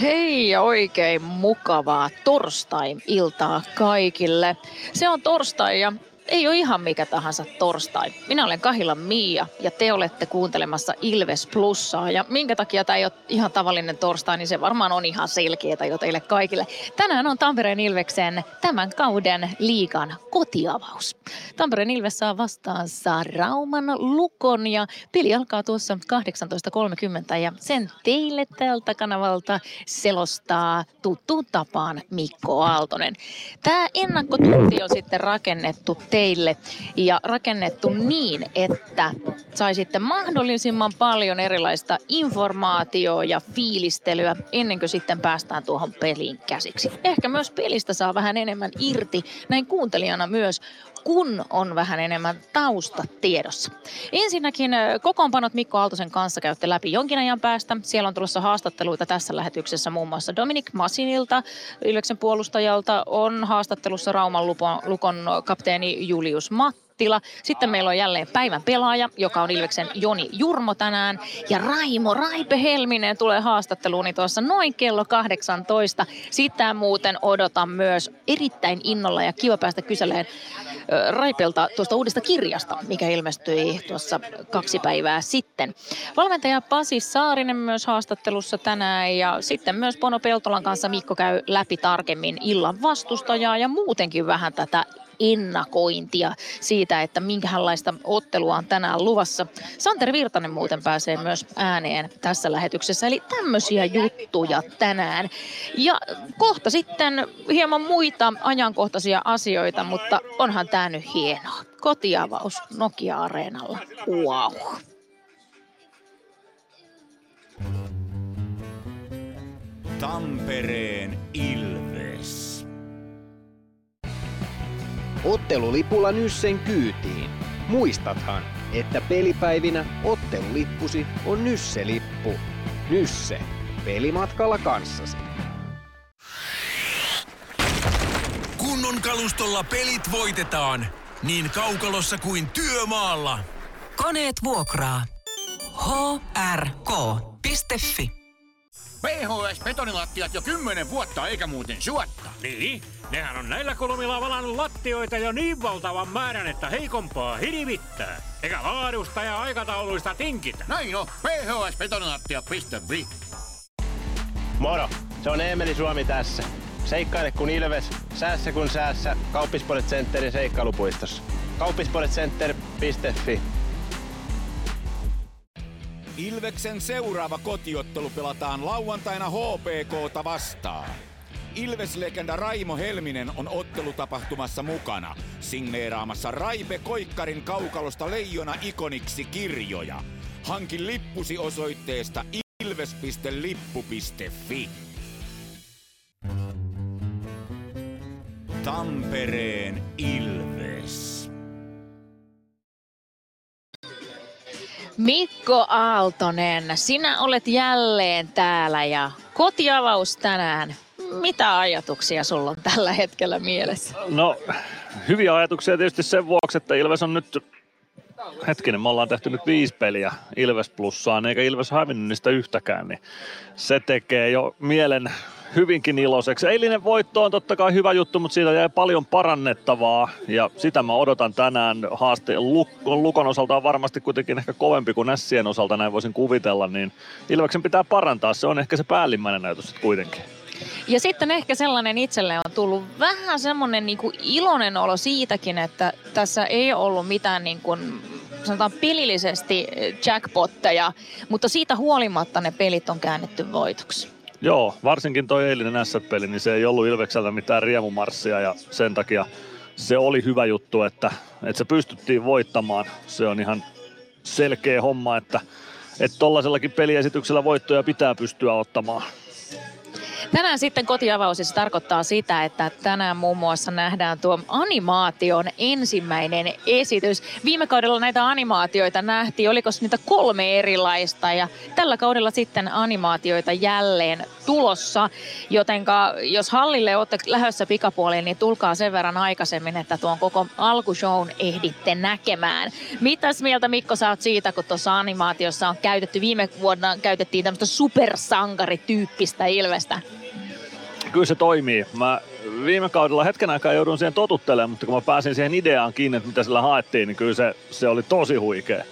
Hei ja oikein mukavaa torstai-iltaa kaikille. Se on torstai ja ei ole ihan mikä tahansa torstai. Minä olen Kahila Miia ja te olette kuuntelemassa Ilves Plussaa. Ja minkä takia tämä ei ole ihan tavallinen torstai, niin se varmaan on ihan selkeää jo teille kaikille. Tänään on Tampereen Ilveksen tämän kauden liikan kotiavaus. Tampereen Ilves saa vastaansa Rauman Lukon ja peli alkaa tuossa 18.30 ja sen teille tältä kanavalta selostaa tuttuun tapaan Mikko Aaltonen. Tämä ennakkotunti on sitten rakennettu te teille ja rakennettu niin, että saisitte mahdollisimman paljon erilaista informaatiota ja fiilistelyä ennen kuin sitten päästään tuohon peliin käsiksi. Ehkä myös pelistä saa vähän enemmän irti, näin kuuntelijana myös, kun on vähän enemmän tausta tiedossa. Ensinnäkin kokoonpanot Mikko Aaltosen kanssa käytte läpi jonkin ajan päästä. Siellä on tulossa haastatteluita tässä lähetyksessä muun muassa Dominik Masinilta, Ilveksen puolustajalta, on haastattelussa Rauman Lukon kapteeni Julius Mattila. Sitten meillä on jälleen päivän pelaaja, joka on Ilveksen Joni Jurmo tänään. Ja Raimo Raipe Helminen tulee haastatteluun tuossa noin kello 18. Sitä muuten odotan myös erittäin innolla ja kiva päästä kyseleen Raipelta tuosta uudesta kirjasta, mikä ilmestyi tuossa kaksi päivää sitten. Valmentaja Pasi Saarinen myös haastattelussa tänään ja sitten myös Pono Peltolan kanssa Mikko käy läpi tarkemmin illan vastustajaa ja muutenkin vähän tätä ennakointia siitä, että minkälaista ottelua on tänään luvassa. Santeri Virtanen muuten pääsee myös ääneen tässä lähetyksessä, eli tämmöisiä juttuja tänään. Ja kohta sitten hieman muita ajankohtaisia asioita, mutta onhan tämä nyt hienoa. Kotiavaus Nokia-areenalla. Wow. Tampereen Ilves. Ottelulipulla Nyssen kyytiin. Muistathan, että pelipäivinä ottelulippusi on Nysse-lippu. Nysse. Pelimatkalla kanssasi. Kunnon kalustolla pelit voitetaan. Niin kaukalossa kuin työmaalla. Koneet vuokraa. hrk.fi PHS-betonilattiat jo kymmenen vuotta eikä muuten suotta. Niin, nehän on näillä kolmilla valannut lattioita jo niin valtavan määrän, että heikompaa hirvittää. Eikä laadusta ja aikatauluista tinkitä. Näin on, phsbetonilattia.fi Moro, se on Eemeli Suomi tässä. Seikkaile kun ilves, säässä kun säässä. Kauppispoilet Centerin seikkailupuistossa. Kauppispoiletcenter.fi Ilveksen seuraava kotiottelu pelataan lauantaina HPKta vastaan. Ilves-legenda Raimo Helminen on ottelutapahtumassa mukana, signeeraamassa Raipe Koikkarin kaukalosta Leijona ikoniksi kirjoja. Hankin lippusi osoitteesta ilves.lippu.fi. Tampereen Ilves. Mikko Aaltonen, sinä olet jälleen täällä ja kotiavaus tänään. Mitä ajatuksia sulla on tällä hetkellä mielessä? No, hyviä ajatuksia tietysti sen vuoksi, että Ilves on nyt hetkinen, me ollaan tehty nyt viisi peliä Ilves plussaan, eikä Ilves hävinnyt niistä yhtäkään, niin se tekee jo mielen hyvinkin iloiseksi. Eilinen voitto on totta kai hyvä juttu, mutta siitä jäi paljon parannettavaa ja sitä mä odotan tänään haasteen. Lukon osalta on varmasti kuitenkin ehkä kovempi kuin Nässien osalta, näin voisin kuvitella, niin Ilveksen pitää parantaa. Se on ehkä se päällimmäinen näytös kuitenkin. Ja sitten ehkä sellainen itselle on tullut vähän semmoinen niin kuin iloinen olo siitäkin, että tässä ei ollut mitään niin kuin sanotaan pelillisesti jackpotteja, mutta siitä huolimatta ne pelit on käännetty voitoksi. Joo, varsinkin tuo eilinen S-peli, niin se ei ollut Ilvekseltä mitään riemumarssia ja sen takia se oli hyvä juttu, että, että se pystyttiin voittamaan. Se on ihan selkeä homma, että että peliesityksellä voittoja pitää pystyä ottamaan. Tänään sitten kotiavaus tarkoittaa sitä, että tänään muun muassa nähdään tuo animaation ensimmäinen esitys. Viime kaudella näitä animaatioita nähtiin, oliko niitä kolme erilaista ja tällä kaudella sitten animaatioita jälleen tulossa. Jotenka jos hallille olette lähdössä pikapuoliin, niin tulkaa sen verran aikaisemmin, että tuon koko alkushown ehditte näkemään. Mitäs mieltä Mikko sä oot siitä, kun tuossa animaatiossa on käytetty, viime vuonna käytettiin tämmöistä supersankarityyppistä ilvestä? Kyllä se toimii. Mä viime kaudella hetken aikaa joudun siihen totuttelemaan, mutta kun mä pääsin siihen ideaan kiinni, että mitä sillä haettiin, niin kyllä se, se oli tosi huikea.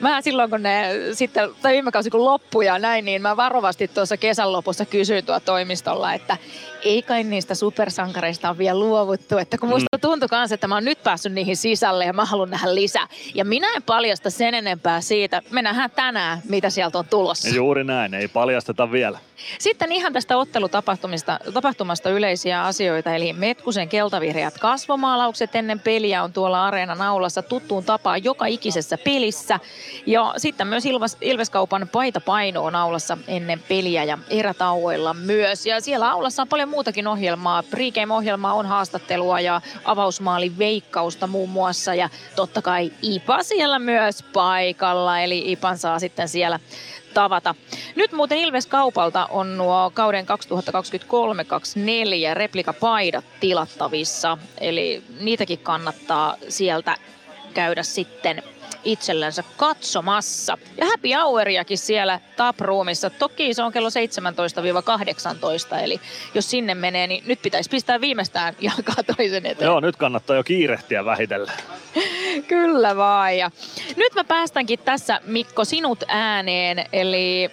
Mä silloin, kun ne sitten, tai viime kausi kun loppui ja näin, niin mä varovasti tuossa kesän lopussa kysyin tuo toimistolla, että ei kai niistä supersankareista on vielä luovuttu. Että kun musta mm. tuntui myös, että mä oon nyt päässyt niihin sisälle ja mä haluan nähdä lisää. Ja minä en paljasta sen enempää siitä. Me nähdään tänään, mitä sieltä on tulossa. Juuri näin, ei paljasteta vielä. Sitten ihan tästä ottelutapahtumasta tapahtumasta yleisiä asioita, eli Metkusen keltavihreät kasvomaalaukset ennen peliä on tuolla areenan aulassa tuttuun tapaan joka ikisessä pelissä. Ja sitten myös Ilves, Ilveskaupan paita paino on aulassa ennen peliä ja erätauoilla myös. Ja siellä aulassa on paljon muutakin ohjelmaa. Pregame-ohjelmaa on haastattelua ja avausmaali veikkausta muun muassa. Ja totta kai Ipa siellä myös paikalla, eli Ipan saa sitten siellä tavata. Nyt muuten Ilves Kaupalta on nuo kauden 2023-2024 replikapaidat tilattavissa, eli niitäkin kannattaa sieltä käydä sitten itsellensä katsomassa. Ja happy houriakin siellä taproomissa. Toki se on kello 17-18, eli jos sinne menee, niin nyt pitäisi pistää viimeistään jalkaa toisen eteen. Joo, nyt kannattaa jo kiirehtiä vähitellen. Kyllä vaan. Ja nyt mä päästänkin tässä Mikko sinut ääneen, eli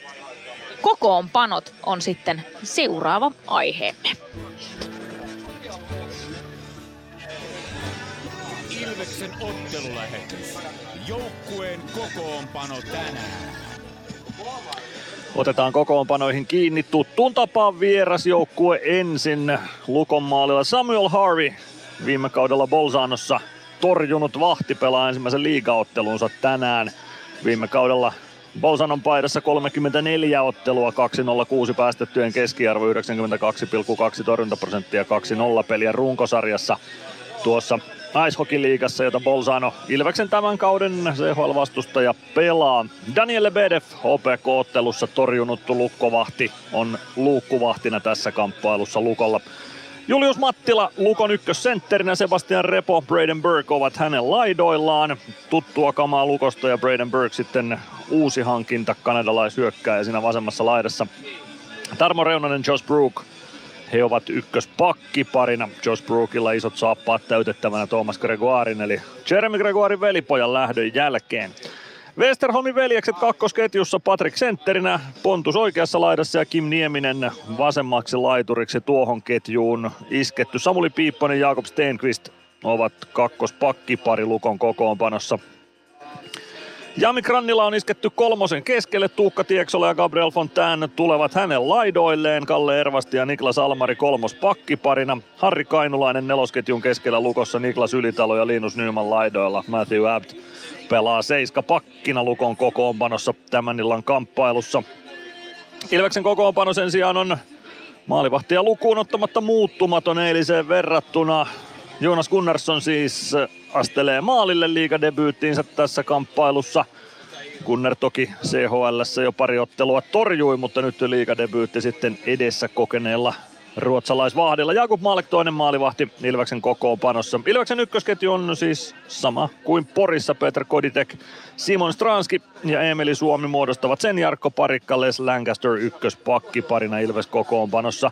kokoonpanot on sitten seuraava aiheemme. Ilveksen ottelulähetys. Joukkueen kokoonpano tänään. Otetaan kokoonpanoihin kiinni tuttuun tapaan vierasjoukkue ensin Lukon maalilla Samuel Harvey viime kaudella Bolzanossa torjunut vahti pelaa ensimmäisen liigaottelunsa tänään. Viime kaudella Bolzanon paidassa 34 ottelua, 206 päästettyjen keskiarvo, 92,2 torjuntaprosenttia, 2-0 peliä runkosarjassa. Tuossa Ice-hockey-liigassa, jota Bolzano Ilveksen tämän kauden CHL-vastustaja pelaa. Daniel Lebedev HPK-ottelussa torjunut lukkovahti on luukkuvahtina tässä kamppailussa Lukolla. Julius Mattila Lukon ykkössentterinä, Sebastian Repo, Braden Burke ovat hänen laidoillaan. Tuttua kamaa Lukosta ja Braden Burke sitten uusi hankinta kanadalaishyökkääjä siinä vasemmassa laidassa. Tarmo Reunanen, Josh Brook he ovat ykköspakkiparina. Josh Brookilla isot saappaat täytettävänä Thomas Gregoirin eli Jeremy Gregoirin velipojan lähdön jälkeen. Westerholmin veljekset kakkosketjussa Patrick Sentterinä, Pontus oikeassa laidassa ja Kim Nieminen vasemmaksi laituriksi tuohon ketjuun isketty. Samuli Piipponen ja Jakob Stenqvist ovat kakkospakkipari Lukon kokoonpanossa. Jami Krannila on isketty kolmosen keskelle. Tuukka Tieksola ja Gabriel Fontaine tulevat hänen laidoilleen. Kalle Ervasti ja Niklas Almari kolmos pakkiparina. Harri Kainulainen nelosketjun keskellä lukossa. Niklas Ylitalo ja Linus Nyman laidoilla. Matthew Abt pelaa seiska pakkina Lukon kokoonpanossa tämän illan kamppailussa. Ilveksen kokoonpano sen sijaan on maalivahtia lukuun ottamatta muuttumaton eiliseen verrattuna. Jonas Gunnarsson siis astelee maalille liigadebyyttiinsä tässä kamppailussa. Gunnar toki CHL jo pari ottelua torjui, mutta nyt liigadebyytti sitten edessä kokeneella ruotsalaisvahdilla. Jakub Maalek toinen maalivahti Ilveksen kokoonpanossa. Ilveksen ykkösketju on siis sama kuin Porissa Peter Koditek, Simon Stranski ja Emeli Suomi muodostavat sen Jarkko Parikka, Les Lancaster ykköspakkiparina Ilves kokoonpanossa.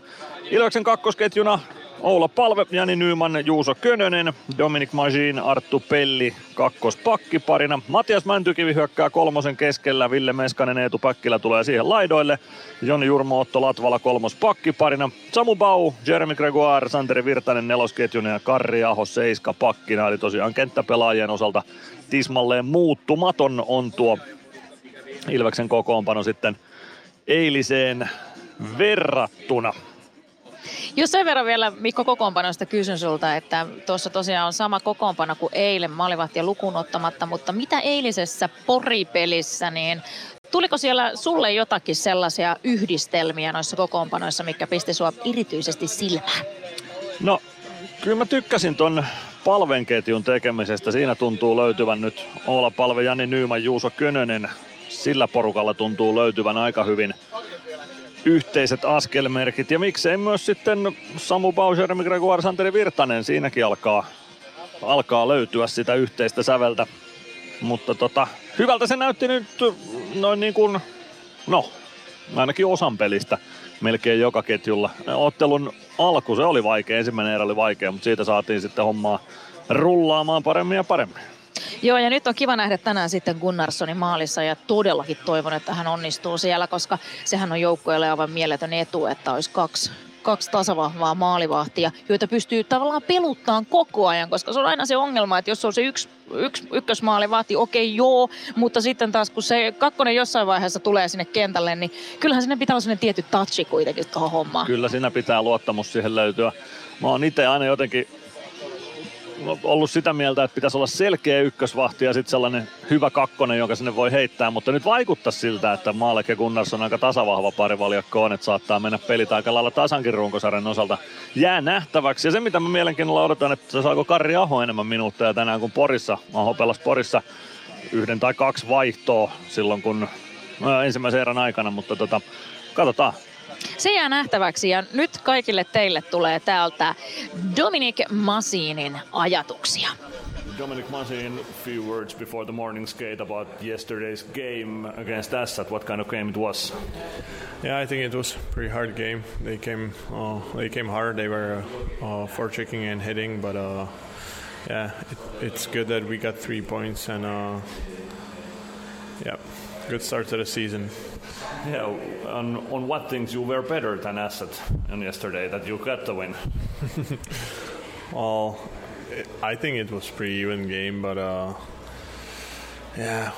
Ilveksen kakkosketjuna Oula Palve, Jani Nyman, Juuso Könönen, Dominic Magin, Arttu Pelli kakkospakkiparina. Matias Mäntykivi hyökkää kolmosen keskellä, Ville Meskanen, Eetu Päkkilä tulee siihen laidoille. Joni Jurmo Otto Latvala kolmospakkiparina. Samu Bau, Jeremy Gregoire, Santeri Virtanen nelosketjun ja Karri Aho seiska pakkina. Eli tosiaan kenttäpelaajien osalta tismalleen muuttumaton on tuo Ilveksen kokoonpano sitten eiliseen verrattuna. Jos sen verran vielä Mikko kokoonpanosta kysyn sulta, että tuossa tosiaan on sama kokoonpano kuin eilen maalivahtia lukuun ottamatta, mutta mitä eilisessä poripelissä, niin tuliko siellä sulle jotakin sellaisia yhdistelmiä noissa kokoonpanoissa, mikä pisti sua erityisesti silmään? No, kyllä mä tykkäsin ton palvenketjun tekemisestä. Siinä tuntuu löytyvän nyt Oula Palve, Jani Nyyman, Juuso Könönen. Sillä porukalla tuntuu löytyvän aika hyvin yhteiset askelmerkit. Ja miksei myös sitten Samu Bauser, Gregor Santeri Virtanen. Siinäkin alkaa, alkaa löytyä sitä yhteistä säveltä. Mutta tota, hyvältä se näytti nyt noin niin kuin, no, ainakin osan pelistä melkein joka ketjulla. Ottelun alku, se oli vaikea, ensimmäinen erä oli vaikea, mutta siitä saatiin sitten hommaa rullaamaan paremmin ja paremmin. Joo, ja nyt on kiva nähdä tänään sitten Gunnarssonin maalissa ja todellakin toivon, että hän onnistuu siellä, koska sehän on joukkueelle aivan mieletön etu, että olisi kaksi kaksi tasavahvaa maalivahtia, joita pystyy tavallaan peluttaan koko ajan, koska se on aina se ongelma, että jos on se yksi, yksi ykkösmaalivahti, okei joo, mutta sitten taas kun se kakkonen jossain vaiheessa tulee sinne kentälle, niin kyllähän sinne pitää olla sellainen tietty touchi kuitenkin tuohon hommaan. Kyllä siinä pitää luottamus siihen löytyä. Mä oon itse aina jotenkin ollut sitä mieltä, että pitäisi olla selkeä ykkösvahti ja sitten sellainen hyvä kakkonen, jonka sinne voi heittää, mutta nyt vaikuttaa siltä, että Maalek ja Gunnars on aika tasavahva parivaljakko on, että saattaa mennä pelit aika lailla tasankin runkosarjan osalta. Jää nähtäväksi ja se mitä mä mielenkiinnolla odotan, että saako Karri Aho enemmän minuutteja tänään kuin Porissa. Aho pelasi Porissa yhden tai kaksi vaihtoa silloin kun ensimmäisen erän aikana, mutta tota, katsotaan. Se jää nähtäväksi ja nyt kaikille teille tulee täältä Dominic Masinin ajatuksia. Dominic Masin, few words before the morning skate about yesterday's game against Assat. What kind of game it was? Yeah, I think it was a pretty hard game. They came, uh, they came hard. They were uh, forechecking and hitting, but uh, yeah, it, it's good that we got three points and uh, yeah, good start to the season. Yeah, on, on what things you were better than Asset on yesterday that you got the win? well, I think it was pretty even game, but uh, yeah,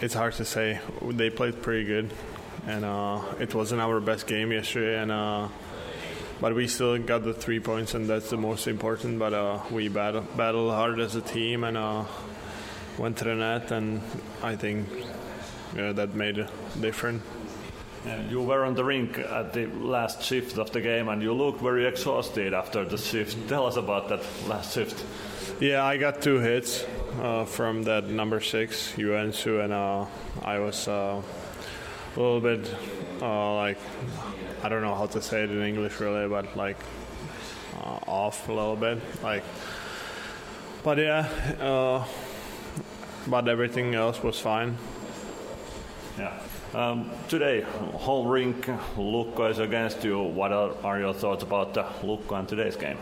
it's hard to say. They played pretty good, and uh, it wasn't our best game yesterday, and uh, but we still got the three points, and that's the most important. But uh, we battle hard as a team, and uh, went to the net, and I think that made a difference. Yeah, you were on the rink at the last shift of the game and you looked very exhausted after the shift. Tell us about that last shift. Yeah, I got two hits uh, from that number six, Yuansu, and uh, I was uh, a little bit uh, like, I don't know how to say it in English really, but like uh, off a little bit. Like, but yeah, uh, but everything else was fine. Yeah. Um, today, whole rink, Lukko is against you. What are, are your thoughts about uh, Lukko and today's game?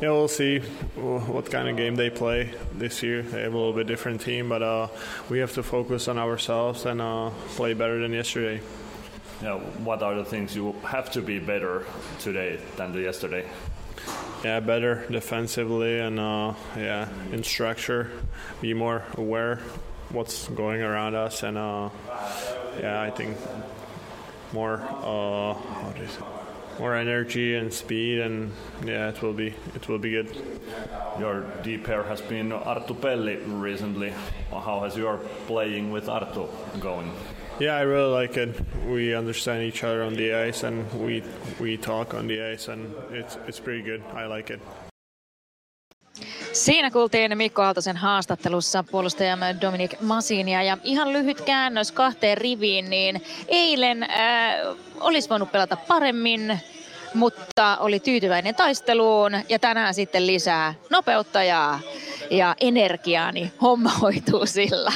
Yeah, we'll see what kind of game they play this year. They have a little bit different team, but uh, we have to focus on ourselves and uh, play better than yesterday. Yeah, what are the things you have to be better today than the yesterday? Yeah, better defensively and uh, yeah, in structure, be more aware what's going around us, and uh, yeah, I think more uh, more energy and speed, and yeah, it will be it will be good. Your deep pair has been Artu Pelli recently. How has your playing with Artu going? Yeah, I really like it. We understand each other on the ice, and we we talk on the ice, and it's it's pretty good. I like it. Siinä kuultiin Mikko Aaltosen haastattelussa puolustajamme Dominic Masinia ja ihan lyhyt käännös kahteen riviin, niin eilen äh, olisi voinut pelata paremmin, mutta oli tyytyväinen taisteluun ja tänään sitten lisää nopeutta ja, energiaa, niin homma hoituu sillä.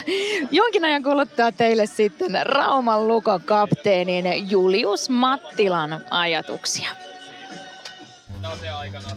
Jonkin ajan kuluttaa teille sitten Rauman Lukon kapteenin Julius Mattilan ajatuksia. No se aikanaan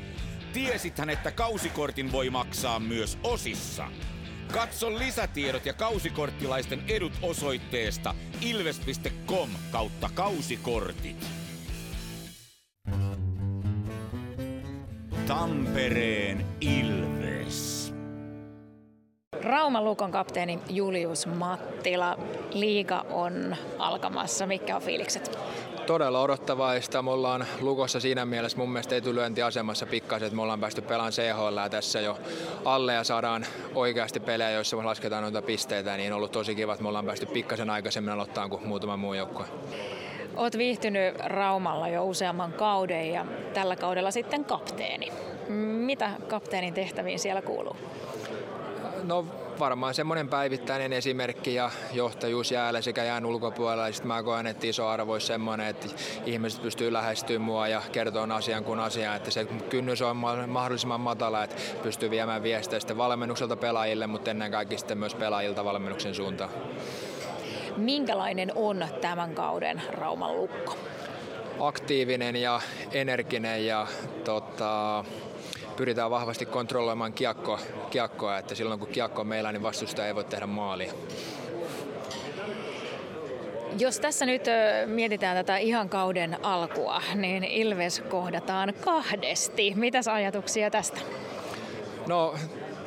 Tiesithän, että kausikortin voi maksaa myös osissa. Katso lisätiedot ja kausikorttilaisten edut osoitteesta ilves.com kautta kausikortit. Tampereen Ilves. Rauman Lukon kapteeni Julius Mattila. Liiga on alkamassa. Mitkä on fiilikset? Todella odottavaista. Me ollaan Lukossa siinä mielessä mun mielestä etulyöntiasemassa pikkasen, että me ollaan päästy pelaamaan CHL tässä jo alle ja saadaan oikeasti pelejä, joissa me lasketaan noita pisteitä, niin on ollut tosi kiva, että me ollaan päästy pikkasen aikaisemmin aloittaa kuin muutama muu joukkue. Oot viihtynyt Raumalla jo useamman kauden ja tällä kaudella sitten kapteeni. Mitä kapteenin tehtäviin siellä kuuluu? No varmaan semmoinen päivittäinen esimerkki ja johtajuus jäällä sekä jään ulkopuolella. Ja sitten mä koen, että iso arvo olisi semmoinen, että ihmiset pystyy lähestymään mua ja kertoa asian kuin asiaa. Että se kynnys on mahdollisimman matala, että pystyy viemään viestejä sitten valmennukselta pelaajille, mutta ennen kaikkea sitten myös pelaajilta valmennuksen suuntaan. Minkälainen on tämän kauden Rauman lukko? Aktiivinen ja energinen ja tota, pyritään vahvasti kontrolloimaan kiekko, kiekkoa, että silloin kun kiekko on meillä, niin vastustaja ei voi tehdä maalia. Jos tässä nyt mietitään tätä ihan kauden alkua, niin Ilves kohdataan kahdesti. Mitäs ajatuksia tästä? No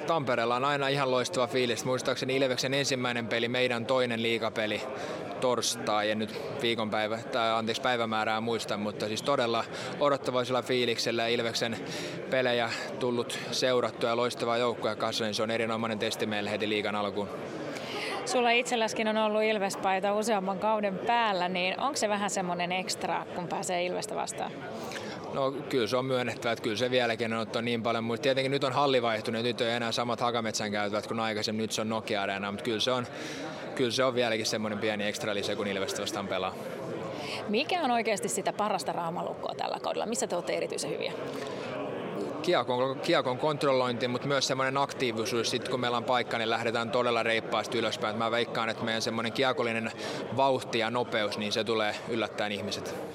Tampereella on aina ihan loistava fiilis. Muistaakseni Ilveksen ensimmäinen peli, meidän toinen liikapeli torstai, en nyt viikonpäivä, tai anteeksi päivämäärää muista, mutta siis todella odottavaisella fiiliksellä Ilveksen pelejä tullut seurattua ja loistava joukkoja kanssa, niin se on erinomainen testi meille heti liigan alkuun. Sulla itselläskin on ollut Ilvespaita useamman kauden päällä, niin onko se vähän semmoinen ekstra, kun pääsee Ilvestä vastaan? No kyllä se on myönnettävä, että kyllä se vieläkin on ottanut niin paljon, mutta tietenkin nyt on halli vaihtunut, nyt ei enää samat Hakametsän käytävät kuin aikaisemmin, nyt se on Nokia Arena, mutta kyllä se on, kyllä se on vieläkin semmoinen pieni ekstra lisä, kun Ilvestä vastaan pelaa. Mikä on oikeasti sitä parasta raamalukkoa tällä kaudella? Missä te olette erityisen hyviä? kiekon, kiekon kontrollointi, mutta myös semmoinen aktiivisuus. Sitten kun meillä on paikka, niin lähdetään todella reippaasti ylöspäin. Mä veikkaan, että meidän semmoinen kiekollinen vauhti ja nopeus, niin se tulee yllättäen ihmiset.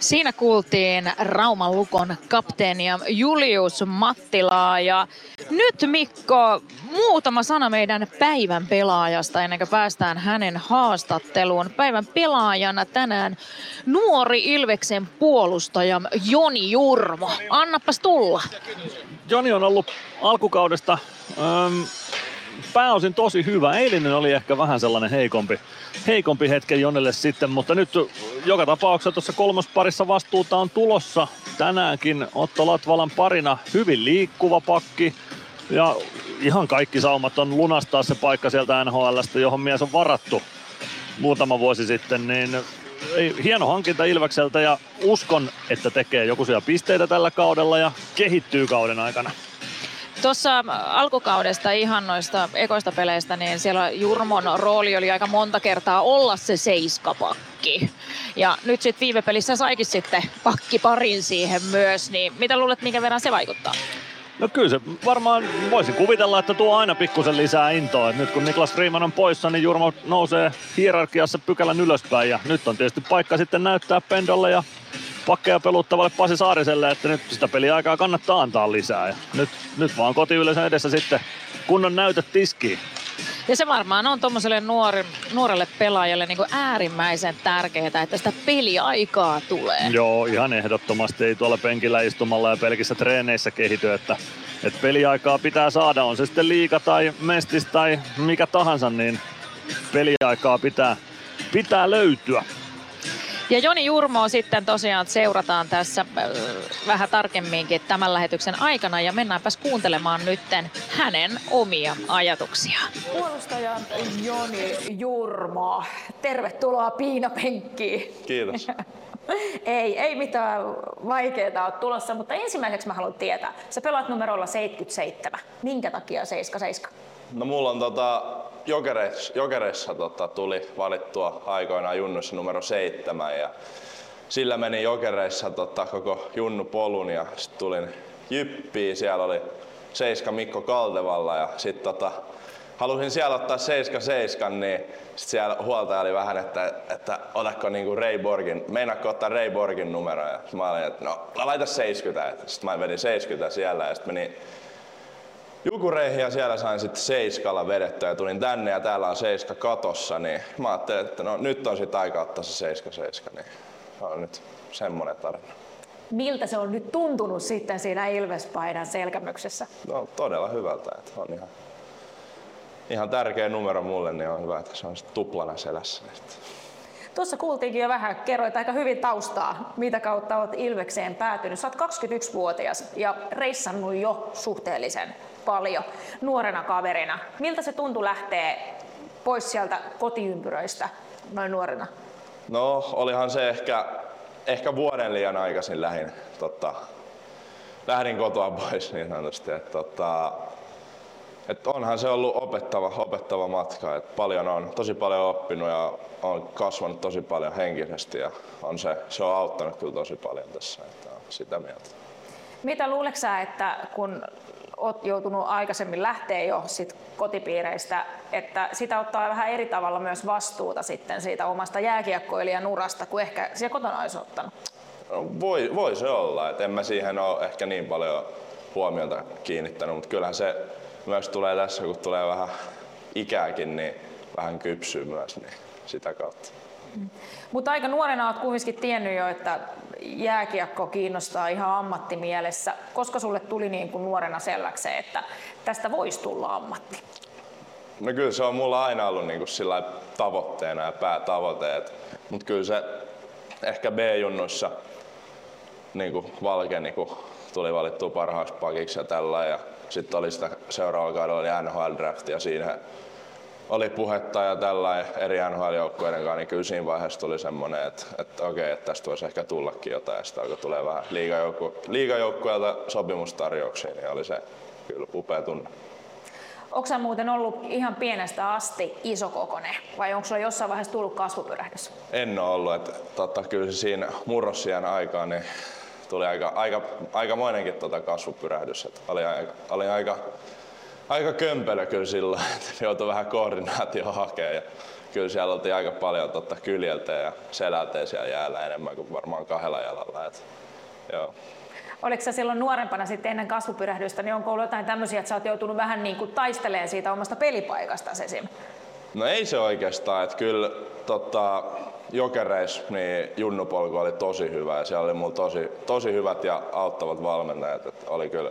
Siinä kuultiin Rauman Lukon kapteenia Julius Mattilaa ja nyt Mikko, muutama sana meidän päivän pelaajasta ennen kuin päästään hänen haastatteluun. Päivän pelaajana tänään nuori Ilveksen puolustaja Joni Jurmo. Annapas tulla. Joni on ollut alkukaudesta ähm, pääosin tosi hyvä. Eilinen oli ehkä vähän sellainen heikompi, heikompi hetken Jonelle sitten, mutta nyt joka tapauksessa tuossa kolmosparissa vastuuta on tulossa tänäänkin Otto Latvalan parina hyvin liikkuva pakki ja ihan kaikki saumat on lunastaa se paikka sieltä NHLstä, johon mies on varattu muutama vuosi sitten, niin hieno hankinta Ilvekseltä ja uskon, että tekee jokuisia pisteitä tällä kaudella ja kehittyy kauden aikana. Tuossa alkukaudesta ihan noista ekoista peleistä, niin siellä Jurmon rooli oli aika monta kertaa olla se seiskapakki. Ja nyt sitten viime pelissä saikin sitten pakki parin siihen myös, niin mitä luulet, minkä verran se vaikuttaa? No kyllä se varmaan, voisin kuvitella, että tuo aina pikkusen lisää intoa. Et nyt kun Niklas Freeman on poissa, niin Jurmo nousee hierarkiassa pykälän ylöspäin. Ja nyt on tietysti paikka sitten näyttää Pendolle ja pakkeja peluttavalle Pasi Saariselle, että nyt sitä peliaikaa kannattaa antaa lisää. Ja nyt, nyt vaan kotiyleisön edessä sitten kunnon näytöt tiskiin. Ja se varmaan on tuommoiselle nuori, nuorelle pelaajalle niin äärimmäisen tärkeää, että sitä peliaikaa tulee. Joo, ihan ehdottomasti. Ei tuolla penkillä istumalla ja pelkissä treeneissä kehity, että, että peliaikaa pitää saada. On se sitten liika tai mestis tai mikä tahansa, niin peliaikaa pitää, pitää löytyä. Ja Joni Jurmo sitten tosiaan seurataan tässä äh, vähän tarkemminkin tämän lähetyksen aikana ja mennäänpäs kuuntelemaan nytten hänen omia ajatuksiaan. Puolustaja Joni Jurmo, tervetuloa piinapenkkiin. Kiitos. Ei, ei mitään vaikeaa ole tulossa, mutta ensimmäiseksi mä haluan tietää. Sä pelaat numerolla 77. Minkä takia 77? No mulla on tota, jokereissa, jokereissa tota, tuli valittua aikoinaan junnussa numero seitsemän ja sillä meni jokereissa tota, koko junnu polun ja sitten tulin Jyppiin, siellä oli Seiska Mikko Kaltevalla ja sitten tota, halusin siellä ottaa 77, niin sit siellä huoltaja oli vähän, että, että otatko niinku Ray Borgin, meinaatko ottaa Ray Borgin numero? Ja mä olin, että no laita 70. Sitten mä menin 70 siellä ja sitten menin Jukureihin ja siellä sain sitten seiskalla vedettyä ja tulin tänne ja täällä on seiska katossa, niin mä ajattelin, että no nyt on sitten aika ottaa se seiska seiska, niin on nyt semmonen tarina. Miltä se on nyt tuntunut sitten siinä Ilvespaidan selkämyksessä? No todella hyvältä, että on ihan, ihan tärkeä numero mulle, niin on hyvä, että se on sitten tuplana selässä. Että Tuossa kuultiinkin jo vähän, kerroit aika hyvin taustaa, mitä kautta olet Ilvekseen päätynyt. Sä oot 21-vuotias ja reissannut jo suhteellisen paljon nuorena kaverina. Miltä se tuntui lähteä pois sieltä kotiympyröistä noin nuorena? No, olihan se ehkä, ehkä vuoden liian aikaisin lähin, tota, lähdin kotoa pois niin sanotusti. Että, tota, et onhan se ollut opettava, opettava matka. Et paljon on tosi paljon oppinut ja on kasvanut tosi paljon henkisesti ja on se, se on auttanut kyllä tosi paljon tässä. Että sitä mieltä. Mitä luuleksä, että kun oot joutunut aikaisemmin lähteä jo sit kotipiireistä, että sitä ottaa vähän eri tavalla myös vastuuta sitten siitä omasta jääkiekkoilijan urasta kuin ehkä siellä kotona olisi ottanut? Voi, voi se olla, että en mä siihen ole ehkä niin paljon huomiota kiinnittänyt, mutta kyllähän se myös tulee tässä, kun tulee vähän ikääkin, niin vähän kypsyy myös niin sitä kautta. Mutta aika nuorena olet kuitenkin tiennyt jo, että jääkiekko kiinnostaa ihan ammattimielessä. Koska sulle tuli niin kuin nuorena selväksi, että tästä voisi tulla ammatti? No kyllä se on mulla aina ollut niin kuin sillä tavoitteena ja päätavoite. Mutta kyllä se ehkä B-junnuissa niin kuin valkeni, kun tuli valittua parhaaksi pakiksi ja tällä. Ja sitten oli sitä seuraavalla kaudella oli NHL Draft ja siinä oli puhetta ja tällä eri NHL-joukkueiden kanssa, niin kyllä siinä vaiheessa tuli semmoinen, että, että okei, että tästä voisi ehkä tullakin jotain. Ja sitten alkoi tulee vähän liigajoukku, liigajoukkueelta sopimustarjouksia, niin oli se kyllä upea tunne. Onko muuten ollut ihan pienestä asti isokokone vai onko sulla jossain vaiheessa tullut kasvupyrähdys? En ole ollut, että totta, kyllä se siinä murrossian aikaan niin tuli aika, aika, aikamoinenkin tota kasvupyrähdys. Että oli, aika, oli aika, aika kömpelö kyllä silloin, että joutui vähän koordinaatio hakemaan. Ja kyllä siellä oltiin aika paljon totta kyljeltä ja selältä siellä jäällä enemmän kuin varmaan kahdella jalalla. Että, joo. Oliko sä silloin nuorempana sitten ennen kasvupyrähdystä, niin onko ollut jotain tämmöisiä, että sä oot joutunut vähän niin kuin taistelemaan siitä omasta pelipaikasta esim? No ei se oikeastaan, että kyllä tota, jokereissa niin junnupolku oli tosi hyvä ja siellä oli mulla tosi, tosi hyvät ja auttavat valmentajat. Että oli kyllä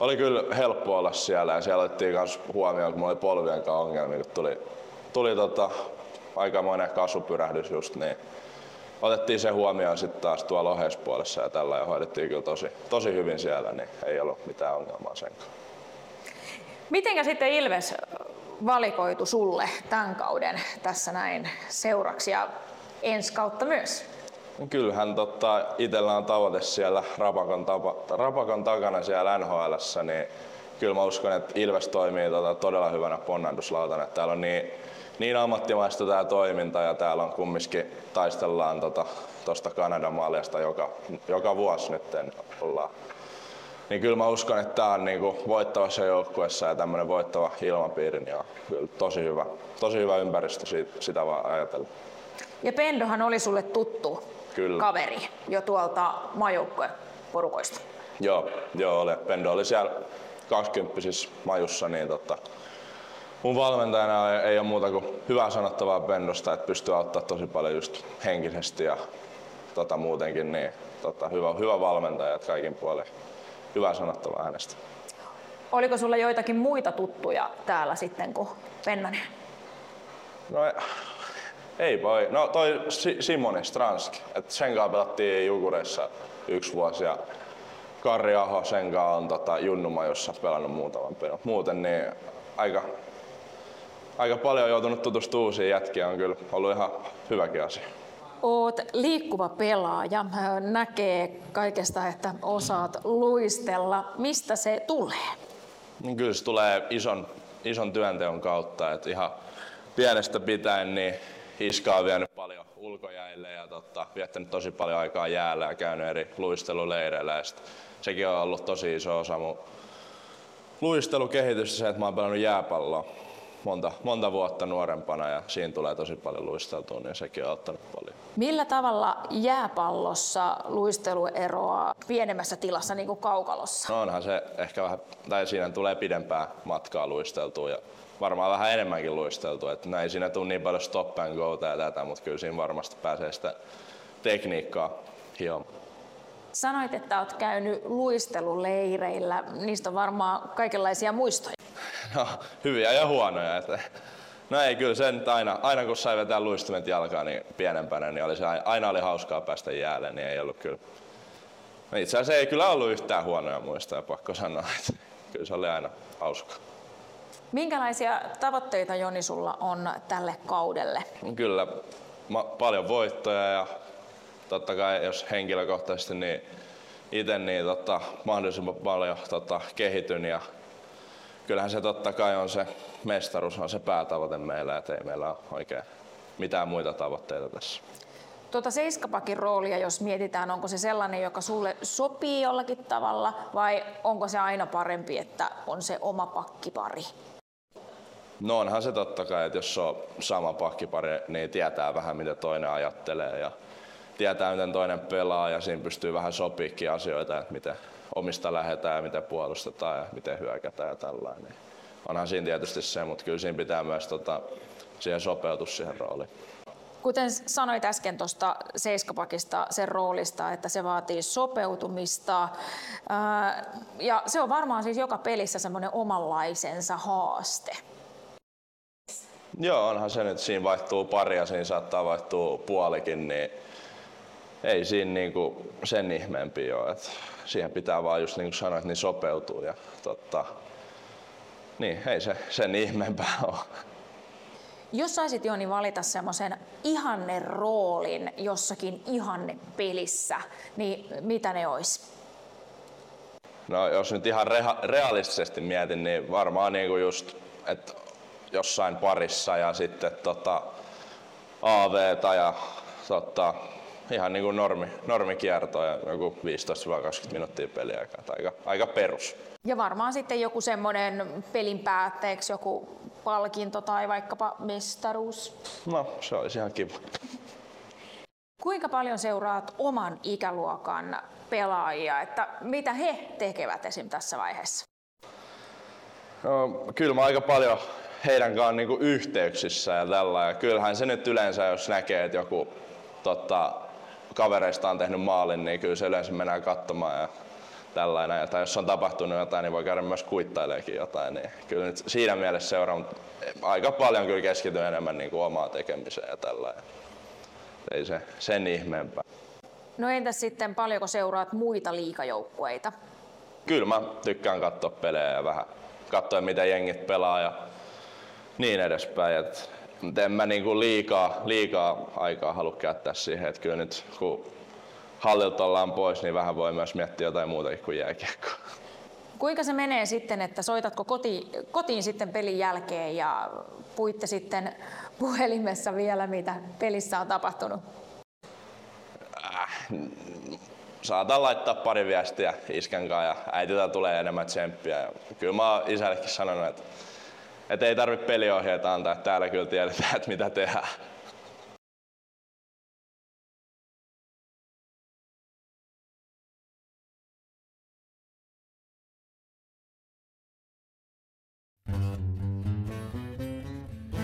oli kyllä helppo olla siellä ja siellä otettiin myös huomioon, kun mulla oli polvien kanssa ongelmia, kun tuli, tuli tota, aikamoinen kasvupyrähdys just, niin otettiin se huomioon sitten taas tuolla ohjeispuolessa ja tällä ja hoidettiin kyllä tosi, tosi hyvin siellä, niin ei ollut mitään ongelmaa sen kanssa. Mitenkä sitten Ilves valikoitu sulle tämän kauden tässä näin seuraksi ja ensi kautta myös? No kyllähän tota, itsellä on tavoite siellä Rapakon, tapa, Rapakon takana siellä nhl niin kyllä mä uskon, että Ilves toimii tota, todella hyvänä ponnahduslautana. Täällä on niin, niin ammattimaista tämä toiminta ja täällä on kumminkin taistellaan tuosta tota, Kanadan maaliasta joka, joka vuosi nyt ollaan. Niin kyllä mä uskon, että tämä on niinku voittavassa joukkueessa ja tämmöinen voittava ilmapiiri niin on kyllä tosi hyvä, tosi hyvä ympäristö siitä, sitä vaan ajatella. Ja Pendohan oli sulle tuttu Kyllä. kaveri jo tuolta maajoukkueen porukoista. Joo, joo oli. Pendo oli siellä 20 majussa, niin tota, mun valmentajana ei, ei ole muuta kuin hyvää sanottavaa Pendosta, että pystyy auttaa tosi paljon just henkisesti ja tota, muutenkin, niin tota, hyvä, hyvä valmentaja, että kaikin puolin hyvää sanottavaa hänestä. Oliko sulla joitakin muita tuttuja täällä sitten kuin Pennanen? No ei voi. No toi Simone Stransk, että sen kanssa pelattiin Jukureissa yksi vuosi ja Karri Aho sen kanssa on tota, Junnumajossa pelannut muutaman pelin. Muuten niin aika, aika paljon joutunut tutustumaan uusiin jätkiä on kyllä ollut ihan hyväkin asia. Oot liikkuva pelaaja, näkee kaikesta, että osaat luistella. Mistä se tulee? Niin kyllä se tulee ison, ison työnteon kautta, että ihan pienestä pitäen niin Iska on vienyt paljon ulkojäille ja totta, viettänyt tosi paljon aikaa jäällä ja käynyt eri luisteluleireillä. Ja sit, sekin on ollut tosi iso osa mun luistelukehitystä se, että mä oon pelannut jääpalloa monta, monta vuotta nuorempana ja siinä tulee tosi paljon luisteltua, niin sekin on ottanut paljon. Millä tavalla jääpallossa luistelu eroaa pienemmässä tilassa niin kuin kaukalossa? No onhan se ehkä vähän, tai siinä tulee pidempää matkaa luisteltua ja varmaan vähän enemmänkin luisteltua. Että näin siinä tule niin paljon stop and go ja tätä, mutta kyllä siinä varmasti pääsee sitä tekniikkaa hiomaan. Sanoit, että olet käynyt luisteluleireillä. Niistä on varmaan kaikenlaisia muistoja. No, hyviä ja huonoja. Että, no ei, kyllä sen aina, aina kun sai vetää luistimet jalkaan niin pienempänä, niin oli se, aina oli hauskaa päästä jäälle, niin ei ollut kyllä. No itse asiassa ei kyllä ollut yhtään huonoja muistoja, pakko sanoa. Että kyllä se oli aina hauskaa. Minkälaisia tavoitteita Joni sulla on tälle kaudelle? Kyllä ma- paljon voittoja ja totta kai jos henkilökohtaisesti niin itse niin tota, mahdollisimman paljon tota, kehityn ja kyllähän se totta kai on se mestaruus on se päätavoite meillä, että ei meillä ole oikein mitään muita tavoitteita tässä. Tuota seiskapakin roolia, jos mietitään, onko se sellainen, joka sulle sopii jollakin tavalla vai onko se aina parempi, että on se oma pakkipari? No onhan se totta kai, että jos on sama pakkipari, niin tietää vähän mitä toinen ajattelee ja tietää miten toinen pelaa ja siinä pystyy vähän sopiikin asioita, että miten omista lähdetään ja miten puolustetaan ja miten hyökätään ja tällainen. Onhan siinä tietysti se, mutta kyllä siinä pitää myös tota, siihen sopeutua siihen rooliin. Kuten sanoit äsken tuosta seiskapakista sen roolista, että se vaatii sopeutumista. Ja se on varmaan siis joka pelissä semmoinen omanlaisensa haaste. Joo, onhan se nyt, siinä vaihtuu pari ja siinä saattaa vaihtua puolikin, niin ei siinä niinku sen ihmeempi ole. Et siihen pitää vaan just niin kuin sanoit, niin sopeutua ja totta, niin ei se sen ihmeempää ole. Jos saisit Joni valita semmoisen ihanne roolin jossakin ihanne pelissä, niin mitä ne olisi? No jos nyt ihan reha- realistisesti mietin, niin varmaan niinku just, että jossain parissa ja sitten tota, AV ja tota, ihan niin kuin normi, normikierto ja joku 15-20 minuuttia peliaikaa. Aika, aika perus. Ja varmaan sitten joku semmoinen pelin päätteeksi joku palkinto tai vaikkapa mestaruus. No, se olisi ihan kiva. Kuinka paljon seuraat oman ikäluokan pelaajia, että mitä he tekevät esim. tässä vaiheessa? No, kyllä mä aika paljon heidän kanssaan niin yhteyksissä ja tällä. Ja kyllähän se nyt yleensä, jos näkee, että joku tota, kavereista on tehnyt maalin, niin kyllä se yleensä mennään katsomaan ja tällainen. Tai jos on tapahtunut jotain, niin voi käydä myös kuittaileekin jotain. Niin kyllä nyt siinä mielessä seuraa, mutta aika paljon kyllä keskityn enemmän niin kuin omaa tekemiseen ja tällainen. Ei se sen ihmeempää. No entäs sitten paljonko seuraat muita liikajoukkueita? Kyllä mä tykkään katsoa pelejä ja vähän katsoa miten jengit pelaa ja niin edespäin. Et mutta en mä niinku liikaa, liikaa aikaa halua käyttää siihen. Että kyllä nyt kun hallilta ollaan pois, niin vähän voi myös miettiä jotain muutakin kuin jääkiekkoa. Kuinka se menee sitten, että soitatko koti, kotiin sitten pelin jälkeen ja puitte sitten puhelimessa vielä, mitä pelissä on tapahtunut? Äh, saatan laittaa pari viestiä iskän kanssa ja äitiltä tulee enemmän tsemppiä. Kyllä mä oon isällekin sanonut, että että ei tarvitse peliohjeita antaa, että täällä kyllä tiedetään, että mitä tehdään.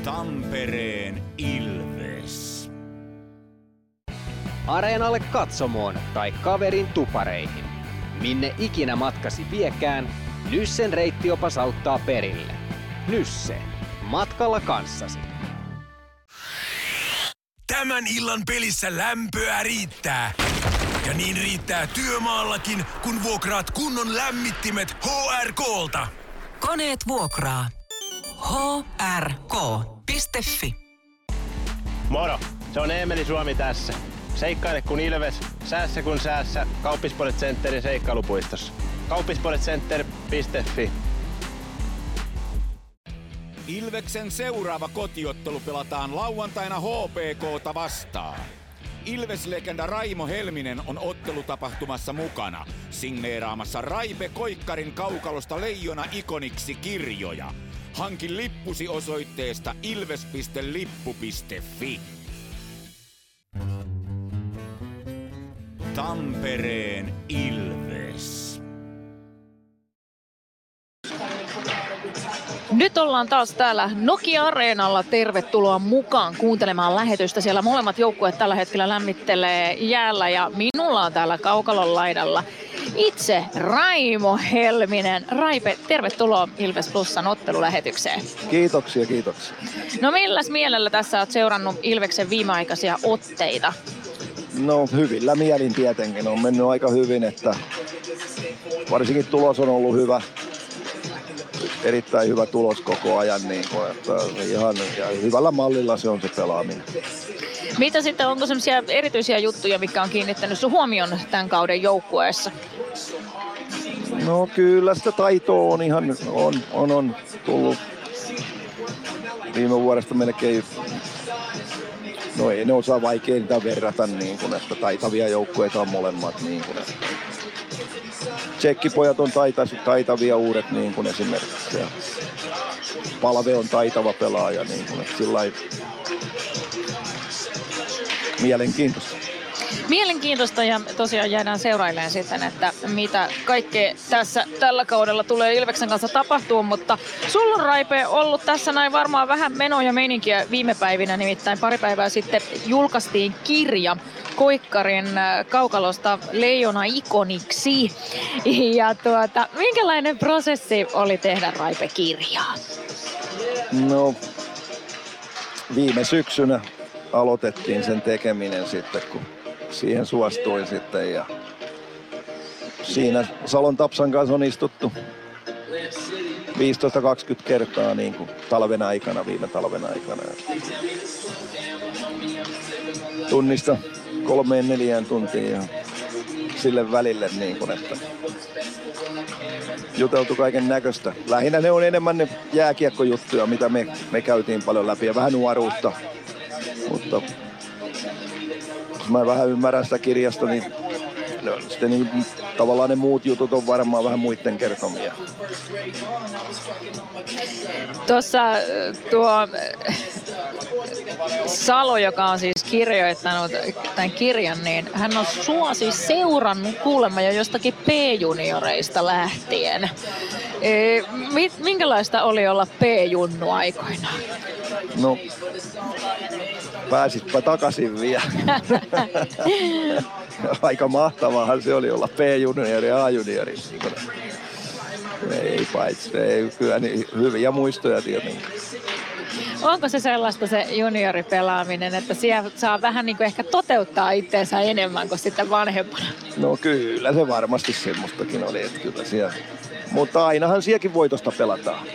Tampereen Ilves. Areenalle katsomoon tai kaverin tupareihin. Minne ikinä matkasi viekään, Nyssen reittiopas auttaa perille. Nysse. Matkalla kanssasi. Tämän illan pelissä lämpöä riittää. Ja niin riittää työmaallakin, kun vuokraat kunnon lämmittimet HRKlta. Koneet vuokraa. hrk.fi Moro, se on Eemeli Suomi tässä. Seikkaile kun ilves, säässä kun säässä. Kauppispoilet Centerin seikkailupuistossa. Kauppispoiletcenter.fi Ilveksen seuraava kotiottelu pelataan lauantaina HPKta vastaan. Ilveslegenda Raimo Helminen on ottelutapahtumassa mukana, signeeraamassa Raipe Koikkarin kaukalosta Leijona ikoniksi kirjoja. Hankin lippusi osoitteesta ilves.lippu.fi. Tampereen Ilves. Nyt ollaan taas täällä Nokia-areenalla. Tervetuloa mukaan kuuntelemaan lähetystä. Siellä molemmat joukkueet tällä hetkellä lämmittelee jäällä ja minulla on täällä kaukalon laidalla itse Raimo Helminen. Raipe, tervetuloa Ilves Plusan ottelulähetykseen. Kiitoksia, kiitoksia. No milläs mielellä tässä olet seurannut Ilveksen viimeaikaisia otteita? No hyvillä mielin tietenkin. On mennyt aika hyvin, että varsinkin tulos on ollut hyvä. Erittäin hyvä tulos koko ajan, niin kuin, että ihan ja hyvällä mallilla se on se pelaaminen. Mitä sitten, onko sellaisia erityisiä juttuja, mikä on kiinnittänyt sun huomion tämän kauden joukkueessa? No kyllä sitä taitoa on ihan on, on, on tullut viime vuodesta melkein No ei ne osaa vaikeinta verrata niin kuin, että taitavia joukkueita on molemmat niin kuin, että Tsekkipojat on taitavia, taitavia uudet niin kuin esimerkiksi. Ja Palve on taitava pelaaja niin kuin, että sillä mielenkiintoista. Mielenkiintoista ja tosiaan jäädään seurailemaan sitten, että mitä kaikkea tässä tällä kaudella tulee Ilveksen kanssa tapahtua, mutta sulla on Raipe ollut tässä näin varmaan vähän menoa ja meininkiä viime päivinä, nimittäin pari päivää sitten julkaistiin kirja Koikkarin äh, kaukalosta Leijona ikoniksi. Ja tuota, minkälainen prosessi oli tehdä Raipe-kirjaa? No, viime syksynä aloitettiin sen tekeminen sitten, kun siihen suostuin sitten ja siinä Salon Tapsan kanssa on istuttu 15-20 kertaa niin kuin talven aikana, viime talven aikana. Tunnista kolmeen neljään tuntiin ja sille välille niin kuin, että juteltu kaiken näköistä. Lähinnä ne on enemmän ne jääkiekkojuttuja, mitä me, me käytiin paljon läpi ja vähän nuoruutta. Mutta mä vähän ymmärrän sitä kirjasta, niin, no, sitten niin, tavallaan ne muut jutut on varmaan vähän muiden kertomia. Tuossa äh, tuo äh, Salo, joka on siis kirjoittanut tämän kirjan, niin hän on sua siis seurannut kuulemma jo jostakin P-junioreista lähtien. E, minkälaista oli olla P-junnu aikoinaan? No, pääsitpä takaisin vielä. Aika mahtavaahan se oli olla P-juniori ja A-juniori. Ei paitsi, ei, kyllä niin hyviä muistoja tietenkin. Onko se sellaista se junioripelaaminen, että siellä saa vähän niin kuin ehkä toteuttaa itseensä enemmän kuin sitten vanhempana? No kyllä se varmasti semmoistakin oli, että kyllä siellä mutta ainahan sielläkin voitosta pelataan.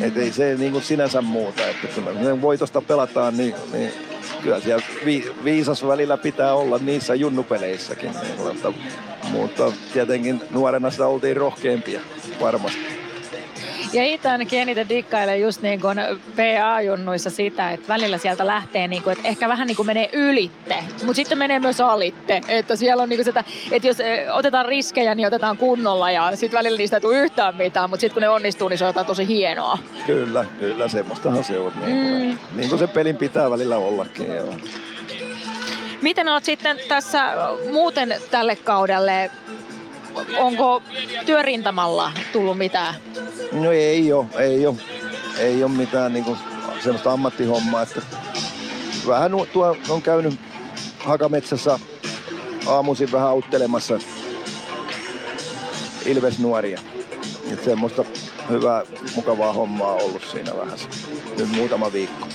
Et ei se niin kuin sinänsä muuta. Että kun voitosta pelataan, niin, niin kyllä siellä vi, viisas välillä pitää olla niissä junnupeleissäkin. Mutta, mutta tietenkin nuorena sitä oltiin rohkeampia varmasti. Ja itse ainakin eniten dikkailee just niin kuin PA-junnuissa sitä, että välillä sieltä lähtee niin kuin, että ehkä vähän niin kuin menee ylitte, mutta sitten menee myös alitte. Että siellä on niin kuin sitä, että jos eh, otetaan riskejä, niin otetaan kunnolla ja sitten välillä niistä ei tule yhtään mitään, mutta sitten kun ne onnistuu, niin se on jotain tosi hienoa. Kyllä, kyllä, semmoistahan se on. Niin kuin, mm. niin kuin se pelin pitää välillä ollakin. Joo. Miten olet sitten tässä muuten tälle kaudelle onko työrintamalla tullut mitään? No ei ole, ei ole. Ei ole mitään niinku semmoista ammattihommaa, että vähän tuo on käynyt Hakametsässä aamuisin vähän auttelemassa Ilves-nuoria. Et semmoista hyvää, mukavaa hommaa ollut siinä vähän nyt muutama viikko.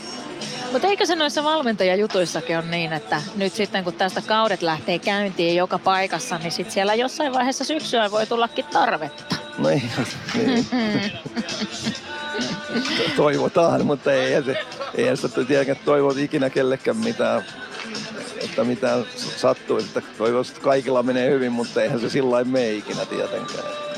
Mutta eikö se noissa valmentajajutuissakin on niin, että nyt sitten kun tästä kaudet lähtee käyntiin joka paikassa, niin sitten siellä jossain vaiheessa syksyä voi tullakin tarvetta? No ei, niin. toivotaan, mutta ei se, ei sitä tietenkään toivo ikinä kellekään mitään, että mitään sattuu. Että että kaikilla menee hyvin, mutta eihän se sillä lailla mene ikinä tietenkään.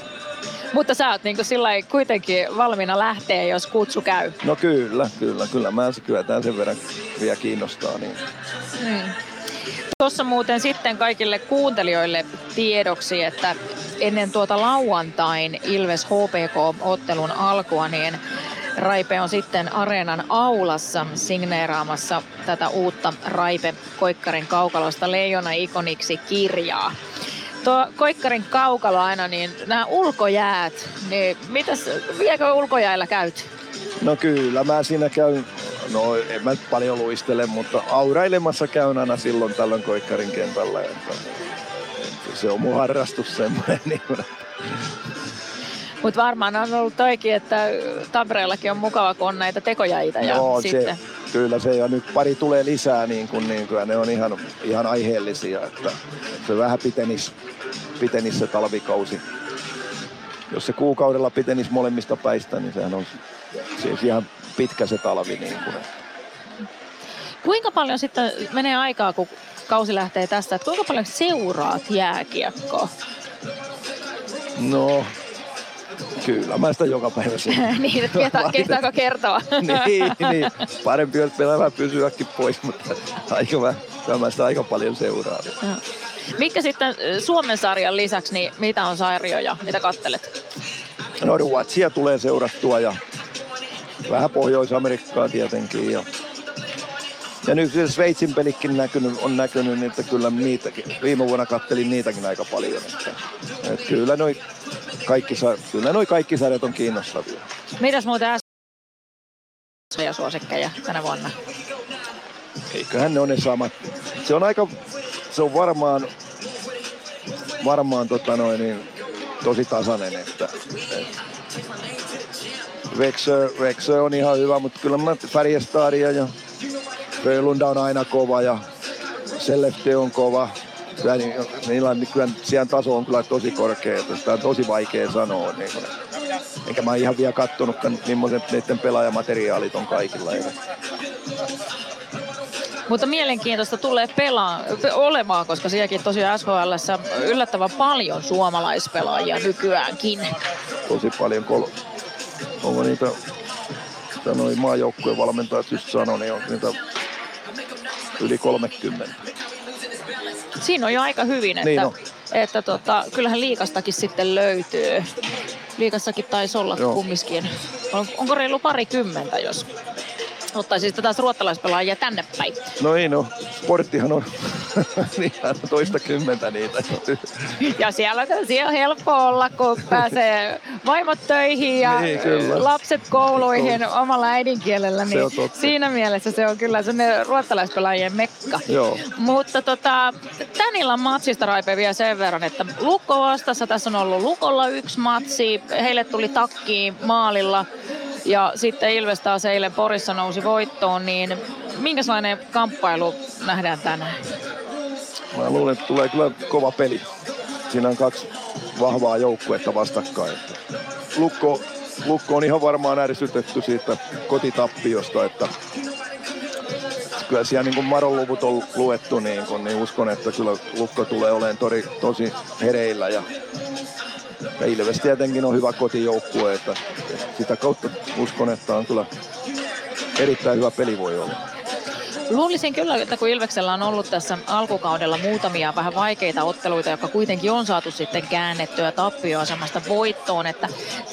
Mutta sä oot niinku sillä kuitenkin valmiina lähteä, jos kutsu käy. No kyllä, kyllä, kyllä. Mä se kyllä tämän sen verran vielä kiinnostaa. Niin. Mm. Tuossa muuten sitten kaikille kuuntelijoille tiedoksi, että ennen tuota lauantain Ilves HPK-ottelun alkua, niin Raipe on sitten areenan aulassa signeeraamassa tätä uutta Raipe Koikkarin kaukalosta Leijona ikoniksi kirjaa. Tuo Koikkarin kaukalo aina, niin nämä ulkojäät, niin mitäs, viekö ulkojäällä käyt? No kyllä, mä siinä käyn, no en mä paljon luistele, mutta aurailemassa käyn aina silloin tällöin Koikkarin kentällä. Että, että se on mun harrastus semmoinen. Niin, mutta varmaan on ollut toikin, että Tampereellakin on mukava, kun on näitä tekojäitä. Ja no, sitten... se, kyllä se ja nyt pari tulee lisää, niin kuin, niin kuin, ja ne on ihan, ihan aiheellisia, että se vähän pitenis, pitenis se talvikausi. Jos se kuukaudella pitenis molemmista päistä, niin sehän on siis ihan pitkä se talvi. Niin kuin. Kuinka paljon sitten menee aikaa, kun kausi lähtee tästä, että kuinka paljon seuraat jääkiekkoa? No, Kyllä, mä sitä joka päivä niin, että ketä, kehtaako kertoa? niin, niin, parempi olisi pelaamaan pysyäkin pois, mutta aika, mä, mä sitä aika paljon seuraan. Mikä sitten Suomen sarjan lisäksi, niin mitä on sarjoja, mitä kattelet? No Ruotsia tulee seurattua ja vähän Pohjois-Amerikkaa tietenkin. Ja, ja nyt se Sveitsin pelikin näkynyt, on näkynyt, niin että kyllä niitäkin, viime vuonna kattelin niitäkin aika paljon. Että, että kyllä noi kaikki, kyllä noi kaikki sarjat on kiinnostavia. Mitäs muuten ja suosikkeja tänä vuonna? Eiköhän ne ole ne samat. Se on aika, se on varmaan, varmaan tota noin, niin, tosi tasainen, että, että Vexö, Vexö on ihan hyvä, mutta kyllä mä Färjestadia ja Frölunda on aina kova ja Sellefte on kova kyllä, niin, niillä, niin kyllä siellä taso on kyllä tosi korkea, että sitä on tosi vaikea sanoa. Niin kuin, enkä mä ihan vielä kattonut, millaiset niiden pelaajamateriaalit on kaikilla. Eikä. Mutta mielenkiintoista tulee pelaa, olemaan, koska sielläkin tosiaan SHL yllättävän paljon suomalaispelaajia nykyäänkin. Tosi paljon. Kol- onko niitä, mitä noin maajoukkueen valmentajat just sanoi, niin on niitä yli 30 siinä on jo aika hyvin, että, niin että tota, kyllähän liikastakin sitten löytyy. Liikassakin taisi olla Joo. kumminkin. On, onko reilu parikymmentä, jos ottaisi sitten taas ruottalaispelaajia tänne päin. No ei no, sporttihan on niin toista kymmentä niitä. ja siellä, siellä on helppo olla, kun pääsee vaimot töihin ja niin, lapset kouluihin omalla äidinkielellä. Niin siinä mielessä se on kyllä sellainen ruottalaispelaajien mekka. Joo. Mutta tota, tän illan matsista Raipe vielä sen verran, että Lukko vastassa. Tässä on ollut Lukolla yksi matsi. Heille tuli takki maalilla ja sitten Ilves taas eilen Porissa nousi voittoon, niin minkälainen kamppailu nähdään tänään? Mä luulen, että tulee kyllä kova peli. Siinä on kaksi vahvaa joukkuetta vastakkain. Lukko, Lukko on ihan varmaan ärsytetty siitä kotitappiosta, että kyllä siellä niin kuin Maron luvut on luettu, niin, kun, niin uskon, että kyllä Lukko tulee olemaan tori, tosi hereillä ja ja Ilves tietenkin on hyvä kotijoukkue, että sitä kautta uskon, että on kyllä erittäin hyvä peli voi olla. Luulisin kyllä, että kun Ilveksellä on ollut tässä alkukaudella muutamia vähän vaikeita otteluita, jotka kuitenkin on saatu sitten käännettyä tappioasemasta voittoon, että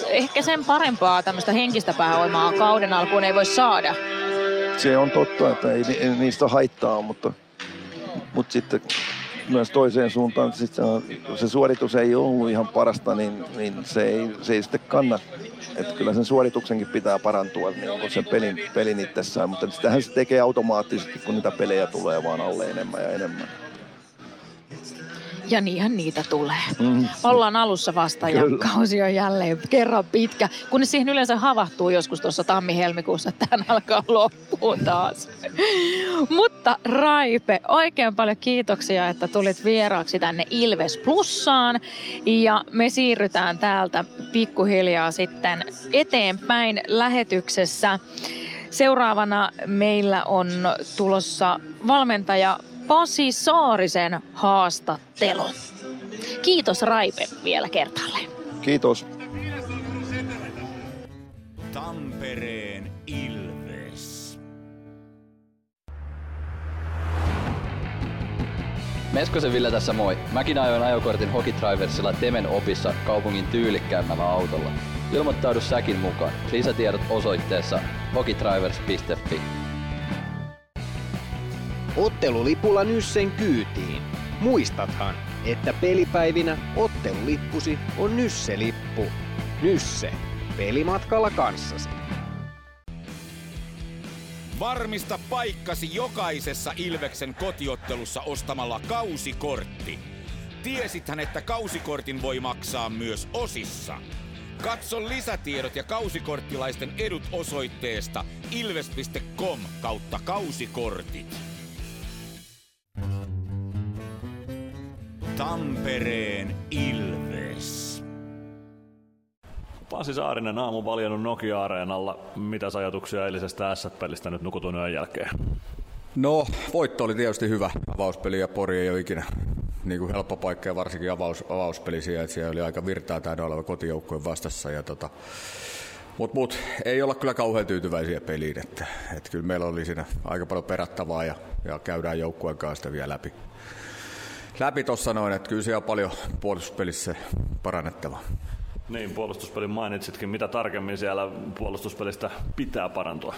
ehkä sen parempaa tämmöistä henkistä pääoimaa kauden alkuun ei voi saada. Se on totta, että ei, ei niistä haittaa, mutta, mutta sitten myös toiseen suuntaan, sit se suoritus ei ollut ihan parasta, niin, niin se, ei, se ei sitten kanna. Että kyllä sen suorituksenkin pitää parantua niin kuin sen pelin, pelin itsessään, mutta sitähän se tekee automaattisesti, kun niitä pelejä tulee vaan alle enemmän ja enemmän. Ja niinhän niitä tulee. Mm. Ollaan alussa vasta ja Kyllä. kausi on jälleen kerran pitkä. Kunnes siihen yleensä havahtuu joskus tuossa tammi-helmikuussa, että tähän alkaa loppua taas. Mutta Raipe, oikein paljon kiitoksia, että tulit vieraaksi tänne Ilves Plussaan. Ja me siirrytään täältä pikkuhiljaa sitten eteenpäin lähetyksessä. Seuraavana meillä on tulossa valmentaja Pasi Saarisen haastattelu. Kiitos Raipe vielä kertaalleen. Kiitos. Tampereen Ilves. Meskosen Ville tässä moi. Mäkin ajoin ajokortin Hokitriversilla Temen opissa kaupungin tyylikkäämmällä autolla. Ilmoittaudu säkin mukaan. Lisätiedot osoitteessa hokitrivers.fi. Ottelulipulla Nyssen kyytiin. Muistathan, että pelipäivinä ottelulippusi on Nysse-lippu. Nysse. Pelimatkalla kanssasi. Varmista paikkasi jokaisessa Ilveksen kotiottelussa ostamalla kausikortti. Tiesithän, että kausikortin voi maksaa myös osissa. Katso lisätiedot ja kausikorttilaisten edut osoitteesta ilves.com kautta kausikortit. Tampereen Ilves. Pasi Saarinen aamu valjennut Nokia-areenalla. Mitäs ajatuksia eilisestä S-pelistä nyt nukutun yön jälkeen? No, voitto oli tietysti hyvä. Avauspeli ja Pori ei ole ikinä niin kuin helppo paikka ja varsinkin avaus, avauspeli siellä, että siellä oli aika virtaa täydä oleva kotijoukkojen vastassa. Ja tota, Mutta mut, ei olla kyllä kauhean tyytyväisiä peliin, että, että kyllä meillä oli siinä aika paljon perattavaa ja, ja käydään joukkueen kanssa sitä vielä läpi. Läpi tuossa noin, että kyllä siellä on paljon puolustuspelissä parannettavaa. Niin, puolustuspelin mainitsitkin. Mitä tarkemmin siellä puolustuspelistä pitää parantua?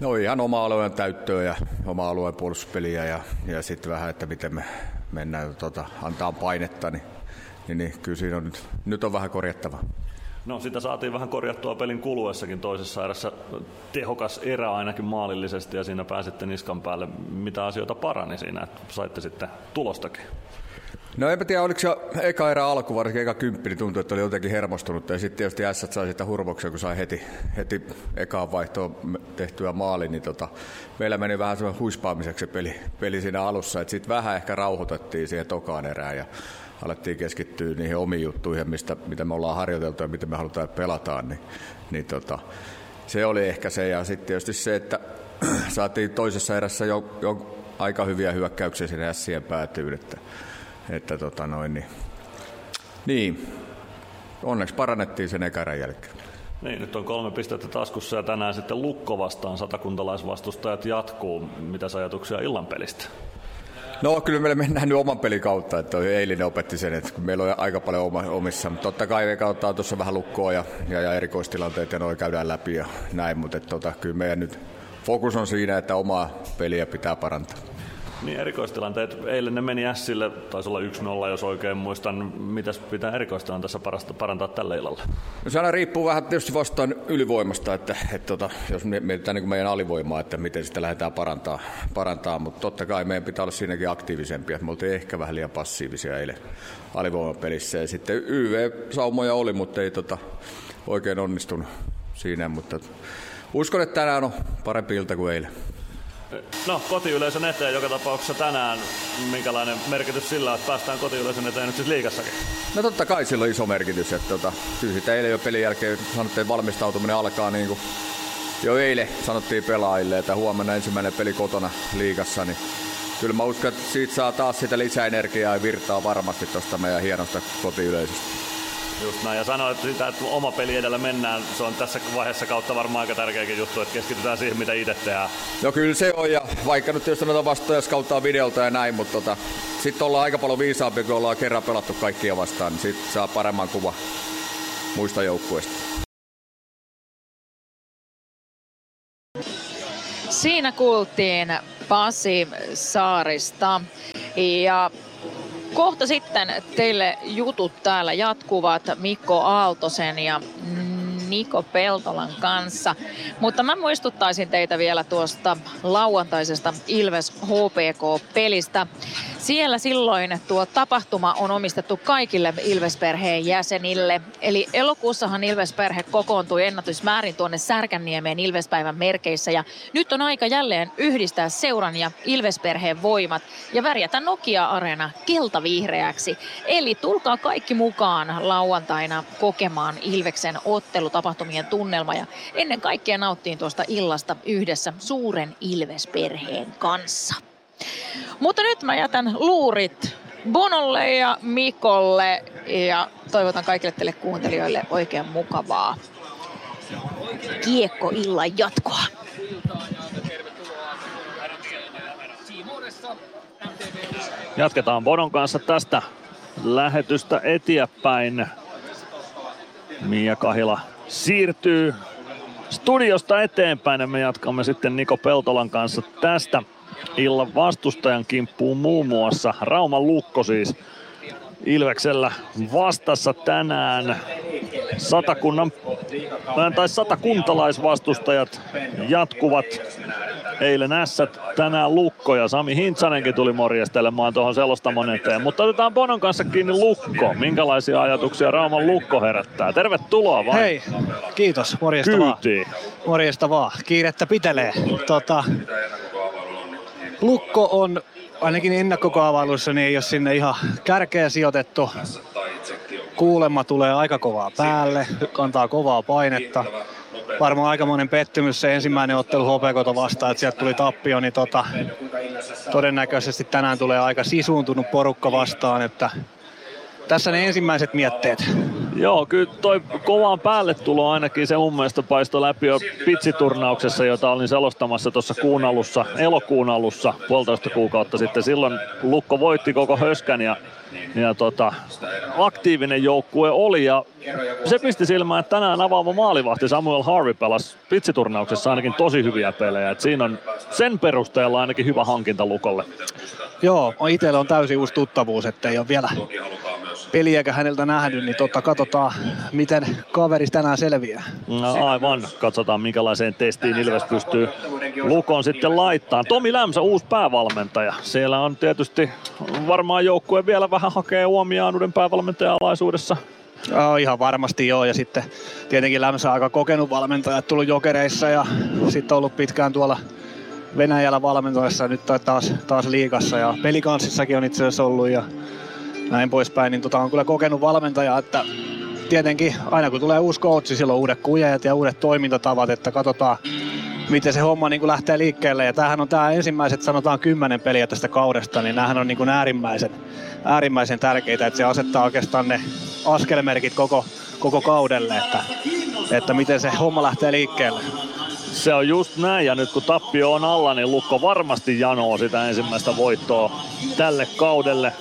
No ihan oma alueen täyttöä ja oma alueen puolustuspeliä ja, ja sitten vähän, että miten me mennään tota, antaa painetta, niin, niin, niin kyllä siinä on nyt, nyt on vähän korjattava. No sitä saatiin vähän korjattua pelin kuluessakin toisessa erässä. Tehokas erä ainakin maalillisesti ja siinä pääsitte niskan päälle. Mitä asioita parani siinä, että saitte sitten tulostakin? No enpä tiedä, oliko se eka erä alku, varsinkin eka kymppi, niin tuntui, että oli jotenkin hermostunut. Ja sitten tietysti S sai sitä hurmoksia, kun sai heti, heti ekaan vaihtoon tehtyä maali, niin tota, meillä meni vähän semmoinen huispaamiseksi se peli, peli siinä alussa. Sitten vähän ehkä rauhoitettiin siihen tokaan erään ja alettiin keskittyä niihin omiin juttuihin, mistä, mitä me ollaan harjoiteltu ja miten me halutaan että pelataan. Niin, niin tota, se oli ehkä se. Ja sitten tietysti se, että saatiin toisessa erässä jo, jo aika hyviä hyökkäyksiä sinne Ässien päätyyn, että, että tota noin, niin, niin, onneksi parannettiin sen ekan jälkeen. Niin, nyt on kolme pistettä taskussa ja tänään sitten Lukko vastaan satakuntalaisvastustajat jatkuu. Mitä ajatuksia illan pelistä? No kyllä meillä mennään nyt oman pelin kautta, että eilinen opetti sen, että meillä on aika paljon omissa, mutta totta kai me kautta tuossa vähän lukkoa ja, ja, ja erikoistilanteet ja noin käydään läpi ja näin, mutta että, tota, kyllä meidän nyt fokus on siinä, että omaa peliä pitää parantaa. Niin erikoistilanteet, eilen ne meni Sille, taisi olla 1-0 jos oikein muistan. Mitäs pitää erikoistilanteessa parasta parantaa tällä illalla? No se aina riippuu vähän tietysti vastaan ylivoimasta, että, että tota, jos mietitään niin meidän alivoimaa, että miten sitä lähdetään parantaa, parantaa, mutta totta kai meidän pitää olla siinäkin aktiivisempia. Me oltiin ehkä vähän liian passiivisia eilen alivoimapelissä ja sitten YV-saumoja oli, mutta ei tota, oikein onnistunut siinä, mutta uskon, että tänään on parempi ilta kuin eilen. No, kotiyleisön eteen joka tapauksessa tänään. Minkälainen merkitys sillä on, että päästään kotiyleisön eteen nyt siis liigassakin? No totta kai sillä on iso merkitys. Että tota, kyllä sitä eilen jo pelin jälkeen sanottiin, että valmistautuminen alkaa niin kuin jo eilen sanottiin pelaajille, että huomenna ensimmäinen peli kotona liigassa, niin kyllä mä uskon, että siitä saa taas sitä lisäenergiaa ja virtaa varmasti tuosta meidän hienosta kotiyleisöstä. Just näin, ja sanoit sitä, että oma peli edellä mennään. Se on tässä vaiheessa kautta varmaan aika tärkeäkin juttu, että keskitytään siihen, mitä itse tehdään. No kyllä se on, ja vaikka nyt jos noita vastoja skauttaa videolta ja näin, mutta tota, sitten ollaan aika paljon viisaampia, kun ollaan kerran pelattu kaikkia vastaan, niin sitten saa paremman kuva muista joukkueista. Siinä kuultiin Pasi Saarista ja Kohta sitten teille jutut täällä jatkuvat. Mikko Aaltosen ja Niko Peltolan kanssa. Mutta mä muistuttaisin teitä vielä tuosta lauantaisesta Ilves HPK-pelistä. Siellä silloin tuo tapahtuma on omistettu kaikille Ilvesperheen jäsenille. Eli elokuussahan Ilvesperhe kokoontui ennätysmäärin tuonne Särkänniemeen Ilvespäivän merkeissä. Ja nyt on aika jälleen yhdistää seuran ja Ilvesperheen voimat ja värjätä Nokia-areena keltavihreäksi. Eli tulkaa kaikki mukaan lauantaina kokemaan Ilveksen ottelutapahtumien tunnelma ja ennen kaikkea nauttiin tuosta illasta yhdessä suuren Ilvesperheen kanssa. Mutta nyt mä jätän luurit Bonolle ja Mikolle ja toivotan kaikille teille kuuntelijoille oikein mukavaa kiekkoillan jatkoa. Jatketaan Bonon kanssa tästä lähetystä eteenpäin. Mia Kahila siirtyy studiosta eteenpäin ja me jatkamme sitten Niko Peltolan kanssa tästä illan vastustajan kimppuun muun muassa Rauman Lukko siis Ilveksellä vastassa tänään satakunnan, tai satakuntalaisvastustajat jatkuvat eilen ässät, tänään Lukko ja Sami Hintsanenkin tuli morjestelemaan tuohon selostamon eteen. Mutta otetaan Bonon kanssa kiinni Lukko. Minkälaisia ajatuksia Rauman Lukko herättää? Tervetuloa vaan. Hei, kiitos. Morjesta Kyytiin. vaan. Morjesta vaan. Kiirettä pitelee. Tota, Lukko on ainakin ennakkokaavailuissa niin ei ole sinne ihan kärkeä sijoitettu. Kuulemma tulee aika kovaa päälle, kantaa kovaa painetta. Varmaan aikamoinen pettymys se ensimmäinen ottelu HPKta vastaan, että sieltä tuli tappio, niin tota, todennäköisesti tänään tulee aika sisuuntunut porukka vastaan, että tässä ne ensimmäiset mietteet. Joo, kyllä toi kovaan päälle tulo ainakin se mun mielestä paistoi läpi jo pitsiturnauksessa, jota olin selostamassa tuossa kuun alussa, elokuun alussa, puolitoista kuukautta sitten. Silloin Lukko voitti koko höskän ja, ja tota, aktiivinen joukkue oli ja se pisti silmään, että tänään avaava maalivahti Samuel Harvey pelasi pitsiturnauksessa ainakin tosi hyviä pelejä. Et siinä on sen perusteella ainakin hyvä hankinta Lukolle. Joo, itsellä on täysin uusi tuttavuus, että ei ole vielä peliäkä häneltä nähnyt, niin totta katsotaan, miten kaveri tänään selviää. No, aivan, katsotaan minkälaiseen testiin Ilves pystyy Lukon sitten laittaa. Tomi Lämsä, uusi päävalmentaja. Siellä on tietysti varmaan joukkue vielä vähän hakee huomioon uuden päävalmentajan alaisuudessa. Joo, ihan varmasti joo. Ja sitten tietenkin Lämsä aika kokenut valmentaja, tullut jokereissa ja sitten ollut pitkään tuolla Venäjällä valmentajassa nyt taas, taas liikassa ja pelikanssissakin on itse asiassa ollut ja näin poispäin, niin tota on kyllä kokenut valmentaja, että tietenkin aina kun tulee uusi coachi, silloin uudet kujeet ja uudet toimintatavat, että katsotaan miten se homma niin kuin lähtee liikkeelle. Ja tämähän on tämä ensimmäiset sanotaan kymmenen peliä tästä kaudesta, niin nämähän on niin kuin äärimmäisen, äärimmäisen tärkeitä, että se asettaa oikeastaan ne askelmerkit koko, koko kaudelle, että, että miten se homma lähtee liikkeelle. Se on just näin, ja nyt kun tappio on alla, niin Lukko varmasti janoo sitä ensimmäistä voittoa tälle kaudelle.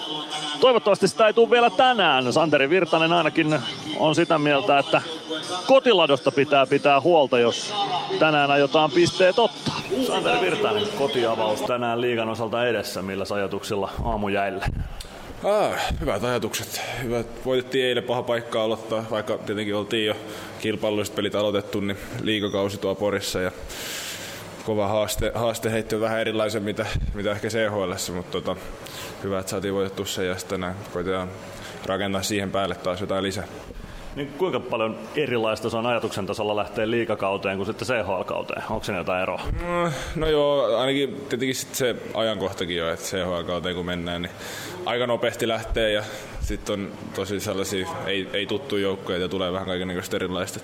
Toivottavasti sitä ei tule vielä tänään. Santeri Virtanen ainakin on sitä mieltä, että kotiladosta pitää pitää huolta, jos tänään aiotaan pisteet ottaa. Santeri Virtanen, kotiavaus tänään liigan osalta edessä. Millä ajatuksilla aamu jäille? Ah, hyvät ajatukset. Hyvät. Voitettiin eilen paha paikka aloittaa, vaikka tietenkin oltiin jo kilpailulliset pelit aloitettu, niin liikakausi tuo Porissa ja kova haaste, haaste on vähän erilaisen mitä, mitä ehkä CHL, mutta tota, hyvä, että saatiin voitettua se ja sitten koitetaan rakentaa siihen päälle taas jotain lisää. Niin kuinka paljon erilaista se on ajatuksen tasolla lähteä liikakauteen kuin sitten CHL-kauteen? Onko se jotain eroa? No, no joo, ainakin tietenkin sit se ajankohtakin jo, että CHL-kauteen kun mennään, niin aika nopeasti lähtee ja sitten on tosi sellaisia ei, ei tuttu joukkoja ja tulee vähän kaikenlaista erilaista.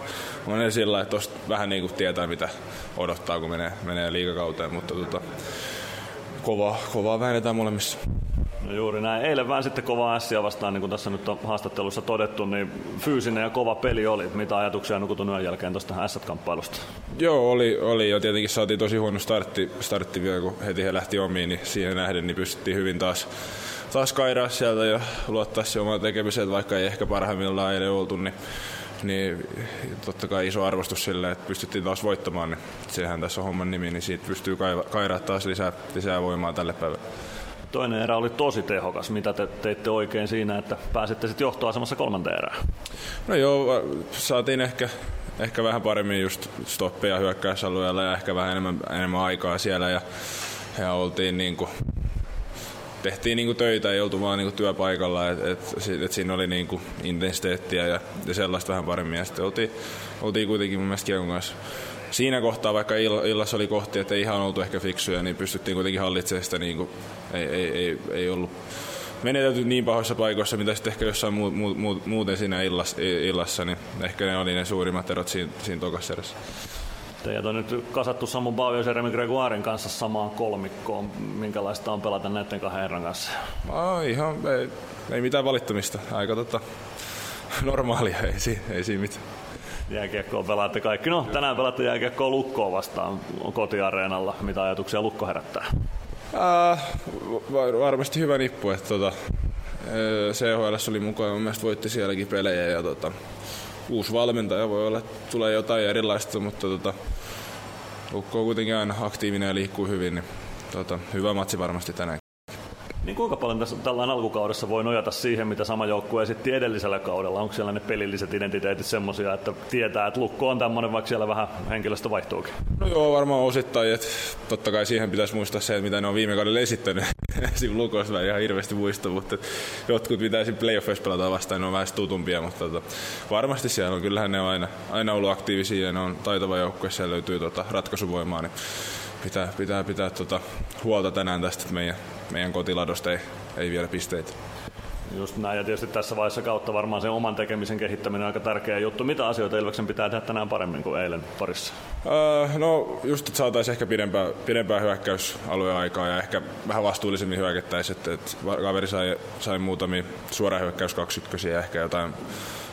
On sillä että tosta vähän niin kuin tietää mitä odottaa kun menee, menee liikakauteen, mutta tota, kovaa, kovaa väännetään molemmissa. No juuri näin. Eilen vähän sitten kova ässiä vastaan, niin kuin tässä nyt on haastattelussa todettu, niin fyysinen ja kova peli oli. Mitä ajatuksia nukutun yön jälkeen tuosta S-kamppailusta? Joo, oli, oli jo. Tietenkin saatiin tosi huono startti, startti vielä, kun heti he lähti omiin, niin siihen nähden niin pystyttiin hyvin taas, taas kairaa sieltä ja luottaa se omaan tekemiseen, vaikka ei ehkä parhaimmillaan eilen oltu, niin niin totta kai iso arvostus sille, että pystyttiin taas voittamaan, niin sehän tässä on homman nimi, niin siitä pystyy kairaa taas lisää, lisää voimaa tälle päivälle. Toinen erä oli tosi tehokas. Mitä te teitte oikein siinä, että pääsitte sitten johtoasemassa kolmanteen erään? No joo, saatiin ehkä, ehkä vähän paremmin just stoppeja hyökkäysalueella ja ehkä vähän enemmän, enemmän aikaa siellä ja, ja oltiin niin kuin tehtiin niinku töitä, ei oltu vaan niinku työpaikalla, että et, et, siinä oli niinku intensiteettiä ja, ja sellaista vähän paremmin. Ja sitten oltiin, oltiin kuitenkin mun mielestä kanssa siinä kohtaa, vaikka illassa oli kohti, että ei ihan oltu ehkä fiksuja, niin pystyttiin kuitenkin hallitsemaan sitä, niin kuin, ei, ei, ei, ei ollut menetelty niin pahoissa paikoissa, mitä sitten ehkä jossain muu, muu, muuten siinä illassa, illassa, niin ehkä ne oli ne suurimmat erot siinä, siinä tokassa. Teidät on nyt kasattu Samu Bau ja Jeremy Gregoirin kanssa samaan kolmikkoon. Minkälaista on pelata näiden kahden herran kanssa? No, ihan, ei, ei mitään valittamista. Aika tota, normaalia, ei, ei, ei siinä mitään. Jääkiekkoa pelaatte kaikki. No, tänään pelatte jääkiekkoa Lukkoa vastaan kotiareenalla. Mitä ajatuksia Lukko herättää? Äh, varmasti hyvä nippu, että tota, CHL oli mukaan, mun mielestä voitti sielläkin pelejä ja tota, uusi valmentaja voi olla, että tulee jotain erilaista, mutta tota, Lukko on kuitenkin aina aktiivinen ja liikkuu hyvin, niin tota, hyvä matsi varmasti tänään. Niin kuinka paljon tässä tällainen alkukaudessa voi nojata siihen, mitä sama joukkue esitti edellisellä kaudella? Onko siellä ne pelilliset identiteetit semmoisia, että tietää, että lukko on tämmöinen, vaikka siellä vähän henkilöstö vaihtuukin? No joo, varmaan osittain. Että totta kai siihen pitäisi muistaa se, että mitä ne on viime kaudella esittänyt. Siinä lukosta ihan hirveästi muista, mutta jotkut pitäisi playoffissa pelata vastaan, ne on vähän tutumpia, mutta tota, varmasti siellä on. Kyllähän ne on aina, aina ollut aktiivisia ja ne on taitava joukkue, siellä löytyy tota ratkaisuvoimaa. Niin pitää, pitää pitää tota huolta tänään tästä, että meidän, meidän kotiladosta ei, ei vielä pisteitä. Just näin, ja tietysti tässä vaiheessa kautta varmaan se oman tekemisen kehittäminen on aika tärkeä juttu. Mitä asioita Ilveksen pitää tehdä tänään paremmin kuin eilen parissa? Öö, no just, että saataisiin ehkä pidempää, pidempää hyökkäysalueaikaa ja ehkä vähän vastuullisemmin hyökättäisiin. Että, että kaveri sai, sai muutamia suoraan hyökkäys ja ehkä jotain,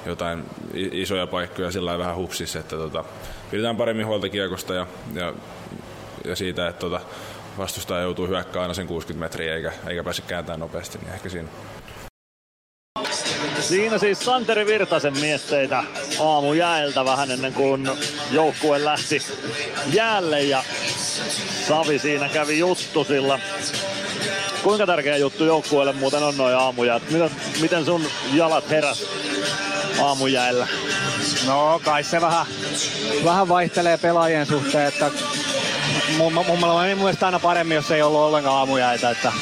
jotain isoja paikkoja sillä vähän hupsissa, että tota, pidetään paremmin huolta kiekosta ja, ja ja siitä, että tota, vastustaja joutuu hyökkäämään aina sen 60 metriä eikä, eikä pääse kääntämään nopeasti, niin ehkä siinä. Siinä siis Santeri Virtasen mietteitä aamu jäältä vähän ennen kuin joukkue lähti jäälle ja Savi siinä kävi juttu sillä kuinka tärkeä juttu joukkueelle muuten on noin aamujäät? Miten, miten sun jalat heräs aamujäillä? No kai se vähän, vähän vaihtelee pelaajien suhteen, että mun, mun, mun, aina paremmin, jos ei ollut ollenkaan aamujäitä. Että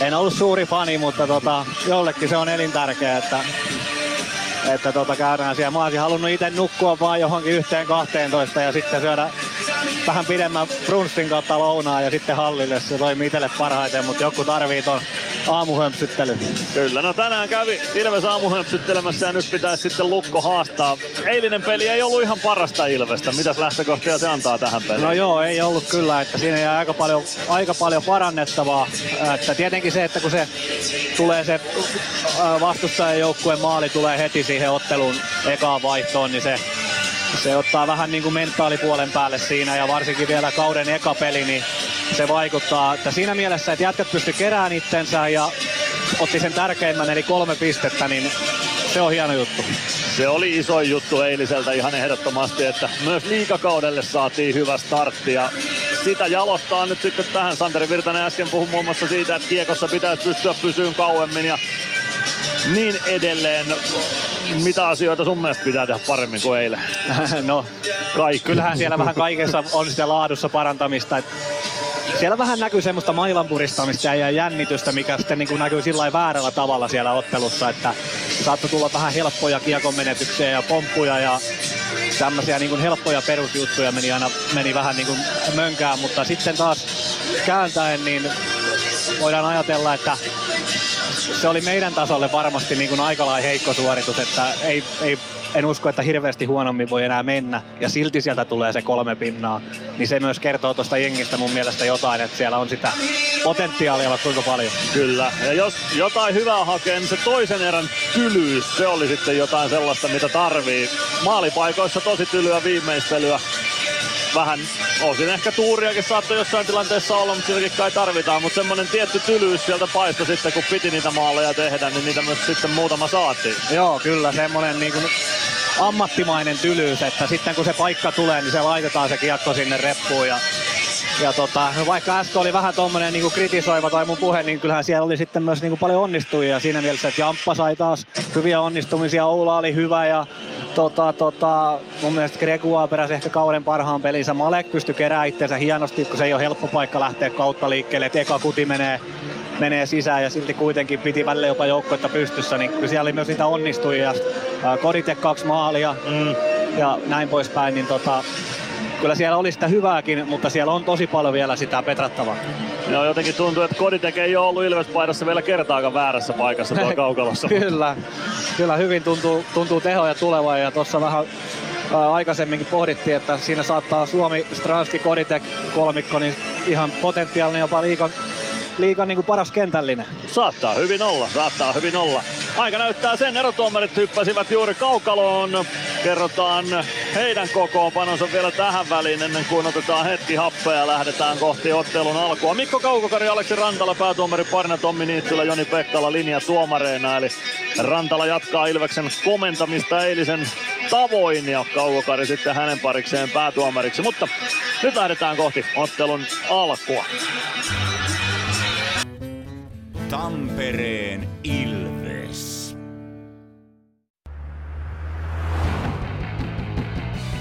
en ollut suuri fani, mutta tota, jollekin se on elintärkeää, että, että tota, käydään siellä. Mä olisin halunnut itse nukkua vaan johonkin yhteen 12 ja sitten syödä vähän pidemmän brunstin kautta lounaa ja sitten hallille. Se toimii itselle parhaiten, mutta joku tarvii ton aamuhömpsyttely. Kyllä, no tänään kävi Ilves aamuhömpsyttelemässä ja nyt pitäisi sitten Lukko haastaa. Eilinen peli ei ollut ihan parasta Ilvestä. Mitäs lähtökohtia se antaa tähän peliin? No joo, ei ollut kyllä, että siinä jää aika paljon, aika paljon parannettavaa. Että tietenkin se, että kun se tulee se vastustajan joukkueen maali tulee heti siihen ottelun ekaan vaihtoon, niin se se ottaa vähän niin kuin mentaalipuolen päälle siinä ja varsinkin vielä kauden eka peli, niin se vaikuttaa. Että siinä mielessä, että jätkät pysty kerään itsensä ja otti sen tärkeimmän eli kolme pistettä, niin se on hieno juttu. Se oli iso juttu eiliseltä ihan ehdottomasti, että myös liikakaudelle saatiin hyvä startti ja sitä jalostaa nyt sitten tähän. Santeri Virtanen äsken puhui muun muassa siitä, että kiekossa pitäisi pystyä pysyyn kauemmin ja niin edelleen. Mitä asioita sun mielestä pitää tehdä paremmin kuin eilen? no, kaikki. kyllähän siellä vähän kaikessa on sitä laadussa parantamista. Et siellä vähän näkyy semmoista mailan puristamista ja jännitystä, mikä sitten niin kuin näkyy sillä väärällä tavalla siellä ottelussa, että saattoi tulla vähän helppoja kiekonmenetyksiä ja pomppuja ja tämmöisiä niin kuin helppoja perusjuttuja meni aina meni vähän niin kuin mönkään, mutta sitten taas kääntäen niin voidaan ajatella, että se oli meidän tasolle varmasti niin kuin aika heikko suoritus, että ei, ei en usko, että hirveästi huonommin voi enää mennä. Ja silti sieltä tulee se kolme pinnaa. Niin se myös kertoo tuosta jengistä mun mielestä jotain, että siellä on sitä potentiaalia kuinka paljon. Kyllä. Ja jos jotain hyvää hakee, niin se toisen erän tylyys, se oli sitten jotain sellaista, mitä tarvii. Maalipaikoissa tosi tylyä viimeistelyä vähän osin ehkä tuuriakin saattoi jossain tilanteessa olla, mutta sitäkin kai tarvitaan. Mutta semmonen tietty tylyys sieltä paistoi sitten, kun piti niitä maaleja tehdä, niin niitä myös sitten muutama saatiin. Joo, kyllä semmonen niin kuin ammattimainen tylyys, että sitten kun se paikka tulee, niin se laitetaan se kiekko sinne reppuun ja ja tota, vaikka äsken oli vähän tommonen niin kritisoiva tai mun puhe, niin kyllähän siellä oli sitten myös niin paljon onnistujia siinä mielessä, että Jamppa sai taas hyviä onnistumisia, Oula oli hyvä ja tota, tota, mun mielestä Gregua peräsi ehkä kauden parhaan pelinsä. Malek pystyi kerää itseensä hienosti, kun se ei ole helppo paikka lähteä kautta liikkeelle, että eka kuti menee menee sisään ja silti kuitenkin piti välillä jopa joukkoita pystyssä, niin kyllä siellä oli myös niitä onnistujia. Koditek kaksi maalia mm. ja näin poispäin, niin tota, kyllä siellä oli sitä hyvääkin, mutta siellä on tosi paljon vielä sitä petrattavaa. Joo, jotenkin tuntuu, että Koditek ei ole ollut Ilves-paidassa vielä kertaakaan väärässä paikassa tuolla kaukalossa. kyllä, kyllä hyvin tuntuu, tuntuu tehoja tulevan ja tuossa vähän ää, aikaisemminkin pohdittiin, että siinä saattaa Suomi, Stranski, Koditek kolmikko, niin ihan potentiaalinen jopa liikan, liikan niin paras kentällinen. Saattaa hyvin olla, saattaa hyvin olla. Aika näyttää sen, erotuomarit hyppäsivät juuri kaukaloon. Kerrotaan heidän kokoonpanonsa vielä tähän väliin ennen kuin otetaan hetki happea ja lähdetään kohti ottelun alkua. Mikko Kaukokari, Aleksi Rantala, päätuomari Parina, Tommi Niittylä, Joni Pekkala linja tuomareina. Eli Rantala jatkaa Ilveksen komentamista eilisen tavoin ja Kaukokari sitten hänen parikseen päätuomariksi. Mutta nyt lähdetään kohti ottelun alkua. Tampereen Ilves.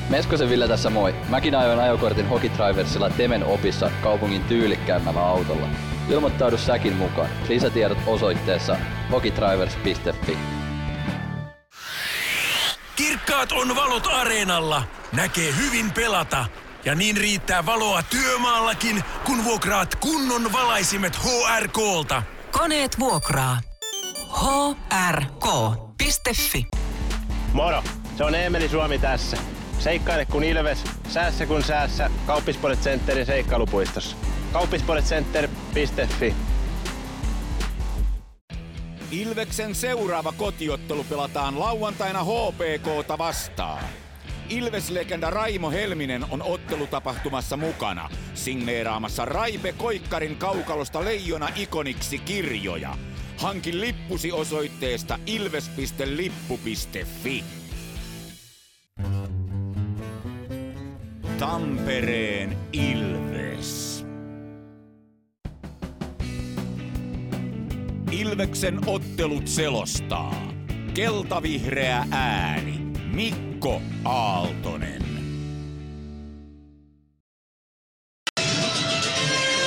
Meskosen Ville tässä moi. Mäkin ajoin ajokortin Hokitriversilla Temen opissa kaupungin tyylikkäämmällä autolla. Ilmoittaudu säkin mukaan. Lisätiedot osoitteessa hokitrivers.fi. Kirkkaat on valot areenalla. Näkee hyvin pelata. Ja niin riittää valoa työmaallakin, kun vuokraat kunnon valaisimet HRKlta. Koneet vuokraa. hrk.fi Moro, se on Eemeli Suomi tässä. Seikkaile kun ilves, säässä kun säässä. Kauppispoilet Centerin seikkailupuistossa. Kauppispoiletcenter.fi Ilveksen seuraava kotiottelu pelataan lauantaina HPKta vastaan. Ilves-legenda Raimo Helminen on ottelutapahtumassa mukana, signeeraamassa Raipe Koikkarin kaukalosta leijona ikoniksi kirjoja. Hankin lippusi osoitteesta ilves.lippu.fi. Tampereen Ilves. Ilveksen ottelut selostaa. Keltavihreä ääni. Mikko Aaltonen.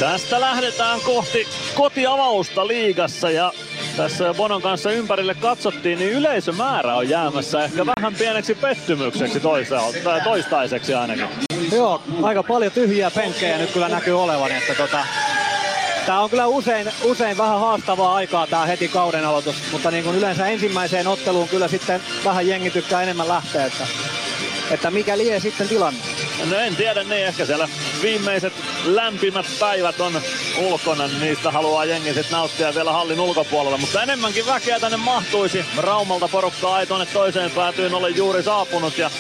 Tästä lähdetään kohti kotiavausta liigassa ja tässä Bonon kanssa ympärille katsottiin, niin yleisömäärä on jäämässä ehkä vähän pieneksi pettymykseksi toisaalta, tai toistaiseksi ainakin. Joo, aika paljon tyhjiä penkkejä nyt kyllä näkyy olevan, että tota, Tää on kyllä usein, usein vähän haastavaa aikaa tää heti kauden aloitus, mutta niin kuin yleensä ensimmäiseen otteluun kyllä sitten vähän jengi tykkää enemmän lähteä, että, että mikä lie sitten tilanne. No en tiedä, niin ehkä siellä viimeiset lämpimät päivät on ulkona, niistä haluaa jengi sitten nauttia vielä hallin ulkopuolella. Mutta enemmänkin väkeä tänne mahtuisi. Raumalta porukkaa ei tuonne toiseen päätyyn ole juuri saapunut ja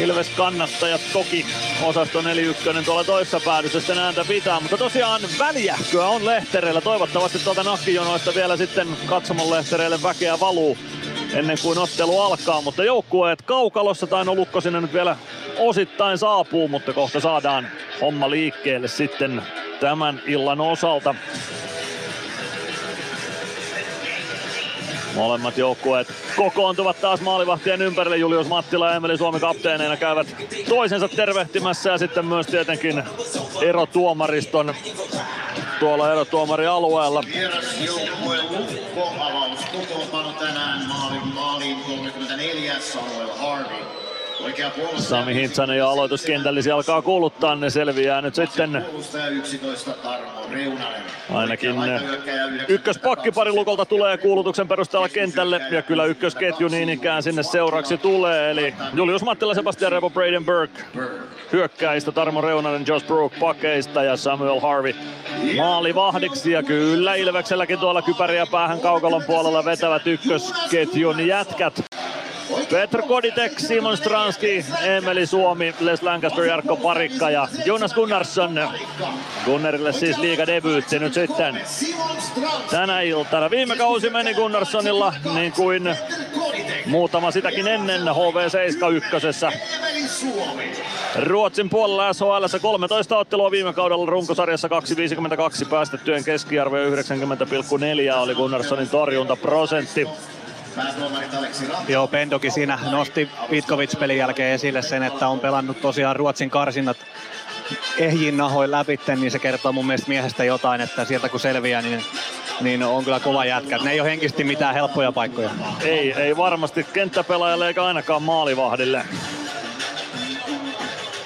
Ilves kannattajat toki osasto 41 tuolla toisessa päädyssä sitten ääntä pitää, mutta tosiaan väljähköä on lehtereillä. Toivottavasti tuolta nakkijonoista vielä sitten katsomon lehtereille väkeä valuu ennen kuin ottelu alkaa, mutta joukkueet kaukalossa tai no Lukko sinne nyt vielä osittain saapuu, mutta kohta saadaan homma liikkeelle sitten tämän illan osalta. Molemmat joukkueet kokoontuvat taas maalivahtien ympärille. Julius Mattila ja Emeli Suomi kapteeneina käyvät toisensa tervehtimässä ja sitten myös tietenkin erotuomariston tuolla erotuomarialueella. Lukko avaus kokoonpano tänään maalin maaliin 34 Samuel Harvey. Sami Hintsanen jo aloituskentällisi alkaa kuuluttaa, ne selviää nyt sitten puolustaja 11 Tarmo Reunanen. ainakin ykköspakkipari Lukolta tulee kuulutuksen perusteella kentälle ja kyllä ykkösketju niin ikään sinne seuraksi tulee. Eli Julius Mattila, Sebastian Repo, Braden Burke hyökkäistä, Tarmo Reunanen, Josh Brook pakeista ja Samuel Harvey maalivahdiksi. Ja kyllä Ilvekselläkin tuolla kypäriä päähän kaukalon puolella vetävät ykkösketjun jätkät. Petr Koditek, Simon Stranski, Emeli Suomi, Les Lancaster, Jarkko Parikka ja Jonas Gunnarsson. Gunnarille siis liiga debyytti nyt sitten tänä iltana. Viime kausi meni Gunnarssonilla niin kuin muutama sitäkin ennen HV7 ykkösessä. Ruotsin puolella SHL 13 ottelua viime kaudella runkosarjassa 2,52 päästettyjen keskiarvo ja 90,4 oli Gunnarssonin torjuntaprosentti. Joo, Pendokin siinä nosti Pitkovic-pelin jälkeen esille sen, että on pelannut tosiaan Ruotsin karsinnat ehjin nahoin läpi, niin se kertoo mun mielestä miehestä jotain, että sieltä kun selviää, niin niin on kyllä kova jätkä. Ne ei ole henkisesti mitään helppoja paikkoja. Ei, ei varmasti kenttäpelaajalle eikä ainakaan maalivahdille.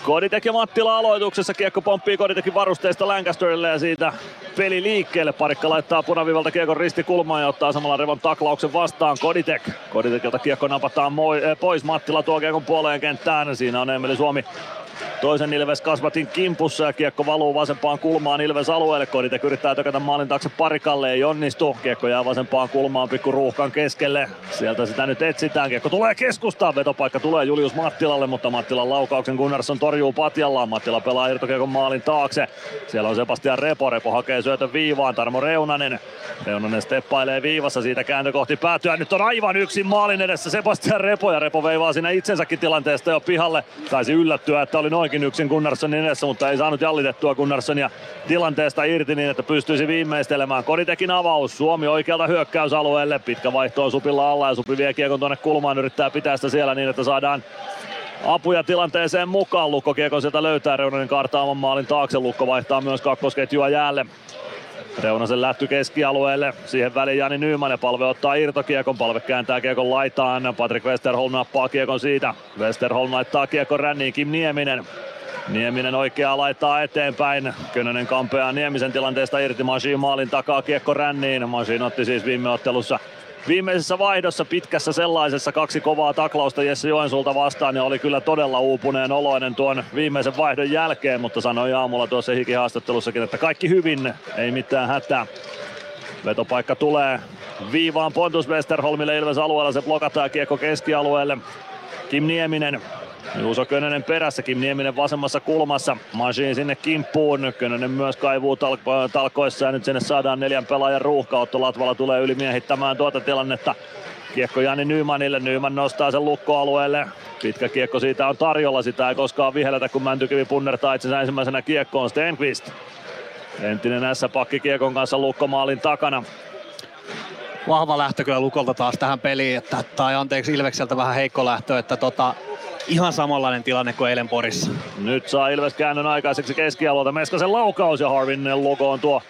Koditek ja Mattila aloituksessa. Kiekko pomppii Koditekin varusteista Lancasterille ja siitä peli liikkeelle. Parikka laittaa punavivalta kiekon ristikulmaan ja ottaa samalla Revon taklauksen vastaan Koditek. Koditek, jota kiekko napataan äh, pois. Mattila tuo kiekon puoleen kenttään. Siinä on Emeli Suomi Toisen Ilves kasvatin kimpussa ja kiekko valuu vasempaan kulmaan Ilves alueelle. Koditek yrittää tökätä maalin taakse parikalle, ei onnistu. Kiekko jää vasempaan kulmaan pikku ruuhkan keskelle. Sieltä sitä nyt etsitään. Kiekko tulee keskustaan. Vetopaikka tulee Julius Mattilalle, mutta Mattilan laukauksen Gunnarsson torjuu patjallaan. Mattila pelaa irtokiekon maalin taakse. Siellä on Sebastian Repo. Repo hakee syötön viivaan. Tarmo Reunanen. Reunanen steppailee viivassa siitä kääntö kohti päätyä. Nyt on aivan yksin maalin edessä Sebastian Repo ja Repo veivaa siinä itsensäkin tilanteesta jo pihalle. Taisi yllättyä, että oli noinkin yksin Gunnarssonin edessä, mutta ei saanut jallitettua Gunnarssonia tilanteesta irti niin, että pystyisi viimeistelemään. Koditekin avaus, Suomi oikealta hyökkäysalueelle, pitkä vaihto on Supilla alla ja Supi vie kiekon tuonne kulmaan, yrittää pitää sitä siellä niin, että saadaan apuja tilanteeseen mukaan. Lukko kiekon sieltä löytää Reunanen kartaaman maalin taakse. Lukko vaihtaa myös kakkosketjua jäälle. Reunasen lähty keskialueelle. Siihen väliin Jani Nyman ja palve ottaa irtokiekon. Palve kääntää kiekon laitaan. Patrick Westerholm nappaa kiekon siitä. Westerholm laittaa kiekon ränniin. Kim Nieminen. Nieminen oikeaa laittaa eteenpäin. Könönen kampeaa Niemisen tilanteesta irti. Masiin maalin takaa kiekko ränniin. Masiin otti siis viime ottelussa viimeisessä vaihdossa pitkässä sellaisessa kaksi kovaa taklausta Jesse Joensulta vastaan ja oli kyllä todella uupuneen oloinen tuon viimeisen vaihdon jälkeen, mutta sanoi aamulla tuossa hikihaastattelussakin, että kaikki hyvin, ei mitään hätää. Vetopaikka tulee viivaan Pontus Westerholmille Ilves alueella, se blokataan kiekko keskialueelle. Kim Nieminen Juuso Könönen perässä, Kim Nieminen vasemmassa kulmassa. Masiin sinne kimppuun. Könönen myös kaivuu talko- talkoissa ja nyt sinne saadaan neljän pelaajan ruuhka. Otto Latvala tulee ylimiehittämään tuota tilannetta. Kiekko Jani Nymanille, Nyman nostaa sen lukkoalueelle. Pitkä kiekko siitä on tarjolla, sitä ei koskaan vihelletä, kun Mäntykivi punnertaa itsensä ensimmäisenä kiekkoon Stenqvist. Entinen S-pakki kiekon kanssa lukkomaalin takana vahva lähtö kyllä Lukolta taas tähän peliin, että, tai anteeksi Ilvekseltä vähän heikko lähtö, että tota, ihan samanlainen tilanne kuin eilen Porissa. Nyt saa Ilves käännön aikaiseksi keskialueelta. Meskasen laukaus ja Harvin Luko on tuo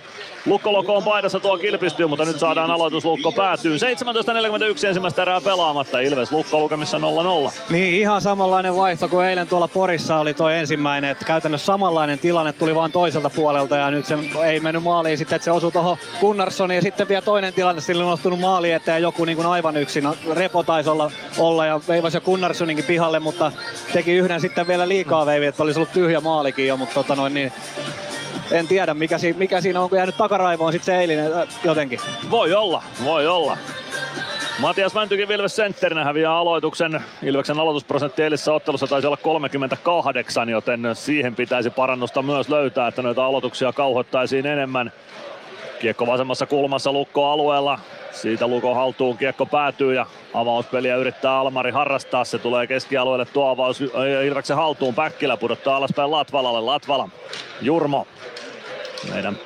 Lukko on paidassa tuo kilpistyy, mutta nyt saadaan aloitus. Lukko päätyy. 17.41 ensimmäistä erää pelaamatta. Ilves Lukko lukemissa 0-0. Niin, ihan samanlainen vaihto kuin eilen tuolla Porissa oli tuo ensimmäinen. Että käytännössä samanlainen tilanne tuli vain toiselta puolelta ja nyt se ei mennyt maaliin sitten, että se osui tuohon Gunnarssoniin ja sitten vielä toinen tilanne, sillä on nostunut maali eteen joku niin kuin aivan yksin. No, Repo taisi olla, olla ja veivasi jo Gunnarssoninkin pihalle, mutta teki yhden sitten vielä liikaa veivi, että olisi ollut tyhjä maalikin jo, mutta tota noin, niin en tiedä mikä, si- mikä siinä on, jäänyt takaraivoon sitten se eilinen jotenkin. Voi olla, voi olla. Matias Mäntykin Ilves sentterinä häviää aloituksen. Ilveksen aloitusprosentti eilisessä ottelussa taisi olla 38, joten siihen pitäisi parannusta myös löytää, että noita aloituksia kauhoittaisiin enemmän. Kiekko vasemmassa kulmassa Lukko alueella. Siitä Lukon haltuun kiekko päätyy ja avauspeliä yrittää Almari harrastaa. Se tulee keskialueelle tuo avaus Ilveksen haltuun. Päkkilä pudottaa alaspäin Latvalalle. Latvala. Jurmo. Meidän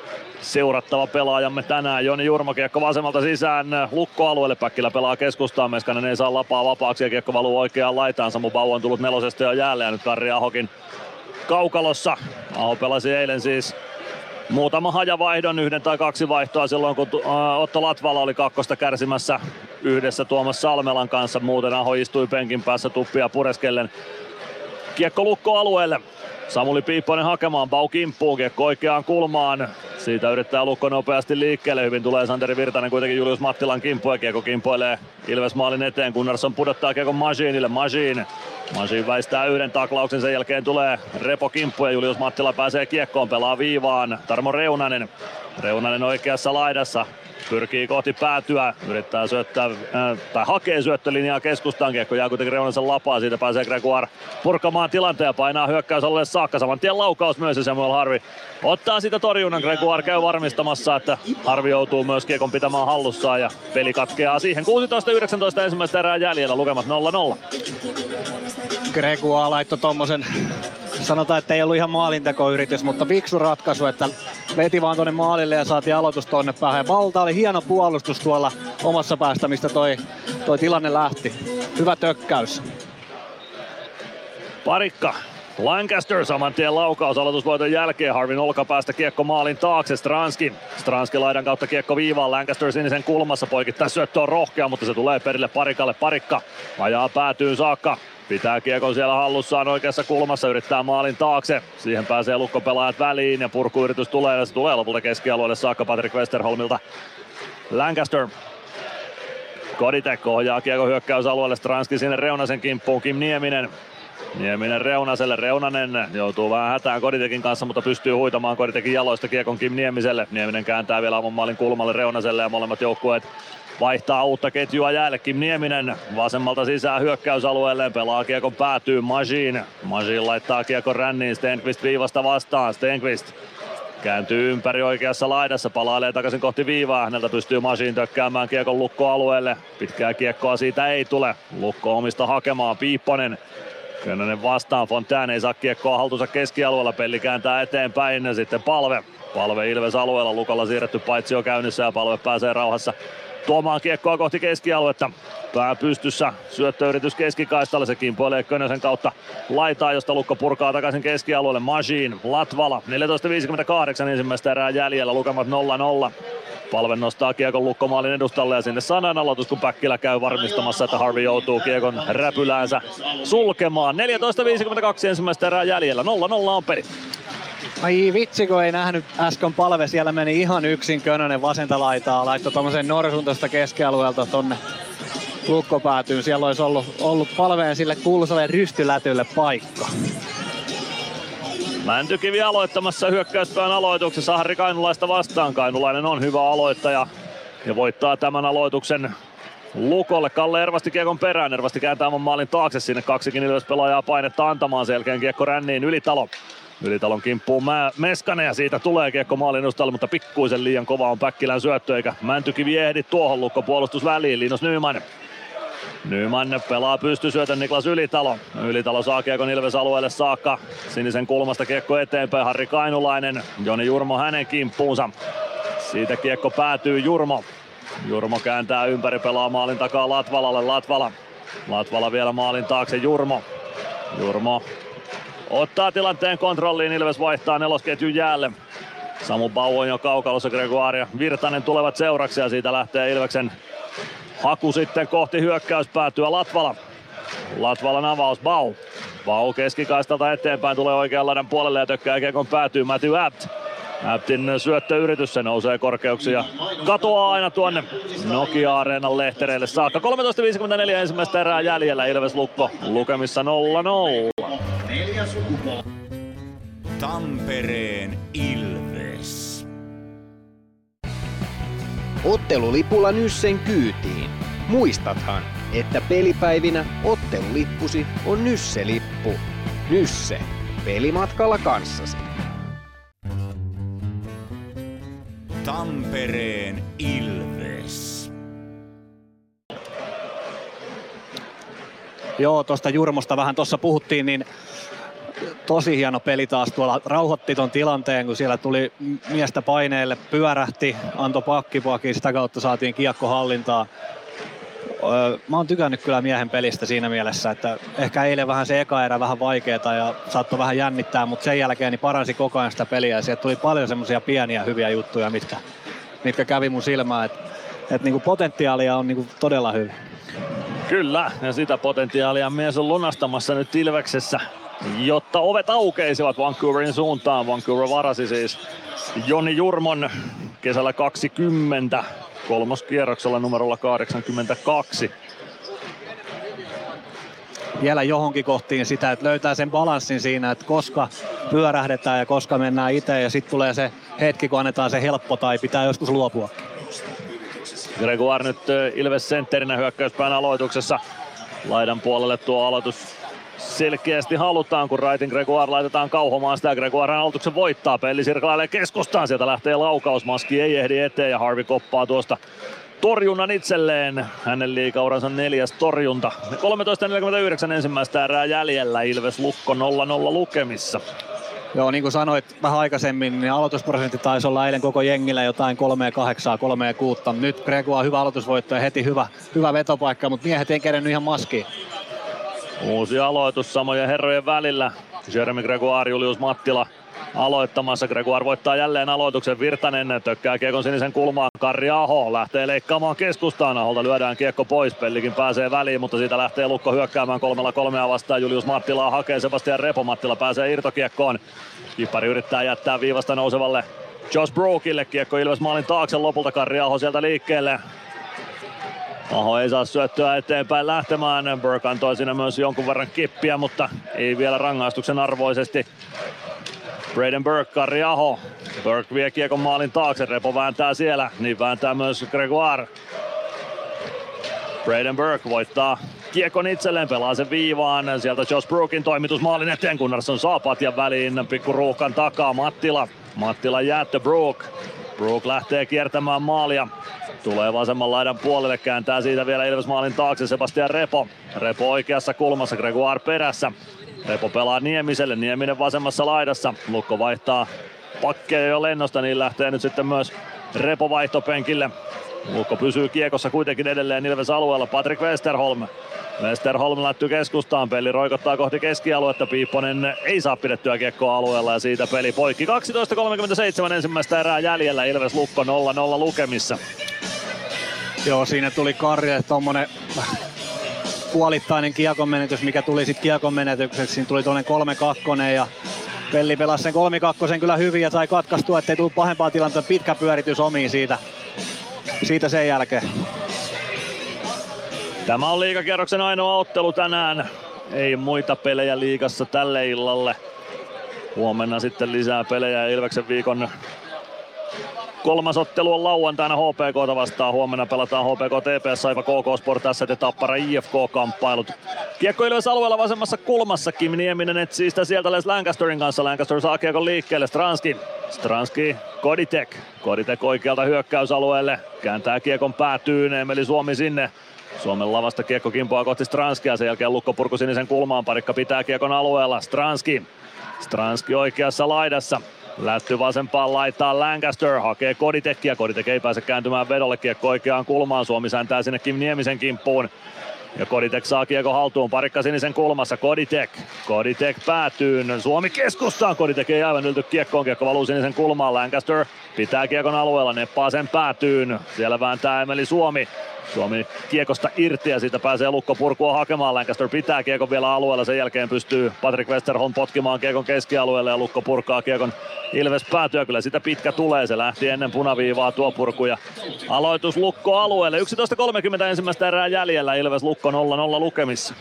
seurattava pelaajamme tänään. Joni Jurmo kiekko vasemmalta sisään lukkoalueelle. Päkkilä pelaa keskustaan. Meskanen ei saa lapaa vapaaksi ja kiekko valuu oikeaan laitaan. Samu Bau on tullut nelosesta jo jälleen. Nyt Karri Ahokin kaukalossa. Aho pelasi eilen siis muutama hajavaihdon, yhden tai kaksi vaihtoa silloin, kun Otto Latvala oli kakkosta kärsimässä yhdessä Tuomas Salmelan kanssa. Muuten Aho istui penkin päässä tuppia pureskellen. Kiekko lukko alueelle. Samuli Piipponen hakemaan, Bau kimppuun, kiekko oikeaan kulmaan. Siitä yrittää Lukko nopeasti liikkeelle. Hyvin tulee Santeri Virtanen kuitenkin Julius Mattilan kimppu ja kiekko kimpoilee Ilves maalin eteen. Gunnarsson pudottaa kiekko Masiinille. Masiin. Masiin väistää yhden taklauksen, sen jälkeen tulee Repo kimppu ja Julius Mattila pääsee kiekkoon, pelaa viivaan. Tarmo Reunanen. Reunanen oikeassa laidassa. Pyrkii kohti päätyä, yrittää syöttää, äh, tai hakee syöttölinjaa keskustaan. Kiekko jää kuitenkin Reunasen lapaa, siitä pääsee Gregoire purkamaan tilanteen ja painaa hyökkäysalueelle saakka. Saman tien laukaus myös ja Samuel Harvi ottaa sitä torjunnan. Gregoire käy varmistamassa, että Harvi joutuu myös kiekon pitämään hallussaan ja peli katkeaa siihen. 16-19 ensimmäistä erää jäljellä, lukemat 0-0. Gregua laittoi tommosen sanotaan, että ei ollut ihan maalintekoyritys, mutta fiksu ratkaisu, että veti vaan tuonne maalille ja saatiin aloitus tuonne päähän. Valta oli hieno puolustus tuolla omassa päästä, mistä toi, toi tilanne lähti. Hyvä tökkäys. Parikka Lancaster saman tien laukaus aloitusvoiton jälkeen. Harvin olkapäästä kiekko maalin taakse. Stranski. Stranski laidan kautta kiekko viivaan. Lancaster sinisen kulmassa poikittaa syöttö on rohkea, mutta se tulee perille parikalle. Parikka ajaa päätyyn saakka. Pitää kiekon siellä hallussaan oikeassa kulmassa, yrittää maalin taakse. Siihen pääsee lukkopelaajat väliin ja purkuyritys tulee ja se tulee lopulta keskialueelle saakka Patrick Westerholmilta. Lancaster Koditek ohjaa kiekko hyökkäysalueelle, Stranski sinne Reunasen kimppuun, Kim Nieminen. Nieminen Reunaselle, Reunanen joutuu vähän hätään Koditekin kanssa, mutta pystyy huitamaan Koditekin jaloista kiekon Kim Niemiselle. Nieminen kääntää vielä oman maalin kulmalle Reunaselle ja molemmat joukkueet vaihtaa uutta ketjua jäälle. Kim Nieminen vasemmalta sisään hyökkäysalueelle, pelaa kiekon päätyy Majin. Majin laittaa kiekon ränniin, Stenqvist viivasta vastaan, Stenqvist Kääntyy ympäri oikeassa laidassa, palailee takaisin kohti viivaa. Häneltä pystyy Masiin tökkäämään kiekon lukkoalueelle. Pitkää kiekkoa siitä ei tule. Lukko omista hakemaan, Piipponen. Könönen vastaan, Fontaine ei saa kiekkoa haltuunsa keskialueella, peli kääntää eteenpäin, sitten palve. Palve Ilves alueella, Lukolla siirretty paitsi jo käynnissä ja palve pääsee rauhassa tuomaan kiekkoa kohti keskialuetta. Pää pystyssä, syöttöyritys keskikaistalle, se kimpoilee Könösen kautta laitaa, josta Lukko purkaa takaisin keskialueelle. Machine, Latvala, 14.58 ensimmäistä erää jäljellä, lukemat 0-0. Palve nostaa kiekon lukkomaalin edustalle ja sinne sanan aloitus, kun Päkkilä käy varmistamassa, että Harvey joutuu kiekon räpyläänsä sulkemaan. 14.52 ensimmäistä erää jäljellä, 0-0 on peli. Ai vitsi, kun ei nähnyt äsken palve, siellä meni ihan yksin Könönen vasenta laitaa, laittoi tommosen norsun tuosta keskialueelta tonne lukko päätyy. Siellä olisi ollut, ollut palveen sille kuuluisalle rystylätylle paikka. Mäntykivi aloittamassa hyökkäyspään aloituksessa Harri Kainulaista vastaan. Kainulainen on hyvä aloittaja ja voittaa tämän aloituksen Lukolle. Kalle Ervasti kiekon perään. Ervasti kääntää oman maalin taakse sinne. Kaksikin ylös pelaajaa painetta antamaan. Selkeän kiekko ränniin Ylitalo. Ylitalon kimppuun Meskanen ja siitä tulee kiekko maalin edustalle, mutta pikkuisen liian kova on Päkkilän syöttö eikä Mäntykivi ehdi tuohon lukko puolustus väliin. Linus Nyman Nyman pelaa pystysyötön Niklas Ylitalo. Ylitalo saa kiekon Ilves alueelle saakka. Sinisen kulmasta kiekko eteenpäin. Harri Kainulainen. Joni Jurmo hänen kimppuunsa. Siitä kiekko päätyy Jurmo. Jurmo kääntää ympäri, pelaa maalin takaa Latvalalle. Latvala. Latvala vielä maalin taakse Jurmo. Jurmo ottaa tilanteen kontrolliin. Ilves vaihtaa nelosketjun jäälle. Samu Bau on jo kaukalossa, Gregoire Virtanen tulevat seuraksi ja siitä lähtee Ilveksen Haku sitten kohti hyökkäyspäätyä Latvala. Latvalan avaus Bau. Bau keskikaistalta eteenpäin tulee oikean laidan puolelle ja tökkää kiekon päätyy Matthew Abt. Aptin syöttöyritys, se nousee korkeuksia. Katoaa aina tuonne Nokia-areenan lehtereille saakka. 13.54 ensimmäistä erää jäljellä Ilves Lukko lukemissa 0-0. Tampereen Ilves. Ottelulipulla Nyssen kyytiin. Muistathan, että pelipäivinä ottelulippusi on Nysse-lippu. Nysse. Pelimatkalla kanssasi. Tampereen Ilves. Joo, tuosta Jurmosta vähän tuossa puhuttiin, niin tosi hieno peli taas tuolla. Rauhoitti ton tilanteen, kun siellä tuli miestä paineelle, pyörähti, antoi pakkipuakin, sitä kautta saatiin kiekko hallintaa. Mä oon tykännyt kyllä miehen pelistä siinä mielessä, että ehkä eilen vähän se eka erä vähän vaikeeta ja saattoi vähän jännittää, mutta sen jälkeen niin paransi koko ajan sitä peliä ja sieltä tuli paljon semmoisia pieniä hyviä juttuja, mitkä, mitkä kävi mun silmään, että et niinku potentiaalia on niinku todella hyvin. Kyllä, ja sitä potentiaalia mies on lunastamassa nyt Ilveksessä jotta ovet aukeisivat Vancouverin suuntaan. Vancouver varasi siis Joni Jurmon kesällä 20 kolmoskierroksella numerolla 82. Vielä johonkin kohtiin sitä, että löytää sen balanssin siinä, että koska pyörähdetään ja koska mennään itse ja sitten tulee se hetki, kun annetaan se helppo tai pitää joskus luopua. Gregoire nyt Ilves sentterinä hyökkäyspään aloituksessa. Laidan puolelle tuo aloitus selkeästi halutaan, kun Raitin Gregoire laitetaan kauhomaan sitä. Gregoire aloituksen voittaa, peli sirklailee keskustaan, sieltä lähtee laukaus, Maski ei ehdi eteen ja Harvey koppaa tuosta torjunnan itselleen. Hänen liikauransa neljäs torjunta. 13.49 ensimmäistä erää jäljellä, Ilves Lukko 0-0 lukemissa. Joo, niin kuin sanoit vähän aikaisemmin, niin aloitusprosentti taisi olla eilen koko jengillä jotain 3-8, 3-6. Nyt Gregoire hyvä aloitusvoitto ja heti hyvä, hyvä vetopaikka, mutta miehet ei kerennyt ihan maskiin. Uusi aloitus samojen herrojen välillä. Jeremy Gregoire, Julius Mattila aloittamassa. Gregoire voittaa jälleen aloituksen. Virtanen tökkää kiekon sinisen kulmaan. Karri Aho lähtee leikkaamaan keskustaan. Aholta lyödään kiekko pois. Pellikin pääsee väliin, mutta siitä lähtee Lukko hyökkäämään kolmella kolmea vastaan. Julius Mattila hakee Sebastian Repo. Mattila pääsee irtokiekkoon. Kippari yrittää jättää viivasta nousevalle Josh Brookille. Kiekko Ilves maalin taakse lopulta. Karri Aho sieltä liikkeelle. Aho ei saa syöttöä eteenpäin lähtemään. Burke antoi siinä myös jonkun verran kippiä, mutta ei vielä rangaistuksen arvoisesti. Braden Burke, Karri Aho. Burke vie kiekon maalin taakse, Repo vääntää siellä, niin vääntää myös Gregoire. Braden Burke voittaa kiekon itselleen, pelaa sen viivaan. Sieltä Josh Brookin toimitus maalin eteen, Gunnarsson saa patjan väliin, pikku ruuhkan takaa Mattila. Mattila jäättö Brook. Brook lähtee kiertämään maalia. Tulee vasemman laidan puolelle, kääntää siitä vielä Ilves maalin taakse Sebastian Repo. Repo oikeassa kulmassa, Gregoire perässä. Repo pelaa Niemiselle, Nieminen vasemmassa laidassa. Lukko vaihtaa pakkeja jo lennosta, niin lähtee nyt sitten myös Repo vaihtopenkille. Lukko pysyy kiekossa kuitenkin edelleen Ilves alueella. Patrick Westerholm. Westerholm lätty keskustaan, peli roikottaa kohti keskialuetta. Piipponen ei saa pidettyä kiekkoa alueella ja siitä peli poikki. 12.37 ensimmäistä erää jäljellä. Ilves Lukko 0-0 lukemissa. Joo, siinä tuli Karje tommonen puolittainen kiekonmenetys, mikä tuli sitten kiekonmenetykseksi. Siinä tuli tuonne 3-2 ja Pelli pelasi sen 3-2 kyllä hyvin ja sai katkaistua, ettei tullut pahempaa tilannetta. Pitkä pyöritys omiin siitä, siitä sen jälkeen. Tämä on liikakierroksen ainoa ottelu tänään. Ei muita pelejä liigassa tälle illalle. Huomenna sitten lisää pelejä Ilveksen viikon Kolmas ottelu on lauantaina HPK vastaan. Huomenna pelataan HPK TPS Saiva KK Sport S ja Tappara IFK-kamppailut. Kiekko Ilves alueella vasemmassa kulmassa. Kim Nieminen etsii sitä sieltä Les Lancasterin kanssa. Lancaster saa kiekon liikkeelle. Stranski. Stranski. Koditek. Koditek oikealta hyökkäysalueelle. Kääntää kiekon päätyyn. Emeli Suomi sinne. Suomen lavasta kiekko kimpoaa kohti Stranskia. Sen jälkeen Lukko purku sinisen kulmaan. Parikka pitää kiekon alueella. Stranski. Stranski oikeassa laidassa. Lätty vasempaan laittaa Lancaster, hakee Koditekkiä. Koditek ei pääse kääntymään vedolle kiekko oikeaan kulmaan. Suomi sääntää sinne Kim Niemisen kimppuun. Ja Koditek saa kiekko haltuun, parikka sinisen kulmassa, Koditek. Koditek päätyy, Suomi keskustaan, Koditek ei aivan ylty kiekkoon, kiekko valuu sinisen kulmaan, Lancaster pitää kiekon alueella, neppaa sen päätyyn. Siellä vääntää Emeli Suomi. Suomi kiekosta irti ja siitä pääsee Lukko purkua hakemaan. Lancaster pitää kiekon vielä alueella. Sen jälkeen pystyy Patrick Westerholm potkimaan kiekon keskialueelle ja Lukko purkaa kiekon Ilves päätyä. Kyllä sitä pitkä tulee. Se lähti ennen punaviivaa tuo purku ja aloitus Lukko alueelle. 11.30 ensimmäistä erää jäljellä. Ilves Lukko 0-0 lukemissa.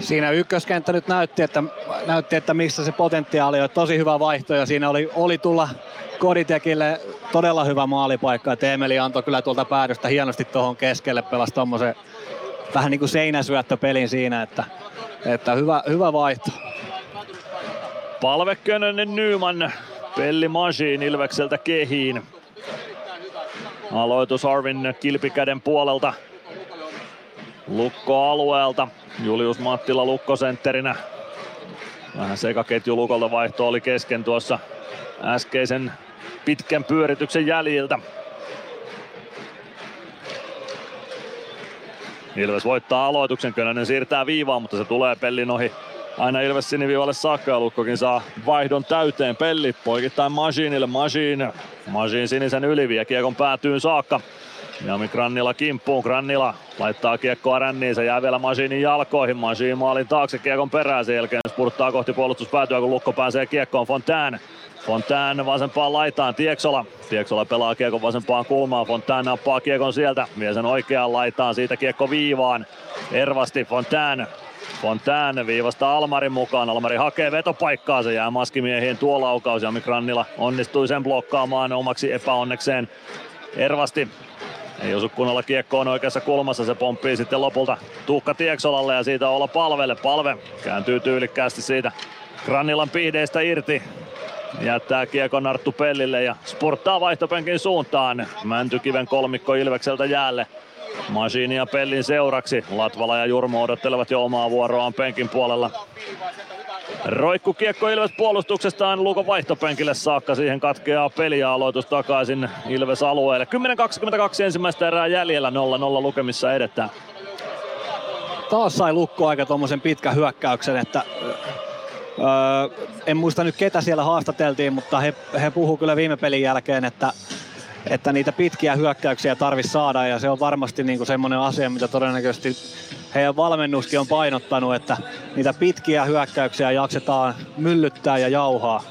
Siinä ykköskenttä nyt näytti, että, näytti, että missä se potentiaali on. Tosi hyvä vaihto ja siinä oli, oli tulla Koditekille todella hyvä maalipaikka. Ja Teemeli antoi kyllä tuolta päädystä hienosti tuohon keskelle, pelasi tommosen vähän niin kuin seinäsyöttöpelin siinä, että, että hyvä, hyvä vaihto. Palve Könönen Nyman, Pelli Masiin Ilvekseltä kehiin. Aloitus Arvin kilpikäden puolelta. Lukko alueelta. Julius Mattila lukkosentterinä. Vähän sekaketju Lukolta vaihto oli kesken tuossa äskeisen pitkän pyörityksen jäljiltä. Ilves voittaa aloituksen, Könönen siirtää viivaan, mutta se tulee Pellin ohi aina Ilves siniviivalle saakka ja Lukkokin saa vaihdon täyteen. Pelli poikittain Masiinille, Masiin, Masiin sinisen yliviä kiekon päätyyn saakka. Jami Grannila kimppuun, Grannila laittaa kiekkoa ränniin, se jää vielä Masiinin jalkoihin, Masiin maalin taakse kiekon perään, sen jälkeen spurttaa kohti puolustuspäätyä, kun Lukko pääsee kiekkoon, Fontään Fontään vasempaan laitaan, Tieksola. Tieksola pelaa kiekon vasempaan kulmaan, Fontään nappaa kiekon sieltä, vie sen oikeaan laitaan, siitä kiekko viivaan. Ervasti Fontään Fontään viivasta Almarin mukaan. Almari hakee vetopaikkaa, se jää maskimiehien tuo laukaus. Ja Mikrannila onnistui sen blokkaamaan omaksi epäonnekseen. Ervasti ei osu kunnolla kiekkoon oikeassa kulmassa, se pomppii sitten lopulta Tuukka Tieksolalle ja siitä olla palvelle. Palve kääntyy tyylikkäästi siitä Grannilan pihdeistä irti. Jättää kiekon Arttu Pellille ja sporttaa vaihtopenkin suuntaan. Mäntykiven kolmikko Ilvekseltä jäälle. Masiini ja Pellin seuraksi. Latvala ja Jurmo odottelevat jo omaa vuoroaan penkin puolella. Roikku kiekko Ilves puolustuksestaan Luukon vaihtopenkille saakka. Siihen katkeaa peli ja aloitus takaisin Ilves alueelle. 10.22 ensimmäistä erää jäljellä 0-0 lukemissa edetään. Taas sai Lukko aika tuommoisen pitkän hyökkäyksen, että Öö, en muista nyt ketä siellä haastateltiin, mutta he, he puhuu kyllä viime pelin jälkeen, että, että niitä pitkiä hyökkäyksiä tarvitsisi saada ja se on varmasti niin kuin semmoinen asia, mitä todennäköisesti heidän valmennuskin on painottanut, että niitä pitkiä hyökkäyksiä jaksetaan myllyttää ja jauhaa.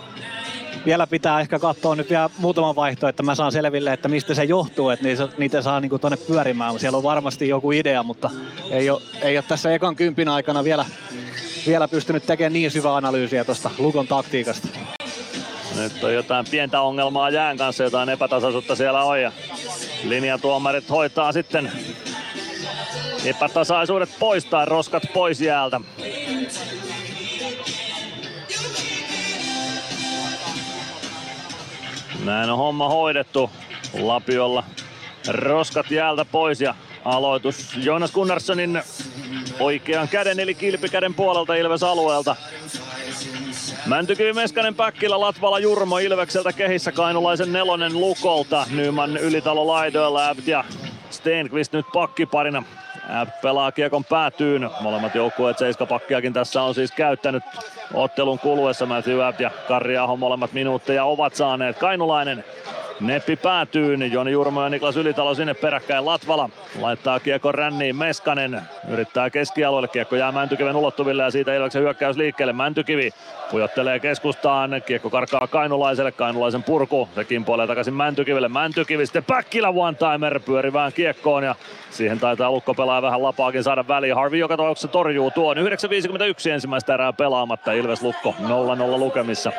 Vielä pitää ehkä katsoa nyt vielä muutama vaihto, että mä saan selville, että mistä se johtuu, että niitä, saa niinku tonne pyörimään. Siellä on varmasti joku idea, mutta ei ole, ei ole tässä ekan kympin aikana vielä, vielä pystynyt tekemään niin syvää analyysiä tuosta Lukon taktiikasta. Nyt on jotain pientä ongelmaa jään kanssa, jotain epätasaisuutta siellä on ja linjatuomarit hoitaa sitten epätasaisuudet poistaa roskat pois jäältä. Näin on homma hoidettu. Lapiolla roskat jäältä pois ja aloitus Jonas Gunnarssonin oikean käden eli kilpikäden puolelta Ilves alueelta. Mäntykivi Meskanen Päkkilä, Latvala Jurmo Ilvekseltä kehissä Kainulaisen nelonen Lukolta. Nyman Ylitalo laidoilla Abt ja Stenqvist nyt pakkiparina. Abt pelaa kiekon päätyyn. Molemmat joukkueet seiskapakkiakin tässä on siis käyttänyt ottelun kuluessa. Matthew Abt ja Karri Aho molemmat minuutteja ovat saaneet. Kainulainen Neppi päätyyn, Joni Jurmo ja Niklas Ylitalo sinne peräkkäin Latvala. Laittaa kiekko ränniin Meskanen, yrittää keskialueelle, kiekko jää Mäntykiven ulottuville ja siitä Ilveksen hyökkäys liikkeelle. Mäntykivi pujottelee keskustaan, kiekko karkaa Kainulaiselle, Kainulaisen purku, se kimpoilee takaisin Mäntykivelle. Mäntykivi sitten Päkkilä one-timer pyörivään kiekkoon ja siihen taitaa Lukko pelaa vähän lapaakin saada väliin. Harvi joka tapauksessa torjuu tuon. 9.51 ensimmäistä erää pelaamatta, Ilves Lukko 0-0 lukemissa.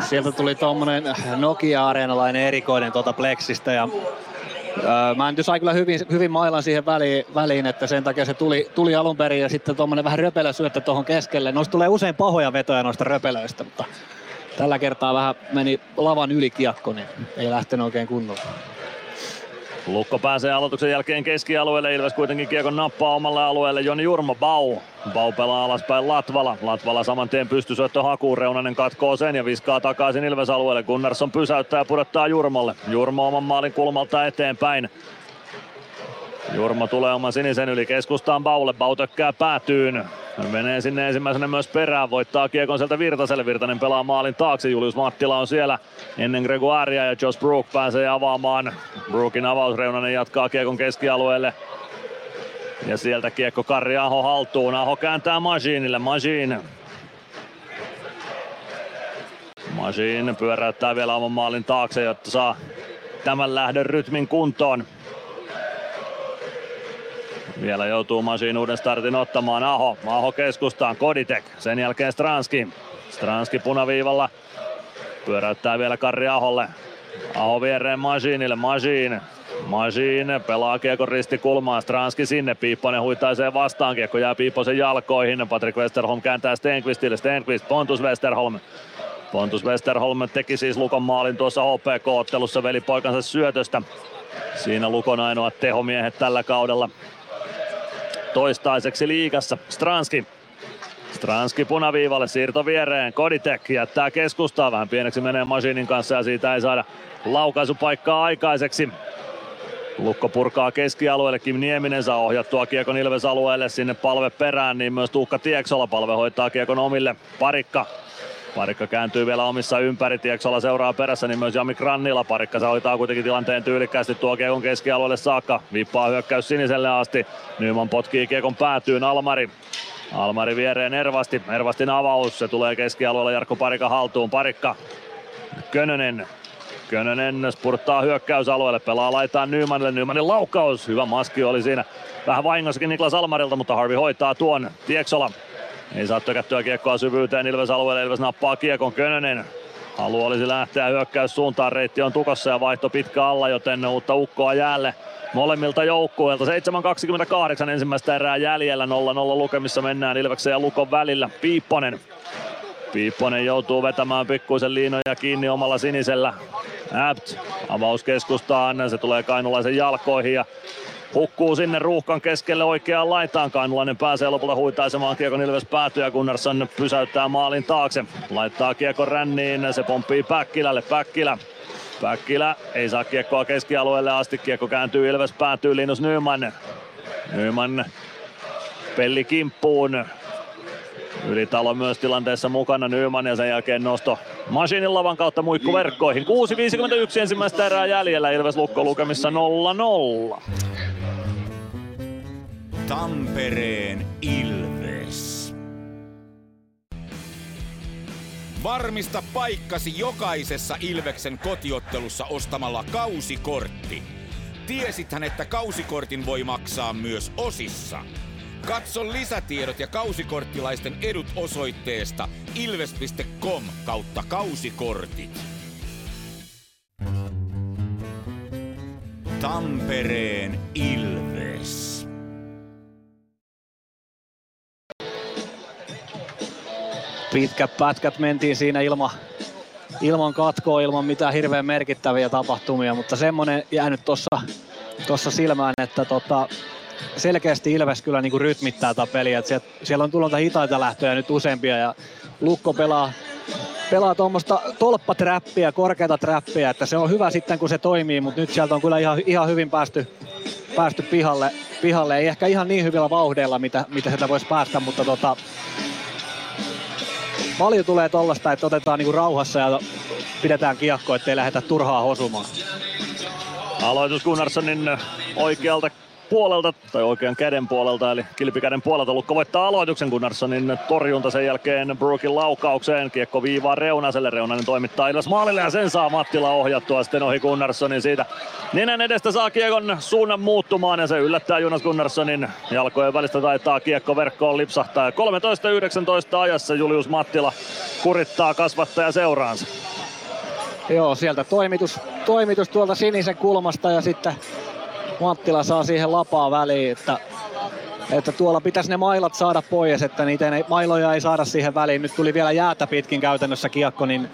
Sieltä tuli tuommoinen Nokia-areenalainen erikoinen tuota Plexistä ja Öö, Mäntys sai kyllä hyvin, hyvin mailan siihen väliin, väliin, että sen takia se tuli, tuli alun perin ja sitten tuommoinen vähän röpelö syöttö tuohon keskelle. Noista tulee usein pahoja vetoja noista röpelöistä, mutta tällä kertaa vähän meni lavan yli kiekko, niin ei lähtenyt oikein kunnolla. Lukko pääsee aloituksen jälkeen keskialueelle. Ilves kuitenkin kiekon nappaa omalle alueelle. Joni Jurmo, Bau. Bau pelaa alaspäin Latvala. Latvala saman tien pystysyöttö hakuun. Reunanen katkoo sen ja viskaa takaisin Ilves alueelle. Gunnarsson pysäyttää ja pudottaa Jurmolle. Jurmo oman maalin kulmalta eteenpäin. Jurmo tulee oman sinisen yli keskustaan Baulle. Bau tökkää päätyyn. Menee sinne ensimmäisenä myös perään, voittaa kiekon sieltä Virtaselle. Virtanen pelaa maalin taakse, Julius Mattila on siellä ennen Gregoiria ja Josh Brook pääsee avaamaan. Brookin avausreunanen jatkaa kiekon keskialueelle. Ja sieltä kiekko Karri Aho haltuun. Aho kääntää Masiinille. Masiin Masiin pyöräyttää vielä oman maalin taakse, jotta saa tämän lähdön rytmin kuntoon. Vielä joutuu Masiin uuden startin ottamaan Aho. Aho keskustaan, Koditek. Sen jälkeen Stranski. Stranski punaviivalla. Pyöräyttää vielä Karri Aholle. Aho viereen Masiinille. Masiin. Masiin pelaa kiekko kulmaan. Stranski sinne. Piipponen huitaisee vastaan. Kiekko jää Piipposen jalkoihin. Patrick Westerholm kääntää Stenqvistille. Stenqvist, Pontus Westerholm. Pontus Westerholm teki siis Lukon maalin tuossa HPK-ottelussa velipoikansa syötöstä. Siinä Lukon ainoat tehomiehet tällä kaudella toistaiseksi liigassa. Stranski. Stranski punaviivalle, siirto viereen, Koditek jättää keskustaa, vähän pieneksi menee Masinin kanssa ja siitä ei saada laukaisupaikkaa aikaiseksi. Lukko purkaa keskialueelle, Kim Nieminen saa ohjattua Kiekon Ilves alueelle sinne palve perään, niin myös Tuukka Tieksola palve hoitaa Kiekon omille. Parikka Parikka kääntyy vielä omissa ympäri, Tieksola seuraa perässä, niin myös Jami Grannila. Parikka hoitaa kuitenkin tilanteen tyylikkäästi tuo Kiekon keskialueelle saakka. Vippaa hyökkäys siniselle asti. Nyman potkii Kiekon päätyyn Almari. Almari viereen Ervasti. Ervastin avaus, se tulee keskialueella Jarkko Parikka haltuun. Parikka. Könönen. Könönen spurttaa hyökkäysalueelle, pelaa laitaan Nymanille. Nymanin laukaus, hyvä maski oli siinä. Vähän vahingossakin Niklas Almarilta, mutta Harvi hoitaa tuon. Tieksola ei saa tökättyä kiekkoa syvyyteen Ilves alueelle. Ilves nappaa kiekon Könönen. Halu olisi lähteä hyökkäys suuntaan. Reitti on tukossa ja vaihto pitkä alla, joten uutta ukkoa jäälle molemmilta joukkueilta. 7.28 ensimmäistä erää jäljellä. 0-0 lukemissa mennään Ilveksen ja Lukon välillä. Piipponen. Piipponen joutuu vetämään pikkuisen liinoja kiinni omalla sinisellä. Apt avaus keskustaan, se tulee Kainulaisen jalkoihin ja hukkuu sinne ruuhkan keskelle oikeaan laitaan. Kainulainen pääsee lopulta huitaisemaan kiekon Ilves päätyä. Gunnarsson pysäyttää maalin taakse. Laittaa kiekon ränniin. Se pomppii Päkkilälle. Päkkilä Päkkilä ei saa kiekkoa keskialueelle asti. Kiekko kääntyy Ilves päätyy Linus Nyman. Nyman pelli kimppuun. Ylitalo myös tilanteessa mukana Nyman ja sen jälkeen nosto Machinin lavan kautta muikku verkkoihin. 6.51 ensimmäistä erää jäljellä Ilves Lukko lukemissa 0-0. Tampereen Ilves. Varmista paikkasi jokaisessa Ilveksen kotiottelussa ostamalla kausikortti. Tiesithän, että kausikortin voi maksaa myös osissa. Katso lisätiedot ja kausikorttilaisten edut osoitteesta ilves.com kautta kausikortit. Tampereen Ilves. Pitkät pätkät mentiin siinä ilman, ilman katkoa, ilman mitään hirveän merkittäviä tapahtumia, mutta semmonen jäänyt tuossa tossa silmään, että tota, selkeästi Ilves kyllä niinku rytmittää tätä peliä. Et siellä, on tullut hitaita lähtöjä nyt useampia ja Lukko pelaa pelaa tuommoista tolppaträppiä, korkeata träppiä, että se on hyvä sitten kun se toimii, mutta nyt sieltä on kyllä ihan, ihan hyvin päästy, päästy pihalle, pihalle. Ei ehkä ihan niin hyvillä vauhdeilla, mitä, mitä sieltä voisi päästä, mutta tota, paljon tulee tollasta, että otetaan niinku rauhassa ja pidetään kiekko, ettei lähdetä turhaa hosumaan. Aloitus Gunnarssonin oikealta puolelta, tai oikean käden puolelta, eli kilpikäden puolelta. Lukko voittaa aloituksen Gunnarssonin torjunta sen jälkeen Brookin laukaukseen. Kiekko viivaa Reunaselle, Reunanen toimittaa Ilves maalille ja sen saa Mattila ohjattua sitten ohi Gunnarssonin siitä. Nenän edestä saa kiekon suunnan muuttumaan ja se yllättää Jonas Gunnarssonin. Jalkojen välistä taitaa kiekko verkkoon lipsahtaa. 13-19 ajassa Julius Mattila kurittaa kasvattaja seuraansa. Joo, sieltä toimitus, toimitus tuolta sinisen kulmasta ja sitten Mattila saa siihen lapaa väliin, että, että tuolla pitäisi ne mailat saada pois, että niitä ei, mailoja ei saada siihen väliin. Nyt tuli vielä jäätä pitkin käytännössä kiekko, niin,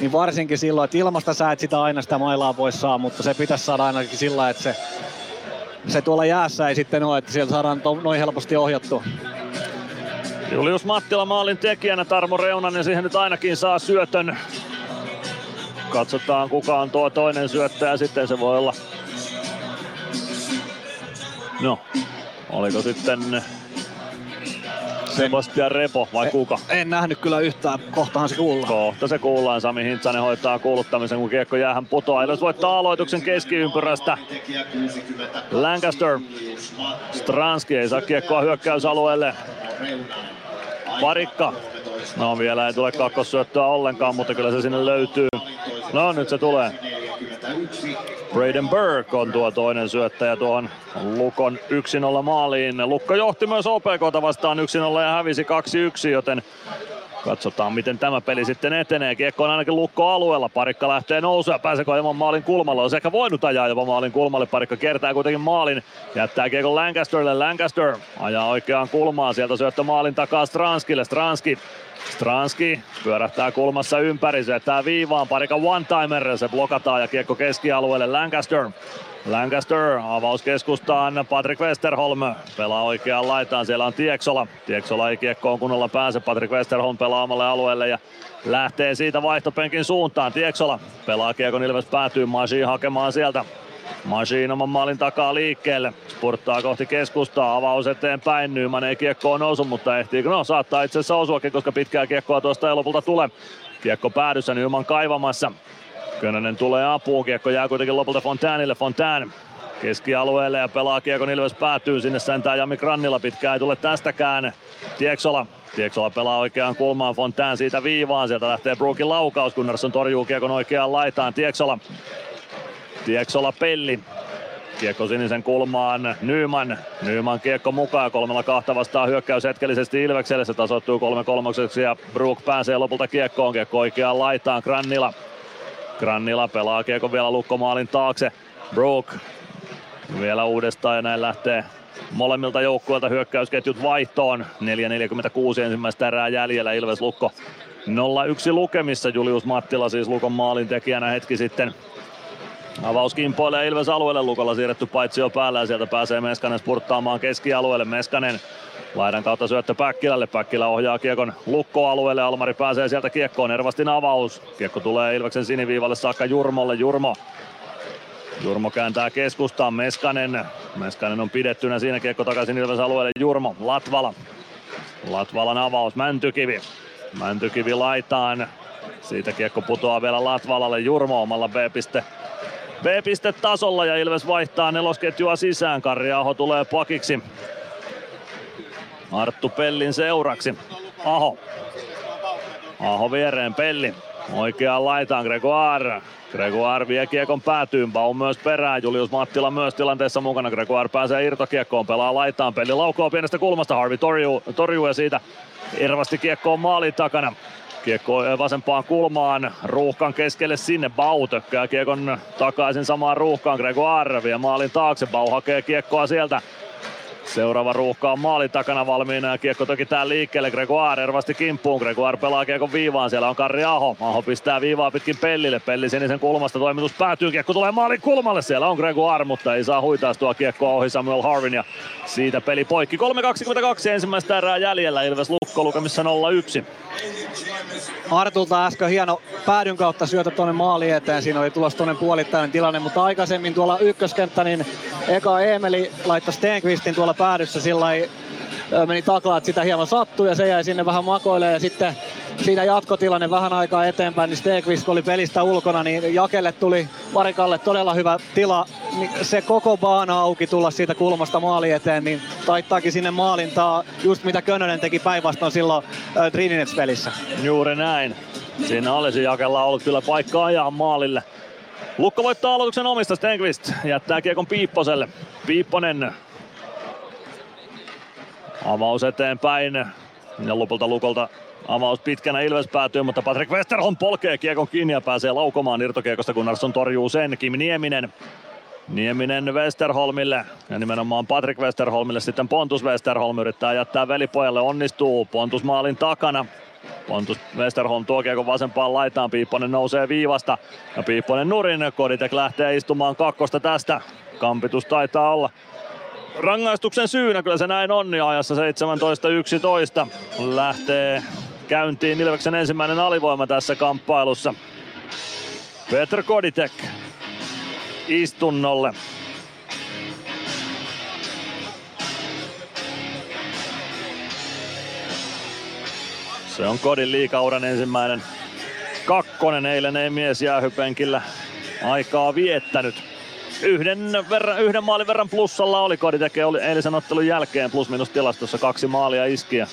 niin varsinkin silloin, että ilmasta sä et sitä aina sitä mailaa pois saa, mutta se pitäisi saada ainakin sillä, että se, se tuolla jäässä ei sitten ole, että sieltä saadaan to, noin helposti ohjattua. Julius Mattila maalin tekijänä, Tarmo Reunanen siihen nyt ainakin saa syötön. Katsotaan kuka on tuo toinen syöttäjä, sitten se voi olla No, oliko sitten Sebastian Repo vai kuka? En nähnyt kyllä yhtään, kohtahan se kuullaan. Kohta se kuullaan, Sami Hintsanen hoitaa kuuluttamisen kun kiekko jäähän putoaa. Ilves voittaa aloituksen keskiympyrästä. Lancaster, Stranski ei saa kiekkoa hyökkäysalueelle. Parikka, no vielä ei tule kakkossyöttöä ollenkaan, mutta kyllä se sinne löytyy. No nyt se tulee. Braden Burke on tuo toinen syöttäjä tuohon Lukon 1-0 maaliin. Lukko johti myös OPKta vastaan 1-0 ja hävisi 2-1, joten Katsotaan miten tämä peli sitten etenee. Kiekko on ainakin lukko alueella. Parikka lähtee nousuun ja pääseekö ilman maalin kulmalle. Olisi ehkä voinut ajaa jopa maalin kulmalle. Parikka kertaa kuitenkin maalin. Jättää kiekon Lancasterille. Lancaster ajaa oikeaan kulmaan. Sieltä syöttö maalin takaa Stranskille. Stranski Stranski pyörähtää kulmassa ympäri, syöttää viivaan, parika one-timer, se blokataan ja kiekko keskialueelle Lancaster. Lancaster avaus keskustaan, Patrick Westerholm pelaa oikeaan laitaan, siellä on Tieksola. Tieksola ei kiekkoon kunnolla pääse, Patrick Westerholm pelaa omalle alueelle ja lähtee siitä vaihtopenkin suuntaan. Tieksola pelaa kiekon Ilves päätyy Masi hakemaan sieltä Machine oman maalin takaa liikkeelle. Spurttaa kohti keskustaa, avaus eteenpäin. Nyman ei kiekkoon nousu, mutta ehtiikö? No saattaa itse asiassa osuakin, koska pitkää kiekkoa tuosta ei lopulta tule. Kiekko päädyssä, Nyman kaivamassa. Könönen tulee apuun, kiekko jää kuitenkin lopulta Fontainille. Fontaine keskialueelle ja pelaa kiekon Ilves päätyy sinne sentään Jami Grannilla. Pitkään ei tule tästäkään. Tieksola Tieksola pelaa oikeaan kulmaan, Fontaine siitä viivaan, sieltä lähtee Brookin laukaus, Gunnarsson torjuu kiekon oikeaan laitaan, Tieksola Tieksola Pelli. Kiekko sinisen kulmaan, Nyman. Nyman kiekko mukaan, kolmella kahta vastaa hyökkäys hetkellisesti Ilvekselle. Se tasoittuu kolme kolmokseksi ja Brook pääsee lopulta kiekkoon. Kiekko oikeaan laitaan, Grannila. Grannila pelaa kiekko vielä lukkomaalin taakse. Brook vielä uudestaan ja näin lähtee molemmilta joukkueilta hyökkäysketjut vaihtoon. 4.46 ensimmäistä erää jäljellä Ilves Lukko 0-1 lukemissa. Julius Mattila siis Lukon maalin tekijänä hetki sitten Avaus kimpoilee Ilves alueelle, Lukolla siirretty paitsi jo päällä ja sieltä pääsee Meskanen spurttaamaan keskialueelle. Meskanen laidan kautta syöttö Päkkilälle, Päkkilä ohjaa kiekon lukkoalueelle, Almari pääsee sieltä kiekkoon, Ervastin avaus. Kiekko tulee Ilveksen siniviivalle saakka Jurmolle, Jurmo Jurmo kääntää keskustaan, Meskanen. Meskanen on pidettynä siinä kiekko takaisin Ilves alueelle, Jurmo, Latvala. Latvalan avaus, Mäntykivi. Mäntykivi laitaan. Siitä kiekko putoaa vielä Latvalalle Jurmo omalla B-piste. B-piste-tasolla ja Ilves vaihtaa nelosketjua sisään. Aho tulee pakiksi. Arttu Pellin seuraksi. Aho. Aho viereen Pelli. Oikeaan laitaan Gregoire. Gregoire vie kiekon päätyyn, Baum myös perään, Julius Mattila myös tilanteessa mukana, Gregoire pääsee irtokiekkoon, pelaa laitaan, peli laukoo pienestä kulmasta, Harvi torjuu, torjuu ja siitä irvasti kiekkoon maalin takana. Kiekko vasempaan kulmaan, ruuhkan keskelle sinne, Bau tökkää kiekon takaisin samaan ruuhkaan, Gregoire vie maalin taakse, Bau hakee kiekkoa sieltä, Seuraava ruuhka on maalin takana valmiina ja kiekko toki tää liikkeelle. Gregoire ervasti kimppuun. Gregoire pelaa kiekon viivaan. Siellä on Karri Aho. Aho pistää viivaa pitkin Pellille. Pelli sinisen kulmasta toimitus päätyy. Kiekko tulee maalin kulmalle. Siellä on Gregoire, mutta ei saa huitaa tuo kiekkoa ohi Samuel Harvin ja siitä peli poikki. 3.22 ensimmäistä erää jäljellä. Ilves Lukko lukemissa 0-1. Artulta äsken hieno päädyn kautta syötä tuonne maali eteen. Siinä oli tulossa tuonne puolittainen tilanne, mutta aikaisemmin tuolla ykköskenttä, niin eka Emeli laittoi Stenqvistin tuolla päädyssä sillä meni taklaa, että sitä hieman sattui ja se jäi sinne vähän makoille ja sitten siinä jatkotilanne vähän aikaa eteenpäin, niin Stegvist oli pelistä ulkona, niin Jakelle tuli Varikalle todella hyvä tila. Niin se koko baana auki tulla siitä kulmasta maali eteen, niin taittaakin sinne maalintaa just mitä Könönen teki päinvastoin silloin äh, Trinidad-pelissä. Juuri näin. Siinä olisi Jakella ollut kyllä paikka ajaa maalille. Lukko voittaa aloituksen omista Stenqvist jättää kiekon Piipposelle. Piipponen Avaus eteenpäin. Ja lopulta Lukolta avaus pitkänä Ilves päätyy, mutta Patrick Westerholm polkee kiekon kiinni ja pääsee laukomaan irtokiekosta, kun Narsson torjuu sen. Kim Nieminen Nieminen Westerholmille ja nimenomaan Patrick Westerholmille sitten Pontus Westerholm yrittää jättää velipojalle, onnistuu Pontus maalin takana. Pontus Westerholm tuo kiekon vasempaan laitaan, Piipponen nousee viivasta ja Piipponen nurin, Koditek lähtee istumaan kakkosta tästä. Kampitus taitaa olla rangaistuksen syynä, kyllä se näin on, ja ajassa 17-11 lähtee käyntiin Ilveksen ensimmäinen alivoima tässä kamppailussa. Petr Koditek istunnolle. Se on Kodin liikauran ensimmäinen kakkonen. Eilen ei mies jäähypenkillä aikaa viettänyt yhden, verran, yhden maalin verran plussalla oli Koditeke oli eilisen ottelun jälkeen plus-minus tilastossa kaksi maalia iskiä.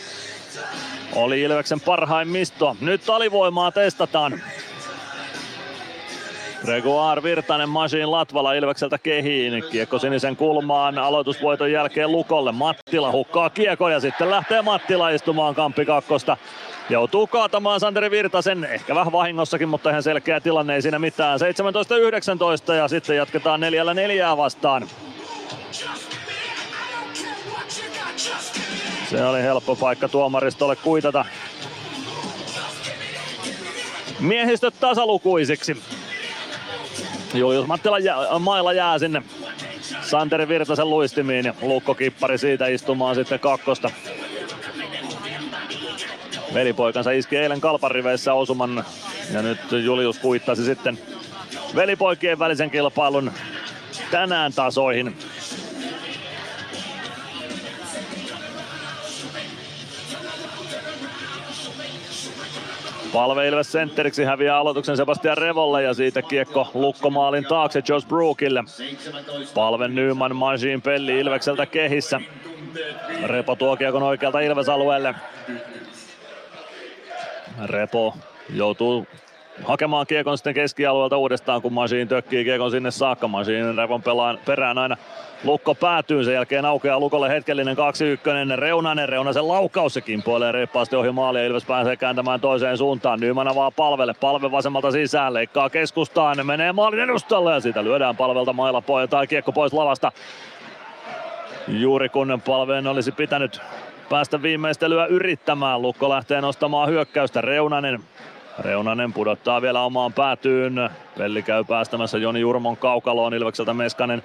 Oli Ilveksen parhaimmisto. Nyt alivoimaa testataan. Gregoire Virtanen Machine Latvala Ilvekseltä kehiin. Kiekko sinisen kulmaan aloitusvoiton jälkeen Lukolle. Mattila hukkaa kiekon ja sitten lähtee Mattila istumaan kamppi kakkosta. Joutuu kaatamaan Santeri Virtasen, ehkä vähän vahingossakin, mutta ihan selkeä tilanne, ei siinä mitään. 17-19 ja sitten jatketaan neljällä neljää vastaan. Se oli helppo paikka tuomaristolle kuitata. Miehistöt tasalukuisiksi. Julius Mattila jää, mailla jää sinne Santeri Virtasen luistimiin ja Lukko Kippari siitä istumaan sitten kakkosta. Velipoikansa iski eilen kalpariveissä osuman ja nyt Julius kuittasi sitten velipoikien välisen kilpailun tänään tasoihin. Palve Ilves sentteriksi häviää aloituksen Sebastian Revolle ja siitä kiekko lukkomaalin taakse Josh Brookille. Palve Nyman Majin pelli Ilvekseltä kehissä. Repo tuo kiekon oikealta Ilves-alueelle. Repo joutuu hakemaan kiekon sitten keskialueelta uudestaan, kun Masiin tökkii kiekon sinne saakka. Masiin Repon pelaan perään aina Lukko päätyy, sen jälkeen aukeaa Lukolle hetkellinen 2-1. Reunanen, Reunasen laukaus, se kimpoilee reippaasti ohi maali ja Ilves pääsee kääntämään toiseen suuntaan. Nyman avaa palvelle, palve vasemmalta sisään, leikkaa keskustaan, menee maalin edustalle ja siitä lyödään palvelta mailla pois, tai kiekko pois lavasta. Juuri kun palveen olisi pitänyt päästä viimeistelyä yrittämään. Lukko lähtee nostamaan hyökkäystä. Reunanen Reunanen pudottaa vielä omaan päätyyn. Pelli käy päästämässä Joni Jurmon kaukaloon Ilvekseltä Meskanen.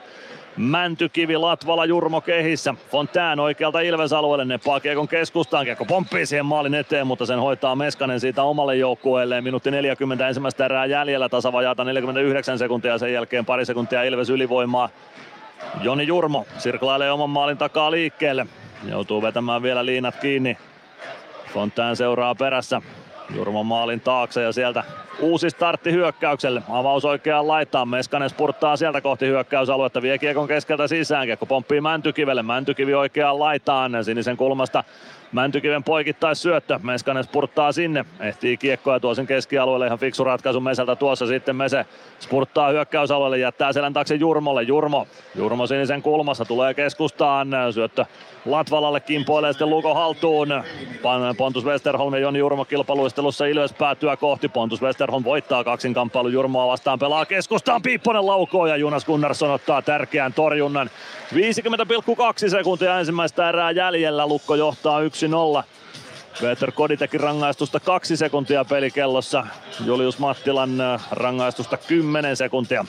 Mäntykivi, Latvala, Jurmo kehissä. Fontään oikealta Ilves-alueelle, neppaa Kiekon keskustaan. Kiekko pomppii siihen maalin eteen, mutta sen hoitaa Meskanen siitä omalle joukkueelleen. Minuutti 40 ensimmäistä erää jäljellä, tasavajaata 49 sekuntia, sen jälkeen pari sekuntia Ilves ylivoimaa. Joni Jurmo sirklailee oman maalin takaa liikkeelle. Joutuu vetämään vielä liinat kiinni Fontaine seuraa perässä. Jurmo maalin taakse ja sieltä uusi startti hyökkäykselle. Avaus oikeaan laitaan. Meskanen spurttaa sieltä kohti hyökkäysaluetta. Vie kiekon keskeltä sisään. Kiekko pomppii Mäntykivelle. Mäntykivi oikeaan laitaan. Sinisen kulmasta Mäntykiven poikittais syöttö. Meskanen spurttaa sinne. Ehtii kiekkoa ja tuo sen keskialueelle. Ihan fiksu ratkaisu Meseltä tuossa. Sitten Mese spurttaa hyökkäysalueelle. Jättää selän taakse Jurmolle. Jurmo. Jurmo sinisen kulmassa. Tulee keskustaan. Syöttö Latvalalle kimpoilee sitten Luko haltuun. Pontus Westerholm ja Joni Jurmo kilpailuistelussa Ilves päätyä kohti. Pontus Westerholm voittaa kaksinkamppailu Jurmoa vastaan. Pelaa keskustaan. Piipponen laukoo ja Jonas Gunnarsson ottaa tärkeän torjunnan. 50,2 sekuntia ensimmäistä erää jäljellä. Lukko johtaa 1-0. Peter Koditekin rangaistusta kaksi sekuntia pelikellossa. Julius Mattilan rangaistusta 10 sekuntia.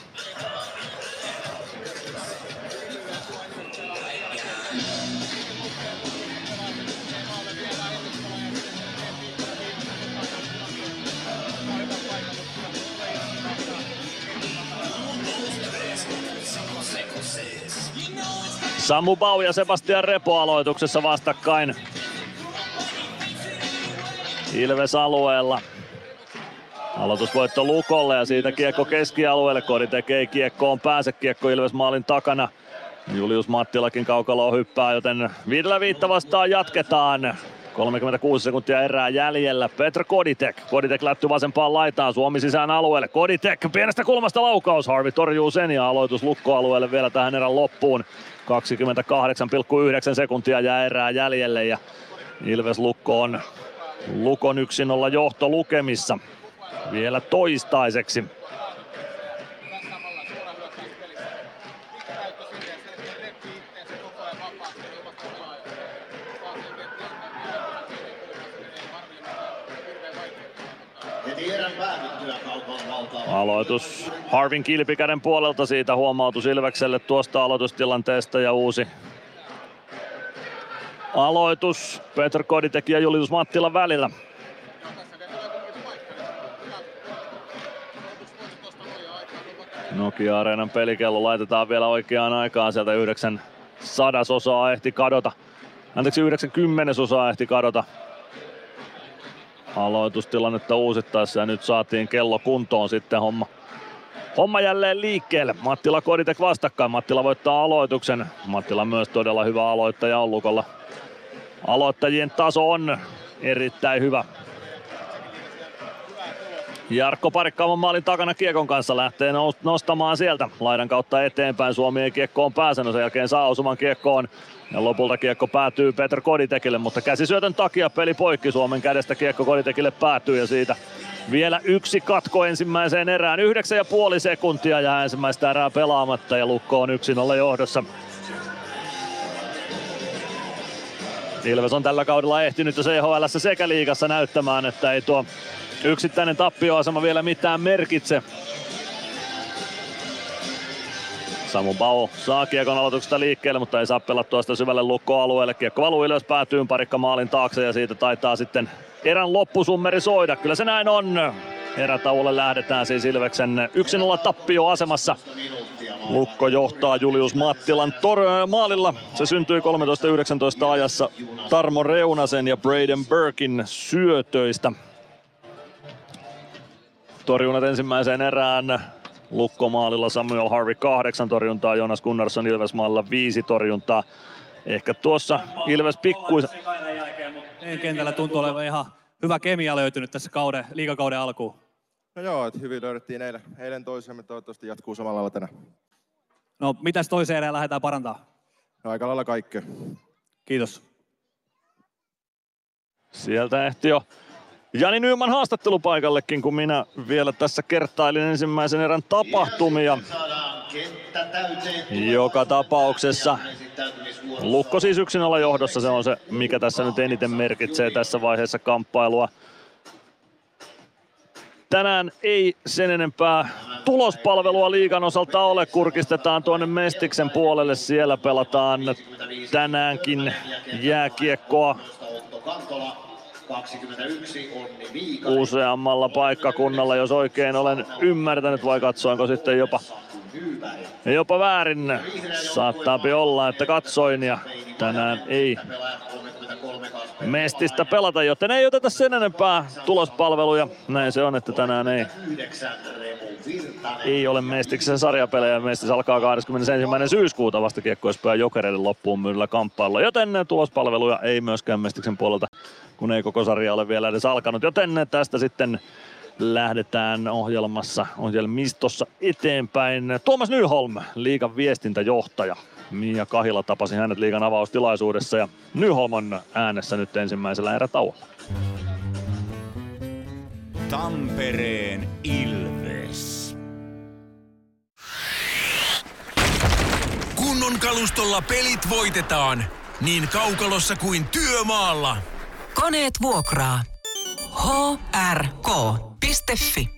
Samu Bau ja Sebastian Repo aloituksessa vastakkain. Ilves alueella. Aloitusvoitto Lukolle ja siitä kiekko keskialueelle. Kodi tekee kiekkoon pääse kiekko Ilves maalin takana. Julius Mattilakin kaukaloa hyppää, joten viidellä viitta vastaan jatketaan. 36 sekuntia erää jäljellä. Petr Koditek. Koditek lätty vasempaan laitaan. Suomi sisään alueelle. Koditek pienestä kulmasta laukaus. Harvi torjuu sen ja aloitus lukkoalueelle vielä tähän erän loppuun. 28,9 sekuntia jää erää jäljelle ja Ilves Lukko on Lukon 1-0 johto lukemissa vielä toistaiseksi. Aloitus Harvin kilpikäden puolelta siitä huomautus Ilvekselle tuosta aloitustilanteesta ja uusi aloitus Petr Koditek ja Julius Mattila välillä. Nokia Areenan pelikello laitetaan vielä oikeaan aikaan. Sieltä yhdeksän sadasosaa ehti kadota. Anteeksi, yhdeksän kymmenesosaa ehti kadota aloitustilannetta uusittaessa ja nyt saatiin kello kuntoon sitten homma. Homma jälleen liikkeelle. Mattila Koditek vastakkain. Mattila voittaa aloituksen. Mattila myös todella hyvä aloittaja on Lukolla. Aloittajien taso on erittäin hyvä. Jarkko Parikkaavan maalin takana Kiekon kanssa lähtee nostamaan sieltä laidan kautta eteenpäin. Suomi ei kiekkoon pääsenyt, sen jälkeen saa osuman kiekkoon. Ja lopulta kiekko päätyy Peter Koditekille, mutta käsisyötön takia peli poikki Suomen kädestä kiekko Koditekille päätyy ja siitä vielä yksi katko ensimmäiseen erään. Yhdeksän ja puoli sekuntia ja ensimmäistä erää pelaamatta ja Lukko on yksin olla johdossa. Ilves on tällä kaudella ehtinyt jo CHL sekä liigassa näyttämään, että ei tuo yksittäinen tappioasema vielä mitään merkitse. Samu Bao saa kiekon aloituksesta liikkeelle, mutta ei saa pelattua sitä syvälle lukkoalueelle. Kiekko valuu ylös, päätyy parikka maalin taakse ja siitä taitaa sitten erän loppusummeri soida. Kyllä se näin on. Erätauolle lähdetään siis Ilveksen 1-0 tappioasemassa. Lukko johtaa Julius Mattilan tor- maalilla. Se syntyi 13-19 ajassa Tarmo Reunasen ja Braden Burkin syötöistä. Torjunnat ensimmäiseen erään Lukkomaalilla Samuel Harvey kahdeksan torjuntaa, Jonas Gunnarsson Ilvesmaalla viisi torjuntaa. Ehkä tuossa Ilves pikkuisen... kentällä tuntuu olevan ihan hyvä kemia löytynyt tässä kauden, liikakauden alkuun. No joo, että hyvin löydettiin eilen, eilen toisemme, toivottavasti jatkuu samalla lailla tänään. No mitäs toiseen erään lähdetään parantaa? No, aika lailla kaikkea. Kiitos. Sieltä ehti jo Jani Nyman haastattelupaikallekin, kun minä vielä tässä kertailin ensimmäisen erän tapahtumia. Joka tapauksessa Lukko siis yksin olla johdossa, se on se mikä tässä nyt eniten merkitsee tässä vaiheessa kamppailua. Tänään ei sen enempää tulospalvelua liigan osalta ole. Kurkistetaan tuonne Mestiksen puolelle. Siellä pelataan tänäänkin jääkiekkoa. 21 Onni Useammalla paikkakunnalla, jos oikein olen ymmärtänyt, vai katsoinko sitten jopa, jopa väärin. Saattaa olla, että katsoin ja tänään ei Mestistä pelata, joten ei oteta sen enempää tulospalveluja. Näin se on, että tänään ei, ei ole Mestiksen sarjapelejä. Mestis alkaa 21. syyskuuta vasta kiekkoispää jokereiden loppuun myynnillä kamppailla, joten tulospalveluja ei myöskään Mestiksen puolelta, kun ei koko sarja ole vielä edes alkanut. Joten tästä sitten lähdetään ohjelmassa, ohjelmistossa eteenpäin. Tuomas Nyholm, liikan viestintäjohtaja. Mia Kahila tapasi hänet liigan avaustilaisuudessa ja Nyholm on äänessä nyt ensimmäisellä erätauolla. Tampereen Ilves. Kunnon kalustolla pelit voitetaan. Niin kaukalossa kuin työmaalla. Koneet vuokraa. hrk.fi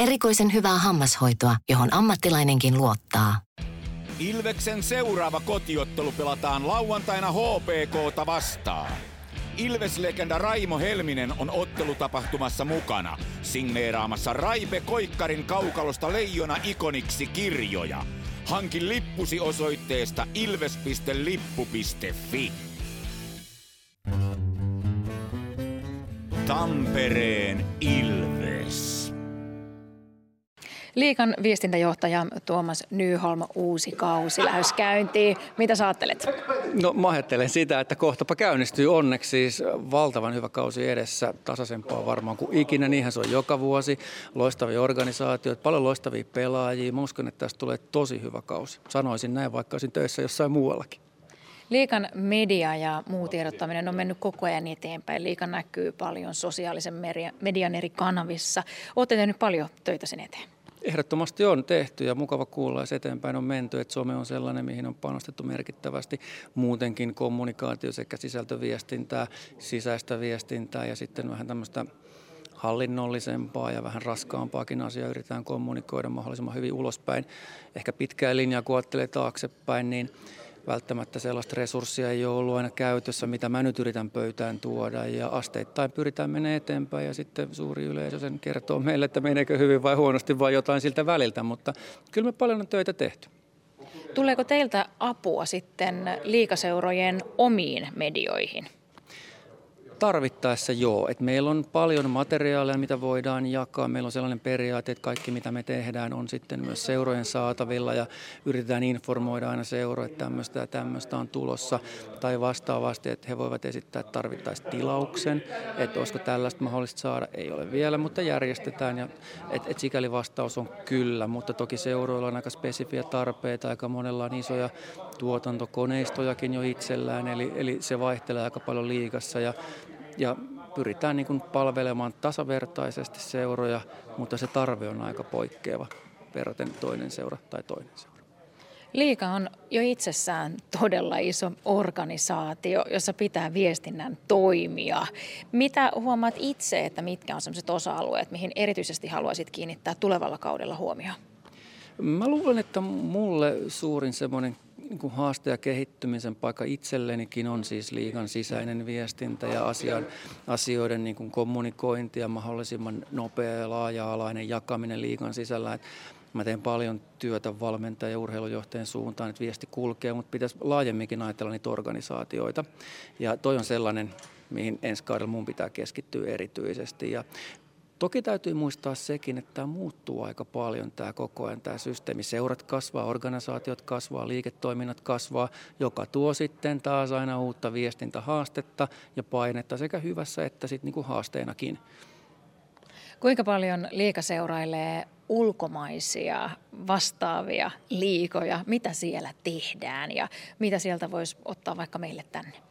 Erikoisen hyvää hammashoitoa, johon ammattilainenkin luottaa. Ilveksen seuraava kotiottelu pelataan lauantaina HPKta vastaan. Ilves-legenda Raimo Helminen on ottelutapahtumassa mukana, signeeraamassa Raipe Koikkarin kaukalosta Leijona ikoniksi kirjoja. Hankin lippusi osoitteesta ilves.lippu.fi. Tampereen Ilves. Liikan viestintäjohtaja Tuomas Nyholm, uusi kausi lähes käyntiin. Mitä sä ajattelet? No mä ajattelen sitä, että kohtapa käynnistyy onneksi siis valtavan hyvä kausi edessä, tasaisempaa varmaan kuin ikinä, niinhän se on joka vuosi. Loistavia organisaatioita, paljon loistavia pelaajia. Mä uskon, että tästä tulee tosi hyvä kausi. Sanoisin näin, vaikka olisin töissä jossain muuallakin. Liikan media ja muu tiedottaminen on mennyt koko ajan eteenpäin. Liika näkyy paljon sosiaalisen median eri kanavissa. Olette tehnyt paljon töitä sen eteen. Ehdottomasti on tehty ja mukava kuulla, että eteenpäin on menty, että some on sellainen, mihin on panostettu merkittävästi muutenkin kommunikaatio sekä sisältöviestintää, sisäistä viestintää ja sitten vähän tämmöistä hallinnollisempaa ja vähän raskaampaakin asiaa yritetään kommunikoida mahdollisimman hyvin ulospäin. Ehkä pitkää linjaa, kun taaksepäin, niin välttämättä sellaista resurssia ei ole ollut aina käytössä, mitä mä nyt yritän pöytään tuoda. Ja asteittain pyritään menemään eteenpäin ja sitten suuri yleisö sen kertoo meille, että meneekö hyvin vai huonosti vai jotain siltä väliltä. Mutta kyllä me paljon on töitä tehty. Tuleeko teiltä apua sitten liikaseurojen omiin medioihin? Tarvittaessa joo. Et meillä on paljon materiaalia, mitä voidaan jakaa. Meillä on sellainen periaate, että kaikki mitä me tehdään on sitten myös seurojen saatavilla ja yritetään informoida aina seuro, että tämmöistä ja tämmöistä on tulossa. Tai vastaavasti, että he voivat esittää tarvittaessa tilauksen, että olisiko tällaista mahdollista saada. Ei ole vielä, mutta järjestetään. Ja, et, et sikäli vastaus on kyllä, mutta toki seuroilla on aika spesifiä tarpeita. Aika monella on isoja tuotantokoneistojakin jo itsellään, eli, eli se vaihtelee aika paljon liikassa. Ja ja pyritään niin kuin palvelemaan tasavertaisesti seuroja, mutta se tarve on aika poikkeava verraten toinen seura tai toinen seura. Liika on jo itsessään todella iso organisaatio, jossa pitää viestinnän toimia. Mitä huomaat itse, että mitkä on sellaiset osa-alueet, mihin erityisesti haluaisit kiinnittää tulevalla kaudella huomioon? Mä luulen, että mulle suurin semmoinen niin kuin haaste ja kehittymisen paikka itsellenikin on siis liigan sisäinen viestintä ja asian, asioiden niin kuin kommunikointi ja mahdollisimman nopea ja laaja-alainen jakaminen liigan sisällä. Et mä teen paljon työtä valmentajan ja urheilujohtajan suuntaan, että viesti kulkee, mutta pitäisi laajemminkin ajatella niitä organisaatioita. Ja toi on sellainen, mihin ensi kaudella mun pitää keskittyä erityisesti. Ja Toki täytyy muistaa sekin, että tämä muuttuu aika paljon tämä koko ajan tämä systeemi. Seurat kasvaa, organisaatiot kasvaa, liiketoiminnat kasvaa, joka tuo sitten taas aina uutta viestintähaastetta ja painetta sekä hyvässä että sitten niin kuin haasteenakin. Kuinka paljon liika seurailee ulkomaisia vastaavia liikoja? Mitä siellä tehdään ja mitä sieltä voisi ottaa vaikka meille tänne?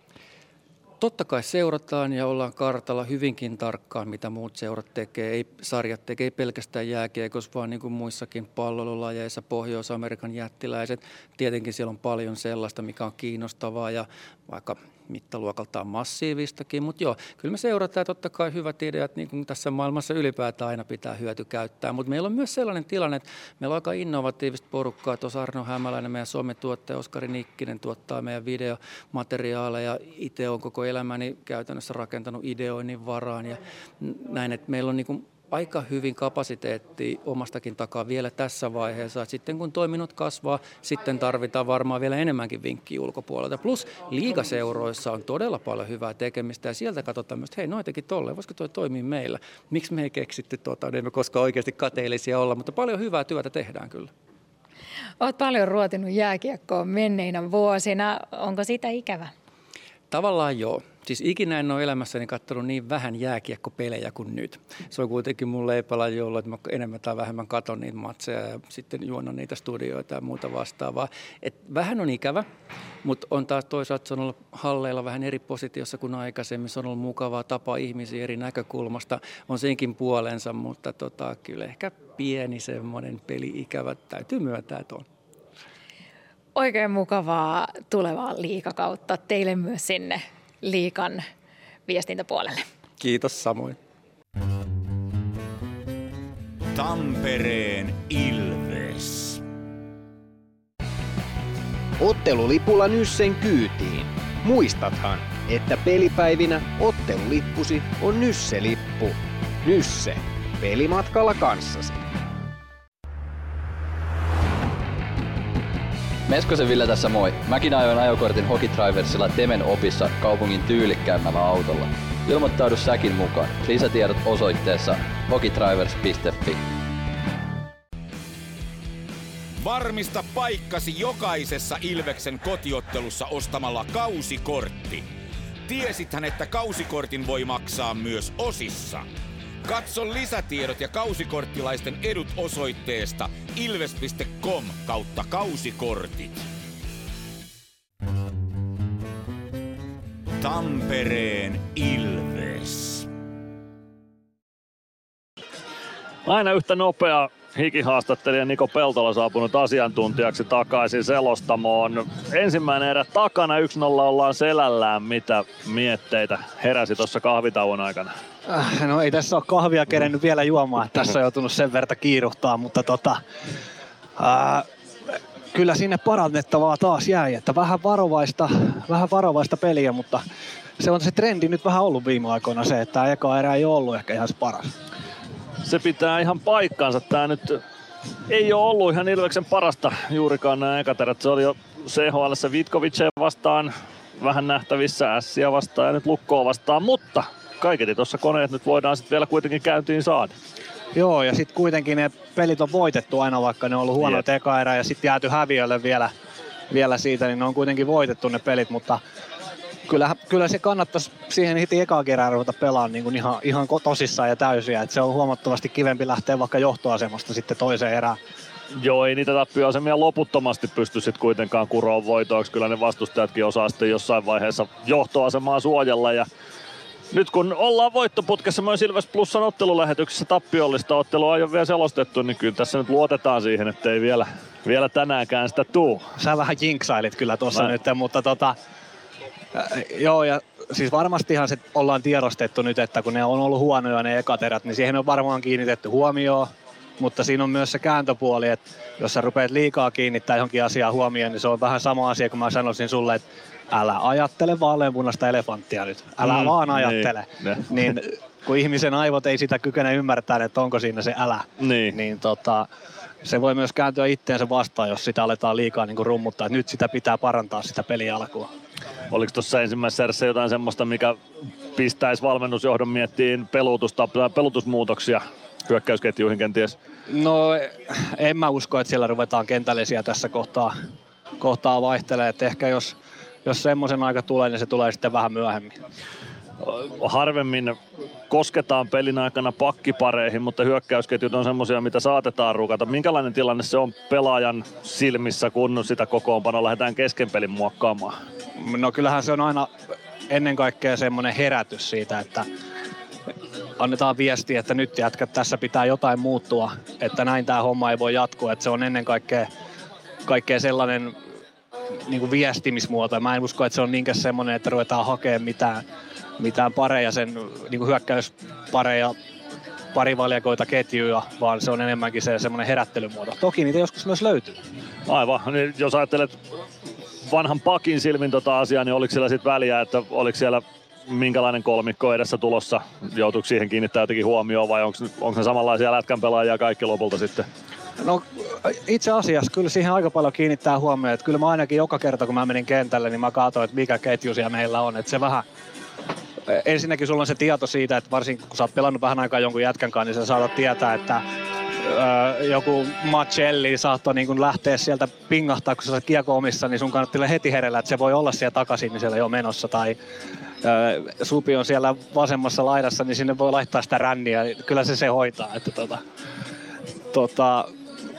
Totta kai seurataan ja ollaan kartalla hyvinkin tarkkaan, mitä muut seurat tekee. Ei sarjat tekee ei pelkästään jääkiekossa, vaan niin kuin muissakin pallolulajeissa, Pohjois-Amerikan jättiläiset. Tietenkin siellä on paljon sellaista, mikä on kiinnostavaa ja vaikka mittaluokaltaan massiivistakin, mutta joo, kyllä me seurataan totta kai hyvät ideat, niin kuin tässä maailmassa ylipäätään aina pitää hyöty käyttää, mutta meillä on myös sellainen tilanne, että meillä on aika innovatiivista porukkaa, tuossa Arno Hämäläinen, meidän sometuottaja, Oskari Nikkinen tuottaa meidän videomateriaaleja, itse on koko elämäni käytännössä rakentanut ideoinnin varaan ja näin, että meillä on niin kuin aika hyvin kapasiteetti omastakin takaa vielä tässä vaiheessa. Sitten kun toiminnot kasvaa, sitten tarvitaan varmaan vielä enemmänkin vinkkiä ulkopuolelta. Plus liigaseuroissa on todella paljon hyvää tekemistä ja sieltä katsotaan myös, että hei, noin teki tolleen, voisiko tuo toimia meillä? Miksi me ei keksitty tuota, emme niin koskaan oikeasti kateellisia olla, mutta paljon hyvää työtä tehdään kyllä. Olet paljon ruotinut jääkiekkoa menneinä vuosina. Onko sitä ikävä? Tavallaan joo. Siis ikinä en ole elämässäni katsonut niin vähän jääkiekkopelejä kuin nyt. Se on kuitenkin mun leipälaji ollut, että mä enemmän tai vähemmän katon niitä matseja ja sitten juonnan niitä studioita ja muuta vastaavaa. Et vähän on ikävä, mutta on taas toisaalta se on ollut halleilla vähän eri positiossa kuin aikaisemmin. Se on ollut mukavaa tapa ihmisiä eri näkökulmasta. On senkin puolensa, mutta tota, kyllä ehkä pieni semmoinen peli-ikävä täytyy myöntää, että on. Oikein mukavaa tulevaa liikakautta teille myös sinne liikan viestintäpuolelle. Kiitos samoin. Tampereen Ilves. Ottelulipulla Nyssen kyytiin. Muistathan, että pelipäivinä ottelulippusi on Nysse-lippu. Nysse. Pelimatkalla kanssasi. Meskosen Ville tässä moi. Mäkin ajoin ajokortin Hokitriversilla Temen opissa kaupungin tyylikkäämmällä autolla. Ilmoittaudu säkin mukaan. Lisätiedot osoitteessa hokitrivers.fi. Varmista paikkasi jokaisessa Ilveksen kotiottelussa ostamalla kausikortti. Tiesithän, että kausikortin voi maksaa myös osissa. Katso lisätiedot ja kausikorttilaisten edut osoitteesta ilves.com kautta kausikortit. Tampereen Ilves. Aina yhtä nopea hikihaastattelija Niko Peltola saapunut asiantuntijaksi takaisin selostamoon. Ensimmäinen erä takana, 1-0 ollaan selällään. Mitä mietteitä heräsi tuossa kahvitauon aikana? Äh, no ei tässä ole kahvia kerennyt vielä juomaan, tässä on joutunut sen verta kiiruhtaa, mutta tota, ää, kyllä sinne parannettavaa taas jäi, että vähän varovaista, vähän varovaista peliä, mutta se on se trendi nyt vähän ollut viime aikoina se, että tämä eka erä ei ollut ehkä ihan se paras. Se pitää ihan paikkaansa. Tämä nyt ei ole ollut ihan Ilveksen parasta juurikaan nämä ekaterät. Se oli jo CHL Vitkoviceen vastaan vähän nähtävissä, Ässiä vastaan ja nyt Lukkoa vastaan, mutta kaiketi tuossa koneet nyt voidaan sitten vielä kuitenkin käyntiin saada. Joo, ja sitten kuitenkin ne pelit on voitettu aina, vaikka ne on ollut huono eka erä ja sitten jääty häviölle vielä, vielä siitä, niin ne on kuitenkin voitettu ne pelit, mutta kyllä, kyllä se kannattaisi siihen heti ekaa kerää ruveta pelaamaan niin kuin ihan, ihan tosissaan ja täysiä. Et se on huomattavasti kivempi lähteä vaikka johtoasemasta sitten toiseen erään. Joo, ei niitä tappioasemia loputtomasti pysty sitten kuitenkaan kuroon voitoiksi. Kyllä ne vastustajatkin osaa sitten jossain vaiheessa johtoasemaa suojella ja nyt kun ollaan voittoputkessa myös Ilves Plusan ottelulähetyksessä tappiollista ottelua ole vielä selostettu, niin kyllä tässä nyt luotetaan siihen, että ei vielä, vielä tänäänkään sitä tuu. Sä vähän jinksailit kyllä tuossa nyt, mutta tota, äh, joo ja siis varmastihan se ollaan tiedostettu nyt, että kun ne on ollut huonoja ne ekaterät, niin siihen on varmaan kiinnitetty huomioon. Mutta siinä on myös se kääntöpuoli, että jos sä rupeat liikaa kiinnittää johonkin asiaan huomioon, niin se on vähän sama asia kuin mä sanoisin sulle, että älä ajattele vaaleanpunasta elefanttia nyt, älä mm, vaan ajattele. Niin, niin kun ihmisen aivot ei sitä kykene ymmärtää, että onko siinä se älä, niin, niin tota, se voi myös kääntyä itteensä vastaan, jos sitä aletaan liikaa niin rummuttaa. Että nyt sitä pitää parantaa sitä peliä alkua. Oliko tuossa ensimmäisessä erässä jotain semmoista, mikä pistäisi valmennusjohdon miettiin pelutusta, pelutusmuutoksia hyökkäysketjuihin kenties? No en mä usko, että siellä ruvetaan kentällisiä tässä kohtaa, kohtaa vaihtelee. Että ehkä jos jos semmoisen aika tulee, niin se tulee sitten vähän myöhemmin. Harvemmin kosketaan pelin aikana pakkipareihin, mutta hyökkäysketjut on semmoisia, mitä saatetaan rukata. Minkälainen tilanne se on pelaajan silmissä, kun sitä kokoonpanoa lähdetään kesken pelin muokkaamaan? No kyllähän se on aina ennen kaikkea semmoinen herätys siitä, että annetaan viesti, että nyt jätkät, tässä pitää jotain muuttua, että näin tämä homma ei voi jatkua. Että se on ennen kaikkea, kaikkea sellainen niin kuin viestimismuoto. Mä en usko, että se on niinkään semmoinen, että ruvetaan hakemaan mitään, mitään pareja, sen niin kuin hyökkäyspareja, parivaljakoita ketjuja, vaan se on enemmänkin se semmoinen herättelymuoto. Toki niitä joskus myös löytyy. Aivan, niin jos ajattelet vanhan pakin silmin tota asiaa, niin oliko siellä sitten väliä, että oliko siellä minkälainen kolmikko edessä tulossa? Joutuiko siihen kiinnittää jotenkin huomioon vai onko ne samanlaisia lätkän pelaajia kaikki lopulta sitten? No itse asiassa kyllä siihen aika paljon kiinnittää huomioon, että kyllä mä ainakin joka kerta kun mä menin kentälle, niin mä katsoin, että mikä ketju siellä meillä on. Että se vähän, ensinnäkin sulla on se tieto siitä, että varsinkin kun sä oot pelannut vähän aikaa jonkun jätkän kanssa, niin sä saatat tietää, että joku Macelli saattoi niin lähteä sieltä pingahtaa, kun sä oot kiekko omissa, niin sun kannattaa heti herellä, että se voi olla siellä takaisin niin siellä jo menossa. Tai Supi on siellä vasemmassa laidassa, niin sinne voi laittaa sitä ränniä. Kyllä se se hoitaa. Että tota, tota,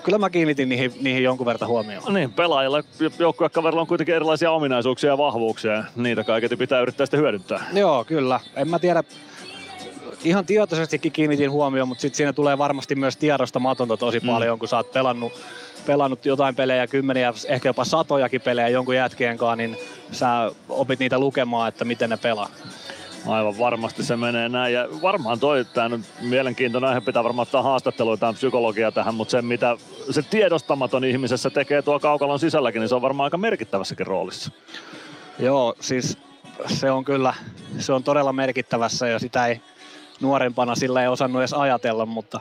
kyllä mä kiinnitin niihin, niihin jonkun verran huomioon. Niin, pelaajilla joukkuekaverilla on kuitenkin erilaisia ominaisuuksia ja vahvuuksia niitä kaiketi pitää yrittää sitten hyödyntää. Joo, kyllä. En mä tiedä, ihan tietoisestikin kiinnitin huomioon, mutta sitten siinä tulee varmasti myös tiedostamatonta tosi mm. paljon, kun sä oot pelannut, pelannut jotain pelejä, kymmeniä, ehkä jopa satojakin pelejä jonkun jätkien kanssa, niin sä opit niitä lukemaan, että miten ne pelaa. Aivan varmasti se menee näin. Ja varmaan toi, tämä on mielenkiintoinen aihe, pitää varmaan ottaa haastatteluita psykologia tähän, mutta se mitä se tiedostamaton ihmisessä tekee tuo kaukalon sisälläkin, niin se on varmaan aika merkittävässäkin roolissa. Joo, siis se on kyllä, se on todella merkittävässä ja sitä ei nuorempana sillä ei osannut edes ajatella, mutta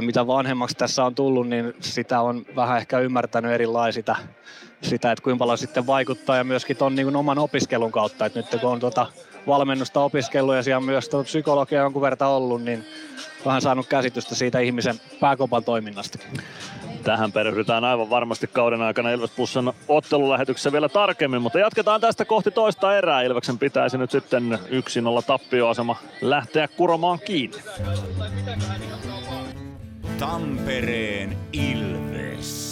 mitä vanhemmaksi tässä on tullut, niin sitä on vähän ehkä ymmärtänyt erilaisita sitä, että kuinka paljon sitten vaikuttaa ja myöskin ton niin oman opiskelun kautta, että nyt kun on tuota valmennusta opiskellut ja siellä on myös psykologia jonkun verran ollut, niin vähän saanut käsitystä siitä ihmisen pääkopan toiminnasta. Tähän perehdytään aivan varmasti kauden aikana Ilves Plusan ottelulähetyksessä vielä tarkemmin, mutta jatketaan tästä kohti toista erää. Ilveksen pitäisi nyt sitten yksin olla tappioasema lähteä kuromaan kiinni. Tampereen Ilves.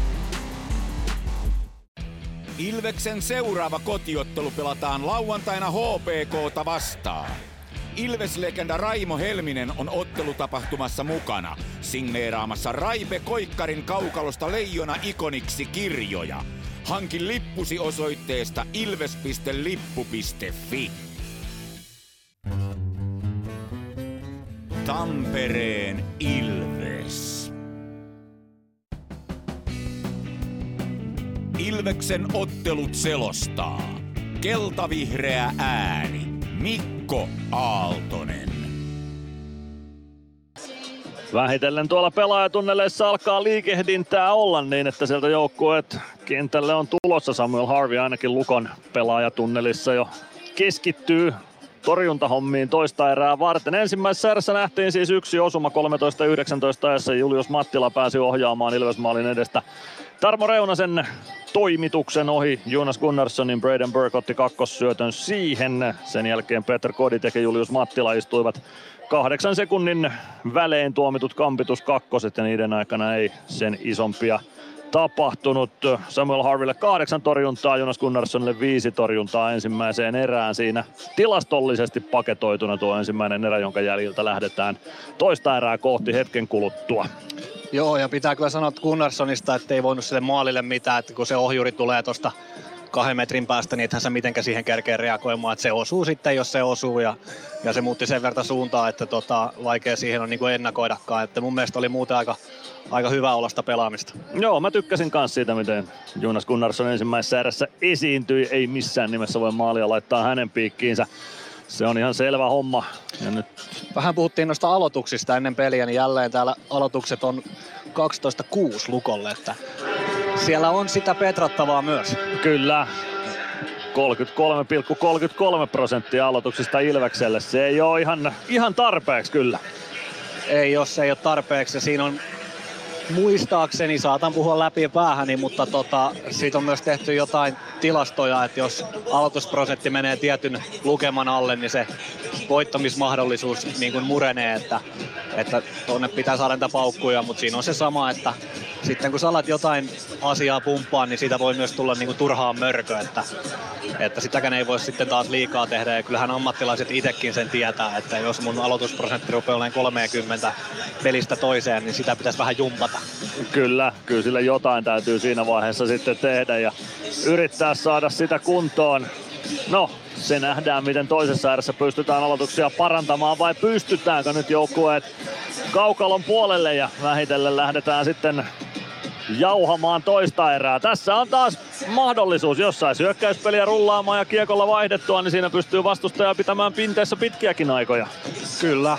Ilveksen seuraava kotiottelu pelataan lauantaina HPKta vastaan. Ilves-legenda Raimo Helminen on ottelutapahtumassa mukana, signeeraamassa Raipe Koikkarin kaukalosta Leijona ikoniksi kirjoja. Hankin lippusi osoitteesta ilves.lippu.fi. Tampereen Ilves. Ilveksen ottelut selostaa. Keltavihreä ääni. Mikko Aaltonen. Vähitellen tuolla pelaajatunneleissa alkaa liikehdintää olla niin, että sieltä joukkueet kentälle on tulossa. Samuel Harvey ainakin Lukon pelaajatunnelissa jo keskittyy torjuntahommiin toista erää varten. Ensimmäisessä erässä nähtiin siis yksi osuma 13-19 ajassa. Julius Mattila pääsi ohjaamaan Ilvesmaalin edestä Tarmo Reunasen toimituksen ohi. Jonas Gunnarssonin Braden Burke otti kakkossyötön siihen. Sen jälkeen Peter Koditek ja Julius Mattila istuivat kahdeksan sekunnin välein tuomitut kampitus kakkoset ja niiden aikana ei sen isompia tapahtunut. Samuel Harville kahdeksan torjuntaa, Jonas Gunnarssonille viisi torjuntaa ensimmäiseen erään. Siinä tilastollisesti paketoituna tuo ensimmäinen erä, jonka jäljiltä lähdetään toista erää kohti hetken kuluttua. Joo, ja pitää kyllä sanoa Gunnarssonista, että ei voinut sille maalille mitään, että kun se ohjuri tulee tuosta kahden metrin päästä, niin ethän se mitenkään siihen kerkee reagoimaan, että se osuu sitten, jos se osuu, ja, ja se muutti sen verran suuntaa, että tota, vaikea siihen on niin ennakoidakaan, että mun mielestä oli muuten aika, aika hyvä olasta pelaamista. Joo, mä tykkäsin myös siitä, miten Jonas Gunnarsson ensimmäisessä erässä esiintyi, ei missään nimessä voi maalia laittaa hänen piikkiinsä. Se on ihan selvä homma. Ja nyt... Vähän puhuttiin noista aloituksista ennen peliä, niin jälleen täällä aloitukset on 12-6 lukolle, että siellä on sitä petrattavaa myös. Kyllä. 33,33 prosenttia aloituksista Ilvekselle. Se ei ole ihan, ihan tarpeeksi kyllä. Ei, jos ei ole tarpeeksi. Siinä on muistaakseni, saatan puhua läpi päähäni, mutta tota, siitä on myös tehty jotain tilastoja, että jos aloitusprosentti menee tietyn lukeman alle, niin se voittamismahdollisuus niin kuin murenee, että, että tuonne pitää saada niitä paukkuja, mutta siinä on se sama, että sitten kun sä alat jotain asiaa pumppaa, niin siitä voi myös tulla niin kuin turhaan mörkö, että, että sitäkään ei voi sitten taas liikaa tehdä ja kyllähän ammattilaiset itsekin sen tietää, että jos mun aloitusprosentti rupeaa olemaan 30 pelistä toiseen, niin sitä pitäisi vähän jumpata. Kyllä, kyllä sillä jotain täytyy siinä vaiheessa sitten tehdä ja yrittää saada sitä kuntoon. No, se nähdään, miten toisessa ääressä pystytään aloituksia parantamaan vai pystytäänkö nyt joukkueet kaukalon puolelle ja vähitellen lähdetään sitten jauhamaan toista erää. Tässä on taas mahdollisuus, jos saisi hyökkäyspeliä rullaamaan ja kiekolla vaihdettua, niin siinä pystyy vastustaja pitämään pinteessä pitkiäkin aikoja. Kyllä.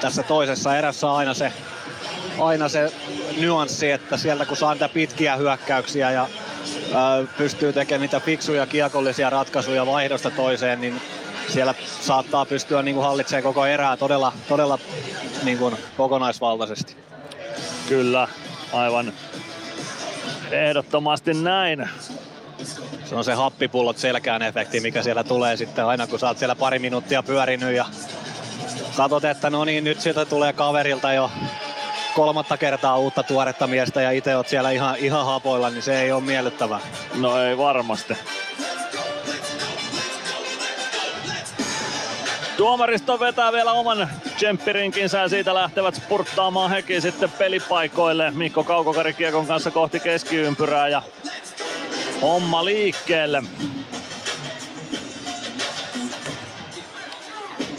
Tässä toisessa erässä aina se, aina se nyanssi, että sieltä kun saa niitä pitkiä hyökkäyksiä ja ää, pystyy tekemään niitä fiksuja kiekollisia ratkaisuja vaihdosta toiseen, niin siellä saattaa pystyä niin kuin hallitsemaan koko erää todella, todella niin kuin kokonaisvaltaisesti. Kyllä, aivan ehdottomasti näin. Se on se happipullot selkään efekti, mikä siellä tulee sitten aina kun sä oot siellä pari minuuttia pyörinyt ja katsot, että no niin, nyt sieltä tulee kaverilta jo kolmatta kertaa uutta tuoretta miestä ja itse oot siellä ihan, ihan hapoilla, niin se ei ole miellyttävää. No ei varmasti. Tuomaristo vetää vielä oman tsemppirinkinsä ja siitä lähtevät spurttaamaan hekin sitten pelipaikoille. Mikko Kaukokari kiekon kanssa kohti keskiympyrää ja homma liikkeelle.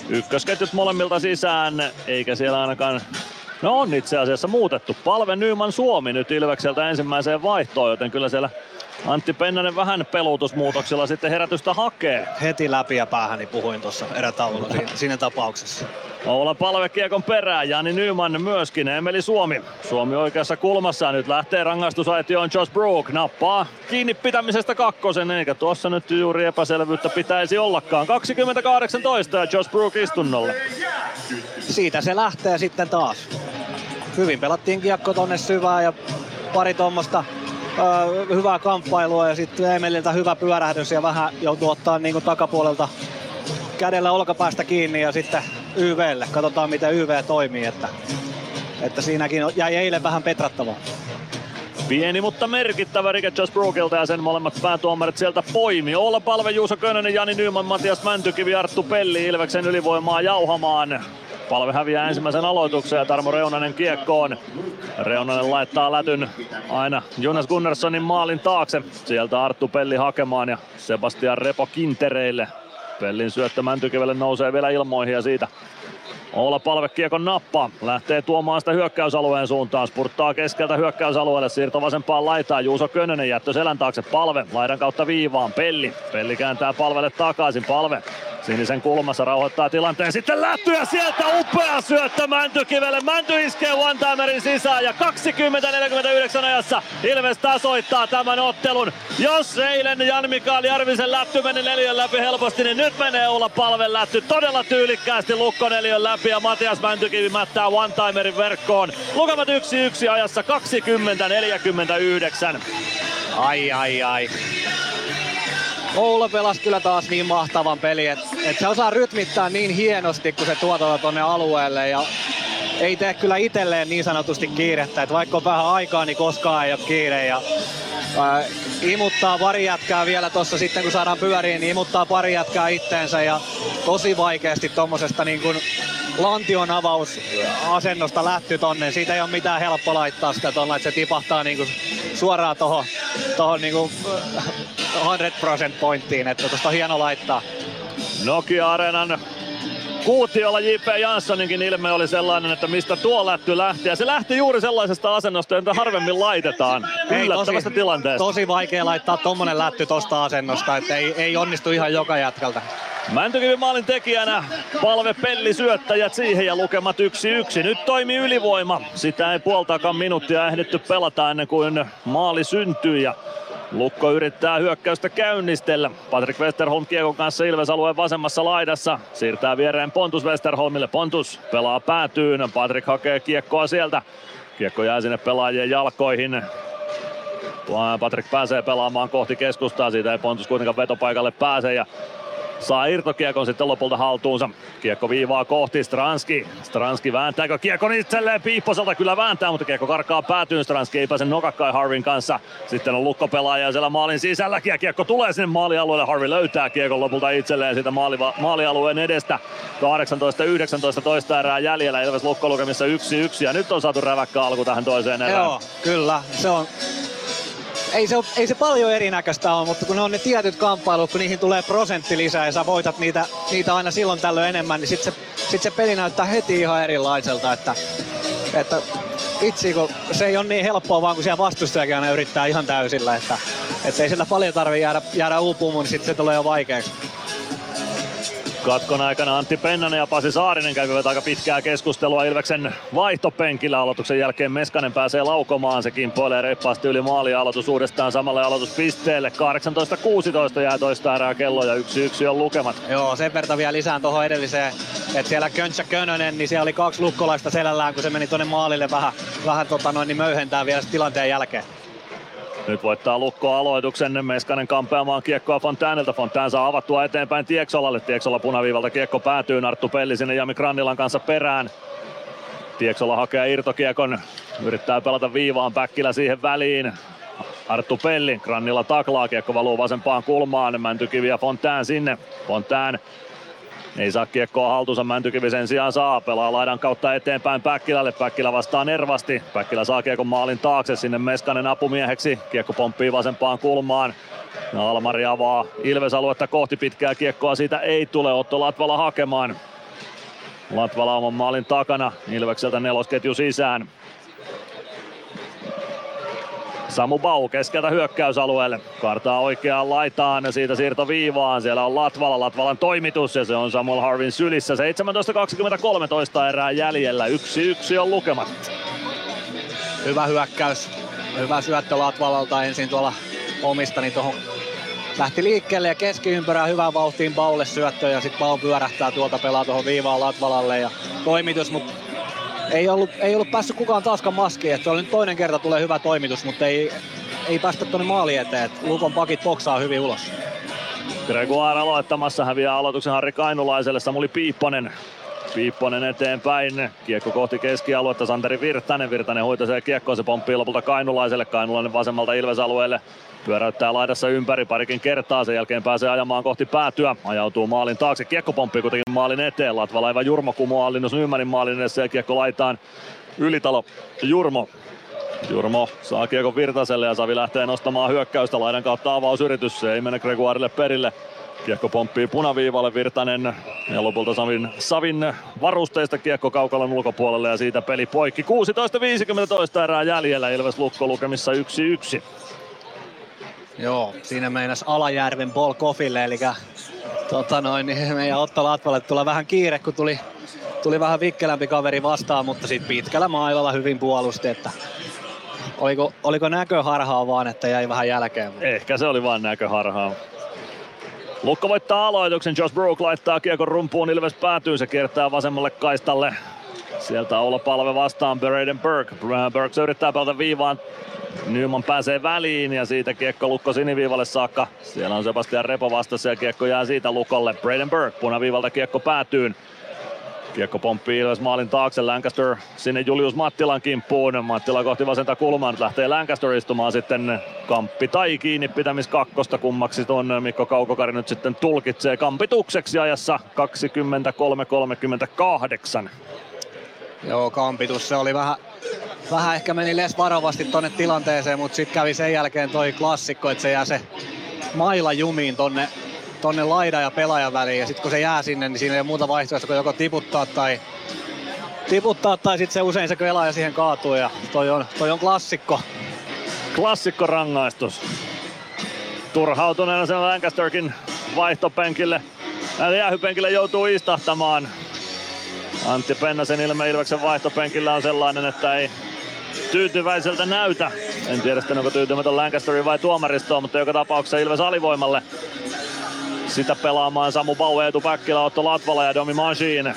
Ykkösketjut molemmilta sisään, eikä siellä ainakaan No on itse asiassa muutettu. Palve Nyman Suomi nyt Ilvekseltä ensimmäiseen vaihtoon, joten kyllä siellä Antti Pennanen vähän peluutusmuutoksilla sitten herätystä hakee. Heti läpi ja päähän niin puhuin tuossa erätaululla siinä, siinä tapauksessa. Oula palve kiekon perään, Jani Nyman myöskin, Emeli Suomi. Suomi oikeassa kulmassa nyt lähtee rangaistusaitioon Josh Brook. Nappaa kiinni pitämisestä kakkosen, eikä tuossa nyt juuri epäselvyyttä pitäisi ollakaan. 2018 ja Josh Brook istunnolla. Siitä se lähtee sitten taas. Hyvin pelattiin kiekko tonne syvään ja pari tuommoista hyvää kamppailua ja sitten Emeliltä hyvä pyörähdys ja vähän joutuu ottaa niin takapuolelta kädellä olkapäästä kiinni ja sitten YVlle. Katsotaan miten YV toimii, että, että siinäkin jäi eilen vähän petrattavaa. Pieni mutta merkittävä rike Josh Brookilta ja sen molemmat päätuomarit sieltä poimi. Olla palve Juuso Könönen, Jani Nyman, Matias Mäntykivi, Arttu Pelli Ilveksen ylivoimaa jauhamaan. Palve häviää ensimmäisen aloituksen ja Tarmo Reunanen kiekkoon. Reunanen laittaa lätyn aina Jonas Gunnarssonin maalin taakse. Sieltä Arttu Pelli hakemaan ja Sebastian Repo kintereille. Pellin syöttö Mäntykivelle nousee vielä ilmoihin ja siitä Oula palve kiekon nappaa. Lähtee tuomaan sitä hyökkäysalueen suuntaan. Spurttaa keskeltä hyökkäysalueelle. Siirto vasempaan laitaan. Juuso Könönen jättö selän taakse. Palve laidan kautta viivaan. Pelli. Pelli kääntää palvelle takaisin. Palve Sinisen kulmassa rauhoittaa tilanteen. Sitten lähtö ja sieltä upea syöttö Mäntykivelle. Mänty iskee one sisään ja 20-49 ajassa Ilves tasoittaa tämän ottelun. Jos eilen Jan-Mikael Järvisen lätty meni neljän läpi helposti, niin nyt menee olla palven lätty todella tyylikkäästi Lukko neljän läpi ja Matias Mäntykivi mättää one-timerin verkkoon. Lukemat 1-1 ajassa 20-49. Ai ai ai. Oula pelasi kyllä taas niin mahtavan peli, että et se osaa rytmittää niin hienosti, kun se tuotaa tonne alueelle ja ei tee kyllä itselleen niin sanotusti kiirettä, että vaikka on vähän aikaa, niin koskaan ei ole kiire ja ää, imuttaa pari jätkää vielä tossa sitten kun saadaan pyöriin, niin imuttaa pari jätkää itteensä ja tosi vaikeasti tommosesta niin kuin lantion avausasennosta lähty tonne. Siitä ei ole mitään helppo laittaa sitä tonne, että se tipahtaa niinku suoraan tohon, tohon niinku 100% pointtiin, että tosta on hieno laittaa. Nokia-areenan Kuutiolla J.P. Janssoninkin ilme oli sellainen, että mistä tuo lätty lähti. Ja se lähti juuri sellaisesta asennosta, jota harvemmin laitetaan. Yllättävästä tosi, tilanteesta. Tosi vaikea laittaa tommonen lätty tosta asennosta, että ei, ei onnistu ihan joka jätkältä. Mäntykivi maalin tekijänä, palve pelli syöttäjät siihen ja lukemat 1-1. Nyt toimii ylivoima. Sitä ei puoltakaan minuuttia ehditty pelata ennen kuin maali syntyi ja Lukko yrittää hyökkäystä käynnistellä. Patrick Westerholm kiekon kanssa Ilves alueen vasemmassa laidassa. Siirtää viereen Pontus Westerholmille. Pontus pelaa päätyyn. Patrick hakee kiekkoa sieltä. Kiekko jää sinne pelaajien jalkoihin. Patrick pääsee pelaamaan kohti keskustaa, siitä ei Pontus kuitenkaan vetopaikalle pääse ja saa irtokiekon sitten lopulta haltuunsa. Kiekko viivaa kohti Stranski. Stranski vääntääkö kiekon itselleen Piipposelta? Kyllä vääntää, mutta kiekko karkaa päätyyn. Stranski ei pääse nokakkai Harvin kanssa. Sitten on lukkopelaaja siellä maalin sisälläkin kiekko tulee sinne maalialueelle. Harvi löytää kiekon lopulta itselleen siitä maaliva, maalialueen edestä. 18-19 toista erää jäljellä. Ilves lukkolukemissa 1-1 ja nyt on saatu räväkkä alku tähän toiseen erään. Joo, kyllä. Se on ei se, ei se paljon erinäköistä ole, mutta kun ne on ne tietyt kamppailut, kun niihin tulee prosentti lisää ja sä voitat niitä, niitä aina silloin tällöin enemmän, niin sitten se, sit se peli näyttää heti ihan erilaiselta. Että, että vitsi, kun se ei ole niin helppoa vaan kun siellä vastustajakin aina yrittää ihan täysillä. Että, että ei sillä paljon tarvitse jäädä, jäädä uupumaan, niin sitten se tulee jo vaikeaksi. Katkon aikana Antti Pennanen ja Pasi Saarinen kävivät aika pitkää keskustelua Ilveksen vaihtopenkillä. Aloituksen jälkeen Meskanen pääsee laukomaan. Se kimpoilee reippaasti yli maali aloitus uudestaan samalle aloituspisteelle. 18-16 jää toista erää kello ja 1-1 on lukemat. Joo, sen verran vielä lisään tuohon edelliseen, että siellä Köntsä Könönen, niin siellä oli kaksi lukkolaista selällään, kun se meni tuonne maalille vähän, vähän tota noin, niin möyhentää vielä tilanteen jälkeen. Nyt voittaa Lukko aloituksen. Meskanen kampeamaan kiekkoa Fontääniltä. Fontään saa avattua eteenpäin Tieksolalle. Tieksola punaviivalta kiekko päätyy. Narttu Pelli sinne Jami Grannilan kanssa perään. Tieksola hakee irtokiekon. Yrittää pelata viivaan. Päkkilä siihen väliin. Arttu Pelli, Grannilla taklaa, kiekko valuu vasempaan kulmaan, Mäntykivi ja Fontään sinne. Fontään ei saa kiekkoa haltuunsa, Mäntykivi sen sijaan saa. Pelaa laidan kautta eteenpäin Päkkilälle. Päkkilä vastaa nervasti. Päkkilä saa kiekon maalin taakse sinne Meskanen apumieheksi. Kiekko pomppii vasempaan kulmaan. Almari avaa Ilves-aluetta kohti pitkää kiekkoa. Siitä ei tule Otto Latvala hakemaan. Latvala oman maalin takana. Ilvekseltä nelosketju sisään. Samu Bau keskeltä hyökkäysalueelle. Kartaa oikeaan laitaan ja siitä siirto viivaan. Siellä on Latvala, Latvalan toimitus ja se on Samuel Harvin sylissä. 17.23 erää jäljellä. 1-1 on lukemat. Hyvä hyökkäys. Hyvä syöttö Latvalalta ensin tuolla omista, niin tuohon lähti liikkeelle ja keskiympärää hyvään vauhtiin Baulle syöttö ja sitten Bau pyörähtää tuolta pelaa tuohon viivaan Latvalalle ja toimitus, mutta ei ollut, ei ollut päässyt kukaan taaskaan maskiin. Että oli nyt toinen kerta tulee hyvä toimitus, mutta ei, ei päästä tuonne maali eteen. Et Lukon pakit boksaa hyvin ulos. Gregoire aloittamassa häviää aloituksen Harri Kainulaiselle. Samuli Piipponen Piipponen eteenpäin. Kiekko kohti keskialuetta. Santeri Virtanen. Virtanen hoitaa kiekkoa. Se pomppii lopulta Kainulaiselle. Kainulainen vasemmalta Ilves-alueelle. Pyöräyttää laidassa ympäri parikin kertaa. Sen jälkeen pääsee ajamaan kohti päätyä. Ajautuu maalin taakse. Kiekko pomppii kuitenkin maalin eteen. Latva laiva Jurmo kumoaa Linus Nymanin maalin edessä ja kiekko laitaan Ylitalo Jurmo. Jurmo saa kiekon Virtaselle ja Savi lähtee nostamaan hyökkäystä laidan kautta avausyritys. Se ei mene Gregoirille perille. Kiekko pomppii punaviivalle Virtanen ja lopulta Savin, Savin varusteista kiekko kaukalon ulkopuolelle ja siitä peli poikki. 16.50 erää jäljellä Ilves Lukko lukemissa 1-1. Joo, siinä meinas Alajärven Paul Koffille, eli tota noin, niin meidän Otto Latvalle tulee vähän kiire, kun tuli, tuli vähän vikkelämpi kaveri vastaan, mutta sitten pitkällä mailalla hyvin puolusti, että oliko, oliko näköharhaa vaan, että jäi vähän jälkeen. Ehkä se oli vaan näköharhaa. Lukko voittaa aloituksen, Josh Brook laittaa kiekon rumpuun, Ilves päätyy, se kiertää vasemmalle kaistalle. Sieltä olla palve vastaan Braden Burke. Burke yrittää pelata viivaan. Nyman pääsee väliin ja siitä kiekko Lukko siniviivalle saakka. Siellä on Sebastian Repo vastassa ja kiekko jää siitä Lukolle. Braden Burke punaviivalta kiekko päätyy. Kiekko pomppii Ilves maalin taakse, Lancaster sinne Julius Mattilan kimppuun. Mattila kohti vasenta kulmaa, nyt lähtee Lancaster istumaan sitten kamppi tai kiinni pitämis kakkosta kummaksi ton Mikko Kaukokari nyt sitten tulkitsee kampitukseksi ajassa 23.38. Joo, kampitus, se oli vähän, vähän ehkä meni les varovasti tonne tilanteeseen, mutta sitten kävi sen jälkeen toi klassikko, että se jää se maila jumiin tonne tonne laidan ja pelaajan väliin. Ja sitten kun se jää sinne, niin siinä ei ole muuta vaihtoehtoa kuin joko tiputtaa tai, tiputtaa tai sitten se usein se pelaaja siihen kaatuu. Ja toi on, toi on klassikko. Klassikko rangaistus. Turhautuneena sen Lancasterkin vaihtopenkille. Jäähypenkille joutuu istahtamaan. Antti Pennasen ilme Ilveksen vaihtopenkillä on sellainen, että ei tyytyväiseltä näytä. En tiedä sitten onko tyytymätön Lancasterin vai tuomaristoon, mutta joka tapauksessa Ilves alivoimalle sitä pelaamaan Samu Bau, Eetu Päkkilä, Otto Latvala ja Domi Machine.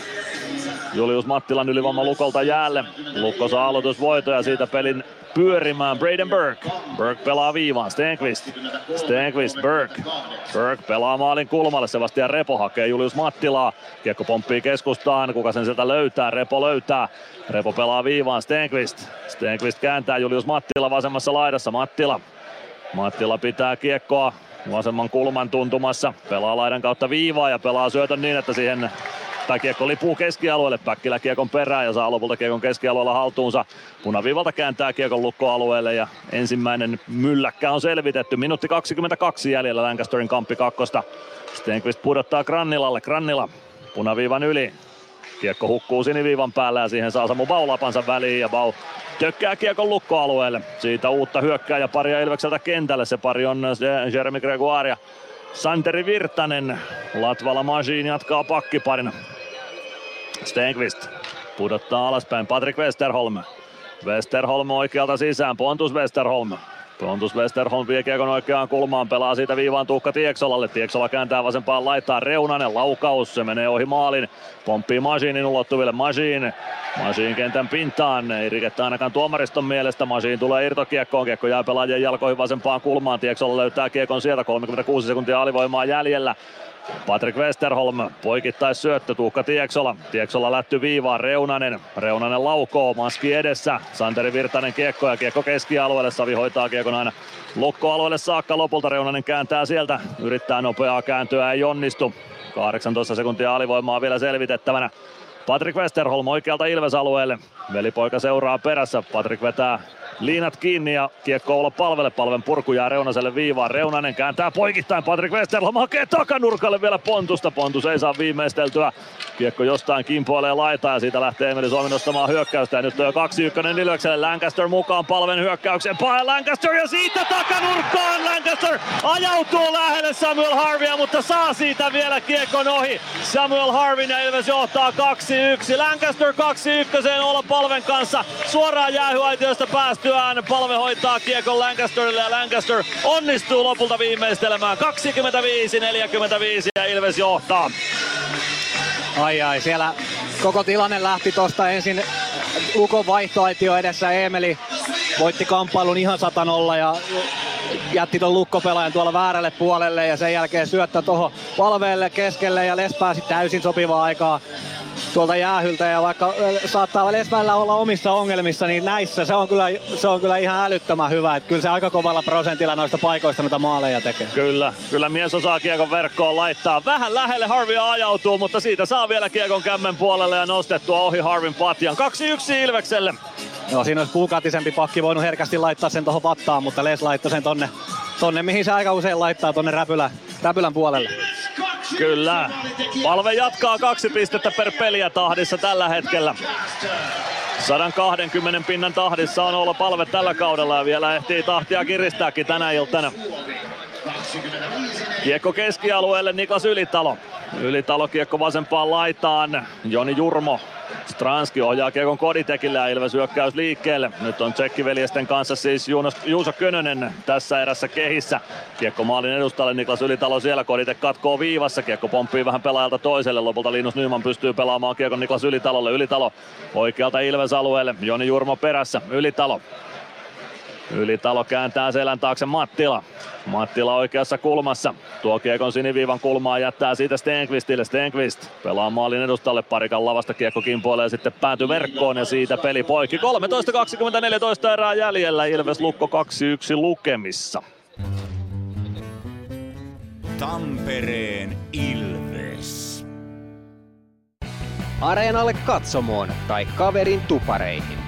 Julius Mattilan ylivoima Lukolta jäälle. Lukko saa aloitusvoitoja ja siitä pelin pyörimään Braden Burke. Burke pelaa viivaan, Stenqvist. Stenqvist, Burke. Burke pelaa maalin kulmalle, Sebastian Repo hakee Julius Mattilaa. Kiekko pomppii keskustaan, kuka sen sieltä löytää, Repo löytää. Repo pelaa viivaan, Stenqvist. Stenqvist kääntää Julius Mattila vasemmassa laidassa, Mattila. Mattila pitää kiekkoa vasemman kulman tuntumassa. Pelaa laidan kautta viivaa ja pelaa syötön niin, että siihen tai kiekko lipuu keskialueelle, Päkkilä kiekon perään ja saa lopulta kiekon keskialueella haltuunsa. Punaviivalta kääntää kiekon lukkoalueelle ja ensimmäinen mylläkkä on selvitetty. Minuutti 22 jäljellä Lancasterin kamppi kakkosta. Stenqvist pudottaa Grannilalle, Grannila punaviivan yli. Kiekko hukkuu siniviivan päällä ja siihen saa Samu Baulapansa väliin ja Bau tökkää kiekon lukkoalueelle. Siitä uutta hyökkää ja paria Ilvekseltä kentälle. Se pari on Jeremy Gregoire Santeri Virtanen. Latvala Majin jatkaa pakkiparina. Stenqvist pudottaa alaspäin Patrick Westerholm. Westerholm oikealta sisään, Pontus Westerholm. Pontus Westerholm vie kiekon oikeaan kulmaan, pelaa siitä viivaan Tuukka Tieksolalle. Tieksola kääntää vasempaan laittaa Reunanen, laukaus, se menee ohi maalin. Pomppii Masinin ulottuville, Masin. Masin kentän pintaan, ei rikettä ainakaan tuomariston mielestä. Masin tulee irtokiekkoon, kiekko jää pelaajien jalkoihin vasempaan kulmaan. Tieksola löytää kiekon sieltä, 36 sekuntia alivoimaa jäljellä. Patrick Westerholm poikittais syöttö Tuukka Tieksola. Tieksola lätty viivaan Reunanen. Reunanen laukoo maski edessä. Santeri Virtanen kiekko ja kiekko keskialueelle. Savi hoitaa kiekon aina lukkoalueelle saakka. Lopulta Reunanen kääntää sieltä. Yrittää nopeaa kääntöä ei onnistu. 18 sekuntia alivoimaa vielä selvitettävänä. Patrick Westerholm oikealta Ilves-alueelle. Velipoika seuraa perässä. Patrick vetää liinat kiinni ja kiekko olla palvelle. Palven purku jää Reunaselle viivaan. Reunanen kääntää poikittain. Patrick Westerholm hakee takanurkalle vielä Pontusta. Pontus ei saa viimeisteltyä. Kiekko jostain kimpoilee laitaa ja siitä lähtee Emeli Suomi nostamaan hyökkäystä. Ja nyt on jo 2-1 Ilvekselle. Lancaster mukaan palven hyökkäykseen. Pahe Lancaster ja siitä takanurkkaan. Lancaster ajautuu lähelle Samuel Harvia, mutta saa siitä vielä kiekon ohi. Samuel Harvin ja Ilves johtaa 2-1. Lancaster 2-1 olla palven kanssa. Suoraan jäähyaitiosta päästyään. Palve hoitaa kiekon Lancasterille ja Lancaster onnistuu lopulta viimeistelemään. 25-45 ja Ilves johtaa. Ai ai, siellä koko tilanne lähti tosta ensin Lukon vaihtoaitio edessä Emeli voitti kamppailun ihan satanolla ja jätti ton lukkopelaajan tuolla väärälle puolelle ja sen jälkeen syöttö tuohon palveelle keskelle ja Les pääsi täysin sopivaa aikaa tuolta jäähyltä ja vaikka saattaa Les välillä olla omissa ongelmissa, niin näissä se on kyllä, se on kyllä ihan älyttömän hyvä. Että kyllä se aika kovalla prosentilla noista paikoista noita maaleja tekee. Kyllä, kyllä mies osaa kiekon verkkoon laittaa. Vähän lähelle Harvia ajautuu, mutta siitä saa vielä kiekon kämmen puolelle ja nostettua ohi Harvin patjan. 2-1 Ilvekselle. Joo, siinä olisi puukatisempi pakki voinut herkästi laittaa sen tuohon vattaan, mutta Les laittoi sen tonne, tonne mihin se aika usein laittaa, tonne räpylä, räpylän puolelle. Kyllä. Palve jatkaa kaksi pistettä per peliä tahdissa tällä hetkellä. 120 pinnan tahdissa on ollut palve tällä kaudella ja vielä ehtii tahtia kiristääkin tänä iltana. Kiekko keskialueelle Niklas Ylitalo. Ylitalo kiekko vasempaan laitaan. Joni Jurmo Stranski ohjaa kiekon Koditekille ja Ilves hyökkäys liikkeelle. Nyt on tsekkiveljesten kanssa siis Juunos, Juuso Könönen tässä erässä kehissä. Kiekko maalin edustalle Niklas Ylitalo siellä. Koditek katkoo viivassa. Kiekko pomppii vähän pelaajalta toiselle. Lopulta Linus Nyman pystyy pelaamaan kiekon Niklas Ylitalolle. Ylitalo oikealta Ilves alueelle. Joni Jurmo perässä. Ylitalo Ylitalo kääntää selän taakse Mattila. Mattila oikeassa kulmassa. Tuo kiekon siniviivan kulmaa jättää siitä Stenqvistille. Stenqvist pelaa maalin edustalle. Parikan lavasta kiekko kimpoilee sitten pääty verkkoon ja siitä peli poikki. 13-24 erää jäljellä. Ilves Lukko 2-1 lukemissa. Tampereen Ilves. Areenalle katsomoon tai kaverin tupareihin.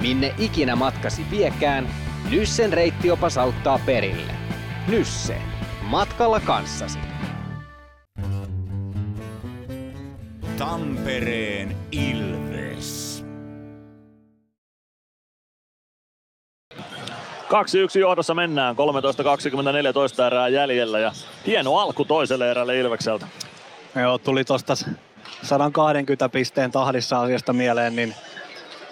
Minne ikinä matkasi viekään, Nyssen reittiopas auttaa perille. Nysse. Matkalla kanssasi. Tampereen Ilves. 2-1 johdossa mennään, 13-24 erää jäljellä ja hieno alku toiselle erälle Ilvekseltä. Joo, tuli tosta 120 pisteen tahdissa asiasta mieleen, niin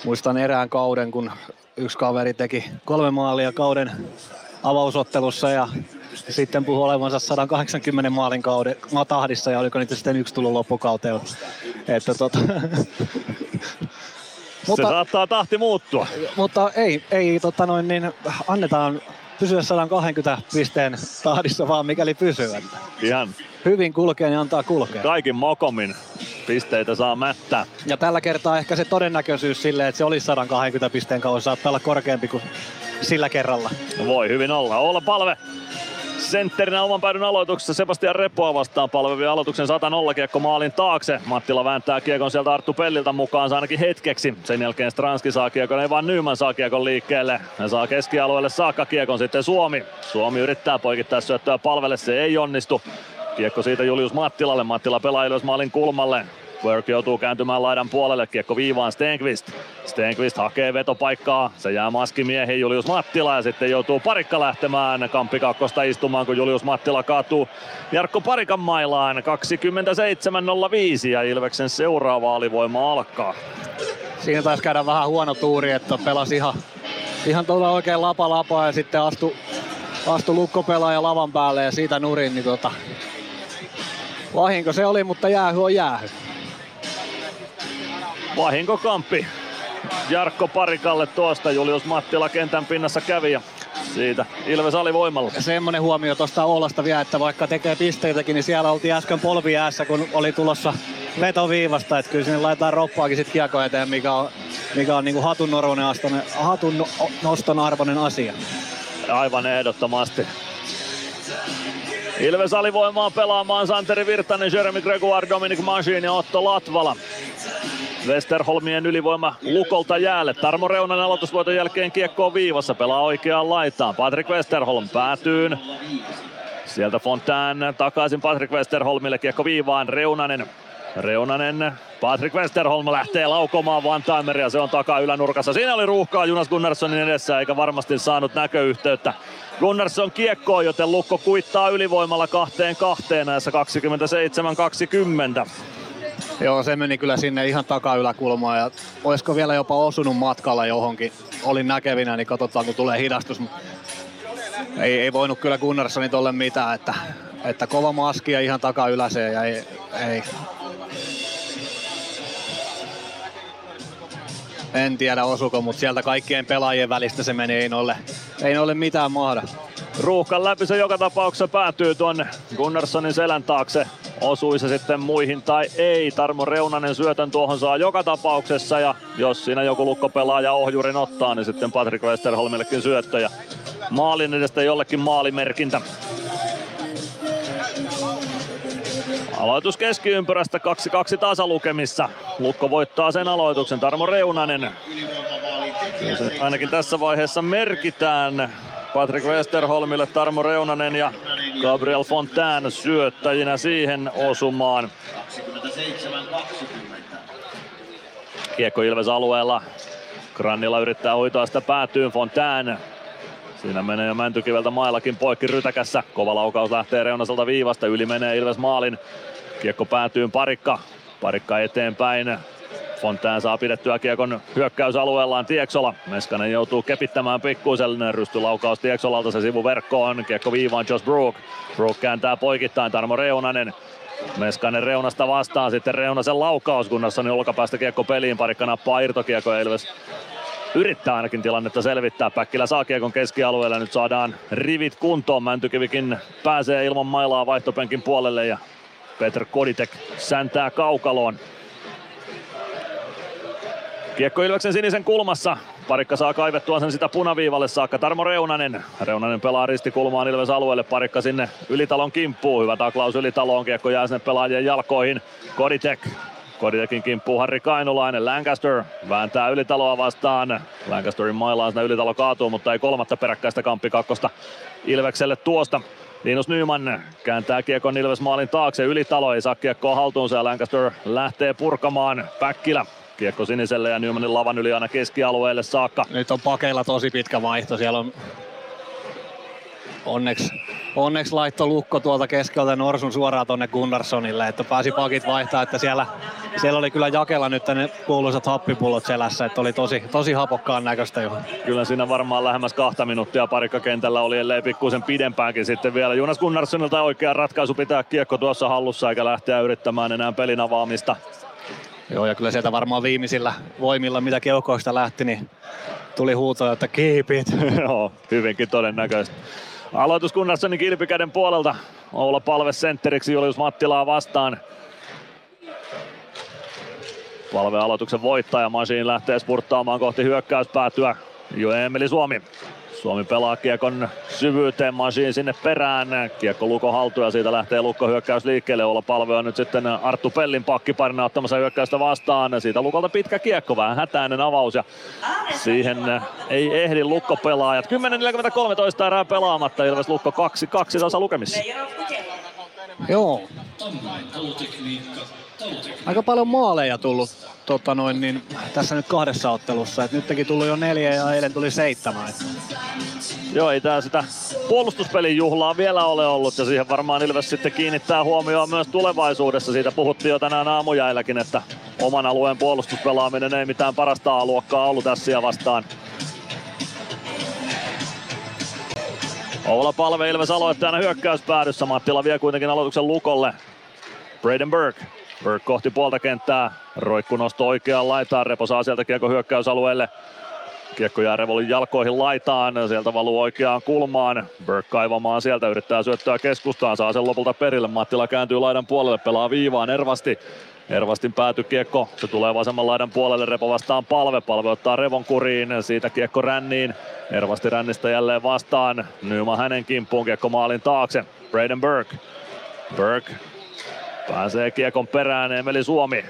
muistan erään kauden, kun yksi kaveri teki kolme maalia kauden avausottelussa ja sitten puhui olevansa 180 maalin kauden tahdissa ja oliko niitä sitten yksi tullut loppukauteen. Että tota, Mutta, se saattaa tahti muuttua. Mutta ei, ei tota noin, niin annetaan pysyä 120 pisteen tahdissa vaan mikäli pysyy. Että Ihan hyvin kulkee, niin antaa kulkea. kaikin mokomin pisteitä saa mättää. Ja tällä kertaa ehkä se todennäköisyys sille, että se olisi 120 pisteen kausi saattaa olla korkeampi kuin sillä kerralla. Voi hyvin olla. Olla palve sentterinä oman päädyn aloituksessa Sebastian Repoa vastaan palvevia aloituksen 100 0 kiekko maalin taakse. Mattila vääntää kiekon sieltä Arttu Pelliltä mukaan ainakin hetkeksi. Sen jälkeen Stranski saa kiekon, ei vaan Nyman saa kiekon liikkeelle. Ja saa keskialueelle saakka kiekon sitten Suomi. Suomi yrittää poikittaa syöttöä palvelle, se ei onnistu. Kiekko siitä Julius Mattilalle. Mattila pelaa ylös maalin kulmalle. Work joutuu kääntymään laidan puolelle, kiekko viivaan Stenqvist. Stenqvist hakee vetopaikkaa, se jää maskimiehiin Julius Mattila ja sitten joutuu parikka lähtemään Kamppi kakkosta istumaan, kun Julius Mattila kaatuu Jarkko Parikan mailaan 27.05 ja Ilveksen seuraava alivoima alkaa. Siinä taisi käydä vähän huono tuuri, että pelasi ihan, ihan tuolla oikein lapa lapaa ja sitten astu, astu lukkopelaaja lavan päälle ja siitä nurin, niin tota, vahinko se oli, mutta jäähy on jäähy. Vahinkokamppi Jarkko Parikalle tuosta. Julius Mattila kentän pinnassa kävi ja siitä Ilves alivoimalla. Ja semmonen huomio tuosta Oulasta vielä, että vaikka tekee pisteitäkin, niin siellä oltiin äsken polvi jäässä, kun oli tulossa vetoviivasta, että kyllä sinne laitetaan roppaakin sit kiekko eteen, mikä on, mikä on niinku hatun, hatun noston arvoinen asia. Aivan ehdottomasti. Ilves alivoimaa pelaamaan Santeri Virtanen, Jeremy Gregoire, Dominic Masin ja Otto Latvala. Westerholmien ylivoima Lukolta jäälle. Tarmo Reunan aloitusvoiton jälkeen kiekko on viivassa. Pelaa oikeaan laitaan. Patrick Westerholm päätyyn. Sieltä Fontaine takaisin Patrick Westerholmille. Kiekko viivaan. Reunanen. Reunanen. Patrick Westerholm lähtee laukomaan Van Timeria. Se on takaa ylänurkassa. Siinä oli ruuhkaa Jonas Gunnarssonin edessä eikä varmasti saanut näköyhteyttä. Gunnarsson kiekkoon, joten Lukko kuittaa ylivoimalla kahteen kahteen näissä 27-20. Joo, se meni kyllä sinne ihan takayläkulmaan ja olisiko vielä jopa osunut matkalla johonkin. Olin näkevinä, niin katsotaan kun tulee hidastus. Ei, ei voinut kyllä Gunnarssoni tolle mitään, että, että kova maski ja ihan takayläseen ja ei, ei. En tiedä osuko, mutta sieltä kaikkien pelaajien välistä se meni, ei ei noille mitään mahda. Ruuhkan läpi se joka tapauksessa päätyy tuonne Gunnarssonin selän taakse. Osui se sitten muihin tai ei. Tarmo Reunanen syötön tuohon saa joka tapauksessa ja jos siinä joku lukkopelaaja ohjurin ottaa, niin sitten Patrick Westerholmillekin syöttö ja maalin edestä jollekin maalimerkintä. Aloitus keskiympyrästä 2-2 tasalukemissa. Lukko voittaa sen aloituksen. Tarmo Reunanen. Se ainakin tässä vaiheessa merkitään Patrick Westerholmille, Tarmo Reunanen ja Gabriel Fontaine syöttäjinä siihen osumaan. Kiekko Ilves alueella. Grannilla yrittää hoitaa sitä päätyyn Fontaine. Siinä menee jo Mäntykiveltä maillakin poikki rytäkässä. Kova laukaus lähtee reunaselta viivasta. Yli menee Ilves maalin. Kiekko päätyy parikka. Parikka eteenpäin. Fontaine saa pidettyä kiekon hyökkäysalueellaan Tieksola. Meskanen joutuu kepittämään pikkuisen rystylaukaus Tieksolalta se sivuverkkoon. Kiekko viivaan Josh Brook. Brook kääntää poikittain Tarmo Reunanen. Meskanen reunasta vastaan, sitten Reunasen laukaus, Gunnarssonin olkapäästä kiekko peliin, parikka nappaa irtokiekko Ilves yrittää ainakin tilannetta selvittää. Päkkilä saa kiekon keskialueelle, nyt saadaan rivit kuntoon. Mäntykivikin pääsee ilman mailaa vaihtopenkin puolelle ja Peter Koditek säntää kaukaloon. Kiekko Ilveksen sinisen kulmassa. Parikka saa kaivettua sen sitä punaviivalle saakka. Tarmo Reunanen. Reunanen pelaa ristikulmaan Ilves alueelle. Parikka sinne Ylitalon kimppuun. Hyvä taklaus Ylitaloon. Kiekko jää sinne pelaajien jalkoihin. Koditek. Koditekin kimppuu Harri Kainulainen. Lancaster vääntää Ylitaloa vastaan. Lancasterin mailaan sinne Ylitalo kaatuu, mutta ei kolmatta peräkkäistä kamppi kakkosta Ilvekselle tuosta. Linus Nyman kääntää kiekon Ilves maalin taakse. Ylitalo ei saa kiekkoa haltuunsa ja Lancaster lähtee purkamaan. Päkkilä Kiekko siniselle ja Nymanin lavan yli aina keskialueelle saakka. Nyt on pakeilla tosi pitkä vaihto. Siellä on onneksi, onneksi laitto lukko tuolta keskeltä Norsun suoraan tonne Gunnarssonille, että pääsi pakit vaihtaa, että siellä, siellä oli kyllä jakella nyt ne kuuluisat happipullot selässä, että oli tosi, tosi hapokkaan näköistä jo. Kyllä siinä varmaan lähemmäs kahta minuuttia parikka kentällä oli, ellei pikkuisen pidempäänkin sitten vielä. Jonas Gunnarssonilta oikea ratkaisu pitää kiekko tuossa hallussa eikä lähteä yrittämään enää pelin avaamista. Joo, ja kyllä sieltä varmaan viimeisillä voimilla, mitä keuhkoista lähti, niin tuli huuto, että keep it. Joo, hyvinkin todennäköistä. Aloitus Gunnarssonin kilpikäden puolelta. Oula palve sentteriksi Julius Mattilaa vastaan. Palve aloituksen voittaja. Masiin lähtee spurttaamaan kohti hyökkäyspäätyä. Jo Emeli Suomi. Suomi pelaa kiekon syvyyteen, Masiin sinne perään. Kiekko Luko haltu ja siitä lähtee Lukko hyökkäys liikkeelle. Olla palve on nyt sitten Arttu Pellin pakkiparina ottamassa hyökkäystä vastaan. Siitä Lukolta pitkä kiekko, vähän hätäinen avaus ja siihen ei ehdi Lukko pelaajat. 10.43 erää pelaamatta, Ilves Lukko 2-2 tasa lukemissa. Joo. Aika paljon maaleja tullut tota noin, niin, tässä nyt kahdessa ottelussa. Et nytkin tullut jo neljä ja eilen tuli seitsemän. Joo, ei tää sitä puolustuspelin juhlaa vielä ole ollut ja siihen varmaan Ilves sitten kiinnittää huomioon myös tulevaisuudessa. Siitä puhuttiin jo tänään aamujäilläkin, että oman alueen puolustuspelaaminen ei mitään parasta aluokkaa ollut tässä ja vastaan. Oula Palve Ilves aloittajana hyökkäyspäädyssä. Mattila vie kuitenkin aloituksen lukolle. Braden Burke. Burke kohti puolta kenttää. Roikku nosto oikeaan laitaan. Repo saa sieltä kiekko hyökkäysalueelle. Kiekko jää Revolin jalkoihin laitaan, sieltä valuu oikeaan kulmaan. Burke kaivamaan sieltä, yrittää syöttää keskustaan, saa sen lopulta perille. Mattila kääntyy laidan puolelle, pelaa viivaan Ervasti. Ervastin pääty kiekko, se tulee vasemman laidan puolelle, Repo vastaan palve, palve ottaa Revon kuriin, siitä kiekko ränniin. Ervasti rännistä jälleen vastaan, Nyman hänen kimppuun, kiekko maalin taakse. Braden Burke. Burke pääsee kiekon perään, Emeli Suomi.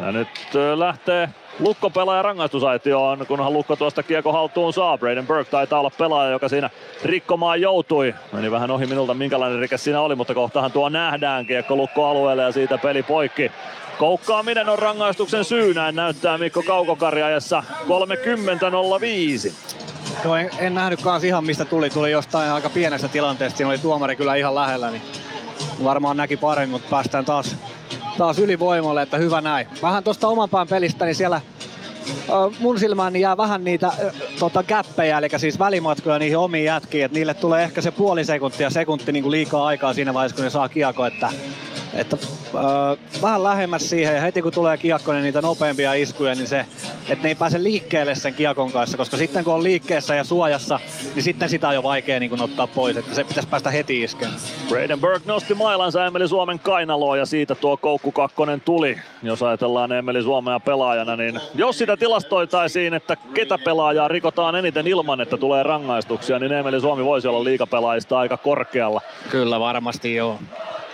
Ja nyt lähtee Lukko pelaaja rangaistusaitioon, kunhan Lukko tuosta kiekko haltuun saa. Braden Burke taitaa olla pelaaja, joka siinä rikkomaan joutui. Meni vähän ohi minulta, minkälainen rike siinä oli, mutta kohtahan tuo nähdään. Kiekko Lukko alueelle ja siitä peli poikki. Koukkaaminen on rangaistuksen syy, näin näyttää Mikko Kaukokarjajassa 30.05. Joo, en, en nähnyt kanssa ihan mistä tuli. Tuli jostain aika pienestä tilanteesta. Siinä oli tuomari kyllä ihan lähellä, niin varmaan näki paremmin, mutta päästään taas taas ylivoimalle, että hyvä näin. Vähän tuosta oman pään pelistä, niin siellä mun silmään niin jää vähän niitä tota, käppejä, eli siis välimatkoja niihin omiin jätkiin, että niille tulee ehkä se puoli sekuntia, sekunti niin kuin liikaa aikaa siinä vaiheessa, kun ne saa kiekko, että, että äh, vähän lähemmäs siihen ja heti kun tulee kiekko, niin niitä nopeampia iskuja, niin se, että ne ei pääse liikkeelle sen kiekon kanssa, koska sitten kun on liikkeessä ja suojassa, niin sitten sitä on jo vaikea niin ottaa pois, että se pitäisi päästä heti iskeen. Braden Burke nosti mailansa Emeli Suomen kainaloa ja siitä tuo koukku kakkonen tuli. Jos ajatellaan Emeli Suomea pelaajana, niin jos sitä tilastoitaisiin, että ketä pelaajaa rikotaan eniten ilman, että tulee rangaistuksia, niin Emeli Suomi voisi olla liikapelaajista aika korkealla. Kyllä varmasti joo.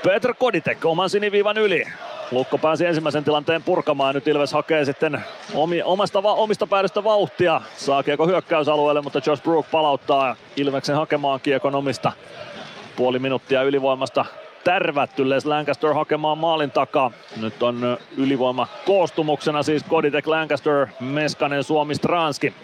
Petr Koditek oman siniviivan yli. Lukko pääsi ensimmäisen tilanteen purkamaan. Nyt Ilves hakee sitten omi, omasta, omista päädystä vauhtia. Saa kiekko hyökkäysalueelle, mutta Josh Brook palauttaa Ilveksen hakemaan kiekon omista. Puoli minuuttia ylivoimasta tärvätty Les Lancaster hakemaan maalin takaa. Nyt on ylivoima koostumuksena siis Koditek, Lancaster, Meskanen, Suomi, Stranski.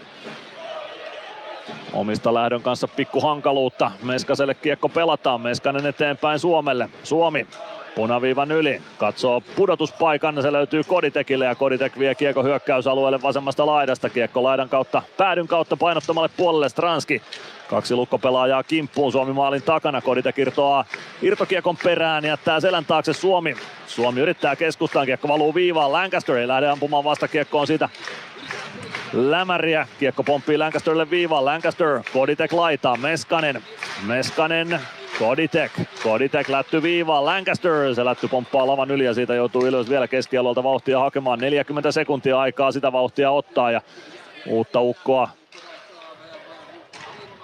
Omista lähdön kanssa pikku hankaluutta. Meskaselle kiekko pelataan. Meskanen eteenpäin Suomelle. Suomi punaviivan yli. Katsoo pudotuspaikan. Se löytyy Koditekille ja Koditek vie kiekko hyökkäysalueelle vasemmasta laidasta. Kiekko laidan kautta, päädyn kautta painottomalle puolelle Stranski. Kaksi lukkopelaajaa kimppuun Suomi maalin takana. Koditek irtoaa irtokiekon perään jättää selän taakse Suomi. Suomi yrittää keskustaan, kiekko valuu viivaan. Lancaster ei lähde ampumaan vastakiekkoon siitä lämäriä. Kiekko pomppii Lancasterille viivaan. Lancaster, Koditek laitaa, Meskanen. Meskanen, Koditek. Koditek lätty viivaan. Lancaster, se lätty pomppaa lavan yli ja siitä joutuu ylös vielä keskialueelta vauhtia hakemaan. 40 sekuntia aikaa sitä vauhtia ottaa ja uutta ukkoa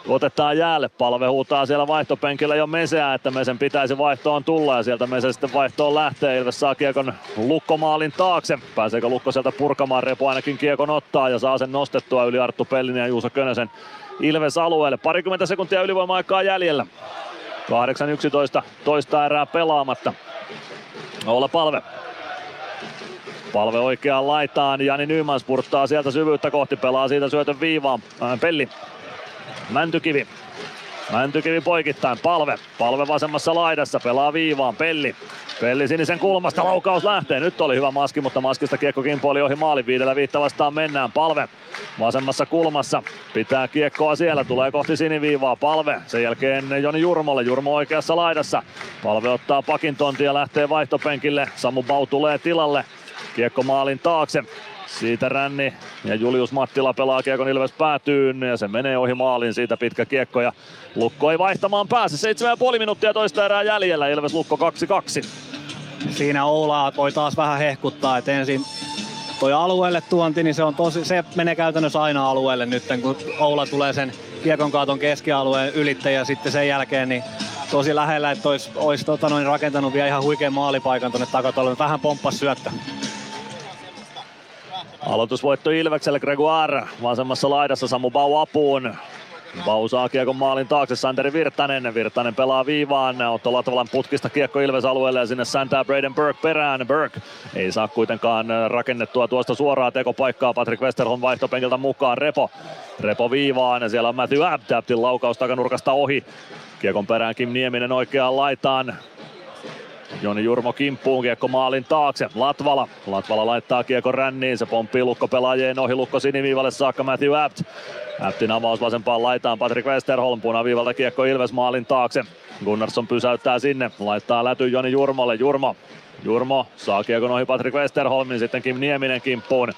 otetaan jäälle. Palve huutaa siellä vaihtopenkillä jo Meseä, että Mesen pitäisi vaihtoon tulla ja sieltä Mese sitten vaihtoon lähtee. Ilves saa kiekon Lukkomaalin taakse. Pääseekö Lukko sieltä purkamaan? Repo ainakin kiekon ottaa ja saa sen nostettua yli Arttu Pellin ja Juuso Könösen Ilves alueelle. Parikymmentä sekuntia ylivoima-aikaa jäljellä. 8-11 toista erää pelaamatta. Olla palve. Palve oikeaan laitaan. Jani Nyman spurttaa sieltä syvyyttä kohti. Pelaa siitä syötön viivaan. Äh, Pelli Mäntykivi. Mäntykivi poikittain, palve. Palve vasemmassa laidassa, pelaa viivaan, Pelli. Pelli sinisen kulmasta, laukaus lähtee. Nyt oli hyvä maski, mutta maskista kiekko kimpoili ohi maalin viidellä viitta vastaan mennään. Palve vasemmassa kulmassa, pitää kiekkoa siellä, tulee kohti siniviivaa. Palve, sen jälkeen Joni Jurmolle, Jurmo oikeassa laidassa. Palve ottaa pakin tontia lähtee vaihtopenkille. Samu Bau tulee tilalle. Kiekko maalin taakse. Siitä Ränni ja Julius Mattila pelaa kiekon Ilves päätyyn ja se menee ohi maalin siitä pitkä kiekko ja Lukko ei vaihtamaan pääse. 7,5 minuuttia toista erää jäljellä. Ilves Lukko 2-2. Siinä Oulaa voi taas vähän hehkuttaa, että ensin toi alueelle tuonti, niin se, on tosi, se menee käytännössä aina alueelle nyt, kun Oula tulee sen kiekon kaaton keskialueen ylittäjä ja sitten sen jälkeen niin tosi lähellä, että olisi, olisi tota noin, rakentanut vielä ihan huikean maalipaikan tuonne takatolle. Vähän pomppas syöttö. Aloitusvoitto Ilvekselle Gregoire vasemmassa laidassa Samu Bau apuun. Bau saa kiekon maalin taakse Santeri Virtanen. Virtanen pelaa viivaan. Otto Latvalan putkista kiekko Ilves alueelle ja sinne säntää Braden Burke perään. Burke ei saa kuitenkaan rakennettua tuosta suoraa tekopaikkaa. Patrick Westerholm vaihtopenkiltä mukaan. Repo. Repo viivaan ja siellä on Matthew Abdaptin laukaus takanurkasta ohi. Kiekon perään Kim Nieminen oikeaan laitaan. Joni Jurmo kimppuun, kiekko maalin taakse. Latvala. Latvala laittaa kiekko ränniin, se pomppii lukko pelaajien ohi, lukko siniviivalle saakka Matthew Apt. Aptin avaus vasempaan laitaan, Patrick Westerholm punaviivalta kiekko Ilves maalin taakse. Gunnarsson pysäyttää sinne, laittaa läty Joni Jurmolle, Jurmo. Jurmo saa kiekon ohi Patrick Westerholmin, sitten Kim Nieminen kimppuun.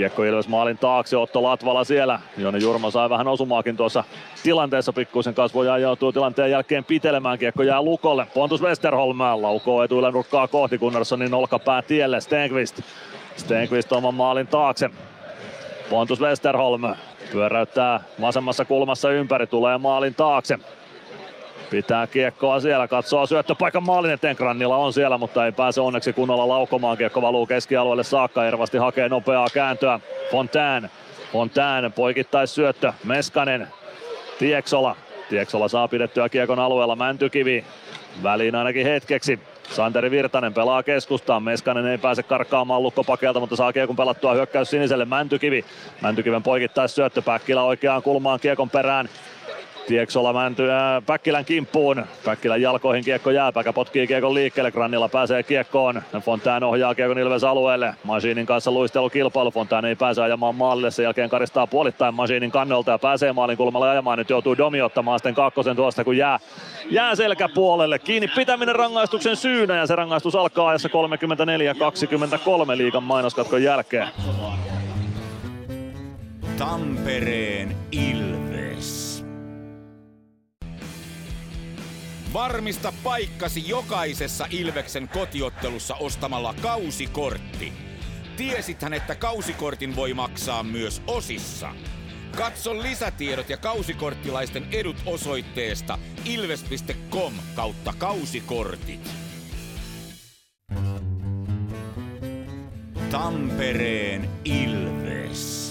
Kiekko Ilves maalin taakse, Otto Latvala siellä. Joni Jurmo sai vähän osumaakin tuossa tilanteessa pikkuisen kasvoja joutuu tilanteen jälkeen pitelemään. Kiekko jää Lukolle. Pontus Westerholm laukoo etuille nurkkaa kohti Gunnarssonin olkapää tielle. Stenqvist. Stenqvist oman maalin taakse. Pontus Westerholm pyöräyttää vasemmassa kulmassa ympäri, tulee maalin taakse. Pitää kiekkoa siellä, katsoo syöttöpaikan maalin eteen. Grannilla on siellä, mutta ei pääse onneksi kunnolla laukomaan. Kiekko valuu keskialueelle saakka. Ervasti hakee nopeaa kääntöä. Fontään. Fontään poikittais syöttö. Meskanen. Tieksola. Tieksola saa pidettyä kiekon alueella. Mäntykivi. Väliin ainakin hetkeksi. Santeri Virtanen pelaa keskustaan. Meskanen ei pääse karkkaamaan lukkopakelta, mutta saa kiekon pelattua hyökkäys siniselle. Mäntykivi. Mäntykiven poikittais syöttö. Päkkilä oikeaan kulmaan kiekon perään. Tieksola Mänty äh, Päkkilän kimppuun. Päkkilän jalkoihin kiekko jää. Päkä potkii kiekon liikkeelle. Grannilla pääsee kiekkoon. Fontään ohjaa kiekon Ilves alueelle. Masiinin kanssa luistelukilpailu. Fontään ei pääse ajamaan maalille. Sen jälkeen karistaa puolittain Masiinin kannolta ja pääsee maalin kulmalle ajamaan. Nyt joutuu Domi ottamaan sitten kakkosen tuosta, kun jää, jää selkäpuolelle. Kiinni pitäminen rangaistuksen syynä ja se rangaistus alkaa ajassa 34-23 liigan mainoskatkon jälkeen. Tampereen Ilves. Varmista paikkasi jokaisessa Ilveksen kotiottelussa ostamalla kausikortti. Tiesithän, että kausikortin voi maksaa myös osissa. Katso lisätiedot ja kausikorttilaisten edut osoitteesta ilves.com kautta kausikortit. Tampereen Ilves.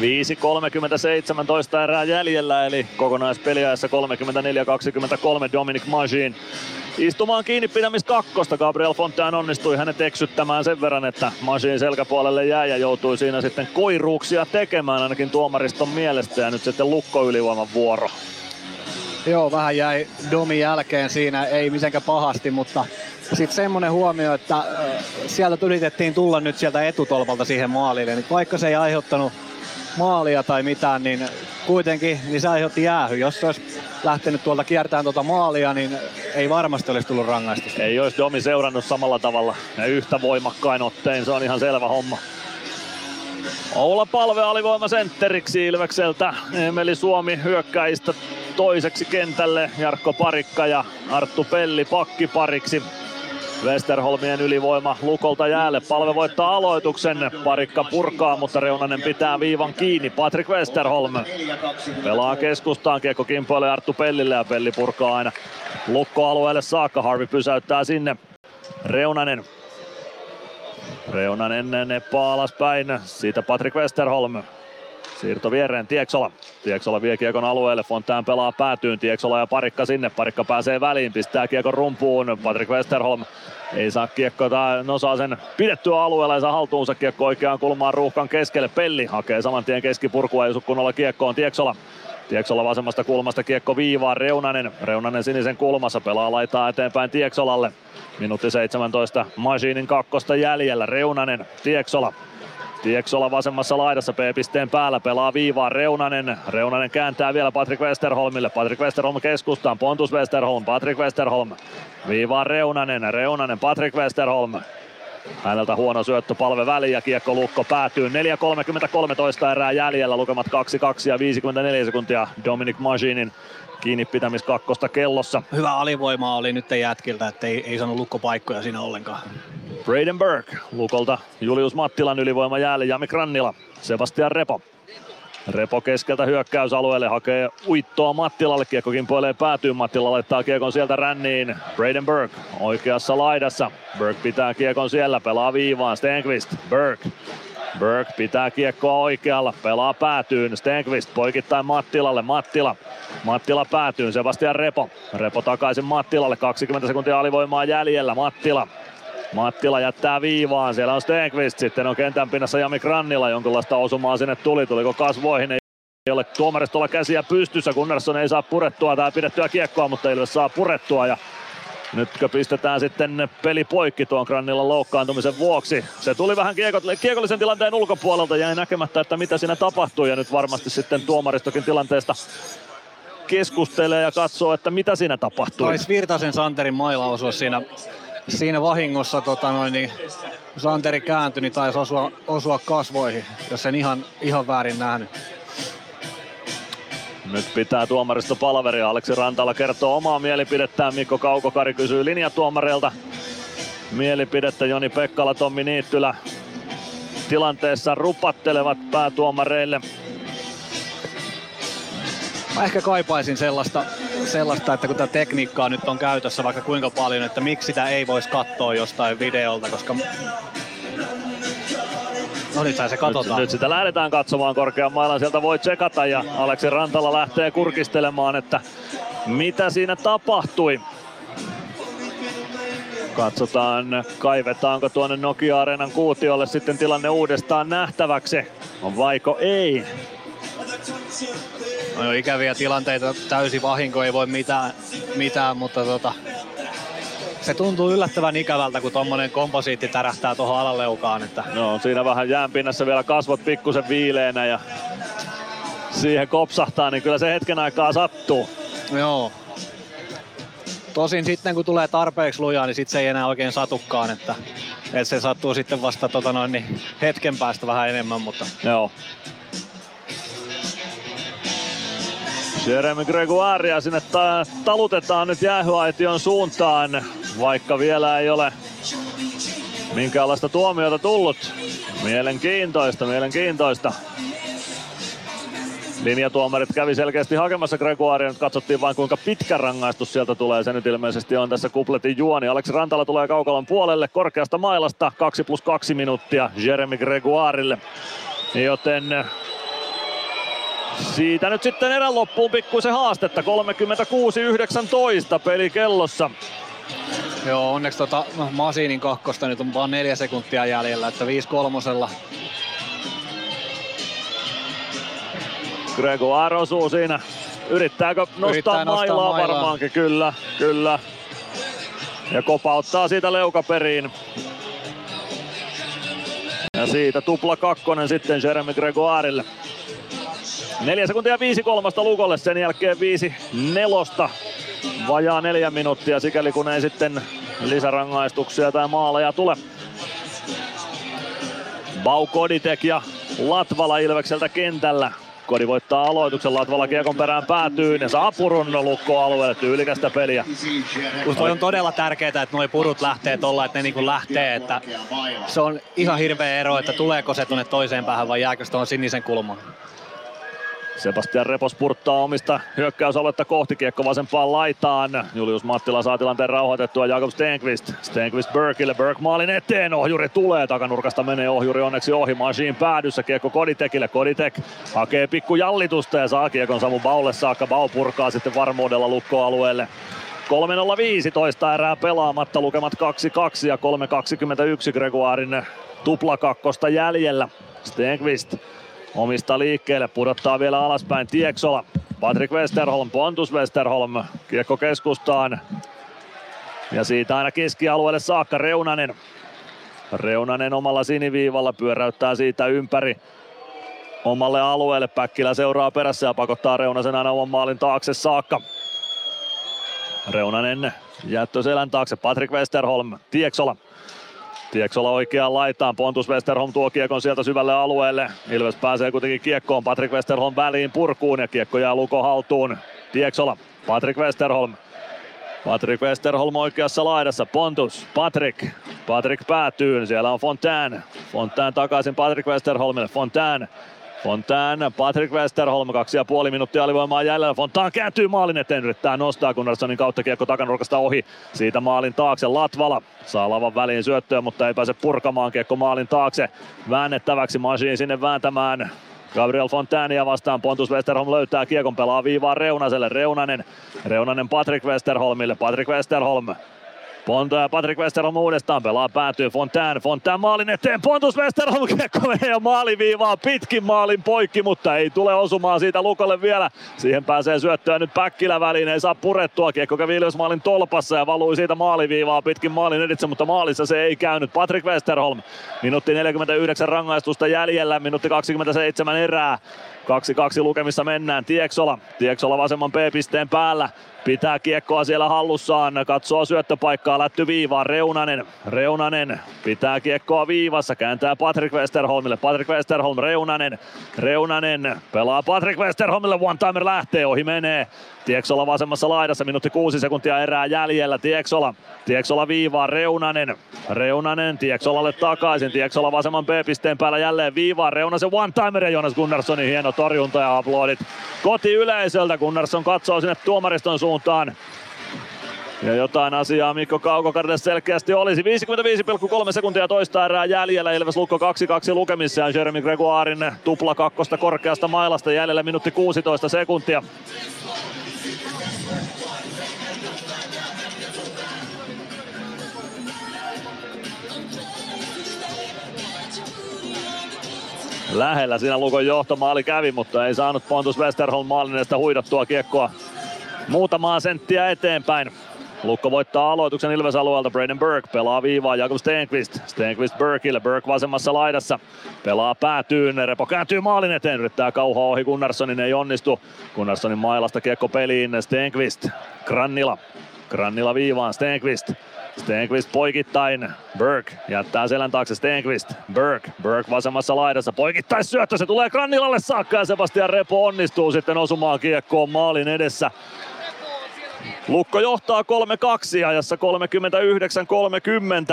5.37 toista erää jäljellä, eli kokonaispeliajassa 34-23 Dominic Magin istumaan kiinni pitämis kakkosta. Gabriel Fontaine onnistui hänet eksyttämään sen verran, että Magin selkäpuolelle jäi ja joutui siinä sitten koiruuksia tekemään ainakin tuomariston mielestä ja nyt sitten lukko ylivoiman vuoro. Joo, vähän jäi Domi jälkeen siinä, ei mitenkään pahasti, mutta sitten semmoinen huomio, että sieltä yritettiin tulla nyt sieltä etutolpalta siihen maalille, niin vaikka se ei aiheuttanut maalia tai mitään, niin kuitenkin niin se aiheutti jäähy. Jos se olisi lähtenyt tuolta kiertämään tuota maalia, niin ei varmasti olisi tullut rangaistusta. Ei olisi Domi seurannut samalla tavalla ja yhtä voimakkain ottein, se on ihan selvä homma. Oula Palve alivoima sentteriksi Ilvekseltä. Emeli Suomi hyökkäistä toiseksi kentälle. Jarkko Parikka ja Arttu Pelli pakkipariksi. Westerholmien ylivoima Lukolta jäälle. Palve voittaa aloituksen. Parikka purkaa, mutta Reunanen pitää viivan kiinni. Patrick Westerholm pelaa keskustaan. Kiekko kimpoilee Arttu Pellille ja Pelli purkaa aina lukkoalueelle saakka. Harvi pysäyttää sinne. Reunanen. Reunanen neppaa alaspäin. Siitä Patrick Westerholm. Siirto viereen Tieksola. Tieksola vie kiekon alueelle, Fontään pelaa päätyyn, Tieksola ja Parikka sinne. Parikka pääsee väliin, pistää kiekon rumpuun. Patrick Westerholm ei saa kiekko, tai no saa sen pidettyä alueella ja saa haltuunsa kiekko oikeaan kulmaan ruuhkan keskelle. Pelli hakee saman tien keskipurkua, ei osu kunnolla kiekkoon Tieksola. Tieksola vasemmasta kulmasta kiekko viivaan, Reunanen. Reunanen sinisen kulmassa pelaa laitaa eteenpäin Tieksolalle. Minuutti 17 Masiinin kakkosta jäljellä, Reunanen, Tieksola. Tieksola vasemmassa laidassa P-pisteen päällä pelaa viivaan Reunanen. Reunanen kääntää vielä Patrick Westerholmille. Patrick Westerholm keskustaan. Pontus Westerholm. Patrick Westerholm. Viivaan Reunanen. Reunanen. Patrick Westerholm. Häneltä huono syöttö palve väliin ja kiekko lukko päätyy. 4.33 erää jäljellä, lukemat 2-2 ja 54 sekuntia Dominic Maginin kiinni pitämis kakkosta kellossa. Hyvä alivoima oli nyt jätkiltä, että ei, ei saanut lukkopaikkoja siinä ollenkaan. Braden Burke lukolta Julius Mattilan ylivoima jäälle Jami Krannila. Sebastian Repo. Repo keskeltä hyökkäysalueelle hakee uittoa Mattilalle. Kiekko kimpoilee päätyy. Mattila laittaa kiekon sieltä ränniin. Braden Burke oikeassa laidassa. Burke pitää kiekon siellä. Pelaa viivaan. Stenqvist. Burke. Burke pitää kiekkoa oikealla, pelaa päätyyn, Stenqvist poikittain Mattilalle, Mattila. Mattila päätyy, Sebastian Repo. Repo takaisin Mattilalle, 20 sekuntia alivoimaa jäljellä, Mattila. Mattila jättää viivaan, siellä on Stenqvist, sitten on kentän pinnassa Jami Krannila, jonkinlaista osumaa sinne tuli, tuliko kasvoihin, ei ole tuomaristolla käsiä pystyssä, Gunnarsson ei saa purettua. Tai pidettyä kiekkoa, mutta Ilves saa purettua. Ja Nytkö pistetään sitten peli poikki tuon Grannilan loukkaantumisen vuoksi. Se tuli vähän kiekollisen tilanteen ulkopuolelta, jäi näkemättä, että mitä siinä tapahtui ja nyt varmasti sitten tuomaristokin tilanteesta keskustelee ja katsoo, että mitä siinä tapahtui. Taisi Virtasen Santerin maila osua siinä, siinä vahingossa, tota noin, niin Santeri kääntyi, niin taisi osua, osua kasvoihin, jos en ihan, ihan väärin nähnyt. Nyt pitää tuomaristo palveria. Aleksi Rantala kertoo omaa mielipidettään. Mikko Kaukokari kysyy linjatuomareilta mielipidettä. Joni Pekkala, Tommi Niittylä tilanteessa rupattelevat päätuomareille. Mä ehkä kaipaisin sellaista, sellaista, että kun tätä tekniikkaa nyt on käytössä vaikka kuinka paljon, että miksi sitä ei voisi katsoa jostain videolta, koska No nyt se katsotaan. Nyt, nyt sitä lähdetään katsomaan korkean mailan. Sieltä voi tsekata ja Aleksi Rantala lähtee kurkistelemaan, että mitä siinä tapahtui. Katsotaan, kaivetaanko tuonne Nokia-areenan kuutiolle sitten tilanne uudestaan nähtäväksi. On vaiko ei? No jo ikäviä tilanteita, täysi vahinko, ei voi mitään, mitään mutta tota, se tuntuu yllättävän ikävältä, kun tuommoinen komposiitti tärähtää tuohon alaleukaan. Että... No, siinä vähän jäänpinnassa vielä kasvot pikkusen viileänä ja siihen kopsahtaa, niin kyllä se hetken aikaa sattuu. Joo. Tosin sitten kun tulee tarpeeksi lujaa, niin sitten se ei enää oikein satukaan, että, että se sattuu sitten vasta tota noin, niin hetken päästä vähän enemmän, mutta... Joo. Jeremy Gregoiria sinne ta- talutetaan nyt jäähyaition suuntaan, vaikka vielä ei ole minkäänlaista tuomiota tullut. Mielenkiintoista, mielenkiintoista. Linjatuomarit kävi selkeästi hakemassa Gregoiria, nyt katsottiin vain kuinka pitkä rangaistus sieltä tulee. Se nyt ilmeisesti on tässä kupletin juoni. Aleksi Rantala tulee kaukalon puolelle korkeasta mailasta. 2 plus 2 minuuttia Jeremy Gregoirille. Joten siitä nyt sitten erän loppuun pikkuisen haastetta. 36-19 peli kellossa. Joo, onneksi tota, no, Masinin kakkosta nyt on vaan neljä sekuntia jäljellä, että 5 kolmosella. Gregoire osuu siinä. Yrittääkö nostaa, Yrittää nostaa mailaa, mailaa varmaankin? Kyllä, kyllä. Ja kopauttaa siitä leukaperiin. Ja siitä tupla kakkonen sitten Jeremy Gregoirille. 4 sekuntia 5 kolmasta Lukolle, sen jälkeen 5 nelosta. Vajaa neljä minuuttia, sikäli kun ei sitten lisärangaistuksia tai maaleja tule. Bau Koditek ja Latvala Ilvekseltä kentällä. Kodi voittaa aloituksen, Latvala kiekon perään päätyy ja saa purun lukkoalueelle, tyylikästä peliä. Toi on todella tärkeää, että noi purut lähtee tuolla, että ne niinku lähtee, että se on ihan hirveä ero, että tuleeko se tuonne toiseen päähän vai jääkö se tuohon sinisen kulmaan. Sebastian Repos purttaa omista hyökkäysaluetta kohti kiekko vasempaan laitaan. Julius Mattila saa tilanteen rauhoitettua Jakob Stenqvist. Stenqvist Burkille, Burk maalin eteen, ohjuri tulee, takanurkasta menee ohjuri onneksi ohi, Machine päädyssä, kiekko Koditekille, Koditek hakee pikku jallitusta ja saa kiekon Samu Baulle saakka, Bau purkaa sitten varmuudella lukkoalueelle. 3.015 erää pelaamatta, lukemat 2-2 ja 3.21 Gregoirin tuplakakkosta jäljellä. Stenqvist omista liikkeelle, pudottaa vielä alaspäin Tieksola. Patrick Westerholm, Pontus Westerholm, kiekko keskustaan. Ja siitä aina keskialueelle saakka Reunanen. Reunanen omalla siniviivalla pyöräyttää siitä ympäri omalle alueelle. Päkkilä seuraa perässä ja pakottaa Reunasen aina oman maalin taakse saakka. Reunanen jättö selän taakse. Patrick Westerholm, Tieksola. Tieksola oikeaan laitaan. Pontus Westerholm tuo kiekon sieltä syvälle alueelle. Ilves pääsee kuitenkin kiekkoon. Patrick Westerholm väliin purkuun ja kiekko jää Luko haltuun. Tieksola, Patrick Westerholm. Patrick Westerholm oikeassa laidassa. Pontus, Patrick. Patrick päätyy. Siellä on Fontaine. Fontaine takaisin Patrick Westerholmille. Fontaine Fontaine, Patrick Westerholm, kaksi ja puoli minuuttia alivoimaa jäljellä. Fontaine kääntyy maalin eteen, yrittää nostaa Gunnarssonin kautta kiekko takanurkasta ohi. Siitä maalin taakse Latvala. Saa lavan väliin syöttöä, mutta ei pääse purkamaan kiekko maalin taakse. Väännettäväksi Masiin sinne vääntämään. Gabriel Fontainia vastaan Pontus Westerholm löytää kiekon, pelaa viivaa Reunaselle. Reunanen, Reunanen Patrick Westerholmille. Patrick Westerholm Ponto ja Patrick Westerholm uudestaan pelaa päätyy Fontaine. Fontaine maalin eteen. Pontus Westerholm kiekko menee jo maaliviivaa pitkin maalin poikki, mutta ei tule osumaan siitä Lukolle vielä. Siihen pääsee syöttöä nyt Päkkilä väliin. Ei saa purettua. Kiekko kävi maalin tolpassa ja valui siitä maaliviivaa pitkin maalin editse, mutta maalissa se ei käynyt. Patrick Westerholm. Minuutti 49 rangaistusta jäljellä. Minuutti 27 erää. 2-2 lukemissa mennään. Tieksola. Tieksola vasemman B-pisteen päällä. Pitää kiekkoa siellä hallussaan, katsoo syöttöpaikkaa, lätty viivaan, Reunanen, Reunanen pitää kiekkoa viivassa, kääntää Patrick Westerholmille, Patrick Westerholm, Reunanen, Reunanen pelaa Patrick Westerholmille, one timer lähtee, ohi menee, Tieksola vasemmassa laidassa, minuutti kuusi sekuntia erää jäljellä, Tieksola, Tieksola viivaan, Reunanen, Reunanen Tieksolalle takaisin, Tieksola vasemman B-pisteen päällä jälleen viivaan, Reunasen one timer ja Jonas Gunnarssonin hieno torjunta ja aplodit koti yleisöltä, Gunnarsson katsoo sinne tuomariston suuntaan. Ja jotain asiaa Mikko Kaukokarille selkeästi olisi. 55,3 sekuntia toista erää jäljellä. Ilves Lukko 2-2 lukemissa ja Jeremy Gregoirin tupla kakkosta korkeasta mailasta jäljellä minuutti 16 sekuntia. Lähellä siinä Lukon johtomaali kävi, mutta ei saanut Pontus Westerholm maalineesta huidattua kiekkoa muutamaa senttiä eteenpäin. Lukko voittaa aloituksen Ilves alueelta. Braden Burke pelaa viivaa Jakob Stenqvist. Stenqvist Burkille. Burke vasemmassa laidassa. Pelaa päätyyn. Repo kääntyy maalin eteen. Yrittää kauhaa ohi Gunnarssonin. Ei onnistu. Gunnarssonin mailasta kiekko peliin. Stenqvist. Grannila. Grannila viivaan. Stenqvist. Stenqvist poikittain. Burke jättää selän taakse Stenqvist. Burke. Burke vasemmassa laidassa. Poikittais syöttö. Se tulee Grannilalle saakka ja Sebastian Repo onnistuu sitten osumaan kiekkoon maalin edessä. Lukko johtaa 3-2 ajassa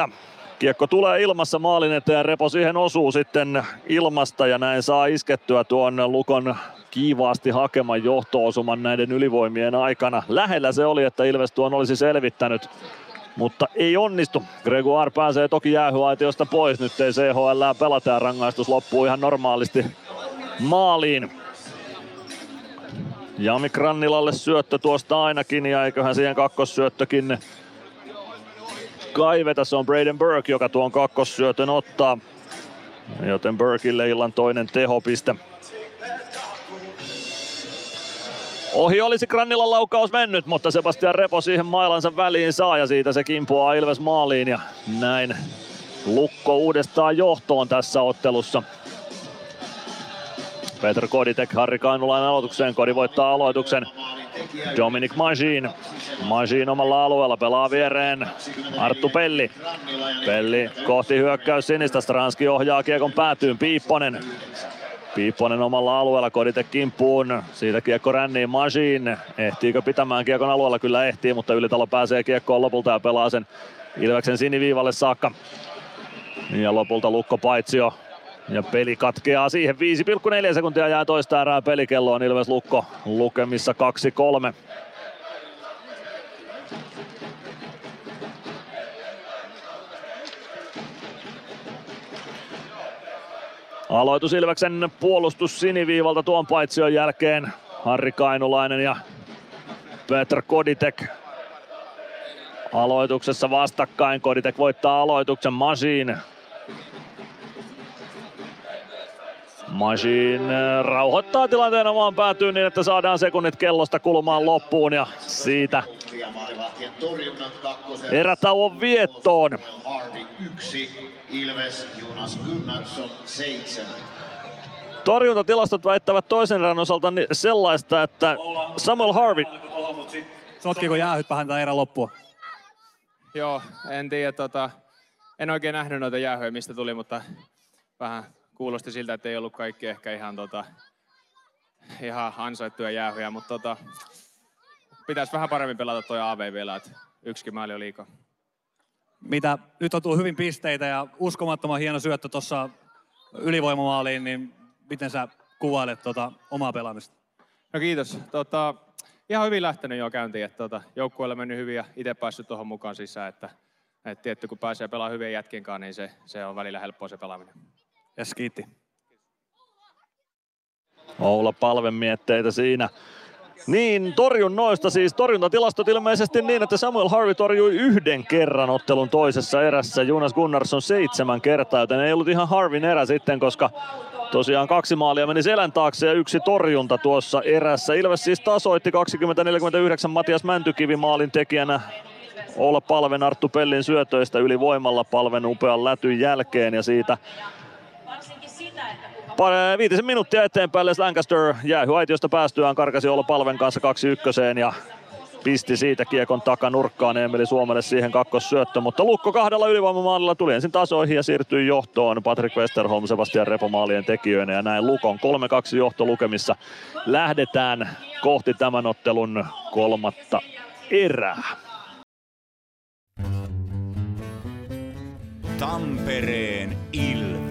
39-30. Kiekko tulee ilmassa maalin eteen, Repo siihen osuu sitten ilmasta ja näin saa iskettyä tuon Lukon kiivaasti hakeman johtoosuman näiden ylivoimien aikana. Lähellä se oli, että Ilves tuon olisi selvittänyt, mutta ei onnistu. Gregoire pääsee toki jäähyaitiosta pois, nyt ei CHL pelata rangaistus loppuu ihan normaalisti maaliin. Jami Krannilalle syöttö tuosta ainakin ja eiköhän siihen kakkossyöttökin kaiveta. Se on Braden Burke, joka tuon kakkossyötön ottaa. Joten Burkille illan toinen tehopiste. Ohi olisi Grannilan laukaus mennyt, mutta Sebastian Repo siihen mailansa väliin saa ja siitä se kimpoaa Ilves maaliin ja näin Lukko uudestaan johtoon tässä ottelussa. Petr Koditek, Harri Kainulainen aloitukseen. Kodi voittaa aloituksen. Dominic Majin. Majin omalla alueella pelaa viereen Arttu Pelli. Pelli kohti hyökkäys sinistä. Stranski ohjaa kiekon päätyyn. Piipponen. Piipponen omalla alueella, Koditek kimppuun. Siitä kiekko ränniin Majin. Ehtiikö pitämään kiekon alueella? Kyllä ehtii, mutta Ylitalo pääsee kiekkoon lopulta ja pelaa sen Ilveksen siniviivalle saakka. Ja lopulta Lukko Paitsio ja peli katkeaa siihen. 5,4 sekuntia jää toista erää pelikelloon. Ilves Lukko lukemissa 2-3. Aloitus Ilveksen puolustus siniviivalta tuon paitsion jälkeen. Harri Kainulainen ja Petr Koditek aloituksessa vastakkain. Koditek voittaa aloituksen Masiin Machine rauhoittaa tilanteen omaan päätyyn niin, että saadaan sekunnit kellosta kulmaan loppuun ja siitä. Erätauon viettoon. Harvey 1, Ilves Jonas Gunnarsson 7. Torjuntatilastot väittävät toisen erän osalta ni- sellaista, että Samuel Harvey Sotkiko jäähyt vähän tätä erän loppua? Joo, en tiedä, tota, en oikein nähnyt noita jäähyjä, mistä tuli, mutta vähän kuulosti siltä, että ei ollut kaikki ehkä ihan, tota, ihan ansaittuja jäähyjä, mutta tota, pitäisi vähän paremmin pelata toi AV vielä, että yksikin maali on liikaa. Mitä, nyt on tullut hyvin pisteitä ja uskomattoman hieno syöttö tuossa ylivoimamaaliin, niin miten sä kuvailet tota omaa pelaamista? No kiitos. Tota, ihan hyvin lähtenyt jo käyntiin, että tota, joukkueella mennyt hyvin ja itse päässyt tuohon mukaan sisään, että, että tietty kun pääsee pelaamaan hyvien jätkien kanssa, niin se, se on välillä helppoa se pelaaminen. Jes, kiitti. Oula palvemietteitä siinä. Niin, torjunnoista siis. Torjuntatilastot ilmeisesti niin, että Samuel Harvey torjui yhden kerran ottelun toisessa erässä. Jonas Gunnarsson seitsemän kertaa, joten ei ollut ihan Harvin erä sitten, koska tosiaan kaksi maalia meni selän taakse ja yksi torjunta tuossa erässä. Ilves siis tasoitti 20-49 Matias Mäntykivi maalin tekijänä. Olla Palven Arttu Pellin syötöistä ylivoimalla Palven upean lätyn jälkeen ja siitä viitisen minuuttia eteenpäin Les Lancaster jäähyaitiosta päästyään karkasi olla palven kanssa kaksi ykköseen ja pisti siitä kiekon takanurkkaan Emeli Suomelle siihen kakkossyöttö, mutta Lukko kahdella ylivoimamaalilla tuli ensin tasoihin ja siirtyi johtoon Patrick Westerholm Sebastian Repo maalien tekijöinä ja näin Lukon 3-2 johto lukemissa lähdetään kohti tämän ottelun kolmatta erää. Tampereen Ilves.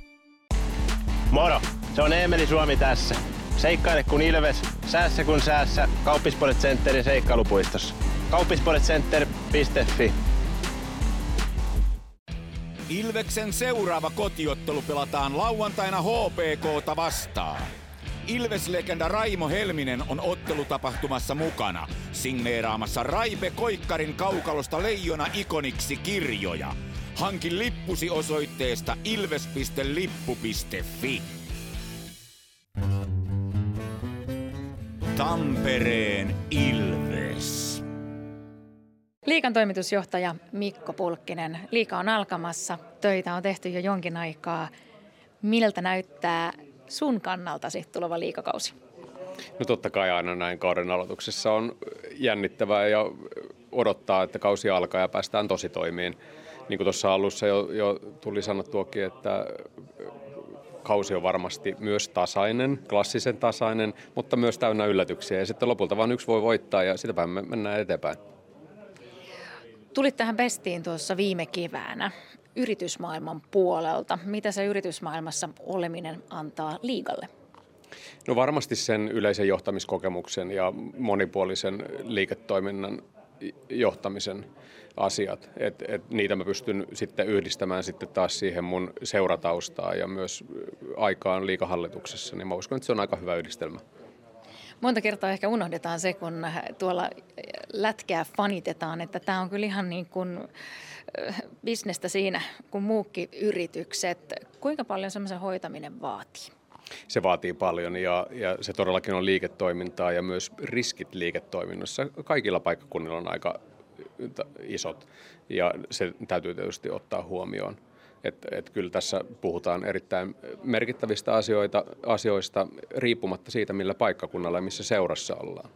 Moro! Se on Eemeli Suomi tässä. Seikkaile kun ilves, säässä kun säässä. Kauppispoilet Centerin seikkailupuistossa. Kauppispoiletcenter.fi Ilveksen seuraava kotiottelu pelataan lauantaina HPKta vastaan. Ilves-legenda Raimo Helminen on ottelutapahtumassa mukana, signeeraamassa Raipe Koikkarin kaukalosta Leijona ikoniksi kirjoja. Hankin lippusi osoitteesta ilves.lippu.fi. Tampereen Ilves. Liikan toimitusjohtaja Mikko Pulkkinen. Liika on alkamassa. Töitä on tehty jo jonkin aikaa. Miltä näyttää sun kannaltasi tuleva liikakausi? No totta kai aina näin kauden aloituksessa on jännittävää ja odottaa, että kausi alkaa ja päästään tosi toimiin. Niin kuin tuossa alussa jo, jo tuli sanottuakin, että kausi on varmasti myös tasainen, klassisen tasainen, mutta myös täynnä yllätyksiä. Ja sitten lopulta vain yksi voi voittaa ja sitä me mennään eteenpäin. Tulit tähän pestiin tuossa viime keväänä yritysmaailman puolelta. Mitä se yritysmaailmassa oleminen antaa liigalle? No varmasti sen yleisen johtamiskokemuksen ja monipuolisen liiketoiminnan johtamisen asiat. Et, et niitä mä pystyn sitten yhdistämään sitten taas siihen mun seurataustaan ja myös aikaan liikahallituksessa, niin mä uskon, että se on aika hyvä yhdistelmä. Monta kertaa ehkä unohdetaan se, kun tuolla lätkää fanitetaan, että tämä on kyllä ihan niin kuin bisnestä siinä kuin muukin yritykset. Kuinka paljon semmoisen hoitaminen vaatii? Se vaatii paljon ja, ja se todellakin on liiketoimintaa ja myös riskit liiketoiminnassa. Kaikilla paikkakunnilla on aika isot ja se täytyy tietysti ottaa huomioon. Et, et kyllä tässä puhutaan erittäin merkittävistä asioita, asioista riippumatta siitä, millä paikkakunnalla ja missä seurassa ollaan.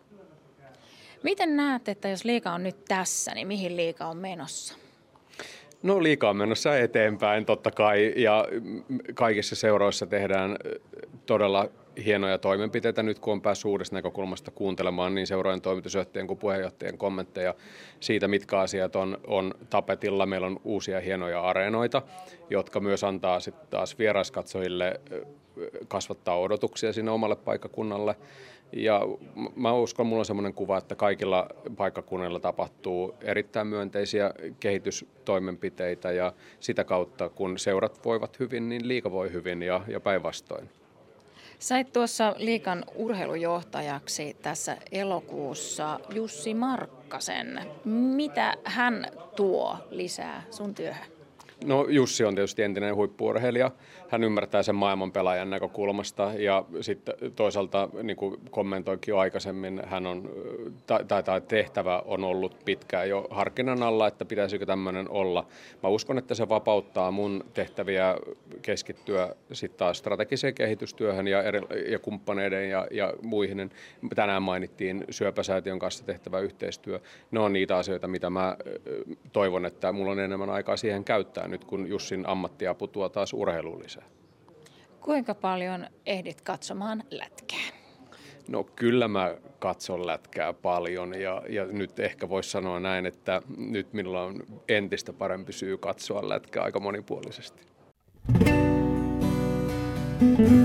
Miten näet, että jos liika on nyt tässä, niin mihin liika on menossa? No liikaa on menossa eteenpäin totta kai ja kaikissa seuroissa tehdään todella hienoja toimenpiteitä nyt, kun on päässyt uudesta näkökulmasta kuuntelemaan niin seurojen toimitusjohtajien kuin puheenjohtajien kommentteja siitä, mitkä asiat on, on tapetilla. Meillä on uusia hienoja areenoita, jotka myös antaa sitten taas vieraiskatsojille kasvattaa odotuksia sinne omalle paikkakunnalle. Ja mä uskon, mulla on semmoinen kuva, että kaikilla paikkakunnilla tapahtuu erittäin myönteisiä kehitystoimenpiteitä ja sitä kautta, kun seurat voivat hyvin, niin liika voi hyvin ja, ja päinvastoin. Sait tuossa liikan urheilujohtajaksi tässä elokuussa Jussi Markkasen. Mitä hän tuo lisää sun työhön? No Jussi on tietysti entinen huippuurheilija. Hän ymmärtää sen maailman pelaajan näkökulmasta ja sitten toisaalta niin kuin kommentoinkin jo aikaisemmin, hän on, tai, tai tehtävä on ollut pitkään jo harkinnan alla, että pitäisikö tämmöinen olla. Mä uskon, että se vapauttaa mun tehtäviä keskittyä sitten taas strategiseen kehitystyöhön ja, eri, ja kumppaneiden ja, ja muihin. Tänään mainittiin Syöpäsäätiön kanssa tehtävä yhteistyö. Ne on niitä asioita, mitä mä toivon, että mulla on enemmän aikaa siihen käyttää nyt, kun Jussin ammattiapu tuo taas urheiluun lisää. Kuinka paljon ehdit katsomaan lätkää? No kyllä mä katson lätkää paljon ja, ja nyt ehkä voisi sanoa näin, että nyt minulla on entistä parempi syy katsoa lätkää aika monipuolisesti. Tampereen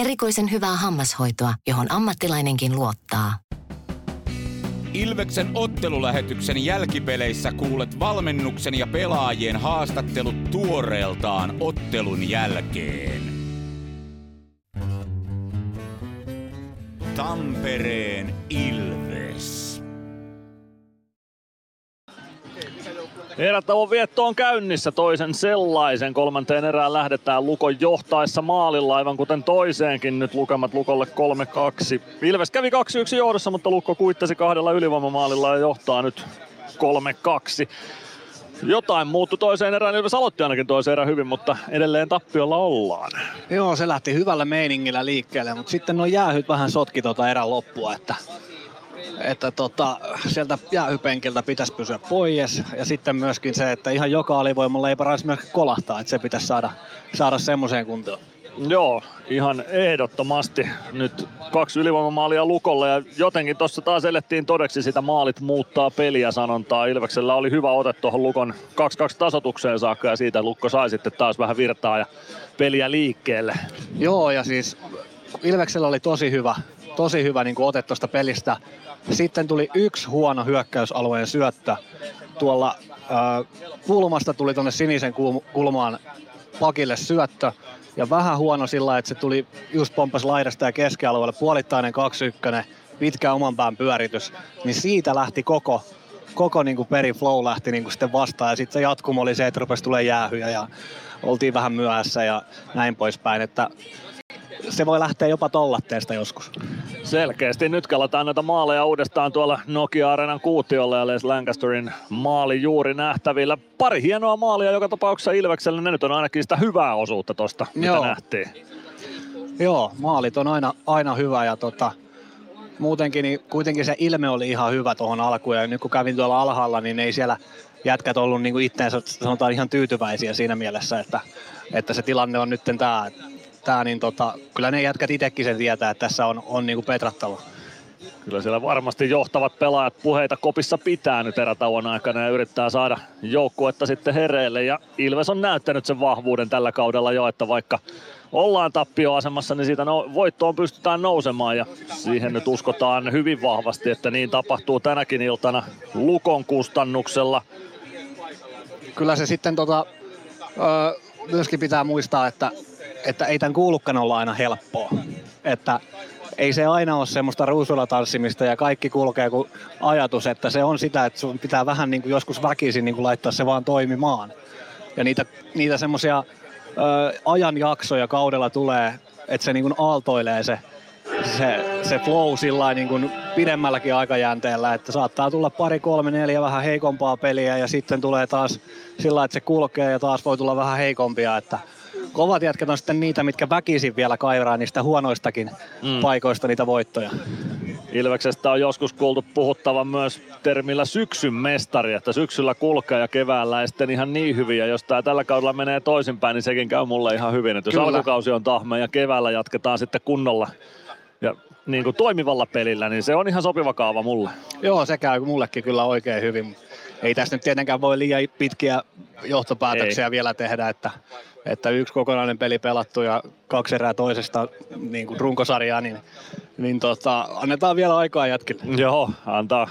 Erikoisen hyvää hammashoitoa, johon ammattilainenkin luottaa. Ilveksen ottelulähetyksen jälkipeleissä kuulet valmennuksen ja pelaajien haastattelut tuoreeltaan ottelun jälkeen. Tampereen Ilves. Erätauon vietto on käynnissä toisen sellaisen. Kolmanteen erään lähdetään Lukon johtaessa maalilla, aivan kuten toiseenkin. Nyt lukemat Lukolle 3-2. Ilves kävi 2-1 johdossa, mutta Lukko kuittasi kahdella ylivoimamaalilla ja johtaa nyt 3-2. Jotain muuttui toiseen erään. Ilves aloitti ainakin toiseen erään hyvin, mutta edelleen tappiolla ollaan. Joo, se lähti hyvällä meiningillä liikkeelle, mutta sitten no jäähyt vähän sotki tuota erän loppua, että että tota, sieltä jäähypenkiltä pitäisi pysyä pois. Ja sitten myöskin se, että ihan joka alivoimalla ei paras myös kolahtaa, että se pitäisi saada, saada semmoiseen kuntoon. Joo, ihan ehdottomasti. Nyt kaksi ylivoimamaalia Lukolle ja jotenkin tuossa taas elettiin todeksi sitä maalit muuttaa peliä sanontaa. Ilveksellä oli hyvä ote tuohon Lukon 2-2 tasotukseen saakka ja siitä Lukko sai sitten taas vähän virtaa ja peliä liikkeelle. Joo, ja siis Ilveksellä oli tosi hyvä, tosi hyvä niin ote tuosta pelistä. Sitten tuli yksi huono hyökkäysalueen syöttö. Tuolla äh, kulmasta tuli tuonne sinisen kulmaan pakille syöttö. Ja vähän huono sillä, että se tuli just pompas laidasta ja keskialueelle puolittainen 2-1, pitkä oman pään pyöritys. Niin siitä lähti koko, koko niin kuin peri flow lähti niin kuin sitten vastaan. Ja sitten se jatkumo oli se, että rupesi tulee jäähyjä ja oltiin vähän myöhässä ja näin poispäin. Että se voi lähteä jopa tollatteesta joskus. Selkeästi nyt kalataan näitä maaleja uudestaan tuolla Nokia-areenan kuutiolla ja Les Lancasterin maali juuri nähtävillä. Pari hienoa maalia joka tapauksessa Ilveksellä. Ne nyt on ainakin sitä hyvää osuutta tosta, mitä Joo. nähtiin. Joo, maalit on aina, aina hyvä ja tota, muutenkin niin kuitenkin se ilme oli ihan hyvä tuohon alkuun ja nyt kun kävin tuolla alhaalla, niin ei siellä jätkät ollut niin kuin itteensä sanotaan ihan tyytyväisiä siinä mielessä, että, että se tilanne on nyt tämä tää, niin tota, kyllä ne jätkät itsekin sen tietää, että tässä on, on niinku petrattava. Kyllä siellä varmasti johtavat pelaajat puheita kopissa pitää nyt erätauon aikana ja yrittää saada joukkuetta sitten hereille. Ja Ilves on näyttänyt sen vahvuuden tällä kaudella jo, että vaikka ollaan tappioasemassa, niin siitä no, voittoon pystytään nousemaan ja siihen nyt uskotaan hyvin vahvasti, että niin tapahtuu tänäkin iltana Lukon kustannuksella. Kyllä se sitten tota, ö, myöskin pitää muistaa, että että ei tämän kuulukaan olla aina helppoa. Että ei se aina ole semmoista ruusulla tanssimista ja kaikki kulkee kuin ajatus, että se on sitä, että sun pitää vähän niin kuin joskus väkisin niin kuin laittaa se vaan toimimaan. Ja niitä, niitä semmoisia ajanjaksoja kaudella tulee, että se niin kuin aaltoilee se, se, se flow sillä niin kuin pidemmälläkin aikajänteellä, että saattaa tulla pari, kolme, neljä vähän heikompaa peliä ja sitten tulee taas sillä, että se kulkee ja taas voi tulla vähän heikompia, että kovat jätkät on sitten niitä, mitkä väkisin vielä kairaa niistä huonoistakin mm. paikoista niitä voittoja. Ilveksestä on joskus kuultu puhuttavan myös termillä syksyn mestari, että syksyllä kulkee ja keväällä ei sitten ihan niin hyvin. Ja jos tämä tällä kaudella menee toisinpäin, niin sekin käy mulle ihan hyvin. Että jos Kyllä. alkukausi on tahme ja keväällä jatketaan sitten kunnolla ja niin kuin toimivalla pelillä, niin se on ihan sopiva kaava mulle. Joo, se käy mullekin kyllä oikein hyvin. Ei tässä nyt tietenkään voi liian pitkiä johtopäätöksiä Ei. vielä tehdä, että että yksi kokonainen peli pelattu ja kaksi erää toisesta niin kuin runkosarjaa, niin, niin tota, annetaan vielä aikaa jätkille. Joo, antaa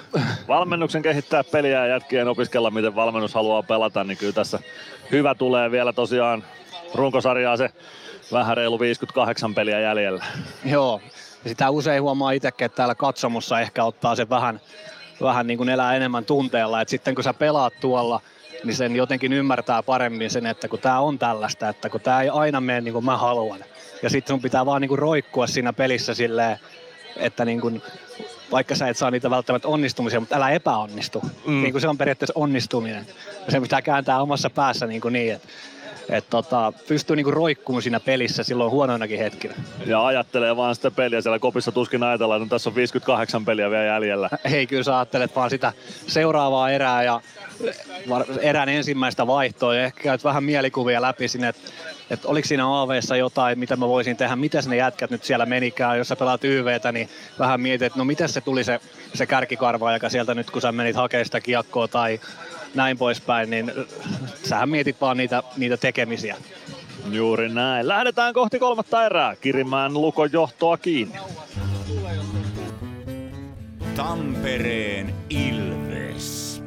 valmennuksen kehittää peliä ja jätkien opiskella, miten valmennus haluaa pelata, niin kyllä tässä hyvä tulee vielä tosiaan runkosarjaa se vähän reilu 58 peliä jäljellä. Joo, ja sitä usein huomaa itsekin, että täällä katsomossa ehkä ottaa se vähän, vähän niin kuin elää enemmän tunteella, että sitten kun sä pelaat tuolla – niin sen jotenkin ymmärtää paremmin sen, että kun tämä on tällaista, että kun tämä ei aina mene niin kuin mä haluan. Ja sitten sun pitää vaan niin kuin roikkua siinä pelissä silleen, että niin kuin, vaikka sä et saa niitä välttämättä onnistumisia, mutta älä epäonnistu. Mm. Niin kuin se on periaatteessa onnistuminen. Ja se pitää kääntää omassa päässä niin, kuin niin että että tota, pystyy niinku roikkumaan siinä pelissä silloin huonoinakin hetkinä. Ja ajattelee vaan sitä peliä siellä kopissa tuskin ajatellaan, että tässä on 58 peliä vielä jäljellä. Ei, kyllä sä ajattelet vaan sitä seuraavaa erää ja erän ensimmäistä vaihtoa ja ehkä käyt vähän mielikuvia läpi sinne, että että oliko siinä AV jotain, mitä mä voisin tehdä, miten ne jätkät nyt siellä menikään, jos sä pelaat YVtä, niin vähän mietit, että no miten se tuli se, se kärkikarva, joka sieltä nyt kun sä menit hakemaan sitä kiekkoa tai näin poispäin, niin sähän mietit vaan niitä, niitä tekemisiä. Juuri näin. Lähdetään kohti kolmatta erää. Kirimään Lukon johtoa kiinni. Tampereen Ilves.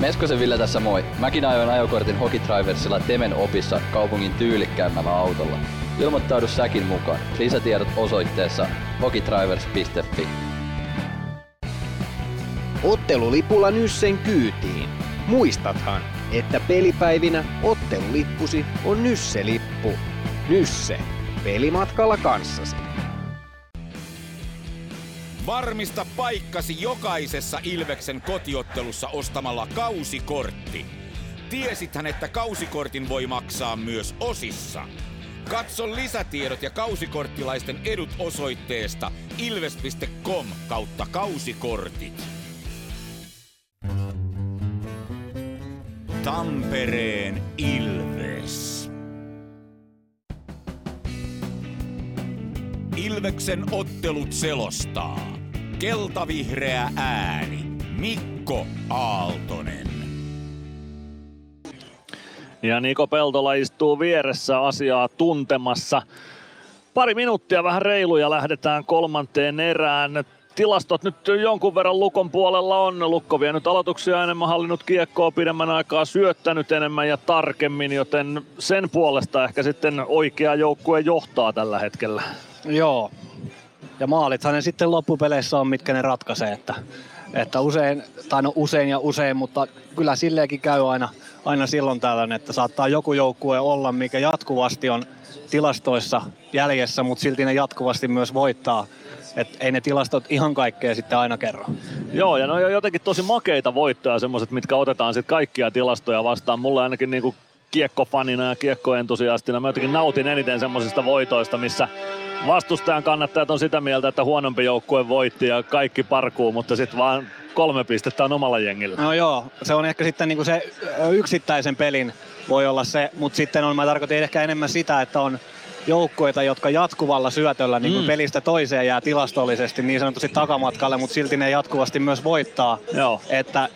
Meskosen Ville tässä moi. Mäkin ajoin ajokortin Hokitriversilla Temen opissa kaupungin tyylikkäämmällä autolla. Ilmoittaudu säkin mukaan. Lisätiedot osoitteessa hokitrivers.fi. Ottelulipulla Nyssen kyytiin. Muistathan, että pelipäivinä ottelulippusi on Nysse-lippu. Nysse. Pelimatkalla kanssasi. Varmista paikkasi jokaisessa Ilveksen kotiottelussa ostamalla kausikortti. Tiesithän, että kausikortin voi maksaa myös osissa. Katso lisätiedot ja kausikorttilaisten edut osoitteesta ilves.com kautta kausikortit. Tampereen Ilves. Ilveksen ottelut selostaa. Keltavihreä ääni. Mikko Aaltonen. Ja Niko Peltola istuu vieressä asiaa tuntemassa. Pari minuuttia vähän reiluja lähdetään kolmanteen erään. Tilastot nyt jonkun verran Lukon puolella on. Lukko vienyt aloituksia enemmän, hallinnut kiekkoa pidemmän aikaa, syöttänyt enemmän ja tarkemmin, joten sen puolesta ehkä sitten oikea joukkue johtaa tällä hetkellä. Joo. Ja maalithan ne sitten loppupeleissä on, mitkä ne ratkaisee. Että, että usein, tai no usein ja usein, mutta kyllä silleenkin käy aina, aina silloin tällöin, että saattaa joku joukkue olla, mikä jatkuvasti on tilastoissa jäljessä, mutta silti ne jatkuvasti myös voittaa. Et ei ne tilastot ihan kaikkea sitten aina kerro. Joo, ja ne on jotenkin tosi makeita voittoja, semmoiset, mitkä otetaan sitten kaikkia tilastoja vastaan. Mulle ainakin niinku kiekkofanina ja kiekkoentusiastina mä jotenkin nautin eniten semmoisista voitoista, missä vastustajan kannattajat on sitä mieltä, että huonompi joukkue voitti ja kaikki parkuu, mutta sitten vaan kolme pistettä on omalla jengillä. No joo, se on ehkä sitten niinku se yksittäisen pelin voi olla se, mutta sitten on, mä tarkoitin ehkä enemmän sitä, että on joukkueita, jotka jatkuvalla syötöllä niin mm. pelistä toiseen jää tilastollisesti niin sanotusti takamatkalle, mutta silti ne jatkuvasti myös voittaa. Joo. Että,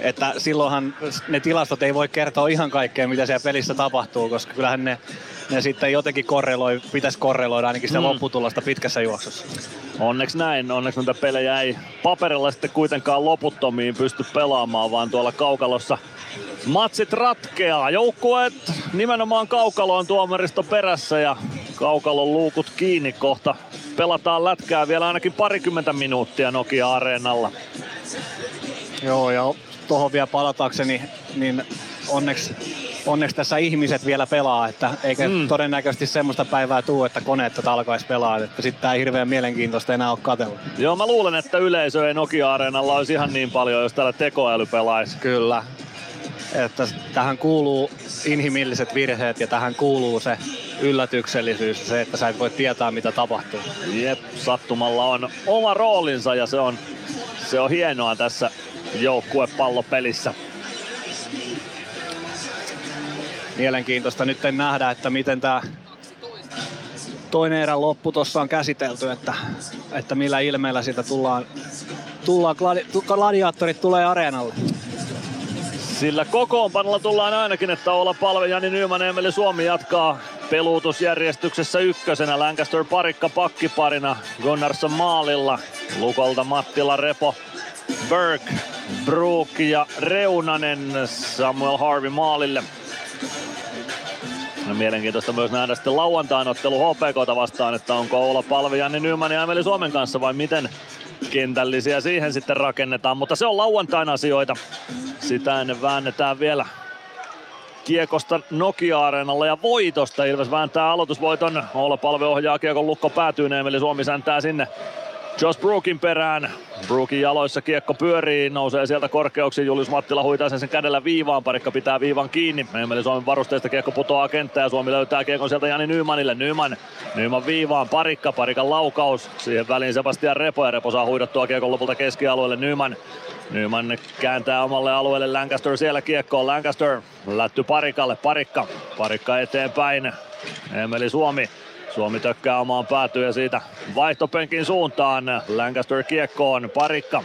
että silloinhan ne tilastot ei voi kertoa ihan kaikkea, mitä siellä pelissä tapahtuu, koska kyllähän ne, ne sitten jotenkin korreloi, pitäisi korreloida ainakin sitä mm. lopputulosta pitkässä juoksussa. Onneksi näin, onneksi näitä pelejä ei paperilla sitten kuitenkaan loputtomiin pysty pelaamaan, vaan tuolla kaukalossa matsit ratkeaa. Joukkueet nimenomaan kaukaloon tuomaristo perässä ja kaukalon luukut kiinni kohta. Pelataan lätkää vielä ainakin parikymmentä minuuttia Nokia-areenalla. Joo, ja tuohon vielä palatakseni, niin onneksi, onneksi tässä ihmiset vielä pelaa, että eikä mm. todennäköisesti semmoista päivää tuu, että koneet tätä alkaisi pelaa, että sitten tämä ei hirveän mielenkiintoista enää ole katella. Joo, mä luulen, että yleisö ei Nokia-areenalla olisi ihan niin paljon, jos täällä tekoäly pelaisi. Kyllä, että tähän kuuluu inhimilliset virheet ja tähän kuuluu se yllätyksellisyys, se, että sä et voi tietää mitä tapahtuu. Jep, sattumalla on oma roolinsa ja se on, se on hienoa tässä joukkuepallopelissä. Mielenkiintoista nyt nähdä, että miten tämä toinen erän loppu tuossa on käsitelty, että, että millä ilmeellä siitä tullaan, tullaan gladi, gladiaattorit tulee areenalle. Sillä kokoonpanolla tullaan ainakin, että olla palve Jani Nyman Emeli Suomi jatkaa peluutusjärjestyksessä ykkösenä. Lancaster parikka pakkiparina Gunnarsson maalilla. Lukolta Mattila Repo Burke, Brook ja Reunanen Samuel Harvey maalille. No, mielenkiintoista myös nähdä sitten lauantain ottelu HPKta vastaan, että onko olla palve Janni Nyman ja Emeli Suomen kanssa vai miten kentällisiä siihen sitten rakennetaan, mutta se on lauantain asioita. Sitä ennen väännetään vielä kiekosta Nokia-areenalla ja voitosta. Ilves vääntää aloitusvoiton. Olla palve ohjaa kiekon lukko päätyy, eli Suomi säntää sinne Josh Brookin perään. Brookin jaloissa kiekko pyörii, nousee sieltä korkeuksiin. Julius Mattila huitaa sen, sen kädellä viivaan. Parikka pitää viivan kiinni. Emeli Suomen varusteista kiekko putoaa kenttään ja Suomi löytää kiekon sieltä Jani Nymanille. Nyman, Nyman viivaan. Parikka, Parikan laukaus. Siihen väliin Sebastian Repo ja Repo saa huidottua kiekon lopulta keskialueelle. Nyman Nyman kääntää omalle alueelle Lancaster siellä kiekkoon. Lancaster lätty Parikalle. Parikka. Parikka eteenpäin. Emeli Suomi Suomi tökkää omaan päätyyn ja siitä vaihtopenkin suuntaan. Lancaster kiekkoon, parikka.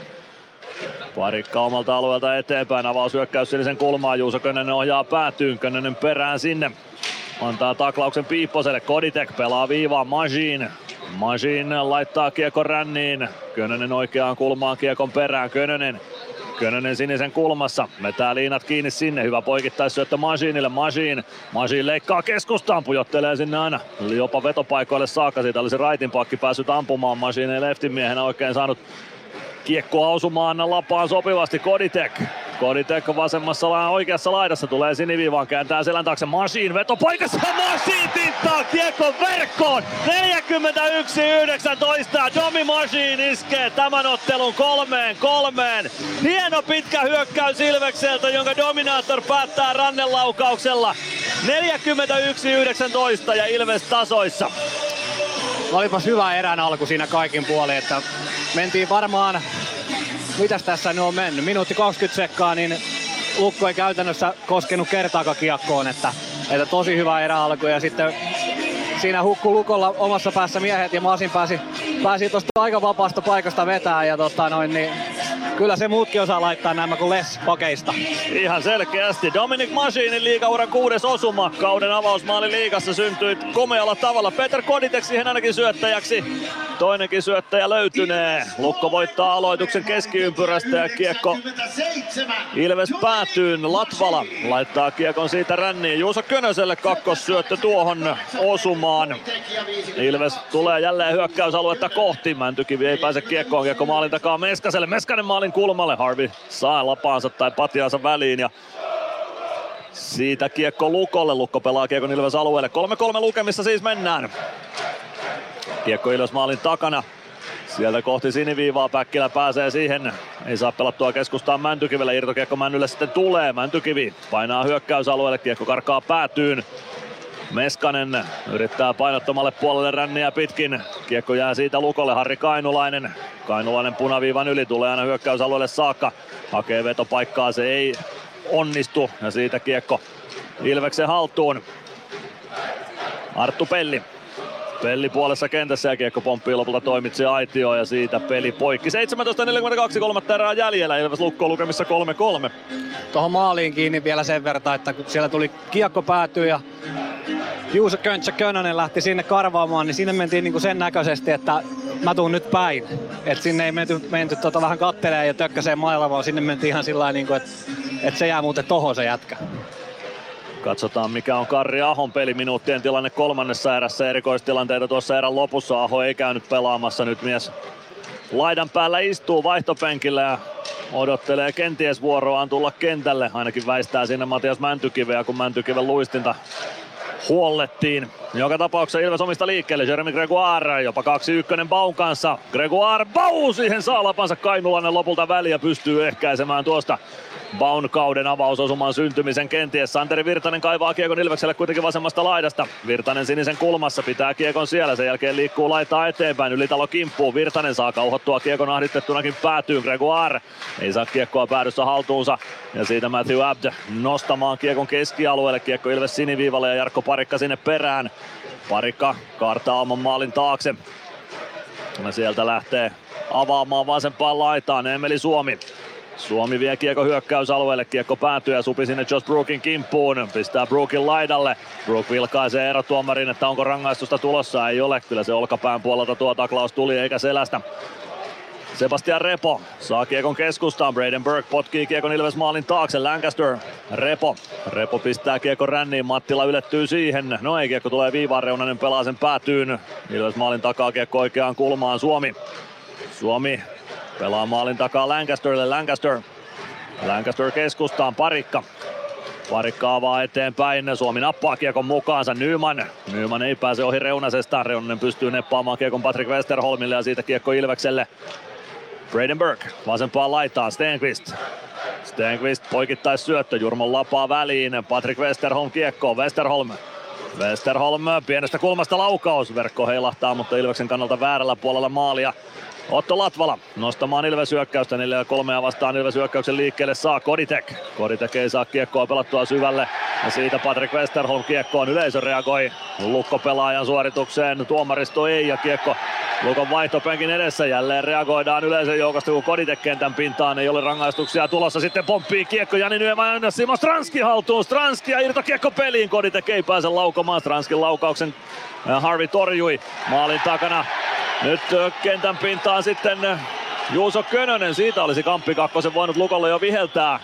Parikka omalta alueelta eteenpäin, avaushyökkäys sinisen kulmaan, Juuso Könönen ohjaa päätyyn, Könönen perään sinne. Antaa taklauksen Piipposelle, Koditek pelaa viivaan Majin. Majin laittaa kiekon ränniin, Könönen oikeaan kulmaan kiekon perään, Könönen Könönen sinisen kulmassa. Metää liinat kiinni sinne. Hyvä poikittaisyöttö Masiinille. Masiin. Masiin leikkaa keskustaan. Pujottelee sinne aina jopa vetopaikoille saakka. Siitä olisi raitin pakki päässyt ampumaan. Masiin ei leftin miehenä oikein saanut kiekkoa osumaan lapaan sopivasti. Koditek Koditek vasemmassa la- oikeassa laidassa tulee siniviivaan, kääntää selän taakse Machine vetopaikassa. Machine tinttaa kiekko verkkoon. 41-19. Domi Machine iskee tämän ottelun kolmeen kolmeen. Hieno pitkä hyökkäys Ilvekseltä, jonka Dominator päättää rannelaukauksella. 41-19 ja Ilves tasoissa. Olipas hyvä erän alku siinä kaikin puolin, että mentiin varmaan mitäs tässä nyt on mennyt, minuutti 20 sekkaa, niin Lukko ei käytännössä koskenut kertaakaan kiekkoon, että, että tosi hyvä eräalku. Ja sitten siinä hukku Lukolla omassa päässä miehet ja Masin pääsi, pääsi tuosta aika vapaasta paikasta vetää ja tota noin, niin kyllä se muutkin osaa laittaa nämä kuin Les pakeista. Ihan selkeästi. Dominic Masinin liigauran kuudes osuma kauden avausmaali liigassa syntyi komealla tavalla. Peter Koditek siihen ainakin syöttäjäksi. Toinenkin syöttäjä löytynee. Lukko voittaa aloituksen keskiympyrästä ja kiekko Ilves päätyyn. Latvala laittaa kiekon siitä ränniin. Juuso Könöselle kakkossyöttö tuohon osumaan. Ilves tulee jälleen hyökkäysaluetta kohti. Mäntykivi ei pääse kiekkoon. Kiekko maalin takaa Meskaselle. Meskanen maalin kulmalle. Harvey saa lapaansa tai patiansa väliin ja siitä kiekko Lukolle. Lukko pelaa kiekon Ilves alueelle. 3-3 lukemissa siis mennään. Kiekko Ilves maalin takana. Sieltä kohti siniviivaa Päkkilä pääsee siihen. Ei saa pelattua keskustaan Mäntykivellä. Irtokiekko Männylle sitten tulee. Mäntykivi painaa hyökkäysalueelle. Kiekko karkaa päätyyn. Meskanen yrittää painottomalle puolelle ränniä pitkin. Kiekko jää siitä Lukolle. Harri Kainulainen. Kainulainen punaviivan yli tulee aina hyökkäysalueelle saakka. Hakee vetopaikkaa. Se ei onnistu. Ja siitä kiekko Ilveksen haltuun. Arttu Pelli Pelli puolessa kentässä ja kiekko pomppii lopulta toimitsi aitioon ja siitä peli poikki. 17.42, kolmatta erää jäljellä, Ilves Lukko lukemissa 3-3. Tuohon maaliin kiinni vielä sen verran, että kun siellä tuli kiekko päätyy ja Juuso Köntsä Könönen lähti sinne karvaamaan, niin sinne mentiin niinku sen näköisesti, että mä tuun nyt päin. Et sinne ei menty, menty tota vähän kattelee ja tökkäseen mailla, vaan sinne mentiin ihan sillä niinku, että et se jää muuten tohon se jätkä. Katsotaan mikä on Karri Ahon peli minuuttien tilanne kolmannessa erässä. Erikoistilanteita tuossa erän lopussa. Aho ei käynyt pelaamassa. Nyt mies laidan päällä istuu vaihtopenkillä ja odottelee kenties vuoroaan tulla kentälle. Ainakin väistää sinne Matias Mäntykiveä, kun Mäntykiven luistinta huollettiin. Joka tapauksessa Ilves omista liikkeelle. Jeremy Gregoire jopa 2-1 Baun kanssa. Gregoire Bau siihen saa lapansa Kainulainen lopulta väliä pystyy ehkäisemään tuosta Baun kauden avausosuman syntymisen kenties. Santeri Virtanen kaivaa kiekon Ilvekselle kuitenkin vasemmasta laidasta. Virtanen sinisen kulmassa pitää kiekon siellä. Sen jälkeen liikkuu laittaa eteenpäin. Ylitalo kimppuu. Virtanen saa kauhottua kiekon ahdistettunakin päätyy. Gregoire ei saa kiekkoa päädyssä haltuunsa. Ja siitä Matthew Abd nostamaan kiekon keskialueelle. Kiekko Ilves siniviivalle ja Jarkko Parikka sinne perään. Parikka kaartaa oman maalin taakse. Ja sieltä lähtee avaamaan vasempaan laitaan Emeli Suomi. Suomi vie kiekko hyökkäysalueelle, kiekko päätyy ja supi sinne Josh Brookin kimppuun. Pistää Brookin laidalle. Brook vilkaisee erotuomarin, että onko rangaistusta tulossa. Ei ole, kyllä se olkapään puolelta tuo taklaus tuli eikä selästä. Sebastian Repo saa kiekon keskustaan. Braden Burke potkii kiekon Ilves maalin taakse. Lancaster, Repo. Repo pistää kiekon ränniin. Mattila ylettyy siihen. No ei, kiekko tulee viivaan reunanen pelaa sen päätyyn. Ilves maalin takaa kiekko oikeaan kulmaan. Suomi. Suomi pelaa maalin takaa Lancasterille. Lancaster. Lancaster keskustaan. Parikka. Parikka avaa eteenpäin. Suomi nappaa kiekon mukaansa. Nyman. Nyman ei pääse ohi Reunasesta. Reunanen pystyy neppaamaan kiekon Patrick Westerholmille ja siitä kiekko Ilvekselle. Braden Burke vasempaan laitaan Stenqvist. Stenqvist poikittais syöttö, Jurmon lapaa väliin, Patrick Westerholm kiekkoon, Westerholm. Westerholm pienestä kulmasta laukaus, verkko heilahtaa, mutta Ilveksen kannalta väärällä puolella maalia. Otto Latvala nostamaan Ilves hyökkäystä, 4 kolmea vastaan Ilves hyökkäyksen liikkeelle saa Koditek. Koditek ei saa kiekkoa pelattua syvälle ja siitä Patrick Westerholm kiekkoon yleisö reagoi Lukko pelaajan suoritukseen, tuomaristo ei ja kiekko Lukon vaihtopenkin edessä jälleen reagoidaan yleisön joukosta, kun Koditek kentän pintaan ei ole rangaistuksia tulossa. Sitten pomppii kiekko Jani Nyman ja Simo Stranski haltuun. Stranski ja irto kiekko peliin. Koditek ei pääse laukomaan. Stranskin laukauksen Harvey torjui maalin takana. Nyt kentän pintaan sitten Juuso Könönen. Siitä olisi Kamppi Kakkosen voinut Lukolle jo viheltää.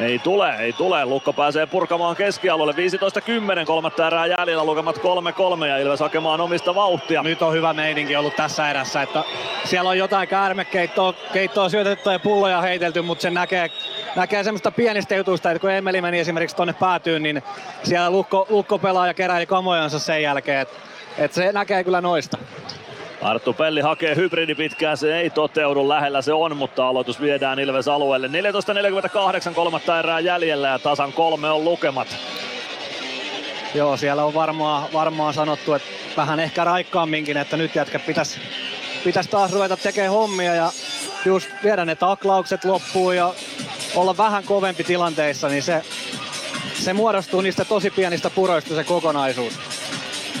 Ei tule, ei tule. Lukko pääsee purkamaan keskialueelle. 15-10, kolmatta erää jäljellä, lukemat 3-3 ja Ilves hakemaan omista vauhtia. Nyt on hyvä meininki ollut tässä erässä, että siellä on jotain käärmekeittoa keittoa syötetty ja pulloja heitelty, mutta sen näkee, näkee semmoista pienistä jutuista, että kun Emeli meni esimerkiksi tonne päätyyn, niin siellä Lukko, Lukko pelaa ja keräili kamojansa sen jälkeen, että et se näkee kyllä noista. Arttu Pelli hakee hybridi pitkään, se ei toteudu, lähellä se on, mutta aloitus viedään Ilves alueelle. 14.48, kolmatta erää jäljellä ja tasan kolme on lukemat. Joo, siellä on varmaan, varmaan sanottu, että vähän ehkä raikkaamminkin, että nyt jätkä pitäisi pitäis taas ruveta tekemään hommia ja just viedä ne taklaukset loppuun ja olla vähän kovempi tilanteissa, niin se, se muodostuu niistä tosi pienistä puroista se kokonaisuus.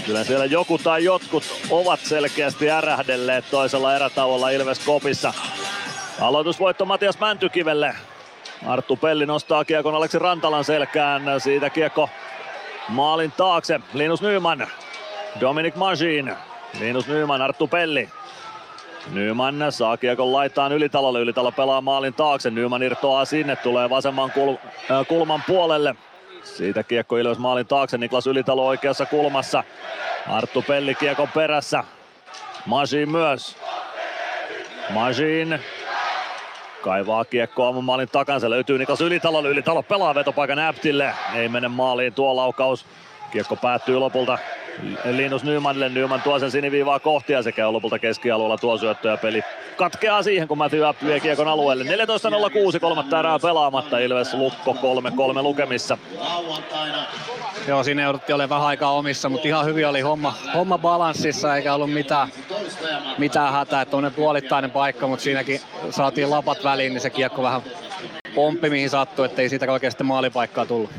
Kyllä siellä joku tai jotkut ovat selkeästi ärähdelleet toisella erätauolla Ilves Kopissa. Aloitusvoitto Matias Mäntykivelle. Arttu Pelli nostaa kiekon Aleksi Rantalan selkään. Siitä kiekko maalin taakse. Linus Nyman. Dominic Majin. Linus Nyman, Arttu Pelli. Nyman saa kiekon laitaan Ylitalolle. Ylitalo pelaa maalin taakse. Nyman irtoaa sinne. Tulee vasemman kul- äh, kulman puolelle. Siitä kiekko Ilves maalin taakse. Niklas Ylitalo oikeassa kulmassa. Arttu Pelli kiekon perässä. Majin myös. Majin kaivaa kiekkoa oman maalin takansa. Löytyy Niklas Ylitalolle. Ylitalo pelaa vetopaikan Äptille. Ei mene maaliin tuo laukaus. Kiekko päättyy lopulta Linus Nymanille. Nyman tuo sen siniviivaa kohti ja se käy lopulta keskialueella tuo syöttö ja peli katkeaa siihen, kun Matthew App vie kiekon alueelle. 14.06, kolmatta erää pelaamatta. Ilves Lukko 3-3 lukemissa. Joo, siinä jouduttiin olemaan vähän aikaa omissa, mutta ihan hyvin oli homma, homma balanssissa eikä ollut mitään, mitään hätää. Tuonne puolittainen paikka, mutta siinäkin saatiin lapat väliin, niin se kiekko vähän pomppi mihin sattui, ettei siitä oikeasti maalipaikkaa tullut.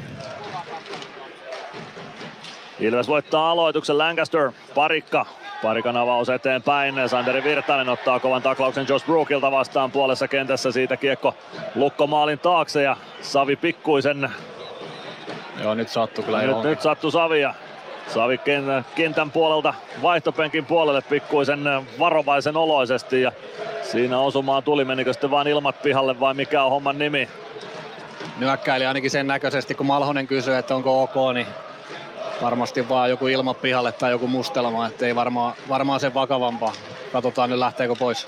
Ilves voittaa aloituksen Lancaster, parikka. Parikan avaus eteenpäin. Sanderi Virtanen ottaa kovan taklauksen Josh Brookilta vastaan puolessa kentässä. Siitä kiekko Lukko maalin taakse ja Savi pikkuisen. Joo, nyt sattuu kyllä nyt, nyt sattuu Savia. Savi kentän puolelta vaihtopenkin puolelle pikkuisen varovaisen oloisesti ja siinä osumaan tuli. Menikö sitten vain ilmat pihalle vai mikä on homman nimi? Nyökkäili ainakin sen näköisesti, kun Malhonen kysyi, että onko ok, niin varmasti vaan joku ilma pihalle tai joku mustelma, ettei varmaan, varmaan sen vakavampaa. Katsotaan nyt lähteekö pois.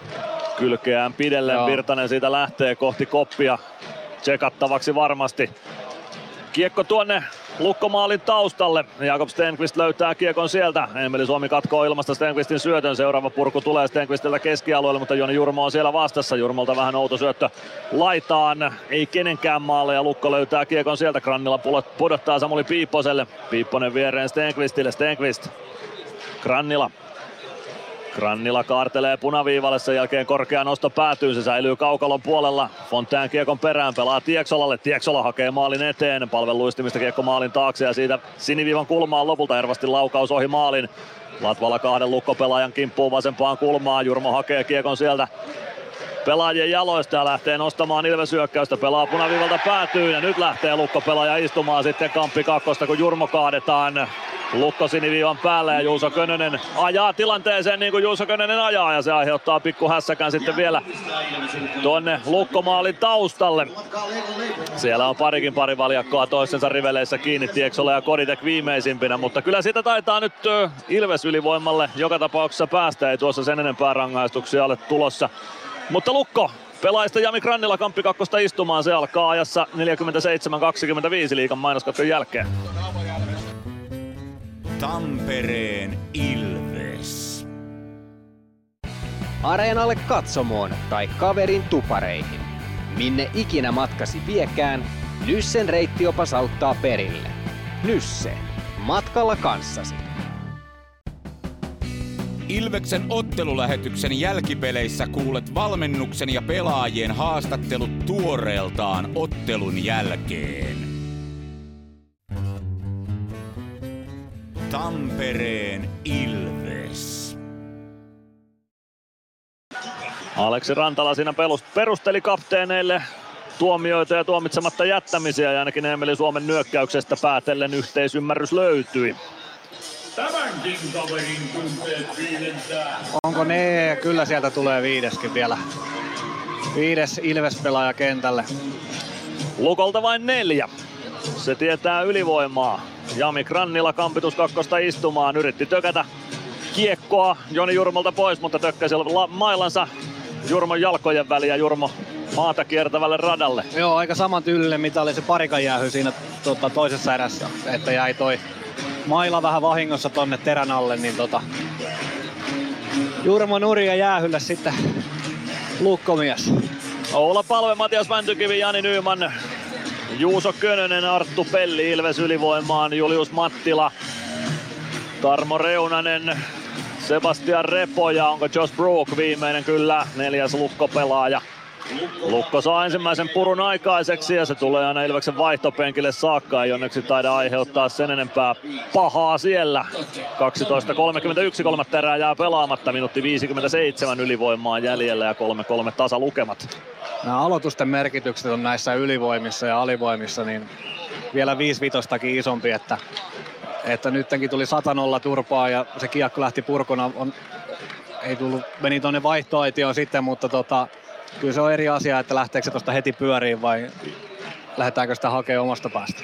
Kylkeään pidellen Joo. Virtanen siitä lähtee kohti koppia. Tsekattavaksi varmasti. Kiekko tuonne Lukkomaalin taustalle. Jakob Stenqvist löytää kiekon sieltä. Emeli Suomi katkoo ilmasta Stenqvistin syötön. Seuraava purku tulee Stenqvistiltä keskialueelle, mutta Joni Jurmo on siellä vastassa. Jurmolta vähän outo syöttö laitaan. Ei kenenkään maalle ja Lukko löytää kiekon sieltä. Krannila pudottaa Samuli Piipposelle. Piipponen viereen Stenqvistille. Stenqvist. Krannila kaartelee punaviivalle, sen jälkeen korkea nosto päätyy, se säilyy kaukalon puolella. Fontään kiekon perään, pelaa Tieksolalle, Tieksola hakee maalin eteen, palveluistimista kiekko maalin taakse ja siitä siniviivan kulmaan lopulta Ervasti laukaus ohi maalin. Latvala kahden lukkopelaajan kimppuun vasempaan kulmaan, Jurmo hakee kiekon sieltä pelaajien jaloista ja lähtee nostamaan Ilves hyökkäystä. Pelaa punaviivalta päätyy ja nyt lähtee lukkopelaaja istumaan sitten kamppi kakkosta, kun Jurmo kaadetaan. Lukko siniviivan päälle ja Juuso Könönen ajaa tilanteeseen niin kuin Juuso Könönen ajaa ja se aiheuttaa pikku hässäkään sitten vielä tuonne Lukkomaalin taustalle. Siellä on parikin pari valjakkoa toistensa riveleissä kiinni Tieksola ja Koditek viimeisimpinä, mutta kyllä sitä taitaa nyt Ilves ylivoimalle joka tapauksessa päästä, ei tuossa sen enempää rangaistuksia ole tulossa. Mutta Lukko pelaajista Jami Krannila kamppi kakkosta istumaan. Se alkaa ajassa 47-25 liikan mainoskatkon jälkeen. Tampereen Ilves. Areenalle katsomoon tai kaverin tupareihin. Minne ikinä matkasi viekään, Nyssen reittiopas auttaa perille. Nysse. Matkalla kanssasi. Ilveksen ottelulähetyksen jälkipeleissä kuulet valmennuksen ja pelaajien haastattelut tuoreeltaan ottelun jälkeen. Tampereen Ilves. Aleksi Rantala siinä perusteli kapteeneille tuomioita ja tuomitsematta jättämisiä ja ainakin Emeli Suomen nyökkäyksestä päätellen yhteisymmärrys löytyi. Tämänkin kaverin tunteet viidentää. Onko ne? Kyllä sieltä tulee viideskin vielä. Viides Ilves-pelaaja kentälle. Lukolta vain neljä. Se tietää ylivoimaa. Jami Krannila kampitus kakkosta istumaan. Yritti tökätä kiekkoa Joni Jurmolta pois, mutta tökkäsi mailansa Jurmon jalkojen väliä. Jurmo maata kiertävälle radalle. Joo, aika saman tyylinen, mitä oli se parikan jäähy siinä tota, toisessa erässä. Että jäi toi maila vähän vahingossa tonne terän alle, niin tota, Jurmo Nuri ja jäähylle sitten lukkomies. Oula Palve, Matias Mäntykivi, Jani Nyyman, Juuso Könönen, Arttu Pelli, Ilves ylivoimaan, Julius Mattila, Tarmo Reunanen, Sebastian Repo ja onko Josh Brook viimeinen? Kyllä, neljäs lukkopelaaja Lukko saa ensimmäisen purun aikaiseksi ja se tulee aina Ilveksen vaihtopenkille saakka. Ei onneksi taida aiheuttaa sen enempää pahaa siellä. 12.31 kolmatta erää jää pelaamatta. Minuutti 57 ylivoimaa jäljellä ja 3-3 tasalukemat. Nämä aloitusten merkitykset on näissä ylivoimissa ja alivoimissa niin vielä 5 vitostakin isompi, että, että nytkin tuli 100 turpaa ja se kiekko lähti purkona. On, ei tullut, meni tuonne vaihtoaitioon sitten, mutta tota, kyllä se on eri asia, että lähteekö se tuosta heti pyöriin vai lähdetäänkö sitä hakemaan omasta päästä.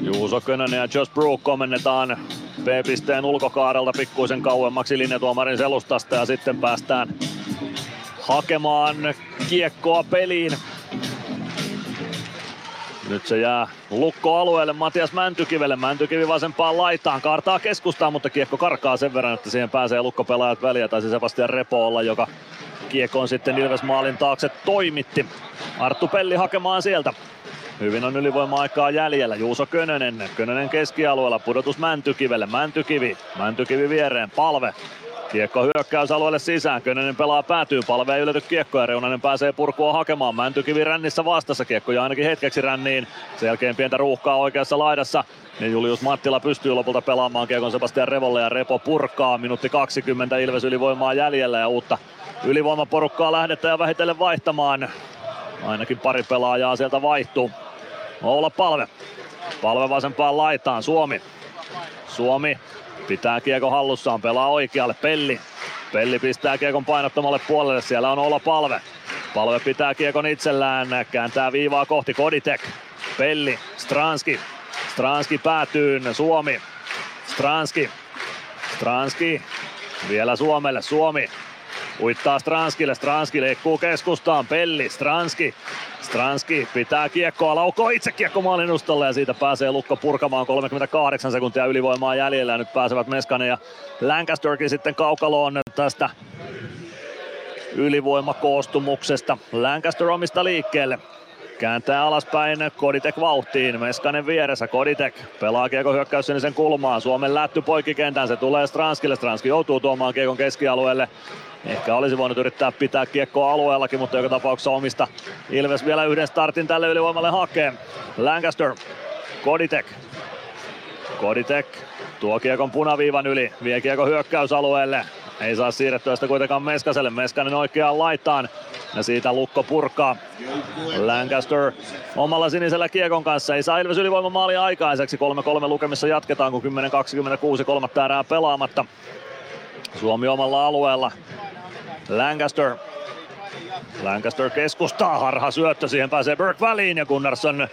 Juuso Könönen ja Josh Brook komennetaan B-pisteen ulkokaarelta pikkuisen kauemmaksi linjatuomarin selustasta ja sitten päästään hakemaan kiekkoa peliin. Nyt se jää lukkoalueelle Matias Mäntykivelle. Mäntykivi vasempaan laitaan, kaartaa keskustaan, mutta kiekko karkaa sen verran, että siihen pääsee lukkopelaajat väliä. Taisi Sebastian Repo olla, joka kiekon sitten Ilves maalin taakse toimitti. Arttu Pelli hakemaan sieltä. Hyvin on ylivoima-aikaa jäljellä. Juuso Könönen. Könönen keskialueella. Pudotus Mäntykivelle. Mäntykivi. Mäntykivi viereen. Palve. Kiekko hyökkäysalueelle sisään. Könönen pelaa päätyy. Palve ei ylety kiekkoa. Reunanen pääsee purkua hakemaan. Mäntykivi rännissä vastassa. Kiekko ja ainakin hetkeksi ränniin. Sen jälkeen pientä ruuhkaa oikeassa laidassa. Niin Julius Mattila pystyy lopulta pelaamaan kiekon Sebastian Revolle ja Repo purkaa. Minuutti 20 Ilves ylivoimaa jäljellä ja uutta ylivoimaporukkaa lähdetään vähitellen vaihtamaan. Ainakin pari pelaajaa sieltä vaihtuu. Oula Palve. Palve vasempaan laitaan. Suomi. Suomi pitää kiekko hallussaan. Pelaa oikealle. Pelli. Pelli pistää kiekon painottomalle puolelle. Siellä on Oula Palve. Palve pitää kiekon itsellään. Kääntää viivaa kohti Koditek. Pelli. Stranski. Stranski päätyy. Suomi. Stranski. Stranski. Vielä Suomelle. Suomi. Uittaa Stranskille. Stranski leikkuu keskustaan. Pelli. Stranski. Stranski pitää kiekkoa, laukoo itse kiekko maalin ja siitä pääsee Lukko purkamaan 38 sekuntia ylivoimaa jäljellä. Ja nyt pääsevät Meskanen ja Lancasterkin sitten kaukaloon tästä ylivoimakoostumuksesta. Lancaster omista liikkeelle. Kääntää alaspäin Koditek vauhtiin. Meskanen vieressä. Koditek pelaa kiekko hyökkäys sen kulmaan. Suomen lätty poikkikentän. Se tulee Stranskille. Stranski joutuu tuomaan kiekon keskialueelle. Ehkä olisi voinut yrittää pitää kiekkoa alueellakin, mutta joka tapauksessa omista Ilves vielä yhden startin tälle ylivoimalle hakee. Lancaster, Koditek. Koditek tuo kiekon punaviivan yli, vie kiekko hyökkäysalueelle. Ei saa siirrettyä sitä kuitenkaan Meskaselle. Meskanen oikeaan laitaan. Ja siitä Lukko purkaa. Lancaster omalla sinisellä kiekon kanssa. Ei saa Ilves ylivoiman maali aikaiseksi. 3-3 lukemissa jatketaan, kun 10-26 kolmatta erää pelaamatta. Suomi omalla alueella. Lancaster. Lancaster keskustaa, harha syöttö, siihen pääsee Burke väliin ja Gunnarsson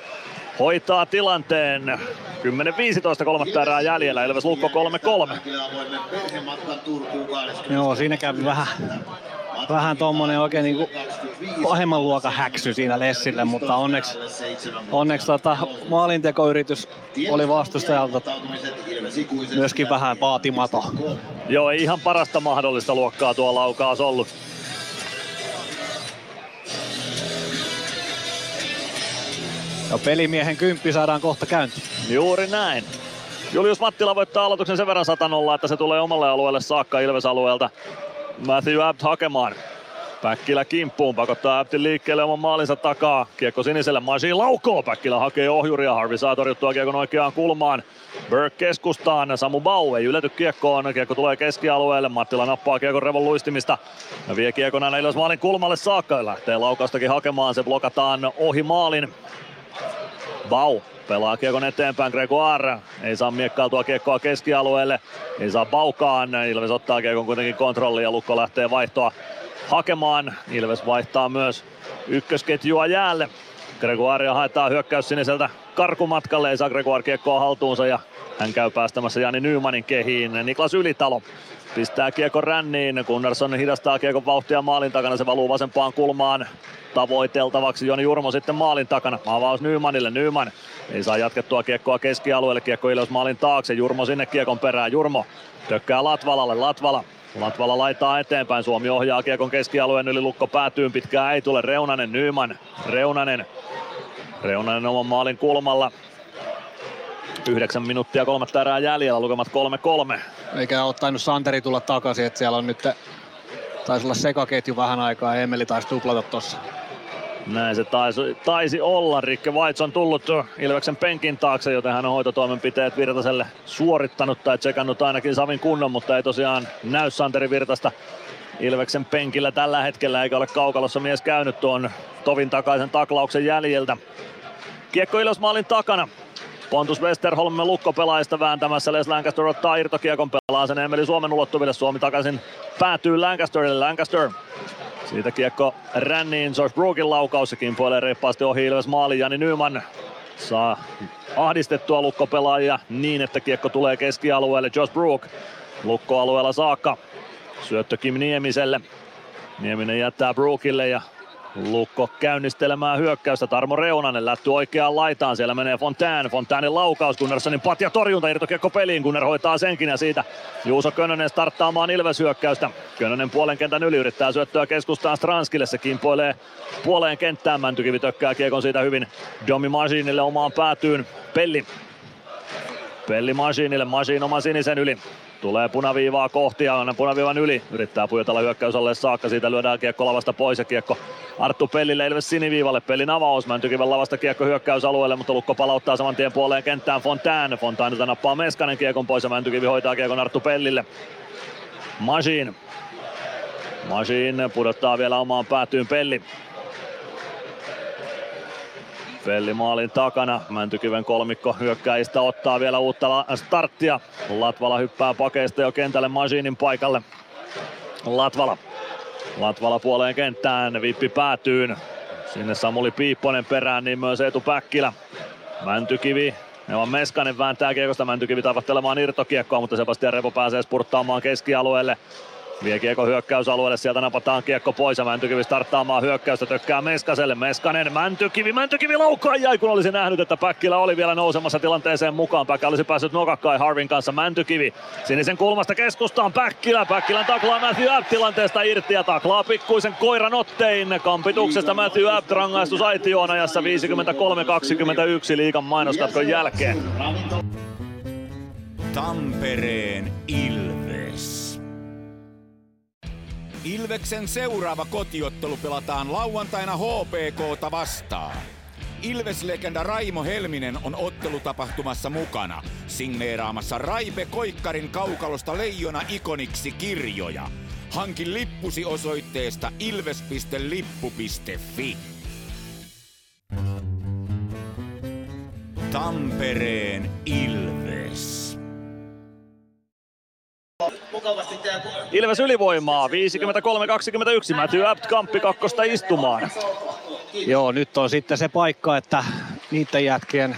hoitaa tilanteen. 10-15 kolmatta erää jäljellä, Ilves Lukko 3-3. Joo, siinä kävi vähän, vähän tommonen oikein niinku pahemman luokan häksy siinä Lessille, mutta onneksi, onneksi tota, maalintekoyritys oli vastustajalta myöskin vähän vaatimaton. Joo, ei ihan parasta mahdollista luokkaa tuo laukaus ollut. Ja pelimiehen kymppi saadaan kohta käyntiin. Juuri näin. Julius Mattila voittaa aloituksen sen verran satanolla, että se tulee omalle alueelle saakka Ilves-alueelta. Matthew Abt hakemaan. Päkkilä kimppuun, pakottaa Aptin liikkeelle oman maalinsa takaa. Kiekko siniselle, Masi laukoo. Päkkilä hakee ohjuria, Harvi saa torjuttua kiekon oikeaan kulmaan. Burke keskustaan, Samu Bau ei ylety kiekkoon. Kiekko tulee keskialueelle, Mattila nappaa kiekon revon luistimista. Ja vie kiekon aina maalin kulmalle saakka. Lähtee laukaustakin hakemaan, se blokataan ohi maalin. Bau pelaa kiekon eteenpäin, Gregoire ei saa miekkautua kiekkoa keskialueelle, ei saa paukaan, Ilves ottaa kiekon kuitenkin kontrolli ja Lukko lähtee vaihtoa hakemaan. Ilves vaihtaa myös ykkösketjua jäälle. Gregoire haetaan hyökkäys siniseltä karkumatkalle, ei saa Gregoire kiekkoa haltuunsa ja hän käy päästämässä Jani Nymanin kehiin. Niklas Ylitalo pistää kiekon ränniin, Gunnarsson hidastaa kiekon vauhtia maalin takana, se valuu vasempaan kulmaan tavoiteltavaksi. Joni Jurmo sitten maalin takana. Avaus Nymanille. Nyman ei saa jatkettua kiekkoa keskialueelle. Kiekko Ilves maalin taakse. Jurmo sinne kiekon perään. Jurmo tökkää Latvalalle. Latvala Latvala laittaa eteenpäin. Suomi ohjaa kiekon keskialueen yli. Lukko päätyy. Pitkään ei tule. Reunanen, Nyman. Reunanen. Reunanen oman maalin kulmalla. 9 minuuttia kolmatta erää jäljellä, lukemat 3-3. Eikä ole tainnut Santeri tulla takaisin, että siellä on nyt taisi olla sekaketju vähän aikaa Emeli taisi tuplata tossa. Näin se taisi, taisi olla. Rikke Vaits on tullut Ilveksen penkin taakse, joten hän on hoitotoimenpiteet Virtaselle suorittanut tai tsekannut ainakin Savin kunnon, mutta ei tosiaan näy Santeri Virtasta Ilveksen penkillä tällä hetkellä, eikä ole kaukalossa mies käynyt tuon Tovin takaisen taklauksen jäljiltä. Kiekko Ilves maalin takana. Pontus Westerholm lukko pelaajista vääntämässä. Les Lancaster ottaa irtokiekon pelaa sen Emeli Suomen ulottuville. Suomi takaisin päätyy Lancasterille. Lancaster siitä kiekko ränniin. George Brookin laukaus ja kimpoilee reippaasti ohi Ilves maali. Jani Nyman saa ahdistettua lukkopelaajia niin, että kiekko tulee keskialueelle. Josh Brook lukkoalueella saakka. Syöttö Kim Niemiselle. Nieminen jättää Brookille ja Lukko käynnistelemään hyökkäystä. Tarmo Reunanen lätty oikeaan laitaan. Siellä menee Fontaine. Fontainen laukaus. Gunnarssonin patja torjunta. Irtokiekko peliin. Gunnar hoitaa senkin ja siitä Juuso Könönen starttaamaan Ilves hyökkäystä. Könönen puolen kentän yli yrittää syöttöä keskustaan Stranskille. Se kimpoilee puoleen kenttään. Mäntykivi tökkää kiekon siitä hyvin Domi Masinille omaan päätyyn. Pelli. Pelli Masinille. Masin oman sinisen yli. Tulee punaviivaa kohti ja on punaviivan yli. Yrittää pujotella hyökkäysalle saakka. Siitä lyödään kiekko lavasta pois ja kiekko Arttu Pellille Ilves siniviivalle. Pellin avaus. Mäntykiven lavasta kiekko hyökkäysalueelle, mutta Lukko palauttaa saman tien puoleen kenttään Fontaine. Fontaine nappaa Meskanen kiekon pois ja Mäntykivi hoitaa kiekon Arttu Pellille. Machine. Machine pudottaa vielä omaan päätyyn Pelli. Pelli maalin takana. Mäntykiven kolmikko hyökkäistä ottaa vielä uutta starttia. Latvala hyppää pakeista jo kentälle Masinin paikalle. Latvala. Latvala puoleen kenttään. Vippi päätyyn. Sinne Samuli Piipponen perään, niin myös Eetu Päkkilä. Mäntykivi Evan Meskanen vääntää kiekosta Mäntykivi tavoittelemaan irtokiekkoa, mutta Sebastian Repo pääsee spurttaamaan keskialueelle. Vie kiekko hyökkäysalueelle, sieltä napataan kiekko pois ja Mäntykivi starttaamaan hyökkäystä, tökkää Meskaselle. Meskanen, Mäntykivi, Mäntykivi laukkaa jäi, kun olisi nähnyt, että Päkkilä oli vielä nousemassa tilanteeseen mukaan. Päkkä olisi päässyt nokakkai Harvin kanssa, Mäntykivi sinisen kulmasta keskustaan, Päkkilä, Päkkilän taklaa Matthew Abt tilanteesta irti ja taklaa pikkuisen koiran ottein. Kampituksesta Matthew Abt rangaistus Aitioon ajassa 53-21 liikan mainoskatkon jälkeen. Tampereen Ilves. Ilveksen seuraava kotiottelu pelataan lauantaina HPKta vastaan. Ilves-legenda Raimo Helminen on ottelutapahtumassa mukana, signeeraamassa Raipe Koikkarin kaukalosta Leijona ikoniksi kirjoja. Hankin lippusi osoitteesta ilves.lippu.fi. Tampereen Ilves. Ilves ylivoimaa, 53-21, Matthew Abt kamppi kakkosta istumaan. Joo, nyt on sitten se paikka, että niiden jätkien,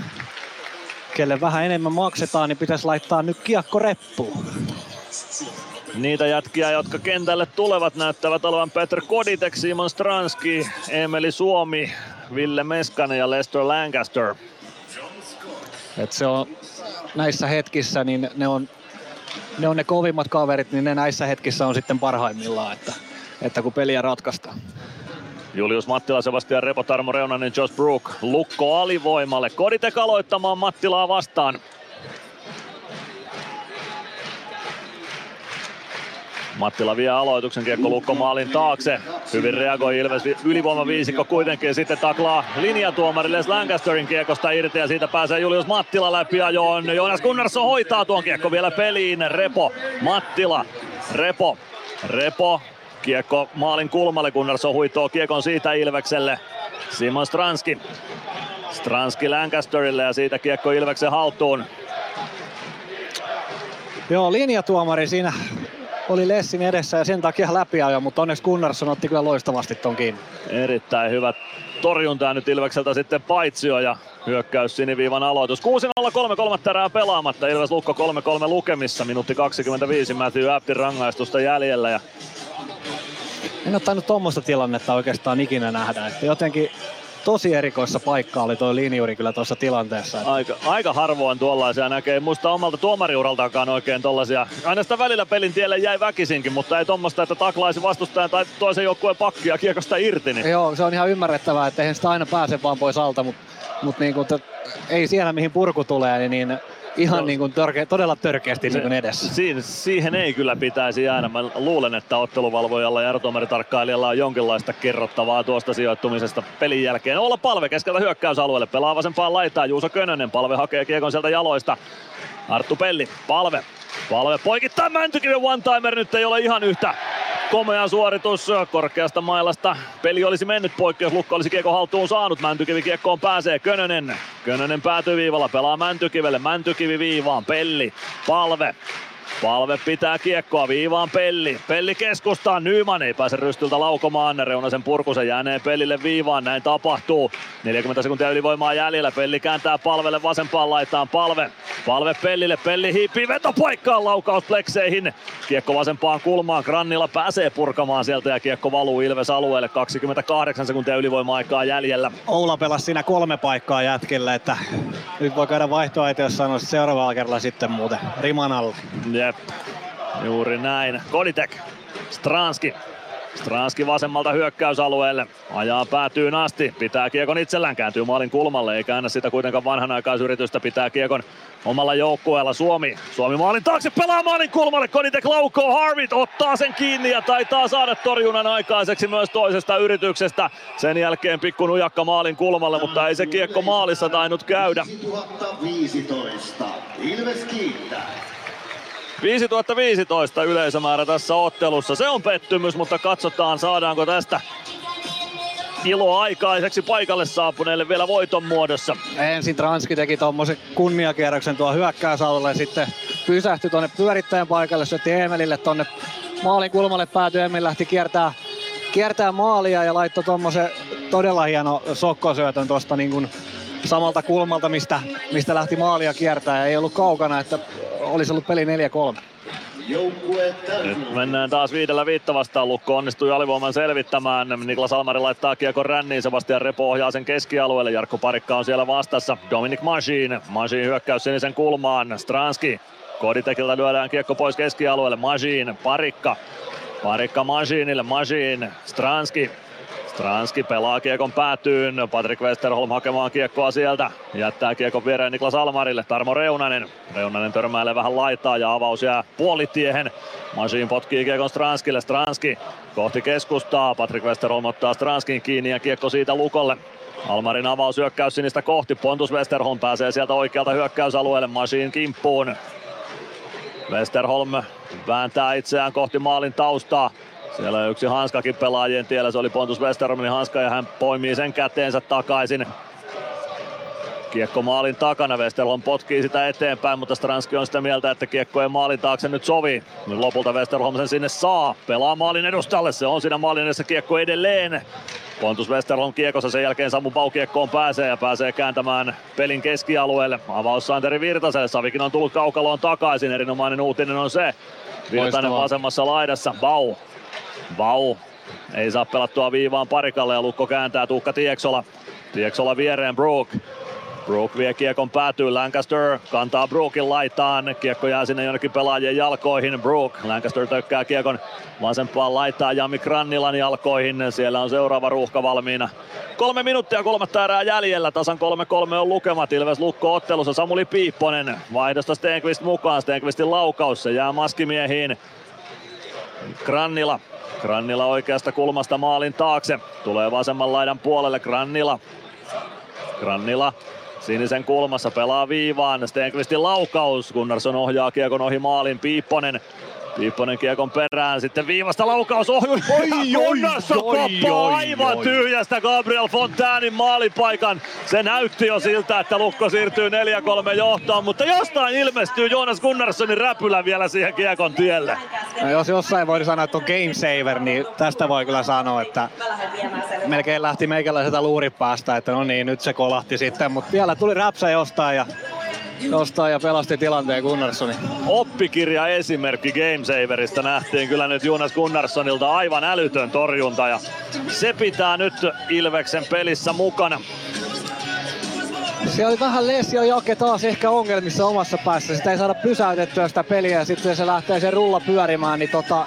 kelle vähän enemmän maksetaan, niin pitäisi laittaa nyt kiekko reppuun. Niitä jätkiä, jotka kentälle tulevat, näyttävät olevan Petr Koditek, Simon Stranski, Emeli Suomi, Ville Meskanen ja Lester Lancaster. Et se on näissä hetkissä, niin ne on ne on ne kovimmat kaverit, niin ne näissä hetkissä on sitten parhaimmillaan, että, että kun peliä ratkaistaan. Julius Mattila, Sebastian Repo, Tarmo Reunanen, Josh Brook, Lukko alivoimalle. Koditek aloittamaan Mattilaa vastaan. Mattila vie aloituksen kiekko Lukko maalin taakse. Hyvin reagoi Ilves ylivoima viisikko kuitenkin. Sitten taklaa linjatuomari Les Lancasterin kiekosta irti ja siitä pääsee Julius Mattila läpi ajoon. Jonas Gunnarsson hoitaa tuon kiekko vielä peliin. Repo, Mattila, Repo, Repo. Kiekko maalin kulmalle, Gunnarsson huitoo kiekon siitä Ilvekselle. Simon Stranski. Stranski Lancasterille ja siitä kiekko Ilveksen haltuun. Joo, linjatuomari siinä oli Lessin edessä ja sen takia läpiajo, mutta onneksi Gunnarsson otti kyllä loistavasti ton kiinni. Erittäin hyvä torjunta nyt Ilvekseltä sitten Paitsio ja hyökkäys siniviivan aloitus. 6-0 3 3 erää pelaamatta. Ilves Lukko 3-3 lukemissa. Minuutti 25 Matthew Aptin rangaistusta jäljellä. Ja... En ole tainnut tuommoista tilannetta oikeastaan ikinä nähdä. Että jotenkin tosi erikoissa paikkaa oli tuo linjuri kyllä tuossa tilanteessa. Aika, aika harvoin tuollaisia näkee. Muista omalta tuomariuraltakaan oikein tuollaisia. Aina sitä välillä pelin tielle jäi väkisinkin, mutta ei tuommoista, että taklaisi vastustajan tai toisen joukkueen pakkia kiekosta irti. Niin. Joo, se on ihan ymmärrettävää, että eihän sitä aina pääse vaan pois alta, mutta, mutta niin kuin, ei siellä mihin purku tulee, niin, ihan niin kuin törke, todella törkeästi niin kuin edessä. Siin, siihen ei kyllä pitäisi jäädä. Mä luulen, että otteluvalvojalla ja erotomeritarkkailijalla on jonkinlaista kerrottavaa tuosta sijoittumisesta pelin jälkeen. Olla palve keskeltä hyökkäysalueelle. Pelaa vasempaan laitaa Juuso Könönen. Palve hakee kiekon sieltä jaloista. Arttu Pelli, palve. Palve poikittaa Mäntykiven one-timer. Nyt ei ole ihan yhtä komea suoritus korkeasta mailasta. Peli olisi mennyt poikki, jos Lukko olisi kiekko haltuun saanut. Mäntykivi kiekkoon pääsee Könönen. Könönen päätyy viivalla, pelaa Mäntykivelle. Mäntykivi viivaan, Pelli, palve. Palve pitää kiekkoa viivaan Pelli. Pelli keskustaa. Nyman ei pääse rystyltä laukomaan. Reunasen purkusen jäänee Pellille viivaan. Näin tapahtuu. 40 sekuntia ylivoimaa jäljellä. Pelli kääntää palvelle vasempaan laitaan. Palve. Palve Pellille. Pelli hiipii vetopaikkaan laukaus plekseihin. Kiekko vasempaan kulmaan. Grannilla pääsee purkamaan sieltä ja kiekko valuu Ilves alueelle. 28 sekuntia ylivoima-aikaa jäljellä. Oula pelasi siinä kolme paikkaa jätkellä, että nyt voi käydä vaihtoehto, jos sanoisi seuraavalla kerralla sitten muuten riman alla. Jep, juuri näin. Koditek, Stranski. Stranski vasemmalta hyökkäysalueelle. Ajaa päätyyn asti. Pitää kiekon itsellään. Kääntyy maalin kulmalle. Ei käännä sitä kuitenkaan vanhanaikaisyritystä. Pitää kiekon omalla joukkueella. Suomi. Suomi maalin taakse. Pelaa maalin kulmalle. Koditek laukoo. Harvit ottaa sen kiinni ja taitaa saada torjunnan aikaiseksi myös toisesta yrityksestä. Sen jälkeen pikku nujakka maalin kulmalle, mutta ei se kiekko maalissa tainnut käydä. 2015. Ilves kiittää. 5015 yleisömäärä tässä ottelussa. Se on pettymys, mutta katsotaan saadaanko tästä iloa aikaiseksi paikalle saapuneelle vielä voiton muodossa. Ensin Transki teki tuommoisen kunniakierroksen tuo hyökkäysalueelle sitten pysähtyi tuonne pyörittäjän paikalle, syötti Emelille tonne maalin kulmalle päätyi, Emil lähti kiertää, kiertää maalia ja laittoi tuommoisen todella hieno sokkosyötön tuosta niin kuin samalta kulmalta, mistä, mistä lähti maalia kiertää ja ei ollut kaukana, että olisi ollut peli 4-3. Nyt mennään taas viidellä viitta vastaan. Lukko onnistui alivoiman selvittämään. Niklas Almari laittaa kiekon ränniin. Sebastian Repo ohjaa sen keskialueelle. Jarkko Parikka on siellä vastassa. Dominic Machine. Machine hyökkäys sinisen kulmaan. Stranski. Koditekiltä lyödään kiekko pois keskialueelle. Machine. Parikka. Parikka Machineille. Machine. Stranski. Stranski pelaa kiekon päätyyn. Patrick Westerholm hakemaan kiekkoa sieltä. Jättää kiekon viereen Niklas Almarille. Tarmo Reunanen. Reunanen törmäilee vähän laitaa ja avaus jää puolitiehen. Masin potkii kiekon Stranskille. Stranski kohti keskustaa. Patrick Westerholm ottaa Stranskin kiinni ja kiekko siitä Lukolle. Almarin avaus hyökkäys sinistä kohti. Pontus Westerholm pääsee sieltä oikealta hyökkäysalueelle. Masin kimppuun. Westerholm vääntää itseään kohti maalin taustaa. Siellä on yksi hanskakin pelaajien tiellä, se oli Pontus Westerholmin hanska ja hän poimii sen käteensä takaisin. Kiekko maalin takana, Westerholm potkii sitä eteenpäin, mutta Stranski on sitä mieltä, että kiekko ei maalin taakse nyt sovi. Nyt lopulta Westerholm sen sinne saa, pelaa maalin edustalle, se on siinä maalin edessä kiekko edelleen. Pontus Westerholm kiekossa, sen jälkeen Samu Pau kiekkoon pääsee ja pääsee kääntämään pelin keskialueelle. Avaus Santeri Virtaselle, Savikin on tullut kaukaloon takaisin, erinomainen uutinen on se. Virtanen vasemmassa laidassa, Bau Bau ei saa pelattua viivaan parikalle ja Lukko kääntää Tuukka Tieksola. Tieksola viereen Brook. Brook vie kiekon päätyy, Lancaster kantaa Brookin laitaan, kiekko jää sinne jonnekin pelaajien jalkoihin, Brook, Lancaster tökkää kiekon vasempaan laittaa Jami Krannilan jalkoihin, siellä on seuraava ruuhka valmiina. Kolme minuuttia kolmatta erää jäljellä, tasan 3-3 on lukemat, Ilves Lukko ottelussa, Samuli Piipponen, vaihdosta Stenqvist mukaan, Stenqvistin laukaus, se jää maskimiehiin, Grannila. Grannila oikeasta kulmasta maalin taakse. Tulee vasemman laidan puolelle Grannila. Grannila sinisen kulmassa pelaa viivaan. Stenqvistin laukaus. Gunnarsson ohjaa kiekon ohi maalin. Piipponen Piipponen kiekon perään, sitten viivasta laukaus ohi. Oi, oi, oi, oi, aivan oi. tyhjästä Gabriel Fontäänin maalipaikan. Se näytti jo siltä, että Lukko siirtyy 4-3 johtoon, mutta jostain ilmestyy Joonas Gunnarssonin räpylä vielä siihen kiekon tielle. No, jos jossain voi sanoa, että on game saver, niin tästä voi kyllä sanoa, että melkein lähti meikäläiseltä luuri päästä, että no niin, nyt se kolahti sitten, mutta vielä tuli räpsä jostain ja, jostain ja pelasti tilanteen Gunnarssoni. Oppikirja esimerkki Gamesaverista nähtiin kyllä nyt Jonas Gunnarssonilta aivan älytön torjunta ja se pitää nyt Ilveksen pelissä mukana. Se oli vähän Lesio Jake taas ehkä ongelmissa omassa päässä. Sitä ei saada pysäytettyä sitä peliä ja sitten se lähtee se rulla pyörimään, niin tota,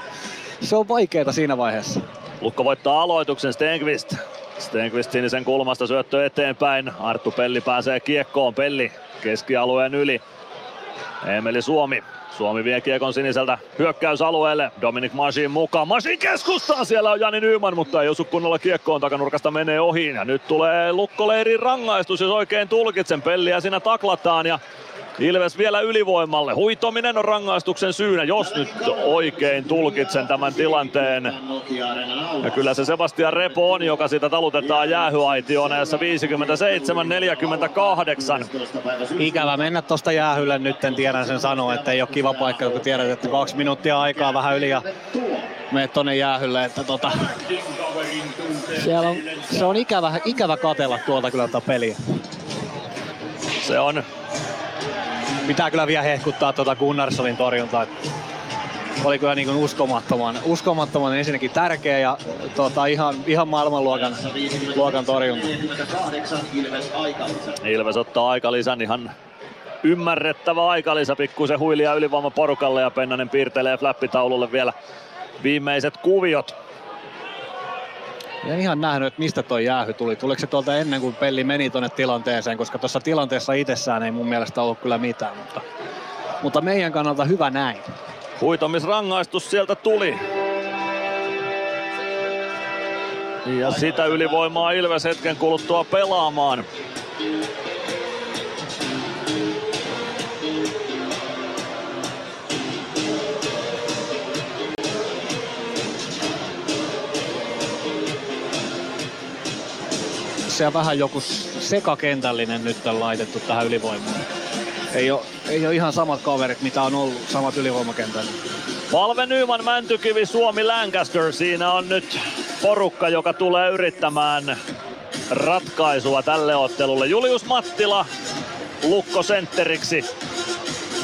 se on vaikeeta siinä vaiheessa. Lukko voittaa aloituksen Stenqvist. Stenqvist sinisen kulmasta syöttö eteenpäin. Arttu Pelli pääsee kiekkoon. Pelli keskialueen yli. Emeli Suomi. Suomi vie kiekon siniseltä hyökkäysalueelle. Dominic Masin mukaan. Masin keskustaa. Siellä on Jani Nyman, mutta ei osu kunnolla kiekkoon. Takanurkasta menee ohi. Ja nyt tulee lukkoleirin rangaistus, jos oikein tulkitsen. Pelliä siinä taklataan ja Ilves vielä ylivoimalle. Huitominen on rangaistuksen syynä, jos nyt oikein tulkitsen tämän tilanteen. Ja kyllä se Sebastian Repo on, joka sitä talutetaan jäähyaitioon ajassa 57-48. Ikävä mennä tosta jäähylle nyt, en tiedä sen sanoa, että ei ole kiva paikka, kun tiedät, että kaksi minuuttia aikaa vähän yli ja menet tonne jäähylle, että tota, siellä on, se on ikävä, ikävä katella tuolta kyllä tätä peliä. Se on. Pitää kyllä vielä hehkuttaa tuota Gunnarssonin torjuntaa. Oli kyllä niin uskomattoman, uskomattoman ensinnäkin tärkeä ja tota, ihan, ihan maailmanluokan luokan torjunta. Ilves ottaa aikalisän ihan ymmärrettävä aikalisä, pikkuisen huilia ylivoima porukalle ja Pennanen piirtelee flappitaululle vielä viimeiset kuviot. En ihan nähnyt, että mistä toi jäähy tuli. Tuliko se tuolta ennen kuin Pelli meni tuonne tilanteeseen, koska tuossa tilanteessa itsessään ei mun mielestä ollut kyllä mitään, mutta, mutta meidän kannalta hyvä näin. Huitomisrangaistus sieltä tuli. Ja sitä ylivoimaa Ilves hetken kuluttua pelaamaan. Se vähän joku sekakentällinen nyt on laitettu tähän ylivoimaan. Ei ole, ei ole ihan samat kaverit, mitä on ollut, samat ylivoimakentällä. Palve Nyman, Mäntykivi, Suomi, Lancaster. Siinä on nyt porukka, joka tulee yrittämään ratkaisua tälle ottelulle. Julius Mattila, Lukko sentteriksi.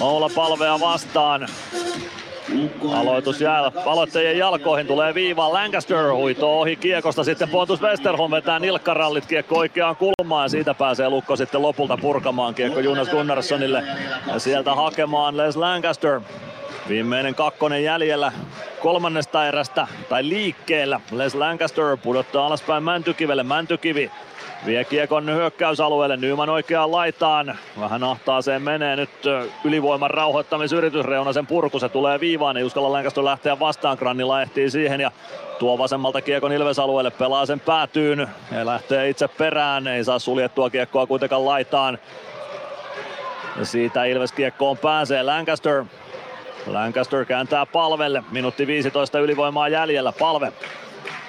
Oula palvea vastaan. Aloitus jää aloittajien jalkoihin, tulee viivaan Lancaster huitoo ohi kiekosta, sitten Pontus Westerholm vetää nilkkarallit kiekko oikeaan kulmaan siitä pääsee Lukko sitten lopulta purkamaan kiekko Jonas Gunnarssonille ja sieltä hakemaan Les Lancaster. Viimeinen kakkonen jäljellä kolmannesta erästä tai liikkeellä. Les Lancaster pudottaa alaspäin Mäntykivelle. Mäntykivi Vie kiekon hyökkäysalueelle, Nyman oikeaan laitaan. Vähän ahtaaseen menee nyt ylivoiman rauhoittamisyritys. Reunasen purku, se tulee viivaan, ei uskalla Lancaster lähteä vastaan. Grannilla ehtii siihen ja tuo vasemmalta kiekon Ilves-alueelle, pelaa sen päätyyn ja lähtee itse perään. Ei saa suljettua kiekkoa kuitenkaan laitaan. Ja siitä Ilves kiekkoon pääsee Lancaster. Lancaster kääntää palvelle. Minuutti 15 ylivoimaa jäljellä. Palve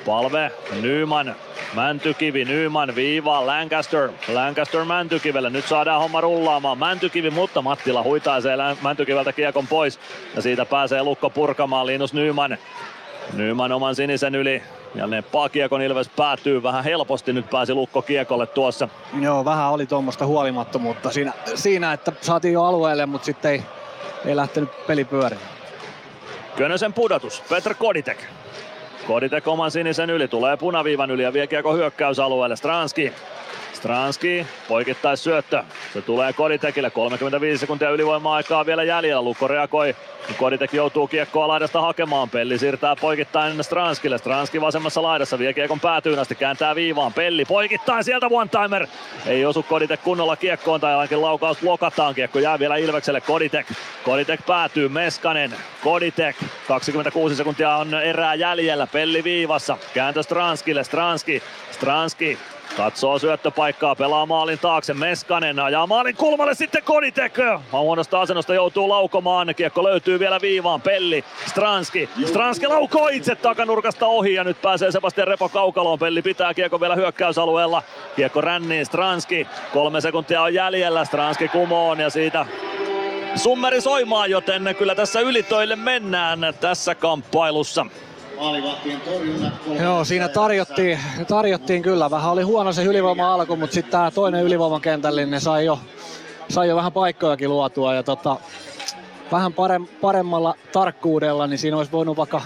Palve, Nyman, Mäntykivi, Nyman, viiva, Lancaster, Lancaster Mäntykivelle. Nyt saadaan homma rullaamaan. Mäntykivi, mutta Mattila huitaisee Mäntykiveltä kiekon pois. Ja siitä pääsee Lukko purkamaan Linus Nyman. Nyman oman sinisen yli. Ja ne kiekon Ilves päätyy vähän helposti. Nyt pääsi Lukko kiekolle tuossa. Joo, vähän oli tuommoista huolimattomuutta siinä, siinä, että saatiin jo alueelle, mutta sitten ei, ei lähtenyt peli pyörimään. Könösen pudotus, Petr Koditek. Koditek oman sinisen yli, tulee punaviivan yli ja vie kiekko hyökkäysalueelle. Stranski Stranski, poikittais syöttö. Se tulee Koditekille, 35 sekuntia ylivoima-aikaa vielä jäljellä. Lukko reagoi, Koditek joutuu kiekkoa laidasta hakemaan. Pelli siirtää poikittain Stranskille. Stranski vasemmassa laidassa vie kiekon päätyyn asti, kääntää viivaan. Pelli poikittain sieltä one-timer. Ei osu Koditek kunnolla kiekkoon tai ainakin laukaus blokataan. Kiekko jää vielä Ilvekselle. Koditek. Koditek päätyy. Meskanen. Koditek. 26 sekuntia on erää jäljellä. Pelli viivassa. Kääntö Stranskille. Stranski. Stranski Katsoo syöttöpaikkaa, pelaa maalin taakse, Meskanen ajaa maalin kulmalle sitten Koditek. Huonosta asennosta joutuu laukomaan, kiekko löytyy vielä viivaan, Pelli, Stranski. Stranski laukoo itse takanurkasta ohi ja nyt pääsee Sebastian Repo kaukaloon. Pelli pitää kiekko vielä hyökkäysalueella. Kiekko ränniin, Stranski. Kolme sekuntia on jäljellä, Stranski kumoon ja siitä summeri soimaan, joten kyllä tässä ylitöille mennään tässä kamppailussa. Joo, siinä tarjottiin, tarjottiin kyllä. Vähän oli huono se ylivoima alku, mutta sitten tämä toinen ylivoiman kentällinen sai jo, sai jo vähän paikkojakin luotua. Ja tota, vähän paremmalla tarkkuudella, niin siinä olisi voinut vaikka,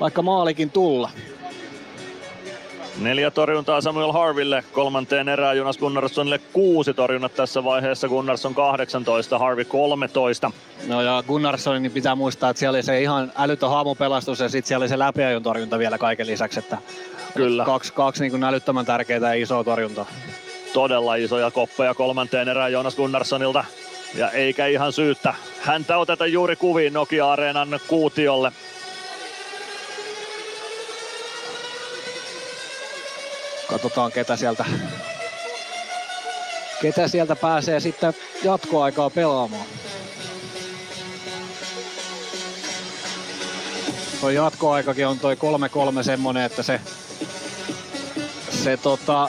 vaikka maalikin tulla. Neljä torjuntaa Samuel Harville kolmanteen erään Jonas Gunnarssonille kuusi torjunnat tässä vaiheessa. Gunnarsson 18, Harvi 13. No ja Gunnarssonin niin pitää muistaa, että siellä oli se ihan älytön haamupelastus ja sitten siellä oli se läpiajon torjunta vielä kaiken lisäksi. Että Kyllä. Kaksi, kaksi niin kuin älyttömän tärkeää ja isoa torjuntaa. Todella isoja koppeja kolmanteen erään Jonas Gunnarssonilta. Ja eikä ihan syyttä. Häntä oteta juuri kuviin Nokia-areenan kuutiolle. Katsotaan ketä sieltä, ketä sieltä pääsee sitten jatkoaikaa pelaamaan. Toi jatkoaikakin on toi 3-3 semmonen, että se, se tota,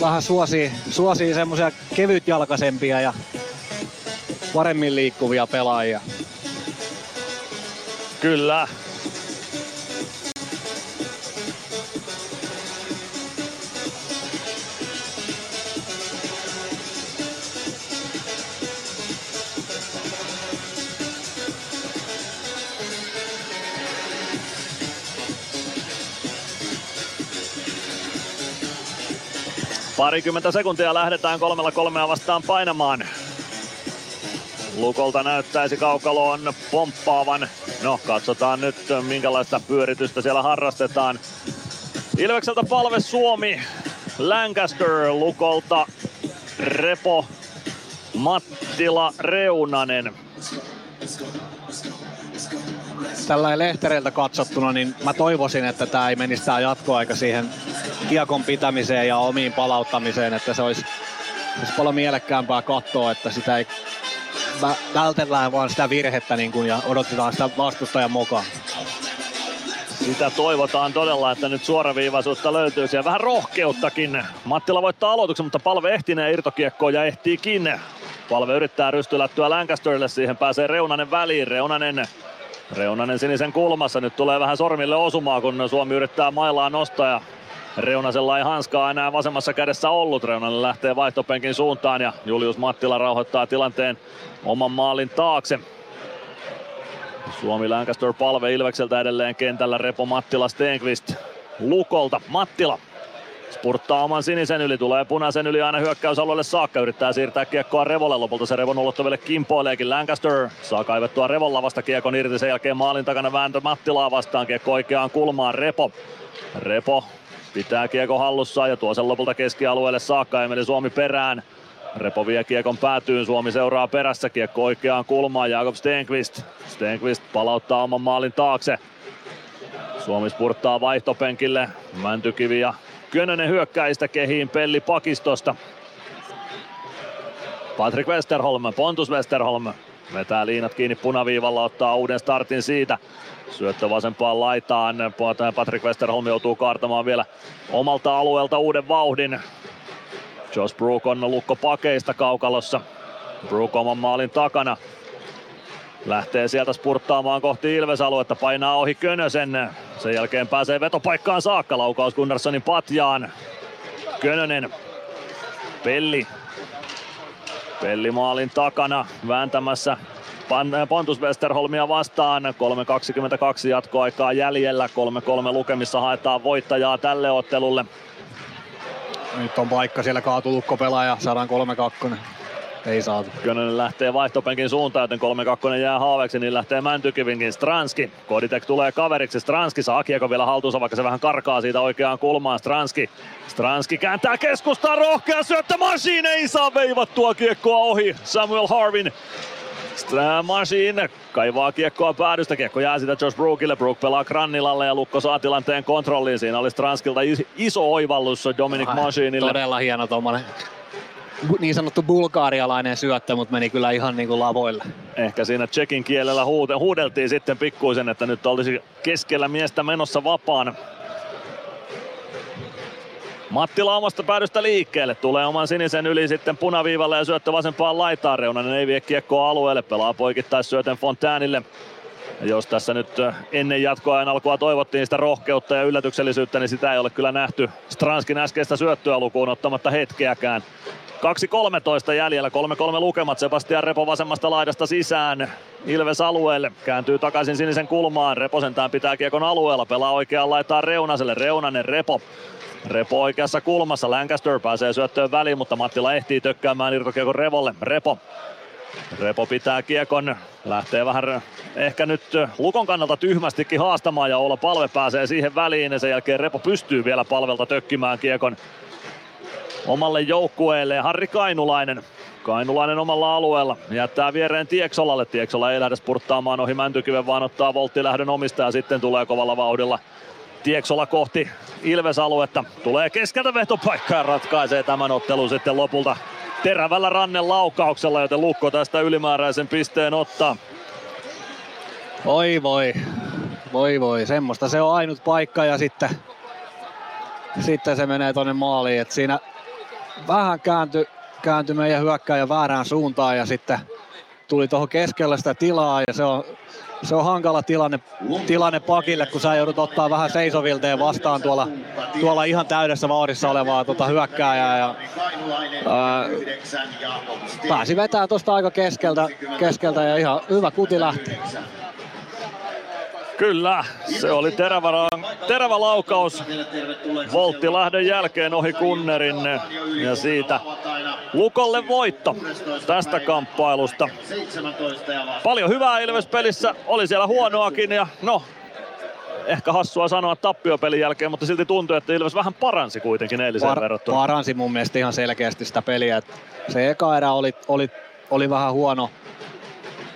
vähän suosii, suosii semmosia kevytjalkaisempia ja paremmin liikkuvia pelaajia. Kyllä. Parikymmentä sekuntia lähdetään kolmella kolmea vastaan painamaan. Lukolta näyttäisi kaukaloon pomppaavan. No, katsotaan nyt minkälaista pyöritystä siellä harrastetaan. Ilvekseltä palve Suomi. Lancaster Lukolta Repo Mattila Reunanen. Tällä lehtereiltä katsottuna, niin mä toivoisin, että tämä ei menisi tää jatkoaika siihen kiekon pitämiseen ja omiin palauttamiseen, että se olisi, olisi paljon mielekkäämpää katsoa, että sitä ei vältellään vaan sitä virhettä niin kuin, ja odotetaan sitä vastustajan mukaan. Sitä toivotaan todella, että nyt suoraviivaisuutta löytyy siellä vähän rohkeuttakin. Mattila voittaa aloituksen, mutta palve ehtineen irtokiekkoon ja ehtiikin. Palve yrittää rystylättyä Lancasterille, siihen pääsee Reunanen väliin. Reunanen Reunanen sinisen kulmassa, nyt tulee vähän sormille osumaa, kun Suomi yrittää mailaa nostaa ja Reunasella ei hanskaa enää vasemmassa kädessä ollut. Reunanen lähtee vaihtopenkin suuntaan ja Julius Mattila rauhoittaa tilanteen oman maalin taakse. Suomi Lancaster palve Ilvekseltä edelleen kentällä. Repo Mattila Stenqvist Lukolta. Mattila spurttaa oman sinisen yli, tulee punaisen yli aina hyökkäysalueelle saakka, yrittää siirtää kiekkoa Revolle, lopulta se Revon ulottuville kimpoileekin. Lancaster, saa kaivettua Revon lavasta kiekon irti, sen jälkeen maalin takana vääntö Mattilaa vastaan, kiekko oikeaan kulmaan, Repo. Repo pitää kiekko hallussaan ja tuo sen lopulta keskialueelle saakka, Emeli Suomi perään. Repo vie kiekon päätyyn, Suomi seuraa perässä, kiekko oikeaan kulmaan, Jakob Stenqvist. Stenqvist palauttaa oman maalin taakse. Suomi spurttaa vaihtopenkille, Mäntykivi ja Könönen hyökkäistä kehiin Pelli pakistosta. Patrick Westerholm, Pontus Westerholm vetää liinat kiinni punaviivalla, ottaa uuden startin siitä. Syöttö vasempaan laitaan. Patrick Westerholm joutuu kaartamaan vielä omalta alueelta uuden vauhdin. Josh Brook on lukko pakeista kaukalossa. Brook oman maalin takana. Lähtee sieltä spurttaamaan kohti Ilves-aluetta, painaa ohi Könösen. Sen jälkeen pääsee vetopaikkaan saakka, laukaus Gunnarssonin patjaan. Könönen, Pelli. Pelli maalin takana vääntämässä Pontus Westerholmia vastaan. 3.22 jatkoaikaa jäljellä. 3-3 lukemissa haetaan voittajaa tälle ottelulle. Nyt on paikka siellä kaatulukko pelaaja, saadaan 3-2. Ei saatu. Könönen lähtee vaihtopenkin suuntaan, joten 3-2 jää haaveeksi, niin lähtee Mäntykivinkin. Stranski, Koditek tulee kaveriksi. Stranski saa kiekko vielä haltuunsa, vaikka se vähän karkaa siitä oikeaan kulmaan. Stranski, Stranski kääntää keskustaan rohkea syöttö. Machine ei saa veivattua kiekkoa ohi. Samuel Harvin Machine kaivaa kiekkoa päädystä. Kiekko jää sitä Josh Brookille. Brook pelaa Grannilalle ja Lukko saa tilanteen kontrolliin. Siinä oli Stranskilta iso oivallus Dominic Machinille. Todella hieno tuommoinen niin sanottu bulgaarialainen syöttö, mutta meni kyllä ihan niin kuin lavoille. Ehkä siinä tsekin kielellä huute, huudeltiin sitten pikkuisen, että nyt olisi keskellä miestä menossa vapaana. Matti Laumasta päädystä liikkeelle, tulee oman sinisen yli sitten punaviivalle ja syöttö vasempaan laitaan. Reunanen ei vie kiekkoa alueelle, pelaa poikittais syöten Fontäänille. Jos tässä nyt ennen jatkoajan alkua toivottiin sitä rohkeutta ja yllätyksellisyyttä, niin sitä ei ole kyllä nähty Stranskin äskeistä syöttöä lukuun ottamatta hetkeäkään. 2.13 jäljellä, 3-3 lukemat. Sebastian Repo vasemmasta laidasta sisään. Ilves alueelle, kääntyy takaisin sinisen kulmaan. Repo sentään pitää kiekon alueella, pelaa oikeaan laitaan Reunaselle. Reunanen Repo. Repo oikeassa kulmassa, Lancaster pääsee syöttöön väliin, mutta Mattila ehtii tökkäämään irtokiekon Revolle. Repo Repo pitää kiekon, lähtee vähän ehkä nyt Lukon kannalta tyhmästikin haastamaan ja olla palve pääsee siihen väliin ja sen jälkeen Repo pystyy vielä palvelta tökkimään kiekon omalle joukkueelle. Harri Kainulainen Kainulainen omalla alueella. Jättää viereen Tieksolalle. Tieksola ei lähde spurttaamaan ohi Mäntykiven, vaan ottaa volttilähdön omista ja sitten tulee kovalla vauhdilla Tieksola kohti Ilves-aluetta. Tulee keskeltä vetopaikka ja ratkaisee tämän ottelun sitten lopulta terävällä rannen laukauksella, joten Lukko tästä ylimääräisen pisteen ottaa. Oi voi, voi voi, semmoista se on ainut paikka ja sitten, sitten se menee tonne maaliin. Et siinä vähän kääntyi kääntyi meidän hyökkääjä väärään suuntaan ja sitten tuli tuohon keskellä sitä tilaa ja se on, se on hankala tilanne, tilanne pakille, kun sä joudut ottaa vähän seisovilteen vastaan tuolla, tuolla ihan täydessä vauhdissa olevaa tuota hyökkääjää. Ja, ää, pääsi vetää tuosta aika keskeltä, keskeltä ja ihan hyvä kuti lähti. Kyllä, se oli terävä, terävä laukaus Volttilahden jälkeen ohi Kunnerin ja siitä Lukolle voitto tästä kamppailusta. Paljon hyvää Ilves-pelissä, oli siellä huonoakin ja no, ehkä hassua sanoa tappiopelin jälkeen, mutta silti tuntui, että Ilves vähän paransi kuitenkin eiliseen Par- verrattuna. Paransi mun mielestä ihan selkeästi sitä peliä. Se eka erä oli, oli, oli vähän huono.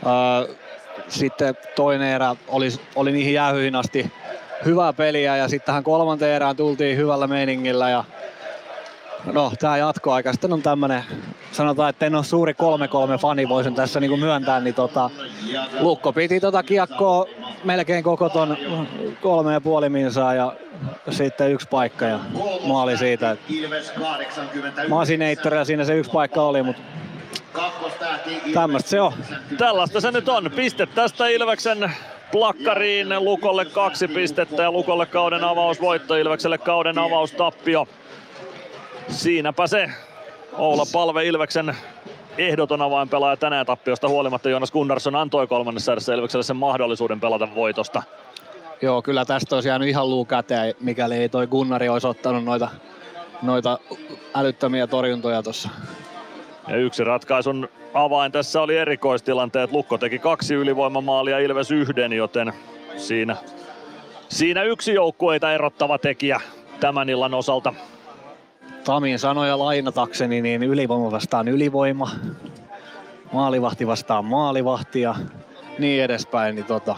Öö, sitten toinen erä oli, oli niihin jäähyihin asti hyvää peliä ja sitten tähän kolmanteen erään tultiin hyvällä meiningillä ja no tää jatkoaika sitten on tämmönen, sanotaan, että en ole suuri 3-3 fani, voisin tässä niinku myöntää, niin tota, Lukko piti tota kiekkoa melkein koko ton kolme ja puoli minsaa ja sitten yksi paikka ja maali siitä. Masineitteri ja siinä se yksi paikka oli, mutta Tämmöistä se on. Tällaista se nyt on. Piste tästä Ilveksen plakkariin. Lukolle kaksi pistettä ja Lukolle kauden avausvoitto. Ilvekselle kauden avaustappio. Siinäpä se. Oula Palve Ilveksen ehdoton avainpelaaja tänään tappiosta huolimatta. Jonas Gunnarsson antoi kolmannessa erässä Ilvekselle sen mahdollisuuden pelata voitosta. Joo, kyllä tästä olisi jäänyt ihan luu käteen, mikäli ei toi Gunnari olisi ottanut noita, noita älyttömiä torjuntoja tuossa. Ja yksi ratkaisun avain tässä oli erikoistilanteet. Lukko teki kaksi ylivoimamaalia, Ilves yhden, joten siinä, siinä yksi joukkueita erottava tekijä tämän illan osalta. Tamin sanoja lainatakseni, niin ylivoima vastaan ylivoima, maalivahti vastaan maalivahti ja niin edespäin. Niin tota,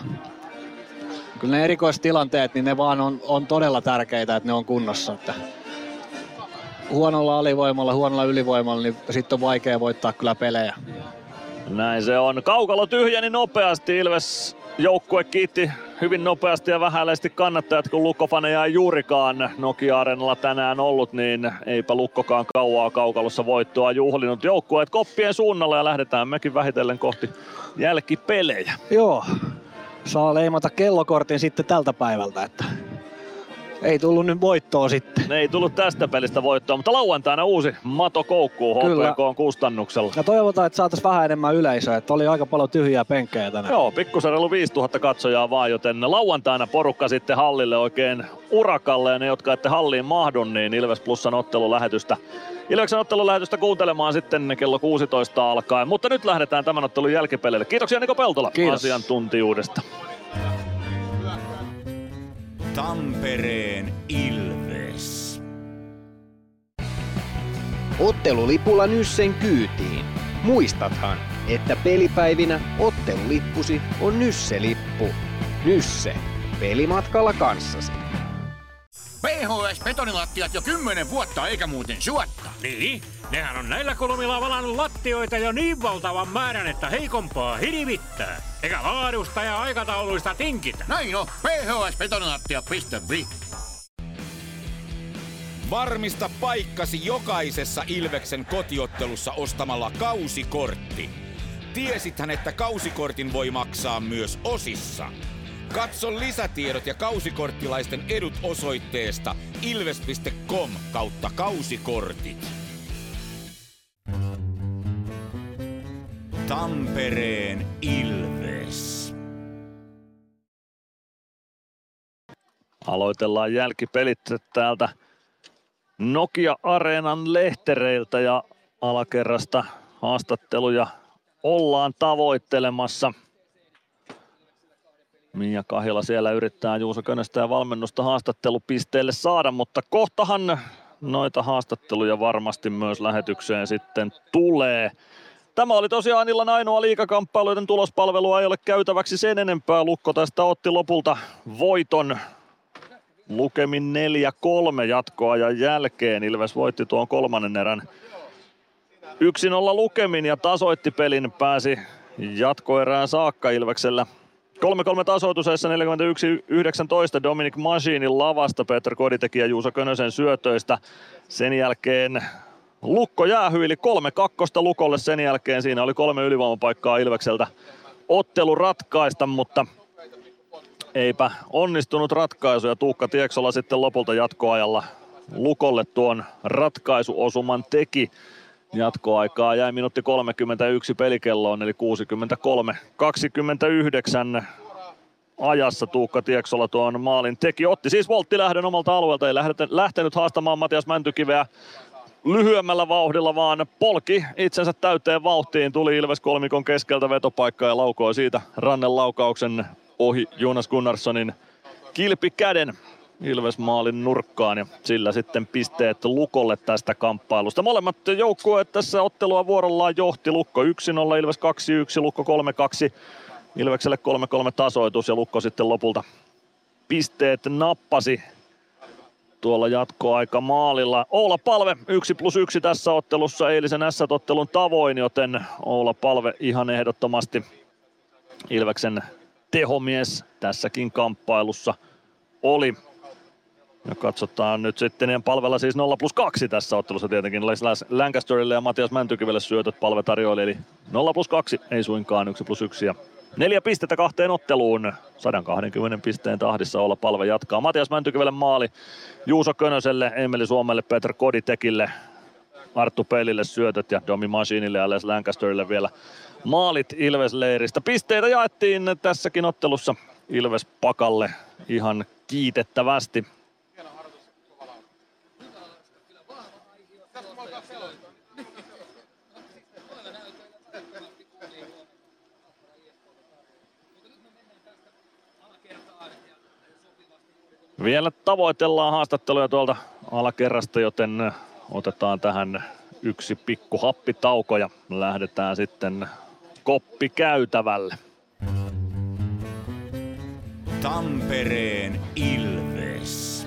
kyllä ne erikoistilanteet, niin ne vaan on, on todella tärkeitä, että ne on kunnossa. Että huonolla alivoimalla, huonolla ylivoimalla, niin sitten on vaikea voittaa kyllä pelejä. Näin se on. Kaukalo tyhjeni nopeasti. Ilves joukkue kiitti hyvin nopeasti ja vähäisesti kannattajat, kun Lukkofaneja ei juurikaan Nokia-areenalla tänään ollut, niin eipä Lukkokaan kauaa kaukalossa voittoa juhlinut. Joukkueet koppien suunnalla ja lähdetään mekin vähitellen kohti jälkipelejä. Joo, saa leimata kellokortin sitten tältä päivältä, että ei tullut nyt voittoa sitten. Ei tullut tästä pelistä voittoa, mutta lauantaina uusi Mato Koukkuu HPK kustannuksella. Ja toivotaan, että saataisiin vähän enemmän yleisöä, että oli aika paljon tyhjiä penkkejä tänään. Joo, pikkusen reilu 5000 katsojaa vaan, joten lauantaina porukka sitten hallille oikein urakalle ja ne, jotka ette halliin mahdu, niin Ilves Plusan ottelulähetystä Ilveksen ottelulähetystä kuuntelemaan sitten kello 16 alkaen. Mutta nyt lähdetään tämän ottelun jälkipelille. Kiitoksia Niko Peltola Kiitos. asiantuntijuudesta. Tampereen Ilves. Ottelulipulla Nyssen kyytiin. Muistathan, että pelipäivinä ottelulippusi on Nysse-lippu. Nysse. Pelimatkalla kanssasi. PHS betonilattiat jo kymmenen vuotta eikä muuten suotta. Niin, nehän on näillä kolmilla valannut lattioita jo niin valtavan määrän, että heikompaa hirvittää. Eikä laadusta ja aikatauluista tinkitä. Näin on, phsbetonilattia.fi. Varmista paikkasi jokaisessa Ilveksen kotiottelussa ostamalla kausikortti. Tiesithän, että kausikortin voi maksaa myös osissa. Katso lisätiedot ja kausikorttilaisten edut osoitteesta ilves.com kautta kausikortit. Tampereen Ilves. Aloitellaan jälkipelit täältä Nokia Areenan lehtereiltä ja alakerrasta haastatteluja ollaan tavoittelemassa. Mia Kahila siellä yrittää Juuso Könöstä ja valmennusta haastattelupisteelle saada, mutta kohtahan noita haastatteluja varmasti myös lähetykseen sitten tulee. Tämä oli tosiaan illan ainoa liikakamppailu, joten tulospalvelua ei ole käytäväksi sen enempää. Lukko tästä otti lopulta voiton lukemin 4-3 jatkoajan jälkeen. Ilves voitti tuon kolmannen erän 1-0 lukemin ja tasoitti pelin, pääsi jatkoerään saakka Ilveksellä 3-3 tasoitusessa 41-19 Dominic Machinin lavasta Peter Koditekijä ja Juuso Könösen syötöistä. Sen jälkeen Lukko jäähyili 3-2 Lukolle sen jälkeen. Siinä oli kolme ylivoimapaikkaa Ilvekseltä ottelu ratkaista, mutta eipä onnistunut ratkaisu ja Tuukka Tieksola sitten lopulta jatkoajalla Lukolle tuon ratkaisuosuman teki. Jatkoaikaa jäi minuutti 31 pelikelloon, eli 63-29 ajassa Tuukka Tieksola tuon maalin teki. Otti siis volttilähdön omalta alueelta, ei lähtenyt haastamaan Matias Mäntykiveä lyhyemmällä vauhdilla, vaan polki itsensä täyteen vauhtiin. Tuli Ilves kolmikon keskeltä vetopaikka ja laukoi siitä rannen laukauksen ohi Jonas Gunnarssonin kilpikäden. Ilves maalin nurkkaan ja sillä sitten pisteet Lukolle tästä kamppailusta. Molemmat joukkueet tässä ottelua vuorollaan johti. Lukko 1-0, Ilves 2-1, Lukko 3-2. Ilvekselle 3-3 tasoitus ja Lukko sitten lopulta pisteet nappasi tuolla jatkoaika maalilla. Oula Palve 1 plus 1 tässä ottelussa eilisen S-ottelun tavoin, joten Oula Palve ihan ehdottomasti Ilveksen tehomies tässäkin kamppailussa oli. Ja katsotaan nyt sitten, niin palvella siis 0 plus 2 tässä ottelussa tietenkin. Lancasterille ja Matias Mäntykivelle syötöt palve tarjoili, eli 0 plus 2, ei suinkaan 1 plus 1. Ja neljä pistettä kahteen otteluun, 120 pisteen tahdissa olla palve jatkaa. Matias Mäntykivelle maali, Juuso Könöselle, Emeli Suomelle, Peter Koditekille, Arttu Pelille syötöt ja Domi Machinille ja Les Lancasterille vielä maalit Ilves-leiristä. Pisteitä jaettiin tässäkin ottelussa Ilves Pakalle ihan kiitettävästi. Vielä tavoitellaan haastatteluja tuolta alakerrasta, joten otetaan tähän yksi pikku happitauko ja lähdetään sitten koppi käytävälle. Tampereen Ilves.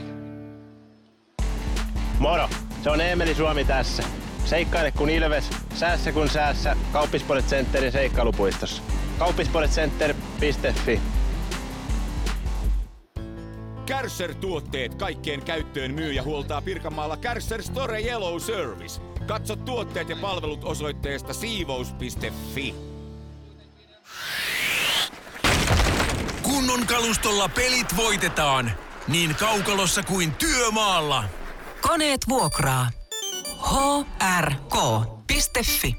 Moro, se on Eemeli Suomi tässä. Seikkaile kun Ilves, säässä kun säässä. Kauppispoilet Centerin seikkailupuistossa. Kauppispoiletcenter.fi Kärsser-tuotteet kaikkeen käyttöön myy ja huoltaa Pirkanmaalla Kärsser Store Yellow Service. Katso tuotteet ja palvelut osoitteesta siivous.fi. Kunnon kalustolla pelit voitetaan. Niin kaukalossa kuin työmaalla. Koneet vuokraa. hrk.fi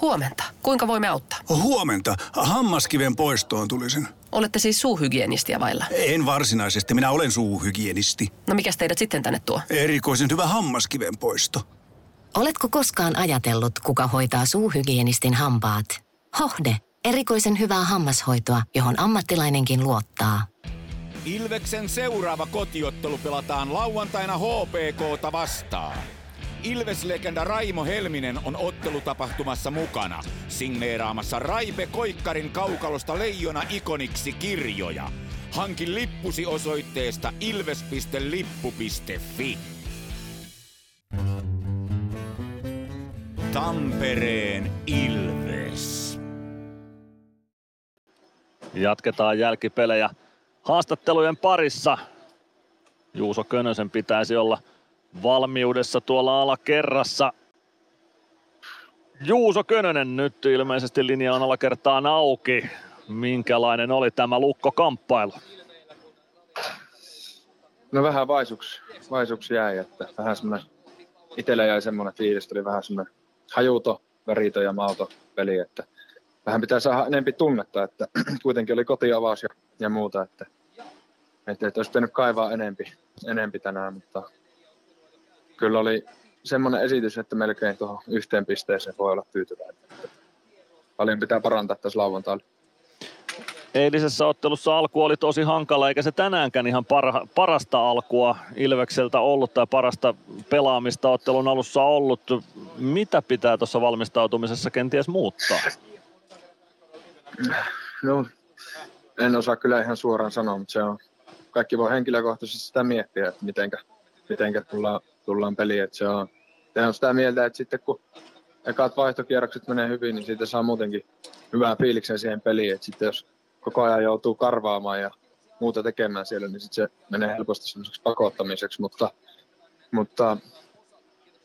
Huomenta. Kuinka voimme auttaa? Huomenta. Hammaskiven poistoon tulisin. Olette siis suuhygienistiä vailla? En varsinaisesti. Minä olen suuhygienisti. No mikä teidät sitten tänne tuo? Erikoisen hyvä hammaskiven poisto. Oletko koskaan ajatellut, kuka hoitaa suuhygienistin hampaat? Hohde. Erikoisen hyvää hammashoitoa, johon ammattilainenkin luottaa. Ilveksen seuraava kotiottelu pelataan lauantaina HPKta vastaan. Ilves-legenda Raimo Helminen on ottelutapahtumassa mukana, signeeraamassa Raipe Koikkarin kaukalosta Leijona ikoniksi kirjoja. Hankin lippusi osoitteesta ilves.lippu.fi. Tampereen Ilves. Jatketaan jälkipelejä haastattelujen parissa. Juuso Könösen pitäisi olla valmiudessa tuolla alakerrassa. Juuso Könönen nyt ilmeisesti linja on alakertaan auki. Minkälainen oli tämä lukkokamppailu? No vähän vaisuksi, vaisuksi jäi, että vähän semmoinen, itsellä jäi semmoinen fiilis, oli vähän semmoinen hajuto, värito ja mauto peli, että vähän pitää saada enempi tunnetta, että kuitenkin oli kotiavaus ja, ja muuta, että, että, että olisi pitänyt kaivaa enempi, enempi tänään, mutta kyllä oli semmoinen esitys, että melkein tuohon yhteen pisteeseen voi olla tyytyväinen. Paljon pitää parantaa tässä lauantailla. Eilisessä ottelussa alku oli tosi hankala, eikä se tänäänkään ihan parha, parasta alkua Ilvekseltä ollut tai parasta pelaamista ottelun alussa ollut. Mitä pitää tuossa valmistautumisessa kenties muuttaa? No, en osaa kyllä ihan suoraan sanoa, mutta se on, kaikki voi henkilökohtaisesti sitä miettiä, että mitenkä, mitenkä tullaan, tullaan peliin. Että se on, on sitä mieltä, että sitten kun ekat vaihtokierrokset menee hyvin, niin siitä saa muutenkin hyvää fiiliksen siihen peliin. Että sitten jos koko ajan joutuu karvaamaan ja muuta tekemään siellä, niin sitten se menee helposti semmoiseksi pakottamiseksi, mutta, mutta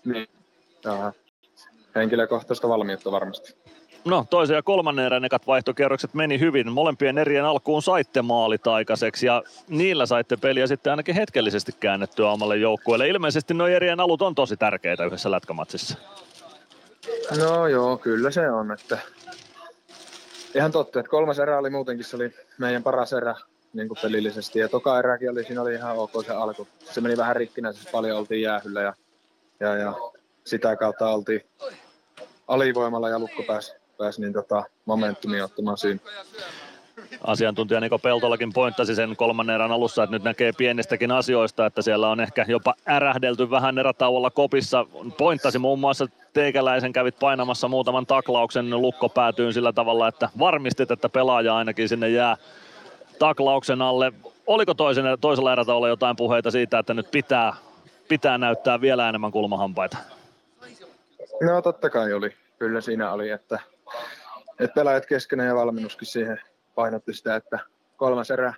niin, henkilökohtaista valmiutta varmasti. No toisen ja kolmannen erän ekat vaihtokierrokset meni hyvin. Molempien erien alkuun saitte maalit aikaiseksi ja niillä saitte peliä sitten ainakin hetkellisesti käännettyä omalle joukkueelle. Ilmeisesti nuo erien alut on tosi tärkeitä yhdessä lätkämatsissa. No joo, kyllä se on. Että ihan totta, että kolmas erä oli muutenkin se oli meidän paras erä niin kuin pelillisesti. Ja toka eräkin oli, siinä oli ihan ok se alku. Se meni vähän rikkinäisesti, paljon oltiin jäähyllä ja, ja, ja sitä kautta oltiin alivoimalla ja lukko pääsi, pääsi niin tota, momentumia ottamaan siinä. Asiantuntija Niko Peltolakin pointtasi sen kolmannen erän alussa, että nyt näkee pienistäkin asioista, että siellä on ehkä jopa ärähdelty vähän erätauolla kopissa. Pointtasi muun muassa teikäläisen kävit painamassa muutaman taklauksen lukko päätyyn sillä tavalla, että varmistit, että pelaaja ainakin sinne jää taklauksen alle. Oliko toisen, toisella erätauolla jotain puheita siitä, että nyt pitää, pitää näyttää vielä enemmän kulmahampaita? No totta kai oli. Kyllä siinä oli, että, että pelaajat keskenään ja valmennuskin siihen painotti sitä, että kolmas erä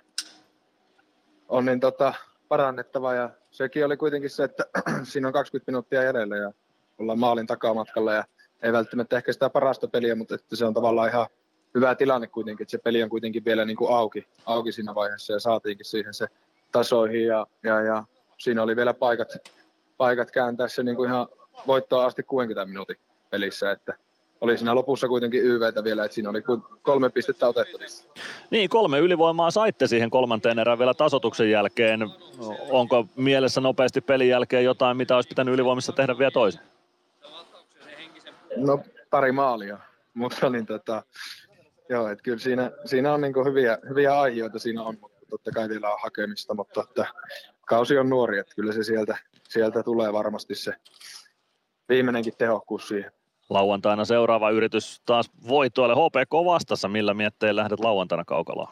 on niin tota, parannettava. Ja sekin oli kuitenkin se, että siinä on 20 minuuttia jäljellä ja ollaan maalin takamatkalla ja ei välttämättä ehkä sitä parasta peliä, mutta että se on tavallaan ihan hyvä tilanne kuitenkin, että se peli on kuitenkin vielä niin kuin auki, auki siinä vaiheessa ja saatiinkin siihen se tasoihin. Ja, ja, ja siinä oli vielä paikat, paikat kääntää se niin kuin ihan voittoa asti 60 minuutin pelissä, että oli siinä lopussa kuitenkin YVtä vielä, että siinä oli kolme pistettä otettavissa. Niin, kolme ylivoimaa saitte siihen kolmanteen erään vielä tasotuksen jälkeen. Onko mielessä nopeasti pelin jälkeen jotain, mitä olisi pitänyt ylivoimissa tehdä vielä toisin? No pari maalia, mutta niin tota, joo, että kyllä siinä, siinä on niin hyviä, hyviä aiheita siinä on, mutta totta kai vielä on hakemista, mutta että kausi on nuori, että kyllä se sieltä, sieltä tulee varmasti se viimeinenkin tehokkuus siihen. Lauantaina seuraava yritys taas voitoille HPK vastassa. Millä mietteillä lähdet lauantaina kaukaloon?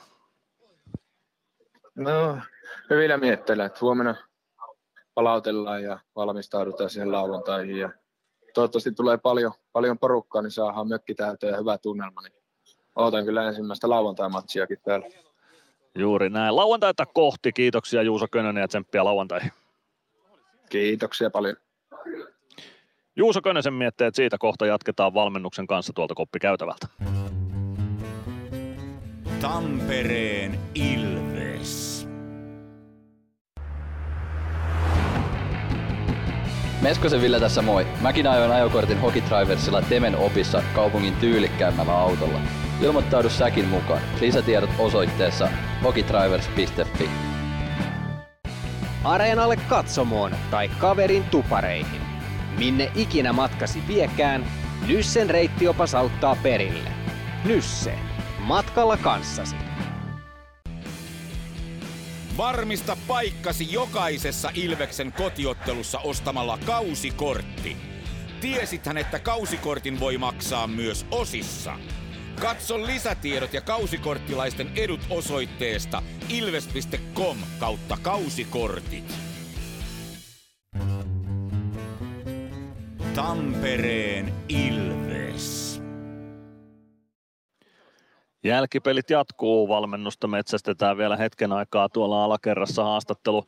No, hyvillä mietteillä, että huomenna palautellaan ja valmistaudutaan siihen lauantaihin. Ja toivottavasti tulee paljon, paljon porukkaa, niin saadaan mökki täyteen ja hyvä tunnelma. Niin odotan kyllä ensimmäistä lauantai-matsiakin täällä. Juuri näin. Lauantaita kohti. Kiitoksia Juuso Könönen ja tsemppiä lauantaihin. Kiitoksia paljon. Juuso Könösen mietteet siitä kohta jatketaan valmennuksen kanssa tuolta koppikäytävältä. Tampereen Ilves. Meskosen Ville tässä moi. Mäkin ajoin ajokortin Hokitriversilla Temen opissa kaupungin tyylikkäämmällä autolla. Ilmoittaudu säkin mukaan. Lisätiedot osoitteessa hokitrivers.fi. Areenalle katsomoon tai kaverin tupareihin. Minne ikinä matkasi viekään, Nyssen reittiopas auttaa perille. Nysse. Matkalla kanssasi. Varmista paikkasi jokaisessa Ilveksen kotiottelussa ostamalla kausikortti. Tiesithän, että kausikortin voi maksaa myös osissa. Katso lisätiedot ja kausikorttilaisten edut osoitteesta ilves.com kautta kausikortit. Tampereen Ilves. Jälkipelit jatkuu, valmennusta metsästetään vielä hetken aikaa tuolla alakerrassa haastattelu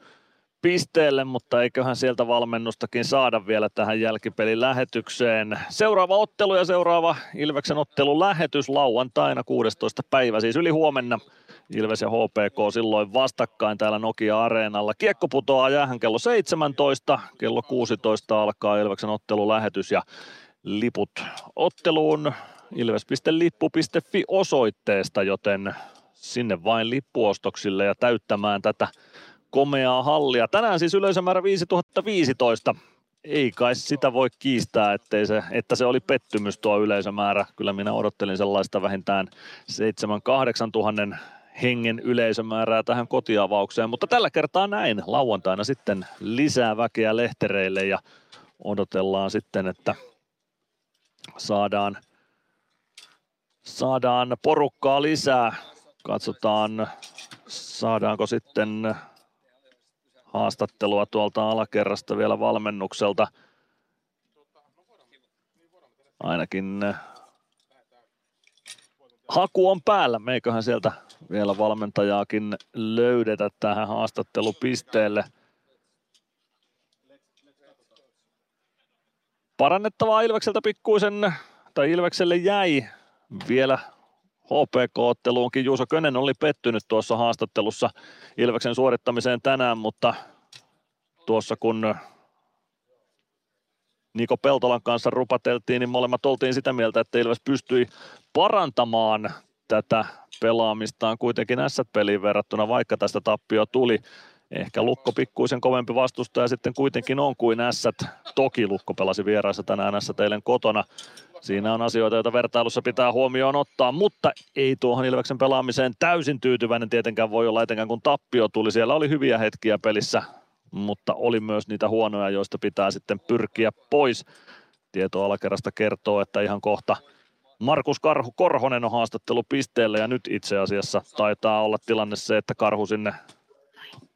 pisteelle, mutta eiköhän sieltä valmennustakin saada vielä tähän jälkipelin lähetykseen. Seuraava ottelu ja seuraava Ilveksen ottelun lähetys lauantaina 16. päivä, siis yli huomenna Ilves ja HPK silloin vastakkain täällä Nokia-areenalla. Kiekko putoaa jäähän kello 17, kello 16 alkaa Ilveksen ottelulähetys ja liput otteluun ilves.lippu.fi osoitteesta, joten sinne vain lippuostoksille ja täyttämään tätä komeaa hallia. Tänään siis yleisömäärä 5015. Ei kai sitä voi kiistää, ettei se, että se oli pettymys tuo yleisömäärä. Kyllä minä odottelin sellaista vähintään 7-8 tuhannen hengen yleisömäärää tähän kotiavaukseen, mutta tällä kertaa näin. Lauantaina sitten lisää väkeä lehtereille ja odotellaan sitten, että saadaan, saadaan porukkaa lisää. Katsotaan, saadaanko sitten haastattelua tuolta alakerrasta vielä valmennukselta. Ainakin haku on päällä. Meiköhän sieltä vielä valmentajaakin löydetä tähän haastattelupisteelle. Parannettavaa Ilvekseltä pikkuisen, tai Ilvekselle jäi vielä HPK-otteluunkin. Juuso Könen oli pettynyt tuossa haastattelussa Ilveksen suorittamiseen tänään, mutta tuossa kun Niko Peltolan kanssa rupateltiin, niin molemmat oltiin sitä mieltä, että Ilves pystyi parantamaan tätä pelaamistaan kuitenkin S-peliin verrattuna, vaikka tästä tappio tuli. Ehkä Lukko pikkuisen kovempi vastustaja sitten kuitenkin on kuin S. Toki Lukko pelasi vieraissa tänään S teille kotona. Siinä on asioita, joita vertailussa pitää huomioon ottaa, mutta ei tuohon Ilveksen pelaamiseen täysin tyytyväinen tietenkään voi olla, etenkään kun tappio tuli. Siellä oli hyviä hetkiä pelissä, mutta oli myös niitä huonoja, joista pitää sitten pyrkiä pois. Tieto alakerrasta kertoo, että ihan kohta Markus Karhu Korhonen on haastattelupisteellä ja nyt itse asiassa taitaa olla tilanne se, että Karhu sinne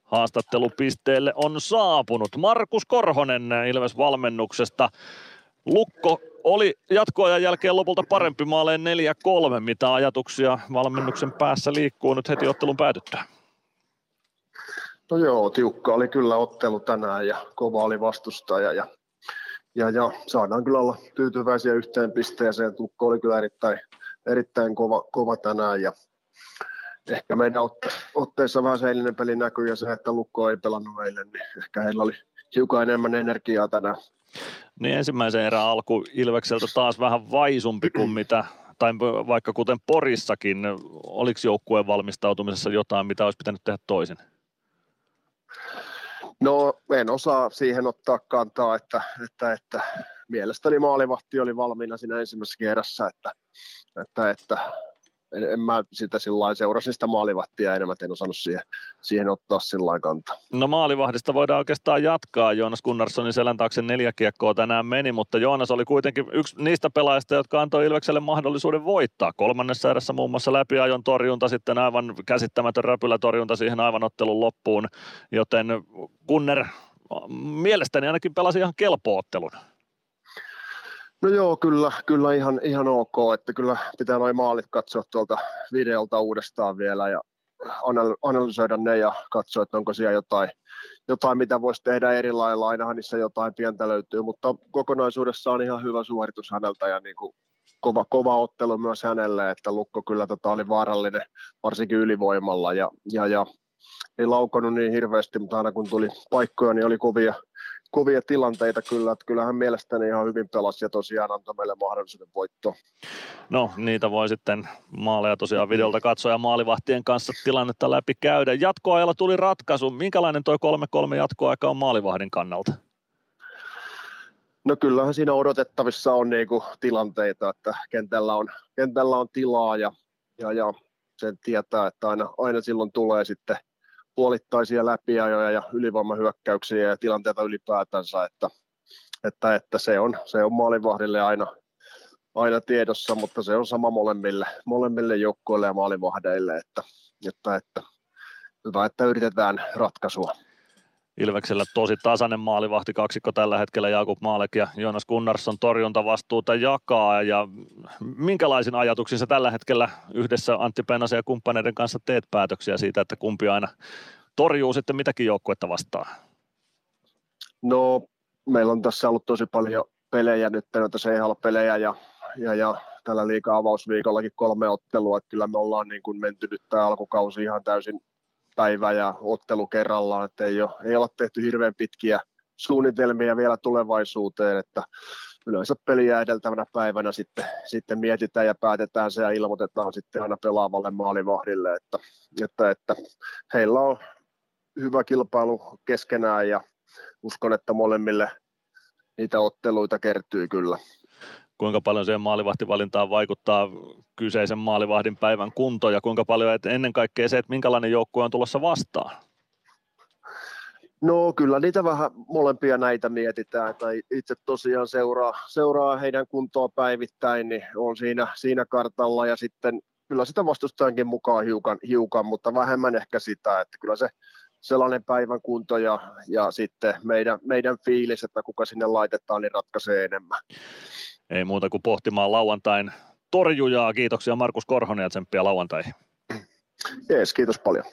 haastattelupisteelle on saapunut. Markus Korhonen Ilves-valmennuksesta. Lukko oli jatkoajan jälkeen lopulta parempi maaleen 4-3. Mitä ajatuksia valmennuksen päässä liikkuu nyt heti ottelun päätyttyä? No joo, tiukka oli kyllä ottelu tänään ja kova oli vastustaja ja, ja, ja saadaan kyllä olla tyytyväisiä yhteen pisteeseen. Tukko oli kyllä erittäin, erittäin kova, kova tänään ja ehkä meidän otte, otteessa vähän se eilinen peli näkyy ja se, että Lukko ei pelannut eilen, niin ehkä heillä oli hiukan enemmän energiaa tänään. Niin ensimmäisen erän alku Ilvekseltä taas vähän vaisumpi kuin mitä, tai vaikka kuten Porissakin, oliko joukkueen valmistautumisessa jotain, mitä olisi pitänyt tehdä toisin? No en osaa siihen ottaa kantaa, että, että, että mielestäni maalivahti oli valmiina siinä ensimmäisessä erässä, että, että, että en, en mä sitä sillä seurasin sitä maalivahtia enemmän, en osannut siihen, siihen ottaa sillä kantaa. No maalivahdista voidaan oikeastaan jatkaa. Joonas Gunnarssonin selän taakse neljä kiekkoa tänään meni, mutta Joonas oli kuitenkin yksi niistä pelaajista, jotka antoi Ilvekselle mahdollisuuden voittaa. Kolmannessa erässä muun muassa läpiajon torjunta, sitten aivan käsittämätön räpylätorjunta siihen aivan ottelun loppuun, joten Gunner mielestäni ainakin pelasi ihan kelpoottelun. No joo, kyllä, kyllä ihan, ihan ok, että kyllä pitää noin maalit katsoa tuolta videolta uudestaan vielä ja analysoida ne ja katsoa, että onko siellä jotain, jotain mitä voisi tehdä eri lailla. Ainahan niissä jotain pientä löytyy, mutta kokonaisuudessaan ihan hyvä suoritus häneltä ja niin kuin kova, kova ottelu myös hänelle, että Lukko kyllä tota oli vaarallinen, varsinkin ylivoimalla ja, ja, ja ei laukonut niin hirveästi, mutta aina kun tuli paikkoja, niin oli kovia, kovia tilanteita kyllä, että kyllähän mielestäni ihan hyvin pelasi ja tosiaan antoi meille mahdollisuuden voittoon. No niitä voi sitten maaleja tosiaan videolta katsoa ja maalivahtien kanssa tilannetta läpi käydä. Jatkoajalla tuli ratkaisu. Minkälainen tuo 3-3 jatkoaika on maalivahdin kannalta? No kyllähän siinä odotettavissa on niinku tilanteita, että kentällä on, kentällä on tilaa ja, ja, ja sen tietää, että aina, aina silloin tulee sitten – puolittaisia läpiajoja ja ylivoimahyökkäyksiä ja tilanteita ylipäätänsä, että, että, että se, on, se on maalivahdille aina, aina tiedossa, mutta se on sama molemmille, molemmille joukkoille ja maalivahdeille, että, että, että hyvä, että yritetään ratkaisua. Ilveksellä tosi tasainen maalivahti kaksikko tällä hetkellä Jakub Maalek ja Jonas Gunnarsson torjuntavastuuta jakaa ja minkälaisin ajatuksin sä tällä hetkellä yhdessä Antti Pennasen ja kumppaneiden kanssa teet päätöksiä siitä, että kumpi aina torjuu sitten mitäkin joukkuetta vastaan? No meillä on tässä ollut tosi paljon pelejä nyt, noita CHL-pelejä ja, ja, ja tällä liikaa avausviikollakin kolme ottelua, että kyllä me ollaan niin kuin menty nyt tämä alkukausi ihan täysin päivä ja ottelu kerrallaan, että ei, ole, ei olla tehty hirveän pitkiä suunnitelmia vielä tulevaisuuteen, että yleensä peliä edeltävänä päivänä sitten, sitten mietitään ja päätetään se ja ilmoitetaan sitten aina pelaavalle maalivahdille, että, että, että heillä on hyvä kilpailu keskenään ja uskon, että molemmille niitä otteluita kertyy kyllä kuinka paljon siihen maalivahtivalintaan vaikuttaa kyseisen maalivahdin päivän kunto ja kuinka paljon että ennen kaikkea se, että minkälainen joukkue on tulossa vastaan? No kyllä niitä vähän molempia näitä mietitään. Tai itse tosiaan seuraa, seuraa heidän kuntoa päivittäin, niin on siinä, siinä kartalla ja sitten kyllä sitä vastustajankin mukaan hiukan, hiukan, mutta vähemmän ehkä sitä, että kyllä se sellainen päivän kunto ja, ja sitten meidän, meidän fiilis, että kuka sinne laitetaan, niin ratkaisee enemmän. Ei muuta kuin pohtimaan lauantain torjujaa. Kiitoksia Markus Korhonen ja tsemppiä lauantaihin. Jees, kiitos paljon.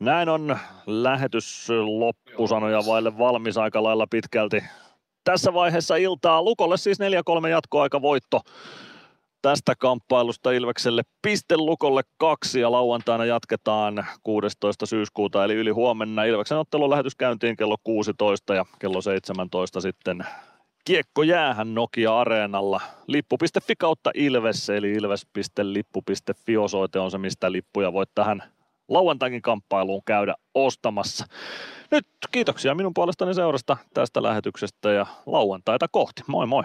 Näin on lähetys loppusanoja vaille valmis aika lailla pitkälti. Tässä vaiheessa iltaa Lukolle siis 4-3 jatkoaika voitto tästä kamppailusta Ilvekselle piste Lukolle kaksi ja lauantaina jatketaan 16. syyskuuta eli yli huomenna. Ilveksen ottelun lähetys käyntiin kello 16 ja kello 17 sitten Kiekko jäähän Nokia-areenalla. Lippu.fi kautta Ilves, eli ilves.lippu.fi osoite on se, mistä lippuja voit tähän lauantainkin kamppailuun käydä ostamassa. Nyt kiitoksia minun puolestani seurasta tästä lähetyksestä ja lauantaita kohti. Moi moi!